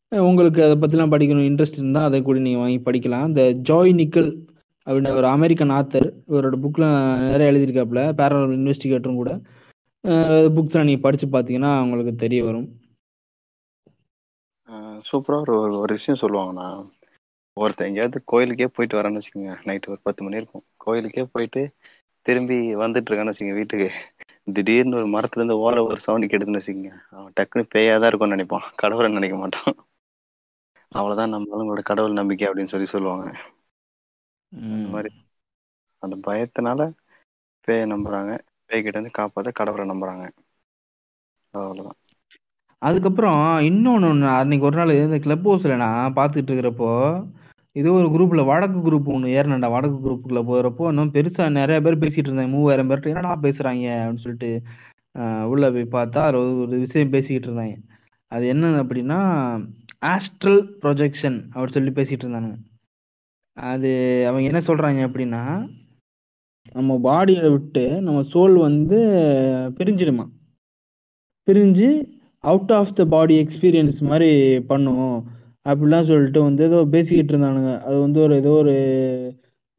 உங்களுக்கு அதை பற்றிலாம் படிக்கணும் இன்ட்ரெஸ்ட் இருந்தால் அதை கூட நீங்கள் வாங்கி படிக்கலாம். இந்த ஜாய் நிக்கல் அப்படின்ற ஒரு அமெரிக்கன் ஆத்தர் இவரோட புக்லாம் நிறைய எழுதியிருக்காப்புல பேரல் இன்வெஸ்டிகேட்டரும் கூட. புக்ஸ்லாம் நீங்கள் படித்து பார்த்தீங்கன்னா உங்களுக்கு தெரிய வரும். சூப்பராக ஒரு ஒரு- விஷயம் சொல்லுவாங்கண்ணா. ஒருத்தர் எங்கேயாவது கோயிலுக்கே போயிட்டு வரேன்னு வச்சுக்கோங்க. நைட்டு ஒரு பத்து மணி இருக்கும். கோயிலுக்கே போயிட்டு திரும்பி வந்துட்டு இருக்கான்னு வச்சுக்கோங்க வீட்டுக்கு. திடீர்னு ஒரு மரத்துலேருந்து ஓர ஓலை ஒரு சவுண்ட் கெடுதுன்னு வச்சுக்கோங்க. அவன் டக்குன்னு பேயாதான் இருக்கும்னு நினைப்பான். கடவுளை நினைக்க மாட்டான். அவ்வளவுதான் நம்ம ஆளுங்களோட கடவுள் நம்பிக்கை அப்படின்னு சொல்லி சொல்லுவாங்க. அந்த. மாதிரி அந்த பயத்தினால பேயை நம்புறாங்க. பேய்கிட்ட இருந்து காப்பாத்த கடவுளை நம்புறாங்க. அவ்வளவுதான். அதுக்கப்புறம் இன்னொன்று ஒன்று அன்னைக்கு ஒரு நாள் இந்த கிளப் ஹவுஸில் நான் பார்த்துட்டு இருக்கிறப்போ ஏதோ ஒரு குரூப்பில் வடக்கு குரூப் ஒன்று ஏறினேன்டா வடக்கு குரூப்புக்குள்ளே போகிறப்போ இன்னும் பெருசாக நிறைய பேர் பேசிகிட்டு இருந்தாங்க மூவாயிரம் பேர்கிட்ட என்னடா பேசுகிறாங்க அப்படின்னு சொல்லிட்டு உள்ள போய் பார்த்தா ஒரு விஷயம் பேசிக்கிட்டு இருந்தாங்க அது என்ன அப்படின்னா ஆஸ்ட்ரல் ப்ரொஜெக்ஷன் அப்படி சொல்லி பேசிகிட்டு இருந்தானுங்க. அது அவங்க என்ன சொல்கிறாங்க அப்படின்னா நம்ம பாடியை விட்டு நம்ம சோல் வந்து பிரிஞ்சிடுமா? பிரிஞ்சு out of the body experience மாதிரி பண்ணும் அப்படிலாம் சொல்லிட்டு வந்து ஏதோ பேசிக்கிட்டு இருந்தானுங்க. அது வந்து ஒரு ஏதோ ஒரு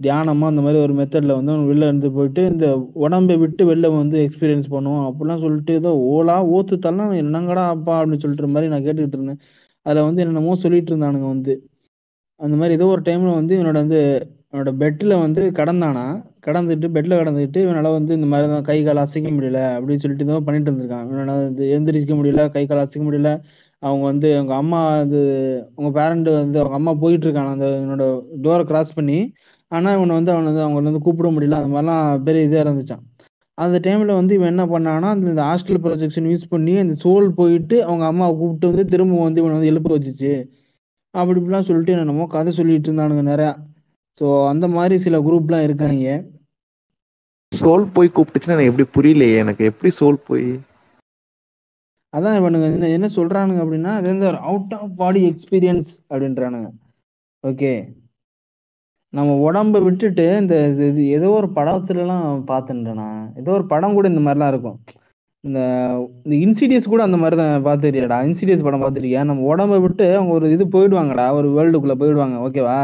தியானமா அந்த மாதிரி ஒரு மெத்தட்ல வந்து வெளில இருந்து போயிட்டு இந்த உடம்பை விட்டு வெளில வந்து எக்ஸ்பீரியன்ஸ் பண்ணுவோம் அப்படிலாம் சொல்லிட்டு ஏதோ ஓலா ஓத்து தரலாம் என்னங்கடா அப்பா அப்படின்னு சொல்லிட்டு மாதிரி நான் கேட்டுக்கிட்டு இருந்தேன். அதில் வந்து என்னென்னமோ சொல்லிட்டு இருந்தானுங்க வந்து. அந்த மாதிரி ஏதோ ஒரு டைம்ல வந்து இவனோட வந்து என்னோட பெட்டில் வந்து கடந்தானா? கடந்துட்டு பெட்டில் கடந்துட்டு இவனால் வந்து இந்த மாதிரி தான் கை கால் அசைக்க முடியல அப்படின்னு சொல்லிட்டு ஏதோ பண்ணிட்டு இருந்திருக்கான் இவனால் வந்து எந்திரிக்க முடியல கை கால் அசைக்க முடியல. அவங்க வந்து அவங்க அம்மா அது அவங்க பேரண்ட் வந்து அவங்க அம்மா போயிட்டு இருக்காங்க. அந்த என்னோட டோரை கிராஸ் பண்ணி. ஆனால் இவனை வந்து அவனை வந்து அவங்கள வந்து கூப்பிட முடியல. அந்த மாதிரிலாம் பெரிய இதாக இருந்துச்சான் அந்த டைம்ல வந்து இவன் என்ன பண்ணானா அந்த ஹாஸ்டல் ப்ரொஜெக்ஷன் யூஸ் பண்ணி அந்த சோல் போயிட்டு அவங்க அம்மாவை கூப்பிட்டு வந்து திரும்ப வந்து இவனை வந்து எழுப்ப வச்சுச்சு. அப்படி இப்படிலாம் சொல்லிட்டு என்னென்னமோ கதை சொல்லிட்டு இருந்தானுங்க நிறையா. ஸோ அந்த மாதிரி சில குரூப்லாம் இருக்காங்க. சோல் போய் கூப்பிட்டுச்சுன்னா எனக்கு எப்படி புரியலையே? எனக்கு எப்படி சோல் போய்? அதான் இவனுங்க என்ன என்ன சொல்றானுங்க அப்படின்னா அது வந்து ஒரு அவுட் ஆஃப் பாடி எக்ஸ்பீரியன்ஸ் அப்படின்றானுங்க. ஓகே நம்ம உடம்ப விட்டுட்டு இந்த இது- ஏதோ ஒரு படத்துலலாம் பார்த்துட்டேனா ஏதோ ஒரு படம் கூட இந்த மாதிரிலாம் இருக்கும். இந்த இந்த இன்சிடியஸ் கூட அந்த மாதிரி தான் பார்த்துருக்கியாடா இன்சிடியஸ் படம் பார்த்துருக்கியா நம்ம உடம்ப விட்டு அவங்க ஒரு இது போயிடுவாங்கடா. ஒரு வேர்ல்டுக்குள்ள போயிடுவாங்க. ஓகேவா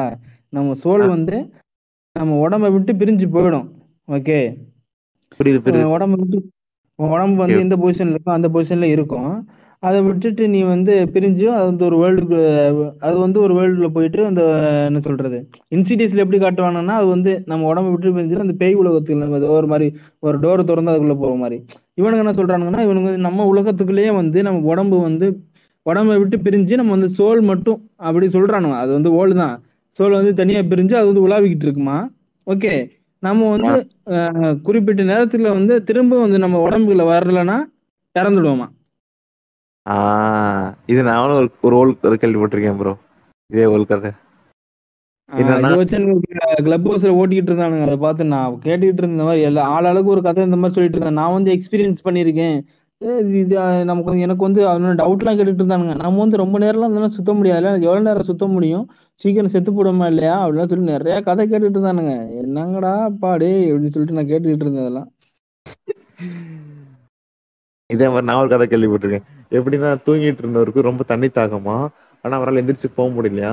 நம்ம சோல் வந்து நம்ம உடம்ப விட்டு பிரிஞ்சு போயிடும். ஓகே உடம்பு விட்டு உடம்பு வந்து எந்த பொசிஷன்ல இருக்கோ அந்த பொசிஷன்ல இருக்கும் அதை விட்டுட்டு நீ வந்து பிரிஞ்சு அது வந்து ஒரு வேர்ல்டுக்கு அது வந்து ஒரு வேர்ல்டுல போயிட்டு அந்த என்ன சொல்றது இன்சிடியஸ்ல எப்படி காட்டுவாங்கன்னா அது வந்து நம்ம உடம்பு விட்டு பிரிஞ்சு அந்த பேய் உலகத்துக்குள்ள நம்ம ஒரு மாதிரி ஒரு டோர் திறந்து அதுக்குள்ள போற மாதிரி. இவனுங்க என்ன சொல்றானுங்கன்னா இவனுங்க வந்து நம்ம உலகத்துக்குள்ளேயே வந்து நம்ம உடம்பு வந்து உடம்பை விட்டு பிரிஞ்சு நம்ம வந்து சோல் மட்டும் அப்படி சொல்றானுங்க. அது வந்து ஓல் தான். சோல் வந்து தனியா பிரிஞ்சு அது வந்து உலாவிக்கிட்டு இருக்குமா? ஓகே. நம்ம வந்து குறிப்பிட்ட நேரத்துல வந்து திரும்ப வந்து நம்ம உடம்புக்குள்ள வரலன்னா இறந்துடுவோமா? ஆஹ் இது நானும் ஒரு ஒரு ஓல் கதை கேள்விப்பட்டிருக்கேன் ப்ரோ இதே ஓல் கதை. கிளப் ஹவுஸ்ல ஓட்டிக்கிட்டு இருந்தானுங்க. அதை பார்த்து நான் கேட்டுக்கிட்டு இருந்த மாதிரி எல்லா ஆளாளுக்கு ஒரு கதை இந்த மாதிரி சொல்லிட்டு இருந்தேன் நான் வந்து எக்ஸ்பீரியன்ஸ் பண்ணியிருக்கேன். ஏய், இது நமக்கு வந்து எனக்கு வந்து அவனோட டவுட்லாம் கேட்டுட்டு இருந்தானுங்க. நம்ம வந்து ரொம்ப நேரம்லாம் இருந்தாலும் சுத்த முடியாது. எனக்கு எவ்வளவு நேரம் சுத்த முடியும்? சீக்கிரம் செத்து போடுமா இல்லையா? அப்படிலாம் சொல்லி நிறைய கதை கேட்டுட்டு இருந்தானுங்க. என்னங்கடா பாடு அப்படின்னு சொல்லிட்டு நான் கேட்டுக்கிட்டு இருந்தேன் அதெல்லாம் இதே மாதிரி நான் ஒரு கதை கேள்விப்பட்டிருக்கேன். எப்படின்னா தூங்கிட்டு இருந்தவருக்கு ரொம்ப தண்ணி தாகமா? ஆனா அவரால் எந்திரிச்சு போக முடியலையா?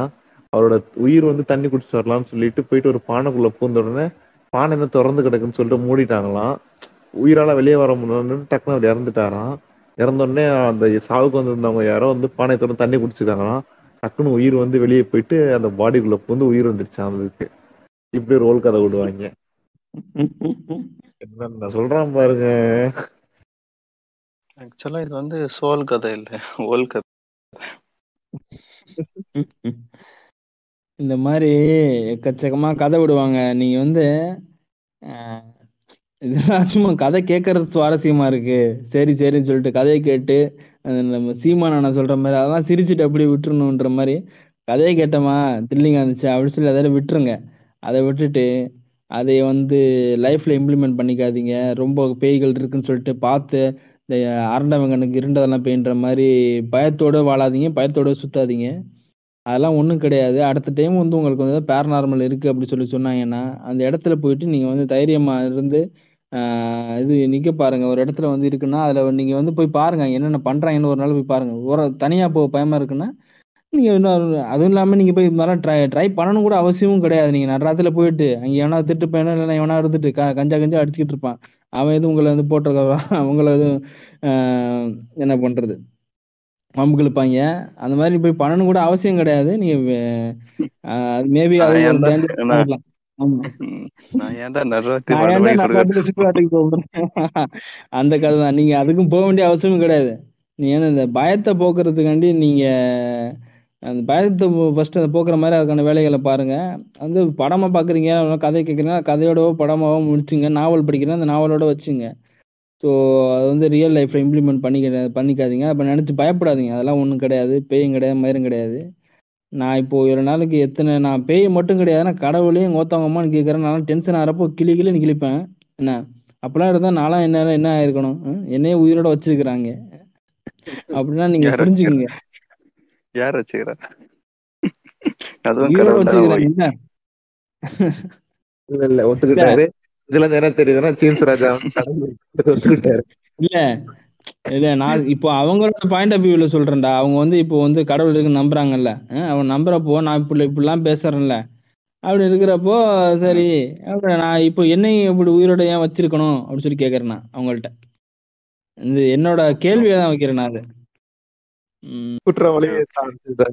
அவரோட உயிர் வந்து தண்ணி குடிச்சு வரலாம்னு சொல்லிட்டு போயிட்டு ஒரு பானைக்குள்ள பூந்த உடனே பானை என்ன திறந்து கிடக்குன்னு சொல்லிட்டு மூடிட்டாங்களாம். உயிரால வெளியே வர முடியலன்னு டக்குனு அவர் இறந்துட்டாராம். இறந்த உடனே அந்த சாவுக்கு வந்திருந்தவங்க யாரோ வந்து பானை திறந்து தண்ணி குடிச்சிருக்காங்களாம். டக்குன்னு உயிர் வந்து வெளியே போயிட்டு அந்த பாடிக்குள்ள பூந்து உயிர் வந்துருச்சான் அதுக்கு இப்படி ரோல் கதை விடுவாங்க. என்ன நான் சொல்றேன் பாருங்க. ஆக்சுவலா இது வந்து சோல் கதை இல்ல ஓல் கதை. இந்த மாதிரி எக்கச்சக்கமா கதை விடுவாங்க. நீங்க வந்து இதெல்லாம் சும்மா கதை கேட்கறது சுவாரஸ்யமா இருக்கு. சரி சரின்னு சொல்லிட்டு கதையை கேட்டு நம்ம சீமான் சொல்ற மாதிரி அதெல்லாம் சிரிச்சுட்டு அப்படியே விட்டுருணுன்ற மாதிரி கதையை கேட்டோமா த்ரில்லிங்காக இருந்துச்சு அப்படின்னு சொல்லி அதை விட்டுருங்க. அதை விட்டுட்டு அதை வந்து லைஃப்ல இம்ப்ளிமெண்ட் பண்ணிக்காதீங்க. ரொம்ப பேய்கள் இருக்குன்னு சொல்லிட்டு பார்த்து இந்த அரண்டவங்கனுக்கு இருண்டதெல்லாம் பெயின்ற மாதிரி பயத்தோட வாழாதீங்க பயத்தோடு சுத்தாதீங்க. அதெல்லாம் ஒன்றும் கிடையாது. அடுத்த டைம் வந்து உங்களுக்கு வந்து பேரநார்மல் இருக்குது அப்படி சொல்லி சொன்னாங்கன்னா அந்த இடத்துல போயிட்டு நீங்கள் வந்து தைரியமாக இருந்து இது நிற்க பாருங்க. ஒரு இடத்துல வந்து இருக்குன்னா அதில் நீங்கள் வந்து போய் பாருங்க என்னென்ன பண்ணுறாங்கன்னு ஒரு நாள் போய் பாருங்க. ஒரு தனியாக போக பயமாக இருக்குன்னா நீங்க அதுவும் இல்லாம நீங்க போய் இது மாதிரிலாம் ட்ரை ட்ரை பண்ணணும் கூட அவசியமும் கிடையாது. நீங்க நடுராத்துல போயிட்டு அங்க எவனா திட்டு பையனா இல்லைன்னா எவனா இருந்துட்டு க- கஞ்சா கஞ்சா அடிச்சுக்கிட்டு இருப்பான். அவன் எதுவும் உங்களை வந்து போட்டிருக்க அவங்கள எதுவும் என்ன பண்றது? வம்புக்கு இழுப்பாங்க அந்த மாதிரி போய் பண்ணணும் கூட அவசியம் கிடையாது. நீங்க மேபி அது அந்த கதை தான். நீங்க அதுக்கும் போக வேண்டிய அவசியமும் கிடையாது. நீங்க ஏன்னா இந்த பயத்தை போக்குறதுக்காண்டி நீங்க அந்த பயத்தை ஃபர்ஸ்ட் அதை போக்குற மாதிரி அதுக்கான வேலைகளை பாருங்க. வந்து படமா பாக்குறீங்க கதை கேட்குறீங்க கதையோடவோ படமாவோ முடிச்சுங்க நாவல் படிக்கிறேன் அந்த நாவலோட வச்சுங்க. ஸோ அது வந்து ரியல் லைஃப்ல இம்ப்ளிமெண்ட் பண்ணிக்க பண்ணிக்காதீங்க. அப்போ நினச்சி பயப்படாதீங்க. அதெல்லாம் ஒன்றும் கிடையாது. பேயும் கிடையாது மயிரும் கிடையாது. நான் இப்போ ஒரு நாளைக்கு எத்தனை நான் பேய் மட்டும் கிடையாது. நான் கடவுளையும் கோத்தவங்கம்மான்னு கேட்குறேன் நான் டென்ஷன் ஆகிறப்போ கிளி கிளின்னு கிழிப்பேன் என்ன? அப்பெல்லாம் இருந்தா நான்லாம் என்ன என்ன ஆயிருக்கணும்? என்னையே உயிரோட வச்சிருக்கிறாங்க. அப்படின்னா நீங்க புரிஞ்சுக்கங்க. யார் வச்சுக்கிறா? அதுவும் என்ன? இல்ல இல்ல ஒத்துக்கிட்டாரு. இதுல இருந்து என்ன தெரியுதுன்னா ராஜா ஒத்துக்கிட்டாரு. இல்ல இல்ல நான் இப்போ அவங்களோட பாயிண்ட் ஆஃப் வியூல சொல்றேன்டா. அவங்க வந்து இப்போ வந்து கடவுள் இருக்குன்னு நம்புறாங்கல்ல. அவன் நம்புறப்போ நான் இப்படி இப்படிலாம் பேசுறேன்ல. அப்படி இருக்கிறப்போ சரி நான் இப்போ என்னையும் இப்படி உயிரோட ஏன் வச்சிருக்கணும்? அப்படின்னு சொல்லி கேட்கறேன் நான் அவங்கள்ட்ட. இது என்னோட கேள்வியை தான் வைக்கிறேன் நான் அது. குற்றவாளியை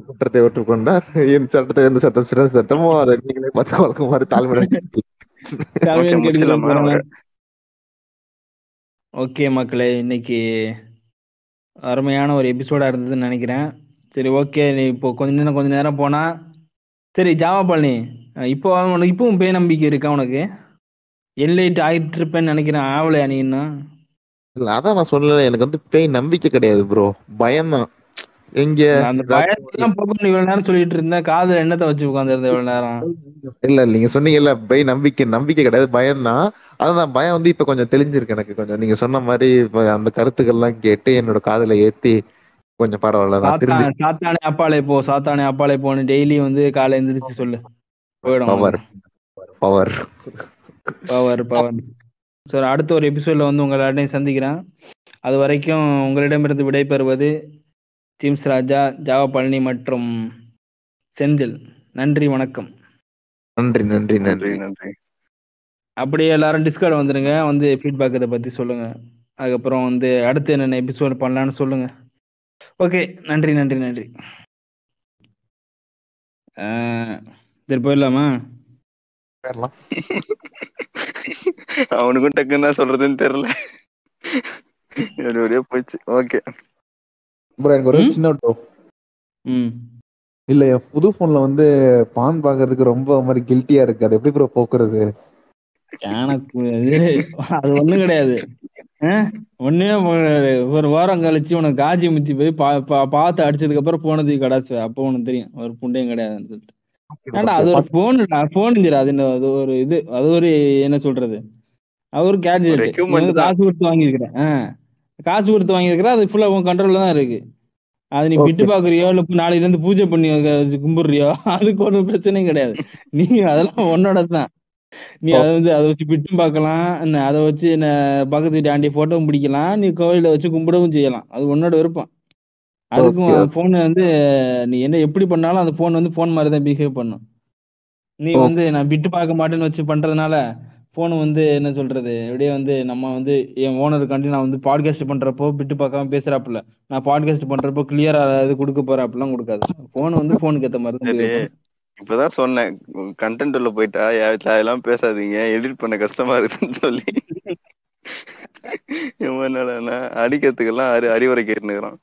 குற்றத்தை ஒற்றுக்கொண்டார் என் சட்டத்தை எந்த சட்டம் சிறந்த சட்டமோ அதை நீங்களே பார்த்து முடிச்சிடலாமா? போறேன். ஓகே மக்களே இன்னைக்கு அருமையான ஒரு எபிசோடா இருந்ததுன்னு நினைக்கிறேன். சரி ஓகே நீ இப்போ கொஞ்ச நேரம் கொஞ்ச நேரம் போனா சரி ஜாவா பழனி இப்போ உனக்கு இப்பவும் பேய் நம்பிக்கை இருக்கா உனக்கு? என்லைட் ஆகிட்டு இருப்பேன்னு நினைக்கிறேன் ஆவலையா நீ இன்னும்? இல்ல அதான் நான் சொல்லல எனக்கு வந்து பேய் நம்பிக்கை கிடையாது ப்ரோ பயம்தான் எங்க? சொல்லிட்டு இருந்த காதுல என்னத்தை வச்சு உட்காந்துருந்த இவ்வளவு நேரம்? இல்ல நீங்க சொன்னீங்கல்ல பேய் நம்பிக்கை நம்பிக்கை கிடையாது பயம்தான். அதான் பயம் வந்து இப்ப கொஞ்சம் தெளிஞ்சிருக்கு எனக்கு கொஞ்சம். நீங்க சொன்ன மாதிரி அந்த கருத்துக்கள்லாம் கேட்டு என்னோட காதுல ஏத்தி கொஞ்சம் பரவாயில்ல நான் சாத்தானே அப்பாலே போ சாத்தானே அப்பாலே போன்னு டெய்லி வந்து காலை எந்திரிச்சு சொல்லு. போயிடும். Power. Power. Power power. Sir அடுத்த ஒரு எபிசோட்ல வந்து உங்க எல்லாரையும் சந்திக்கிறேன். அது வரைக்கும் உங்களிடமிருந்து விடைபெறுவது ஜிம்ஸ் ராஜா ஜாவா பழனி மற்றும் செந்தில் நன்றி வணக்கம். நன்றி நன்றி நன்றி. நன்றி அப்படியே எல்லாரும் டிஸ்கார்ட் வந்துருங்க. வந்து ஃபீட்பேக் இதை பத்தி சொல்லுங்க. அதுக்கப்புறம் வந்து அடுத்து என்னென்ன எபிசோட் பண்ணலான்னு சொல்லுங்க. ஓகே நன்றி நன்றி நன்றி. ஆஹ் சரி போயிடலாமா. அவனுக்கும் டக்குன்னு என்ன சொல்றதுன்னு தெரியல. எப்படியோ போச்சு ஓகே ப்ரோ எனக்கு ஒரு? சின்ன. ம். இல்ல என் புது போன்ல வந்து பான் பாக்குறதுக்கு ரொம்ப மாதிரி கில்ட்டியா இருக்கு. அது எப்படி ப்ரோ போக்குறது? எனக்கு அது ஒண்ணும் கிடையாது? ஒண்ணுமே போகாது. ஒரு வாரம் கழிச்சு உனக்கு காஜி முத்தி போய் பா பா- பார்த்து அடிச்சதுக்கு அப்புறம் போனது கடாசு. அப்போ உனக்கு தெரியும். ஒரு புண்டையும் கிடையாதுன்னு சொல்லிட்டு. ஏன்டா அது ஒரு போனுடா போன் அது என்ன அது ஒரு இது அது ஒரு என்ன சொல்றது? அது ஒரு கேட்ஜெட். காசு கொடுத்து வாங்கியிருக்கிறேன். ஆஹ் காசு கொடுத்து வாங்கியிருக்கிறேன் அது ஃபுல்லா உன் கண்ட்ரோல்ல தான் இருக்கு. அது நீ. விட்டு பாக்குறியோ இல்ல நாளையில இருந்து பூஜை பண்ணி கும்பிடுறியோ அதுக்கு ஒன்றும் பிரச்சனையும் கிடையாது. நீ அதெல்லாம் உன்னோட தான். நீ அதை வந்து அதை வச்சு பிட்டும் பார்க்கலாம். என்ன அதை வச்சு என்ன பக்கத்து வீட்டு ஆண்டி போட்டோவும் பிடிக்கலாம். நீ கோவில வச்சு கும்பிடவும் செய்யலாம். அது உன்னோட விருப்பம். அதுக்கும். அந்த போன் வந்து நீ என்ன எப்படி பண்ணாலும் அந்த போன் வந்து போன் மாதிரி தான் பிஹேவ் பண்ணும். நீ. வந்து நான் பிட்டு பார்க்க மாட்டேன்னு வச்சு பண்றதுனால போன் வந்து என்ன சொல்றது? எப்படியே வந்து நம்ம வந்து என் ஓனருக்காண்டி நான் வந்து பாட்காஸ்ட் பண்றப்போ பிட்டு பார்க்காம பேசுறாப்புல. நான் பாட்காஸ்ட் பண்றப்போ கிளியரா இது கொடுக்க போறேன் அப்படிலாம் கொடுக்காது. போன் வந்து போனுக்கு ஏத்த மாதிரி. இப்பதான் சொன்னேன். கண்டென்ட் உள்ள போயிட்டா அதெல்லாம் பேசாதீங்க. எடிட் பண்ண கஷ்டமா இருக்குன்னு சொல்லி. இவன் என்னடான்னா அடிக்கிறதுக்கெல்லாம் அறி அறிவுரை கேட்டுனுக்குறான்